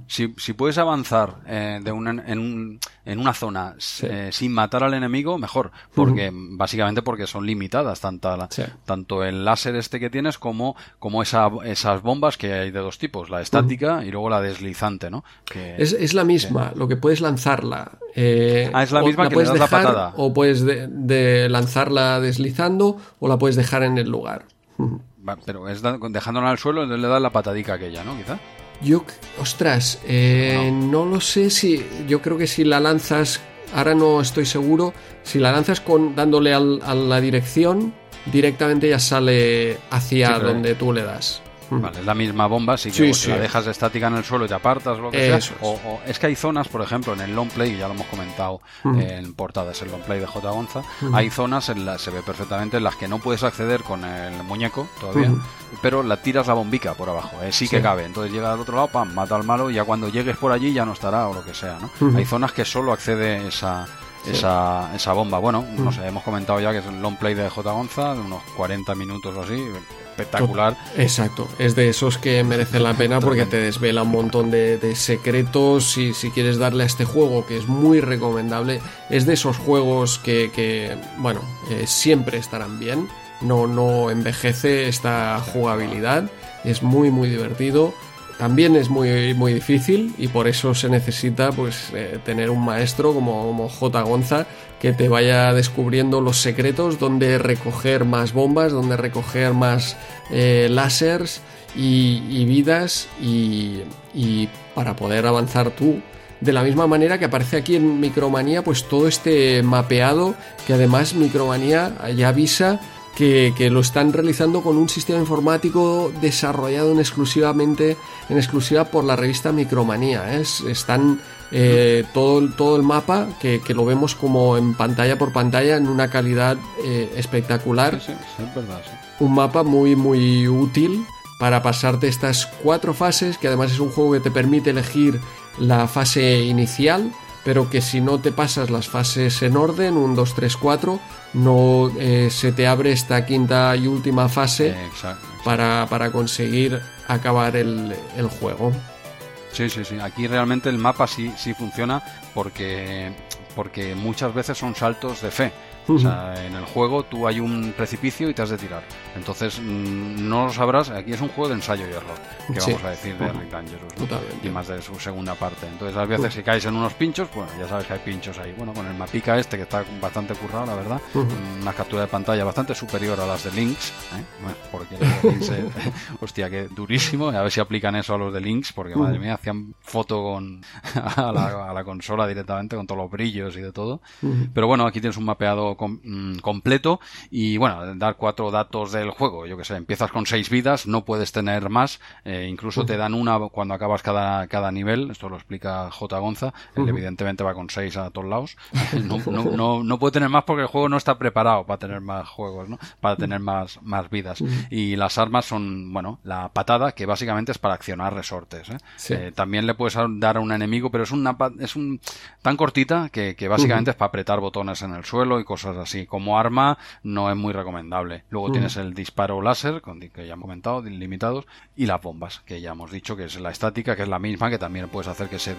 si, si, puedes avanzar eh, de en, en, una zona eh, sin matar al enemigo, mejor. Porque, básicamente porque son limitadas tanto, tanto el láser este que tienes como, como esa, esas bombas que hay de dos tipos, la estática y luego la deslizante, ¿no? Que, es, es, la misma, lo que puedes lanzarla. Eh, ah, es la misma que le das la patada. O puedes de lanzarla deslizando o la puedes dejar en el lugar pero es dejándola al suelo le das la patadica aquella, ¿no? Quizá. Yo, ostras, eh, no. lo sé si. Yo creo que si la lanzas. Ahora no estoy seguro. Si la lanzas con dándole a la dirección, directamente ya sale hacia donde tú le das. Vale, es la misma bomba, si que la dejas estática en el suelo y te apartas, lo que sea. O, es que hay zonas, por ejemplo, en el long play, ya lo hemos comentado en portadas, el long play de J. Gonza, hay zonas en las se ve perfectamente en las que no puedes acceder con el muñeco todavía, pero la tiras la bombica por abajo, eh, sí que cabe. Entonces llega al otro lado, pam, mata al malo y ya cuando llegues por allí ya no estará o lo que sea, ¿no? Hay zonas que solo accede esa, esa, esa bomba. Bueno, no sé, hemos comentado ya que es el long play de J. Gonza, unos 40 minutos o así, espectacular. Exacto, es de esos que merecen la pena porque te desvela un montón de, secretos y si quieres darle a este juego que es muy recomendable, es de esos juegos que, bueno, eh, siempre estarán bien, no, no envejece esta jugabilidad, es muy muy divertido también es muy, muy difícil y por eso se necesita pues eh, tener un maestro como, J. Gonza que te vaya descubriendo los secretos donde recoger más bombas, donde recoger más eh, láseres y, vidas y, y, para poder avanzar tú. De la misma manera que aparece aquí en Micromanía pues todo este mapeado que además Micromanía ya avisa que, lo están realizando con un sistema informático desarrollado en exclusivamente en exclusiva por la revista Micromanía. Es, están eh, todo, todo el mapa que, lo vemos como en pantalla por pantalla en una calidad eh, espectacular. Un mapa muy muy útil para pasarte estas cuatro fases, que además es un juego que te permite elegir la fase inicial, pero que si no te pasas las fases en orden, 1, 2, 3, 4, no eh, se te abre esta quinta y última fase Para, para, conseguir acabar el, el, juego. Sí, sí, sí. Aquí realmente el mapa sí, sí funciona porque, porque muchas veces son saltos de fe. O sea, en el juego tú hay un precipicio y te has de tirar. Entonces mm, no lo sabrás. Aquí es un juego de ensayo y error, que vamos a decir de Rick Dangerous. Y más de su segunda parte. Entonces, a veces si caes en unos pinchos, bueno, ya sabes que hay pinchos ahí. Bueno, con el mapica este que está bastante currado, la verdad. Una captura de pantalla bastante superior a las de Lynx. ¿eh? porque Lynx hostia, que durísimo. A ver si aplican eso a los de Lynx, porque madre mía, hacían foto con a la, a la consola directamente con todos los brillos y de todo. Pero bueno, aquí tienes un mapeado Mm, completo y bueno, dar cuatro datos del juego. Yo que sé, empiezas con seis vidas, no puedes tener más, eh, incluso te dan una cuando acabas cada, cada nivel, esto lo explica J. Gonza, él evidentemente va con seis a todos lados. No, no, no, puede tener más porque el juego no está preparado para tener más juegos, ¿no? Para tener más, más vidas. Y las armas son, bueno, la patada, que básicamente es para accionar resortes. ¿eh? Eh, también le puedes dar a un enemigo, pero es una es un tan cortita que, que básicamente es para apretar botones en el suelo y cosas así. Como arma no es muy recomendable. Luego mm. tienes el disparo láser, que ya hemos comentado, limitados, y las bombas, que ya hemos dicho que es la estática, que es la misma, que también puedes hacer que se,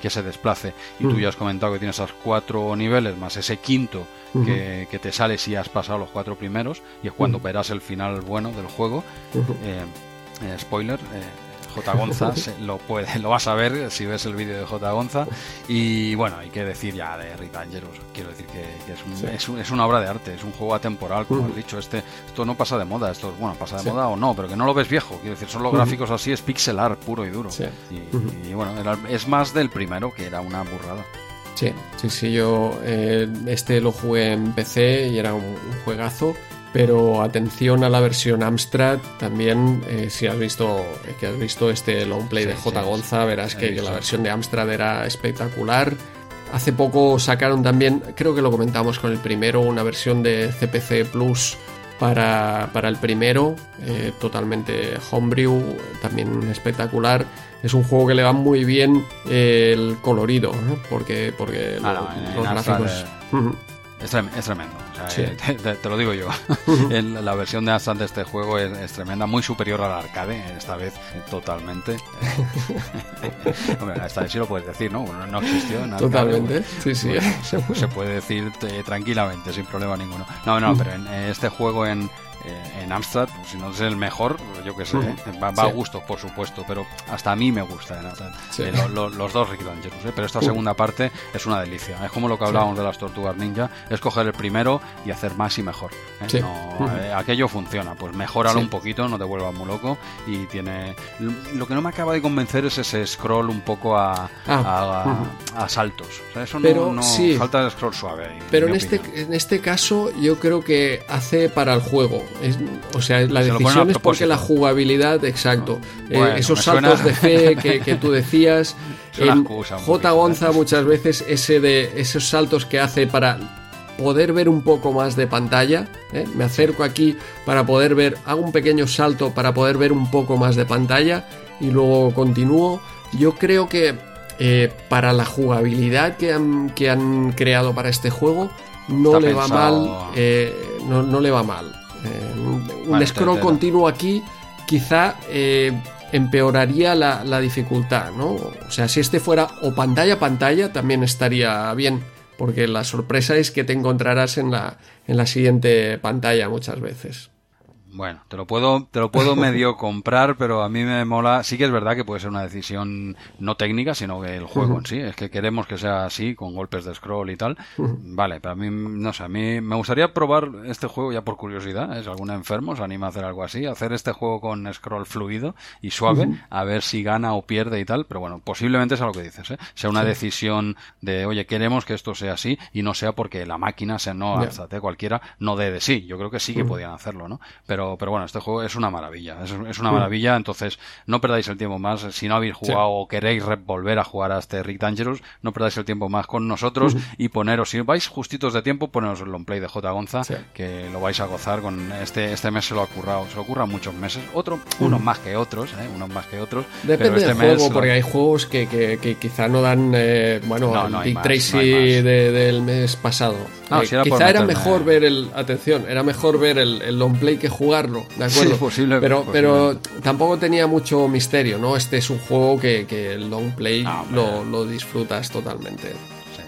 que se desplace. Y tú mm. ya has comentado que tienes esos cuatro niveles, más ese quinto que, te sale si has pasado los cuatro primeros, y es cuando verás el final bueno del juego. Eh, eh, spoiler, eh, J. Gonza, lo, puede, lo vas a ver si ves el vídeo de J. Gonza. Y bueno, hay que decir ya de Rita Angelus, quiero decir que, es, es, una obra de arte, es un juego atemporal, como has dicho. Este, esto no pasa de moda, esto bueno, pasa de moda o no, pero que no lo ves viejo, quiero decir, son los gráficos así, es pixel art puro y duro. Y, bueno, es más del primero, que era una burrada. Sí, sí, sí, yo eh, este lo jugué en PC y era un juegazo pero atención a la versión Amstrad también eh, si has visto que has visto este long play de J. Gonza verás que, la versión de Amstrad era espectacular. Hace poco sacaron también creo que lo comentamos con el primero una versión de CPC Plus para, para el primero eh, totalmente homebrew también espectacular. Es un juego que le va muy bien el colorido porque porque ah, los gráficos es, tremendo, te, lo digo yo. la versión de Ascent de este juego es, tremenda, muy superior al arcade, esta vez eh, totalmente. esta vez sí lo puedes decir, ¿no? no existió en Totalmente, sí, sí. se, puede decir eh, tranquilamente, sin problema ninguno. No, no, pero en este juego en, eh, en Amstrad, pues, si no es el mejor, yo que sé, ¿eh? va, a gusto, por supuesto, pero hasta a mí me gusta eh, los dos Rick Dangerous, pero esta segunda parte es una delicia. Es como lo que hablábamos de las tortugas ninja, es coger el primero y hacer más y mejor. aquello funciona, pues mejóralo un poquito, no te vuelvas muy loco y tiene... Lo que no me acaba de convencer es ese scroll un poco a, ah, a, saltos. eso pero, no, falta el scroll suave. pero en este, en este caso yo creo que hace para el juego o sea, la decisión es porque la jugabilidad, exacto. Eh, esos saltos de fe que, tú decías. J. Gonza muchas veces ese de esos saltos que hace para poder ver un poco más de pantalla. ¿eh? Me acerco aquí para poder ver, hago un pequeño salto para poder ver un poco más de pantalla y luego continúo. Yo creo que eh, para la jugabilidad que han, que han, creado para este juego no le va mal. Eh, no, le va mal. Un scroll continuo aquí quizá empeoraría la, la, dificultad, ¿no? O sea, si este fuera o pantalla a pantalla también estaría bien porque la sorpresa es que te encontrarás en la, en la siguiente pantalla muchas veces. Bueno, te lo puedo, te lo puedo medio comprar, pero a mí me mola. Sí que es verdad que puede ser una decisión no técnica, sino que el juego en sí. Es que queremos que sea así, con golpes de scroll y tal. Vale, pero a mí, no sé, a mí me gustaría probar este juego ya por curiosidad. ¿Es algún enfermo se anima a hacer algo así? Hacer este juego con scroll fluido y suave, a ver si gana o pierde y tal. Pero bueno, posiblemente sea lo que dices, ¿eh? Sea una decisión de, oye, queremos que esto sea así y no sea porque la máquina, sea no, yeah. cualquiera, no dé de sí. Yo creo que sí que podían hacerlo, ¿no? Pero pero, bueno, este juego es una maravilla. Es, una maravilla, entonces no perdáis el tiempo más. Si no habéis jugado o queréis volver a jugar a este Rick Dangerous, no perdáis el tiempo más con nosotros y poneros, si vais justitos de tiempo, poneros el long play de J. Gonza, que lo vais a gozar con este, este mes se lo ha currado, se lo ocurra muchos meses. Otro, unos más que otros, ¿eh? unos más que otros. Depende este del juego, porque hay juegos que, que, quizá no dan, eh, bueno, el Tracy del mes pasado. Eh, quizá era mejor ver el, atención, era mejor ver el, el long play que jugar jugarlo, ¿de acuerdo? pero, pero tampoco tenía mucho misterio, ¿no? Este es un juego que, que el long play lo, lo, disfrutas totalmente.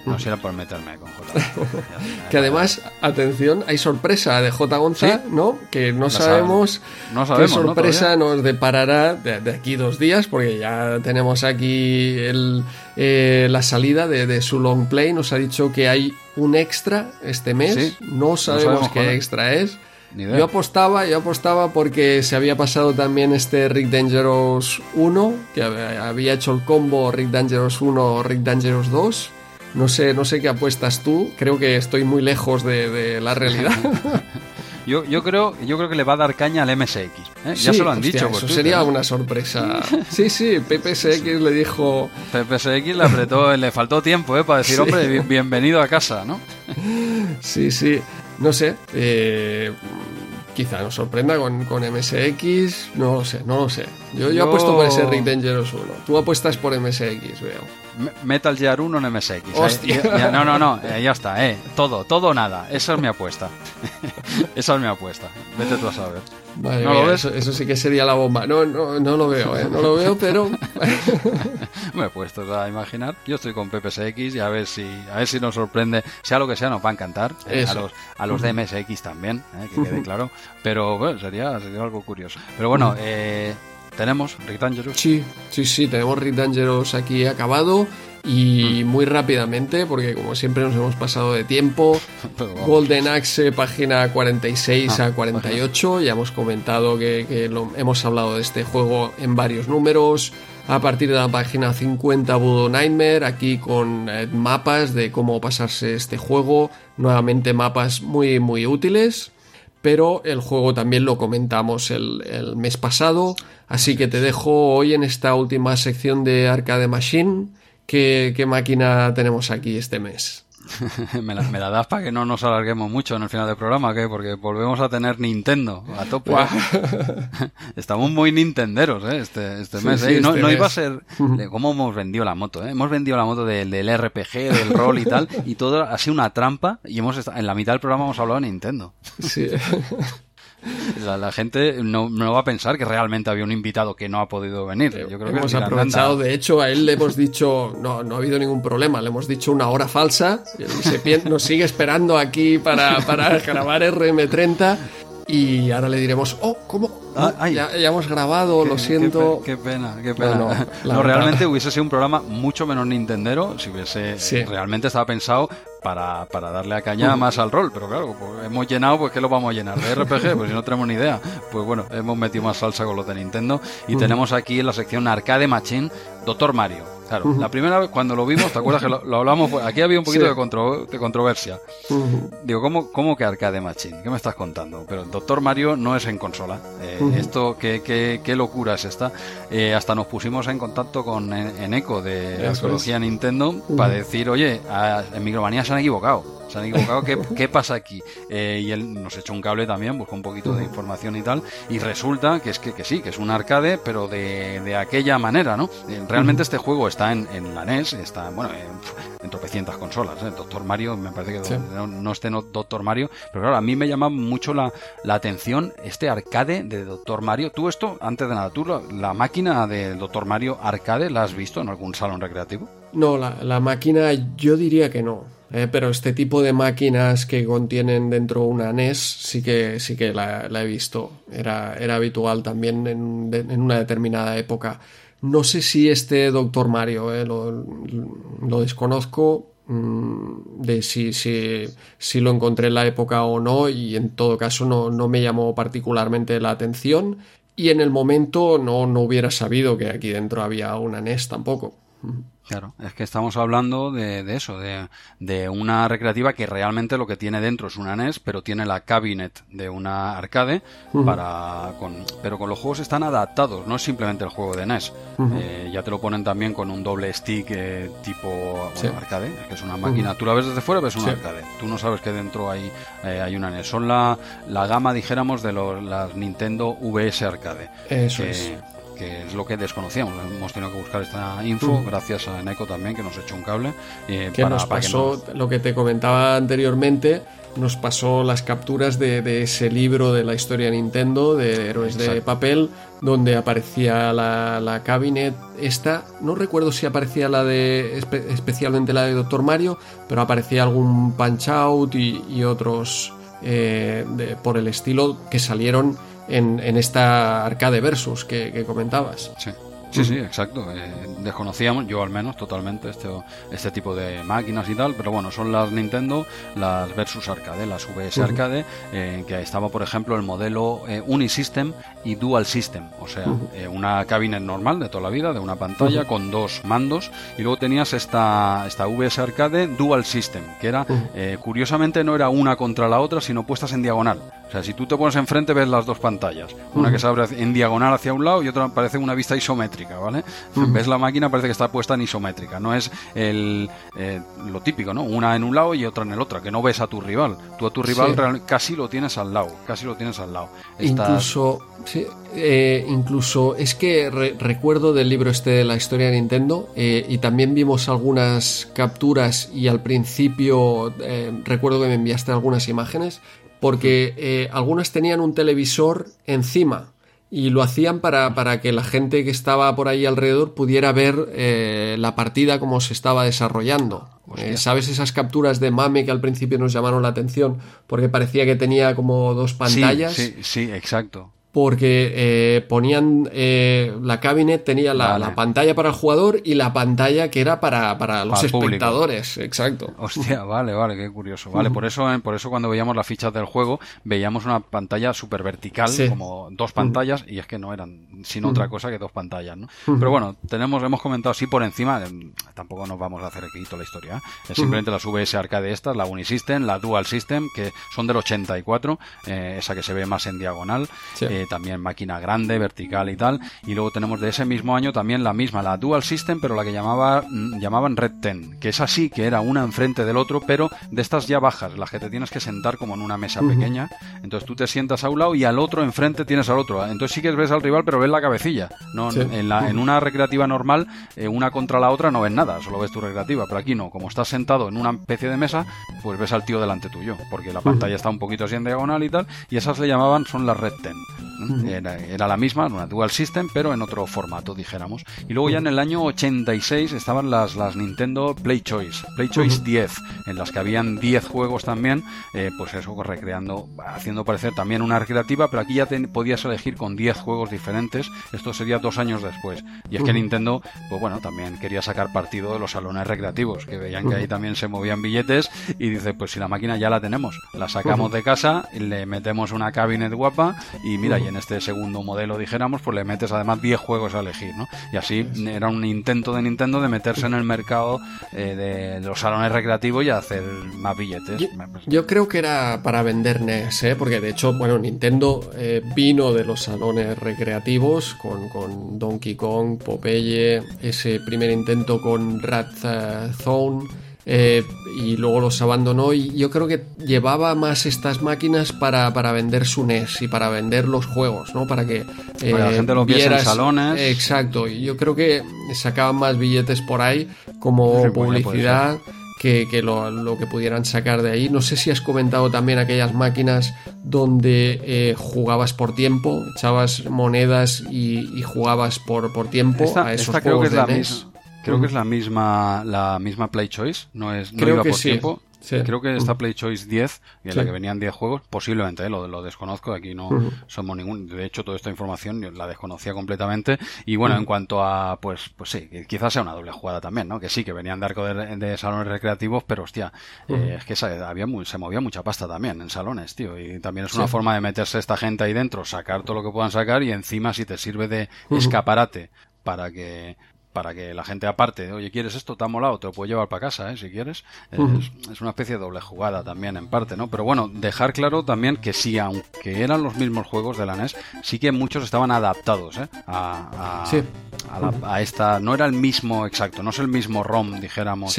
no si por meterme con J. que además, atención, hay sorpresa de J. Gonza, ¿no? Que no sabemos, no sabemos, qué sorpresa nos deparará de, aquí dos días, porque ya tenemos aquí el, eh, la salida de, de, su long play. Nos ha dicho que hay un extra este mes. No sabemos, qué extra es. Yo apostaba, yo apostaba porque se había pasado también este Rick Dangerous 1, que había hecho el combo Rick Dangerous 1 Rick Dangerous 2. No sé, no sé qué apuestas tú. Creo que estoy muy lejos de, la realidad. Yo, yo, creo, yo creo que le va a dar caña al MSX. ¿eh? ya se lo han dicho. Eso sería una sorpresa. Sí, sí, PPSX le dijo. PPSX le apretó, le faltó tiempo ¿eh? para decir, hombre, bienvenido a casa, ¿no? Sí, sí. No sé. Eh, quizá nos sorprenda con, con, MSX. No lo sé, no lo sé. Yo, yo, apuesto por ese Rick Dangerous 1. Tú apuestas por MSX, veo. Metal Gear 1 en MSX. Hostia. no, no, no, eh, ya está, eh. Todo, todo o nada. Esa es mi apuesta. Esa es mi apuesta. Vete tú a saber. ¿No lo ves? Eso, sí que sería la bomba. No, no, no lo veo, ¿eh? No lo veo, pero. Me he puesto a imaginar. Yo estoy con PPSX y a ver si, a ver si nos sorprende. Sea lo que sea, nos va a encantar. Eh, a, los, a los de MSX también, eh, que quede claro. Pero bueno, sería, sería algo curioso. Pero bueno, eh tenemos Rick Dangerous. Sí, sí, sí, tenemos Rick Dangerous aquí acabado y mm. muy rápidamente, porque como siempre nos hemos pasado de tiempo. Golden Axe, página 46 ah, a 48. Ya hemos comentado que, hemos hablado de este juego en varios números. A partir de la página 50 Budo Nightmare, aquí con eh, mapas de cómo pasarse este juego. Nuevamente mapas muy muy útiles pero el juego también lo comentamos el, mes pasado, así que te dejo hoy en esta última sección de Arcade Machine. ¿Qué, qué máquina tenemos aquí este mes? me, la, me, la, das para que no nos alarguemos mucho en el final del programa, ¿qué? Porque volvemos a tener Nintendo a tope. Estamos muy nintenderos, ¿eh? Este, este mes. ¿eh? no, este iba a ser... ¿Cómo hemos vendido la moto? ¿eh? Hemos vendido la moto del, del RPG, del rol y tal, y todo ha sido una trampa, y hemos en la mitad del programa hemos hablado de Nintendo. Sí. La, gente no, no, va a pensar que realmente había un invitado que no ha podido venir. Yo creo hemos aprovechado, de hecho, a él le hemos dicho, no, no ha habido ningún problema, le hemos dicho una hora falsa, y se, nos sigue esperando aquí para, para grabar RM30 y ahora le diremos, oh, ¿cómo? Ah, ya, hemos grabado, lo siento. Qué, pena, qué pena. No, realmente hubiese sido un programa mucho menos nintendero si hubiese realmente estaba pensado para, para darle a caña más al rol. Pero claro, pues hemos llenado, pues ¿qué lo vamos a llenar? ¿De RPG? Pues si no tenemos ni idea. Pues bueno, hemos metido más salsa con los de Nintendo y tenemos aquí en la sección Arcade Machine Doctor Mario. Claro, la primera vez cuando lo vimos, ¿te acuerdas que lo, hablamos? Aquí había un poquito de, controversia. Digo, ¿cómo, ¿cómo que Arcade Machine? ¿Qué me estás contando? Pero el Doctor Mario no es en consola. Eh, esto, ¿qué, qué, locura es esta? Eh, hasta nos pusimos en contacto con Eneco de Arqueología Nintendo para decir, oye, en Micromanía se han equivocado se han equivocado, ¿qué, pasa aquí? Eh, y él nos echó un cable también, buscó un poquito de información y tal, y resulta que es que, que sí, que es un arcade, pero de, de aquella manera, ¿no? Eh, realmente este juego está en, en la NES, está, bueno, en, tropecientas consolas, ¿eh? Doctor Mario, me parece que no, no, esté no, Doctor Mario, pero claro, a mí me llama mucho la, la atención este arcade de Doctor Mario. Tú esto, antes de nada, ¿tú la, máquina de Doctor Mario arcade la has visto en algún salón recreativo? No, la, la máquina yo diría que no. Eh, pero este tipo de máquinas que contienen dentro una NES sí que, sí que la, he visto. Era, era habitual también en, una determinada época. No sé si este Doctor Mario, eh, lo, desconozco, mm, de si, si, si, lo encontré en la época o no y en todo caso no, no me llamó particularmente la atención y en el momento no, no hubiera sabido que aquí dentro había una NES tampoco. Claro, es que estamos hablando de, eso, de, una recreativa que realmente lo que tiene dentro es una NES, pero tiene la cabinet de una arcade, para con, pero con los juegos están adaptados, no es simplemente el juego de NES. Eh, ya te lo ponen también con un doble stick eh, tipo arcade, que es una máquina. Tú la ves desde fuera, ves una arcade. Tú no sabes que dentro hay, eh, hay una NES. Son la, la gama, dijéramos, de los, las Nintendo VS Arcade. Eso es que es lo que desconocíamos. Hemos tenido que buscar esta info mm. gracias a Neko también, que nos echó un cable. Eh, que nos pasó lo que te comentaba anteriormente, nos pasó las capturas de, ese libro de la historia de Nintendo, de Héroes de Papel, donde aparecía la, la, cabinet esta. No recuerdo si aparecía la de especialmente la de Doctor Mario, pero aparecía algún Punch Out y, otros eh, por el estilo que salieron en, en esta arcade versus que, que comentabas. Sí. Sí, sí, exacto. Eh, desconocíamos, yo al menos, totalmente este, este tipo de máquinas y tal, pero bueno, son las Nintendo, las Versus Arcade, las VS Arcade, eh, que estaba, por ejemplo, el modelo eh, Unisystem y Dual System, o sea, una cabinet normal de toda la vida, de una pantalla con dos mandos, y luego tenías esta, esta VS Arcade Dual System, que era, curiosamente, no era una contra la otra, sino puestas en diagonal. O sea, si tú te pones enfrente ves las dos pantallas, una que se abre en diagonal hacia un lado y otra parece una vista isométrica, ¿vale? Ves la máquina parece que está puesta en isométrica, no es el, eh, lo típico, ¿no? Una en un lado y otra en el otro, que no ves a tu rival. Tú a tu rival casi lo tienes al lado, casi lo tienes al lado. Incluso, sí, eh, incluso es que recuerdo del libro este de la historia de Nintendo eh, y también vimos algunas capturas y al principio recuerdo que me enviaste algunas imágenes porque eh, algunas tenían un televisor encima y lo hacían para, para, que la gente que estaba por ahí alrededor pudiera ver eh, la partida como se estaba desarrollando. Eh, ¿Sabes esas capturas de mame que al principio nos llamaron la atención? Porque parecía que tenía como dos pantallas. sí, sí exacto porque eh, ponían eh, la cabinet tenía la, pantalla para el jugador y la pantalla que era para, para los espectadores exacto. Hostia vale vale qué curioso. Vale por eso eh, por eso cuando veíamos las fichas del juego veíamos una pantalla súper vertical como dos pantallas y es que no eran sino otra cosa que dos pantallas ¿no? pero bueno tenemos hemos comentado así por encima tampoco nos vamos a hacer aquí toda la historia es simplemente las VS arcade estas la Unisystem la Dual System que son del 84 esa que se ve más en diagonal también máquina grande, vertical y tal. Y luego tenemos de ese mismo año también la misma, la Dual System, pero la que llamaba, mm, llamaban Red Ten, que es así, que era una enfrente del otro, pero de estas ya bajas, las que te tienes que sentar como en una mesa pequeña. Entonces tú te sientas a un lado y al otro enfrente tienes al otro. Entonces sí que ves al rival, pero ves la cabecilla. No, en, la, en una recreativa normal, eh, una contra la otra no ves nada, solo ves tu recreativa. Pero aquí no, como estás sentado en una especie de mesa, pues ves al tío delante tuyo, porque la pantalla está un poquito así en diagonal y tal, y esas le llamaban son las Red Era, la misma, una Dual System, pero en otro formato, dijéramos. Y luego ya en el año 86 estaban las, las Nintendo Play Choice, Play Choice 10, en las que habían 10 juegos también, eh, pues eso, recreando, haciendo parecer también una recreativa, pero aquí ya podías elegir con 10 juegos diferentes. Esto sería dos años después. Y es que Nintendo, pues bueno, también quería sacar partido de los salones recreativos, que veían que ahí también se movían billetes y dice, pues si la máquina ya la tenemos, la sacamos de casa, le metemos una cabinet guapa y mira, y en este segundo modelo, dijéramos, pues le metes además 10 juegos a elegir, ¿no? Y así era un intento de Nintendo de meterse en el mercado eh, de los salones recreativos y hacer más billetes. Yo, creo que era para vender NES, ¿eh? Porque de hecho, bueno, Nintendo eh, vino de los salones recreativos con, con Donkey Kong, Popeye, ese primer intento con Rat Zone eh, y luego los abandonó y yo creo que llevaba más estas máquinas para, para vender su NES y para vender los juegos, ¿no? Para que la eh, gente lo viera en salones. Exacto, y yo creo que sacaban más billetes por ahí como publicidad que, que lo, lo, que pudieran sacar de ahí. No sé si has comentado también aquellas máquinas donde eh, jugabas por tiempo, echabas monedas y, jugabas por, por tiempo a esos juegos de NES. Creo que es la misma la misma Play Choice, no es no Creo que por tiempo. Creo que está Play Choice 10, en la que venían 10 juegos, posiblemente, ¿eh? lo, lo desconozco, aquí no somos ningún, de hecho toda esta información la desconocía completamente, y bueno, en cuanto a, pues, pues sí, quizás sea una doble jugada también, ¿no? Que sí, que venían de arco de, salones recreativos, pero hostia, eh, es que se, había se movía mucha pasta también en salones, tío, y también es una forma de meterse esta gente ahí dentro, sacar todo lo que puedan sacar, y encima si te sirve de escaparate para que para que la gente aparte, oye, ¿quieres esto? ¿Te ha molado? Te lo puedo llevar para casa, ¿eh? si quieres. es, una especie de doble jugada también, en parte, ¿no? Pero bueno, dejar claro también que sí, aunque eran los mismos juegos de la NES, sí que muchos estaban adaptados, ¿eh? A, a, esta... No era el mismo exacto, no es el mismo ROM, dijéramos,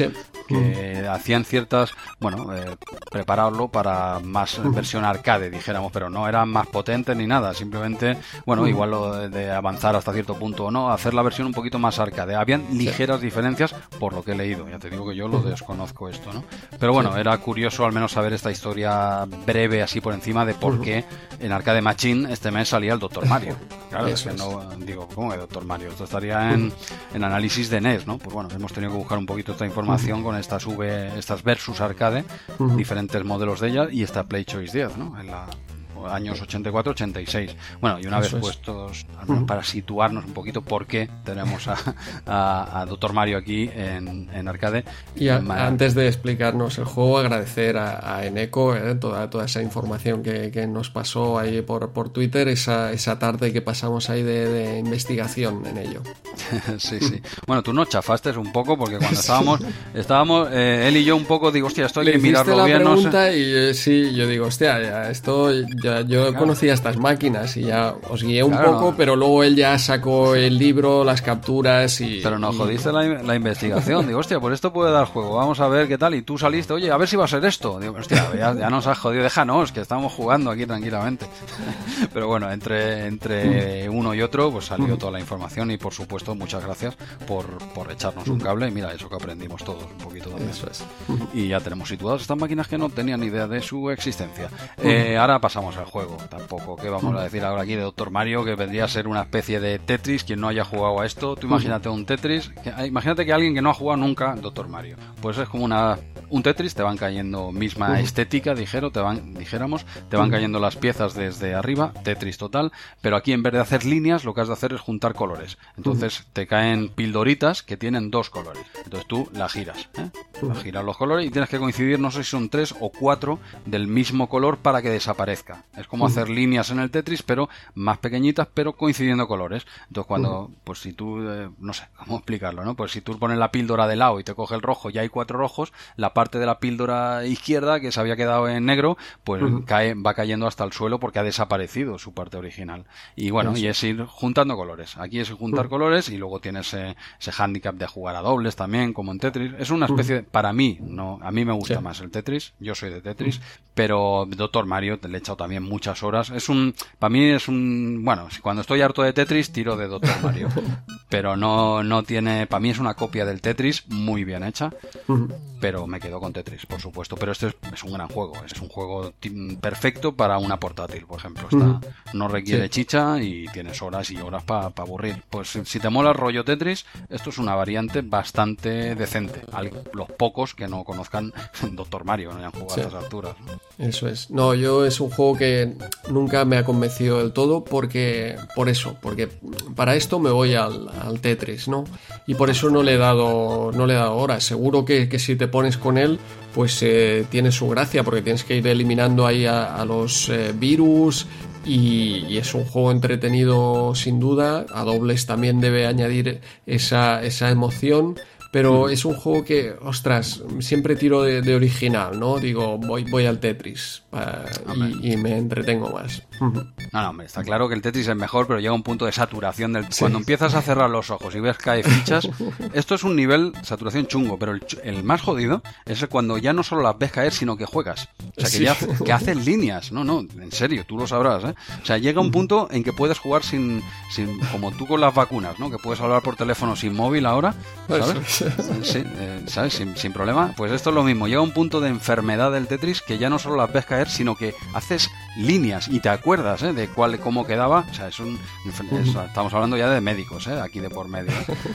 que hacían ciertas... Bueno, eh, prepararlo para más versión arcade, dijéramos, pero no eran más potentes ni nada, simplemente, bueno, igual lo de avanzar hasta cierto punto o no, hacer la versión un poquito más arcade habían ligeras diferencias por lo que he leído. Ya te digo que yo lo desconozco esto, ¿no? Pero bueno, era curioso al menos saber esta historia breve así por encima de por qué en Arcade Machine este mes salía el Doctor Mario. Claro, es que no digo, ¿cómo que Doctor Mario? Esto estaría en, en, análisis de NES, ¿no? Pues bueno, hemos tenido que buscar un poquito esta información con estas V, estas versus arcade, diferentes modelos de ellas y esta Play Choice 10, ¿no? En la, años 84-86. Bueno, y una vez puestos, para situarnos un poquito por qué tenemos a, a, Doctor Mario aquí en, en arcade. Y antes de explicarnos el juego, agradecer a, Eneco eh, toda, toda esa información que, que, nos pasó ahí por, por Twitter, esa, esa tarde que pasamos ahí de, investigación en ello. sí, sí. Bueno, tú nos chafaste un poco porque cuando estábamos, estábamos eh, él y yo un poco, digo, hostia, esto hay que mirarlo la bien. Pregunta y eh, sí, yo digo, hostia, ya, esto ya yo conocía estas máquinas y ya os guié un poco, pero luego él ya sacó el libro, las capturas y... Pero nos jodiste la, investigación. Digo, hostia, pues esto puede dar juego, vamos a ver qué tal. Y tú saliste, oye, a ver si va a ser esto. Digo, hostia, ya, nos has jodido, déjanos, que estamos jugando aquí tranquilamente. Pero bueno, entre, entre uno y otro, pues salió toda la información y por supuesto, muchas gracias por, por echarnos un cable. Y mira, eso que aprendimos todos un poquito también. Eso es. Y ya tenemos situadas estas máquinas que no tenían ni idea de su existencia. Eh, ahora pasamos juego. Tampoco, ¿qué vamos a decir ahora aquí de Doctor Mario? Que vendría a ser una especie de Tetris. Quien no haya jugado a esto, tú imagínate un Tetris. imagínate que alguien que no ha jugado nunca Doctor Mario. Pues es como una un Tetris, te van cayendo misma estética, dijero, te van, dijéramos, te van cayendo las piezas desde arriba, Tetris total, pero aquí en vez de hacer líneas, lo que has de hacer es juntar colores. Entonces te caen pildoritas que tienen dos colores. Entonces tú la giras, ¿eh? giras los colores y tienes que coincidir, no sé si son tres o cuatro del mismo color para que desaparezca. Es como hacer líneas en el Tetris, pero más pequeñitas, pero coincidiendo colores. Entonces cuando, pues si tú, eh, no sé cómo explicarlo, ¿no? Pues si tú pones la píldora de lado y te coge el rojo y hay cuatro rojos, la parte de la píldora izquierda que se había quedado en negro, pues cae, va cayendo hasta el suelo porque ha desaparecido su parte original. Y bueno, y es ir juntando colores. Aquí es juntar colores y luego tienes ese, ese handicap de jugar a dobles también, como en Tetris. Es una especie, para mí, no, a mí me gusta más el Tetris, yo soy de Tetris, pero Doctor Mario le he echado también muchas horas. Es un, para mí es un, bueno, cuando estoy harto de Tetris tiro de Doctor Mario, pero no, no tiene, para mí es una copia del Tetris muy bien hecha, pero me quedo con Tetris, por supuesto. Pero este es, un gran juego, es un juego perfecto para una portátil, por ejemplo. No requiere chicha y tienes horas y horas para aburrir. Pues si te mola el rollo Tetris, esto es una variante bastante decente. los pocos que no conozcan Doctor Mario, no hayan jugado a estas alturas. Eso es. No, yo es un juego que nunca me ha convencido del todo porque por eso, porque para esto me voy al, Tetris, ¿no? Y por eso no le he dado no le he dado horas. Seguro que, que si te pones con él, pues eh, tiene su gracia porque tienes que ir eliminando ahí a, los eh, virus y, es un juego entretenido sin duda. A dobles también debe añadir esa, esa emoción pero es un juego que, ostras, siempre tiro de, original, ¿no? Digo, voy, voy al Tetris y, me entretengo más. No, no, hombre, está claro que el Tetris es mejor, pero llega un punto de saturación del... Cuando empiezas a cerrar los ojos y ves que hay fichas, esto es un nivel saturación chungo, pero el, más jodido es cuando ya no solo las ves caer, sino que juegas. O sea, que ya que haces líneas. No, no, en serio, tú lo sabrás, ¿eh? O sea, llega un punto en que puedes jugar sin, sin como tú con las vacunas, ¿no? Que puedes hablar por teléfono sin móvil ahora, ¿sabes? Sí, eh, ¿sabes? Sin, problema. Pues esto es lo mismo. Llega un punto de enfermedad del Tetris que ya no solo las ves caer, sino que haces líneas y te acuerdas ¿eh? de cuál, cómo quedaba. O sea, es un. estamos hablando ya de médicos, ¿eh? aquí de por medio.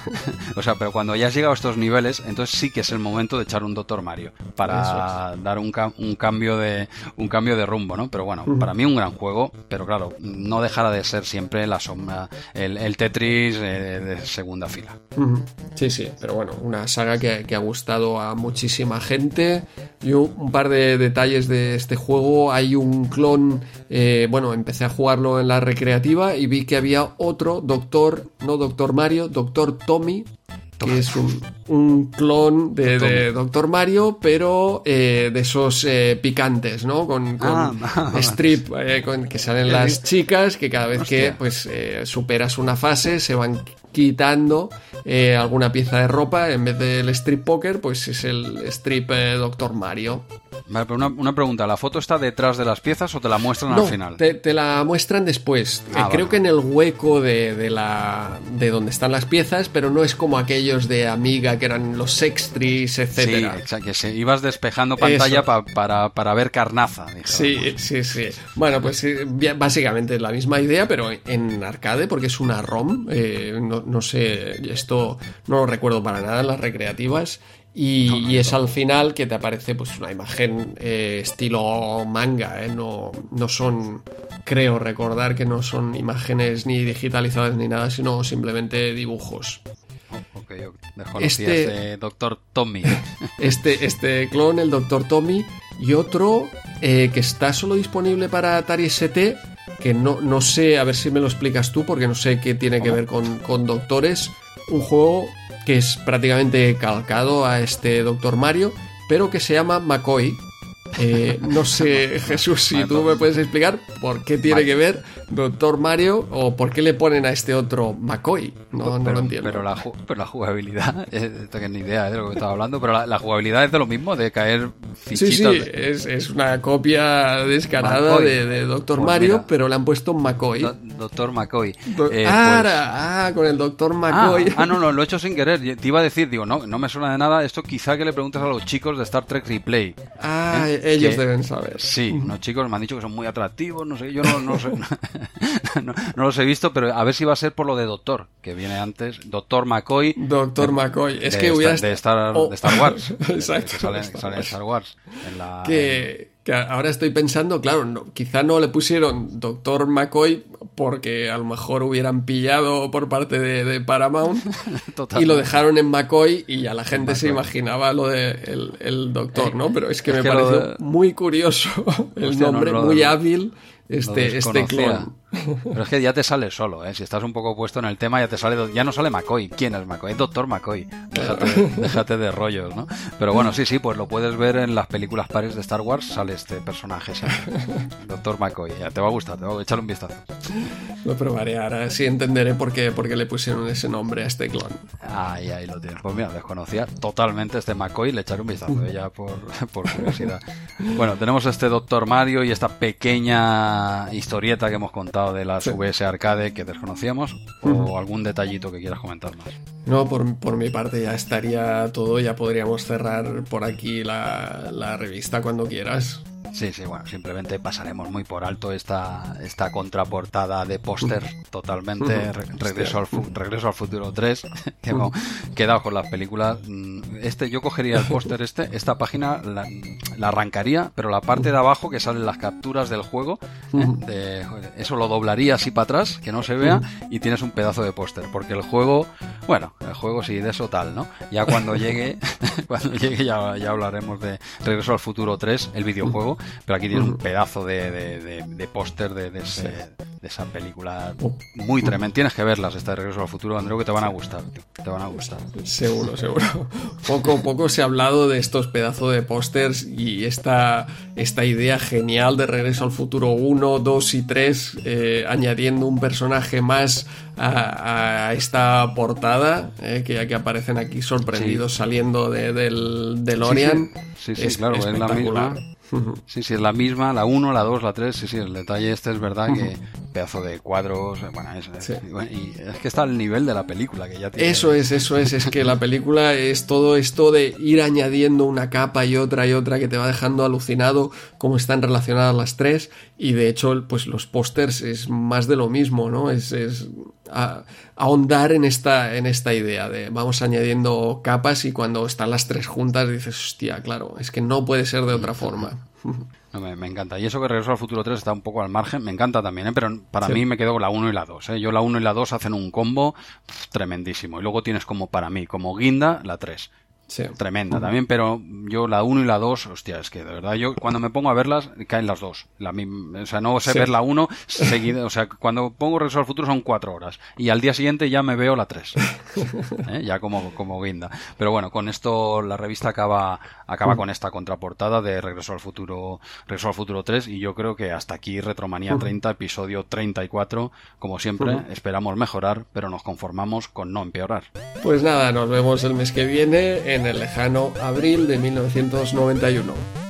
o sea, pero cuando ya has llegado a estos niveles, entonces sí que es el momento de echar un Doctor Mario para dar un, un, cambio de un cambio de rumbo, ¿no? Pero bueno, para mí un gran juego, pero claro, no dejará de ser siempre la sombra, el, Tetris de segunda fila. Sí, sí, pero bueno, una saga que, ha gustado a muchísima gente. Yo, un par de detalles de este juego. Hay un clon. Eh, bueno, empecé a jugarlo en la recreativa y vi que había otro Doctor, no Doctor Mario, Doctor Tommy, que es un, clon de, Doctor Mario, pero eh, de esos eh, picantes, ¿no? Con, ah, strip, con, que salen las chicas, que cada vez que pues superas una fase se van quitando alguna pieza de ropa, en vez del strip poker, pues es el strip Doctor Mario. Vale, pero una, pregunta, ¿la foto está detrás de las piezas o te la muestran al final? Te, te la muestran después. Ah, eh, creo que en el hueco de, la de donde están las piezas, pero no es como aquellos de Amiga que eran los sextris, etcétera. Sí, exacto, que se, ibas despejando pantalla para, para, ver carnaza. Sí, sí, sí. Bueno, pues básicamente es la misma idea, pero en arcade, porque es una ROM. no, no sé, esto no lo recuerdo para nada en las recreativas. Y, es al final que te aparece pues una imagen eh, estilo manga, ¿eh? no, no son, creo recordar que no son imágenes ni digitalizadas ni nada, sino simplemente dibujos. Ok, este, este Doctor Tommy. Este, este clon, el Doctor Tommy, y otro eh, que está solo disponible para Atari ST, que no, no sé, a ver si me lo explicas tú, porque no sé qué tiene que ver con, con doctores. Un juego que es prácticamente calcado a este Doctor Mario, pero que se llama McCoy. Eh, no sé, Jesús, si tú me puedes explicar por qué tiene que ver Doctor Mario o por qué le ponen a este otro McCoy. No, no lo entiendo. Pero la, pero la jugabilidad, eh, no tengo ni idea de lo que estaba hablando, pero la, jugabilidad es de lo mismo, de caer fichitos. Sí, sí, es, es una copia descarada de, Doctor pues Mario, pero le han puesto McCoy. Doctor McCoy. Eh, pues ah, con el Doctor ah, McCoy. Ah, no, no, lo he hecho sin querer. Te iba a decir, digo, no, no me suena de nada. Esto quizá que le preguntes a los chicos de Star Trek Replay. Ah, ¿eh? Ellos deben saber. Sí, los chicos me han dicho que son muy atractivos, no sé, yo no, no sé. no, los he visto, pero a ver si va a ser por lo de Doctor, que viene antes. Doctor McCoy. Doctor McCoy. Es que hubiera... de, Star, de Star Wars. Exacto. Sale, sale Star Wars. En la, que, que ahora estoy pensando, claro, no, quizá no le pusieron Doctor McCoy porque a lo mejor hubieran pillado por parte de, Paramount y lo dejaron en McCoy y ya la gente se imaginaba lo de el, doctor, ¿no? Pero es que me pareció muy curioso el nombre, muy hábil este, este clon. Pero es que ya te sale solo, ¿eh? Si estás un poco puesto en el tema, ya te sale. Ya no sale McCoy. ¿Quién es McCoy? Es Doctor McCoy. Déjate, de rollos, ¿no? Pero bueno, sí, sí, pues lo puedes ver en las películas pares de Star Wars. Sale este personaje, Doctor McCoy. Ya te va a gustar, te va a echar un vistazo. Lo probaré ahora. Sí entenderé por qué, por qué le pusieron ese nombre a este clon. Ahí, ahí lo tienes. Pues mira, desconocía totalmente este McCoy. Le echaré un vistazo, ¿eh? ya por, por curiosidad. Bueno, tenemos este Doctor Mario y esta pequeña historieta que hemos contado de las VS Arcade que desconocíamos o algún detallito que quieras comentar más. No, por, por, mi parte ya estaría todo, ya podríamos cerrar por aquí la, la revista cuando quieras. Sí, sí, bueno, simplemente pasaremos muy por alto esta, esta contraportada de póster totalmente. regreso, al regreso al futuro 3, que hemos quedado con las películas. Mm, este, yo cogería el póster este, esta página la, arrancaría, pero la parte de abajo que salen las capturas del juego, ¿eh? eso lo doblaría así para atrás, que no se vea, y tienes un pedazo de póster, porque el juego, bueno, el juego sí, de eso tal, ¿no? Ya cuando llegue, cuando llegue ya, ya hablaremos de Regreso al futuro 3, el videojuego pero aquí tienes un pedazo de, de, póster de, de, esa película muy tremenda. Tienes que verlas, esta de Regreso al Futuro, Andreu, que te van a gustar. Te van a gustar. Seguro, seguro. Poco, poco se ha hablado de estos pedazos de pósters y esta, esta idea genial de Regreso al Futuro 1, 2 y 3, eh, añadiendo un personaje más a, esta portada, eh, que ya que aparecen aquí sorprendidos saliendo de, del DeLorean. Sí, sí, claro, es la misma. Sí, sí, es la misma, la 1, la 2, la 3, sí, sí, el detalle este es verdad que pedazo de cuadros, bueno, es, y es que está al nivel de la película que ya tiene. Eso es, eso es, es que la película es todo esto de ir añadiendo una capa y otra y otra que te va dejando alucinado cómo están relacionadas las tres y de hecho pues los pósters es más de lo mismo, ¿no? Es, es ahondar en esta, en esta idea de vamos añadiendo capas y cuando están las tres juntas dices, hostia, claro, es que no puede ser de otra forma. me, encanta. Y eso que Regreso al Futuro 3 está un poco al margen, me encanta también, ¿eh? pero para mí me quedo con la 1 y la 2. ¿eh? Yo la 1 y la 2 hacen un combo tremendísimo. Y luego tienes como para mí, como guinda, la 3. Tremenda también, pero yo la 1 y la 2, hostia, es que de verdad yo cuando me pongo a verlas caen las dos. La, o sea, no sé ver la 1 seguida, o sea, cuando pongo Regreso al Futuro son 4 horas y al día siguiente ya me veo la 3. ¿eh? Ya como, como guinda. Pero bueno, con esto la revista acaba, acaba con esta contraportada de Regreso al Futuro, Regreso al Futuro 3 y yo creo que hasta aquí Retromanía 30, episodio 34, como siempre, esperamos mejorar, pero nos conformamos con no empeorar. Pues nada, nos vemos el mes que viene en el lejano abril de 1991.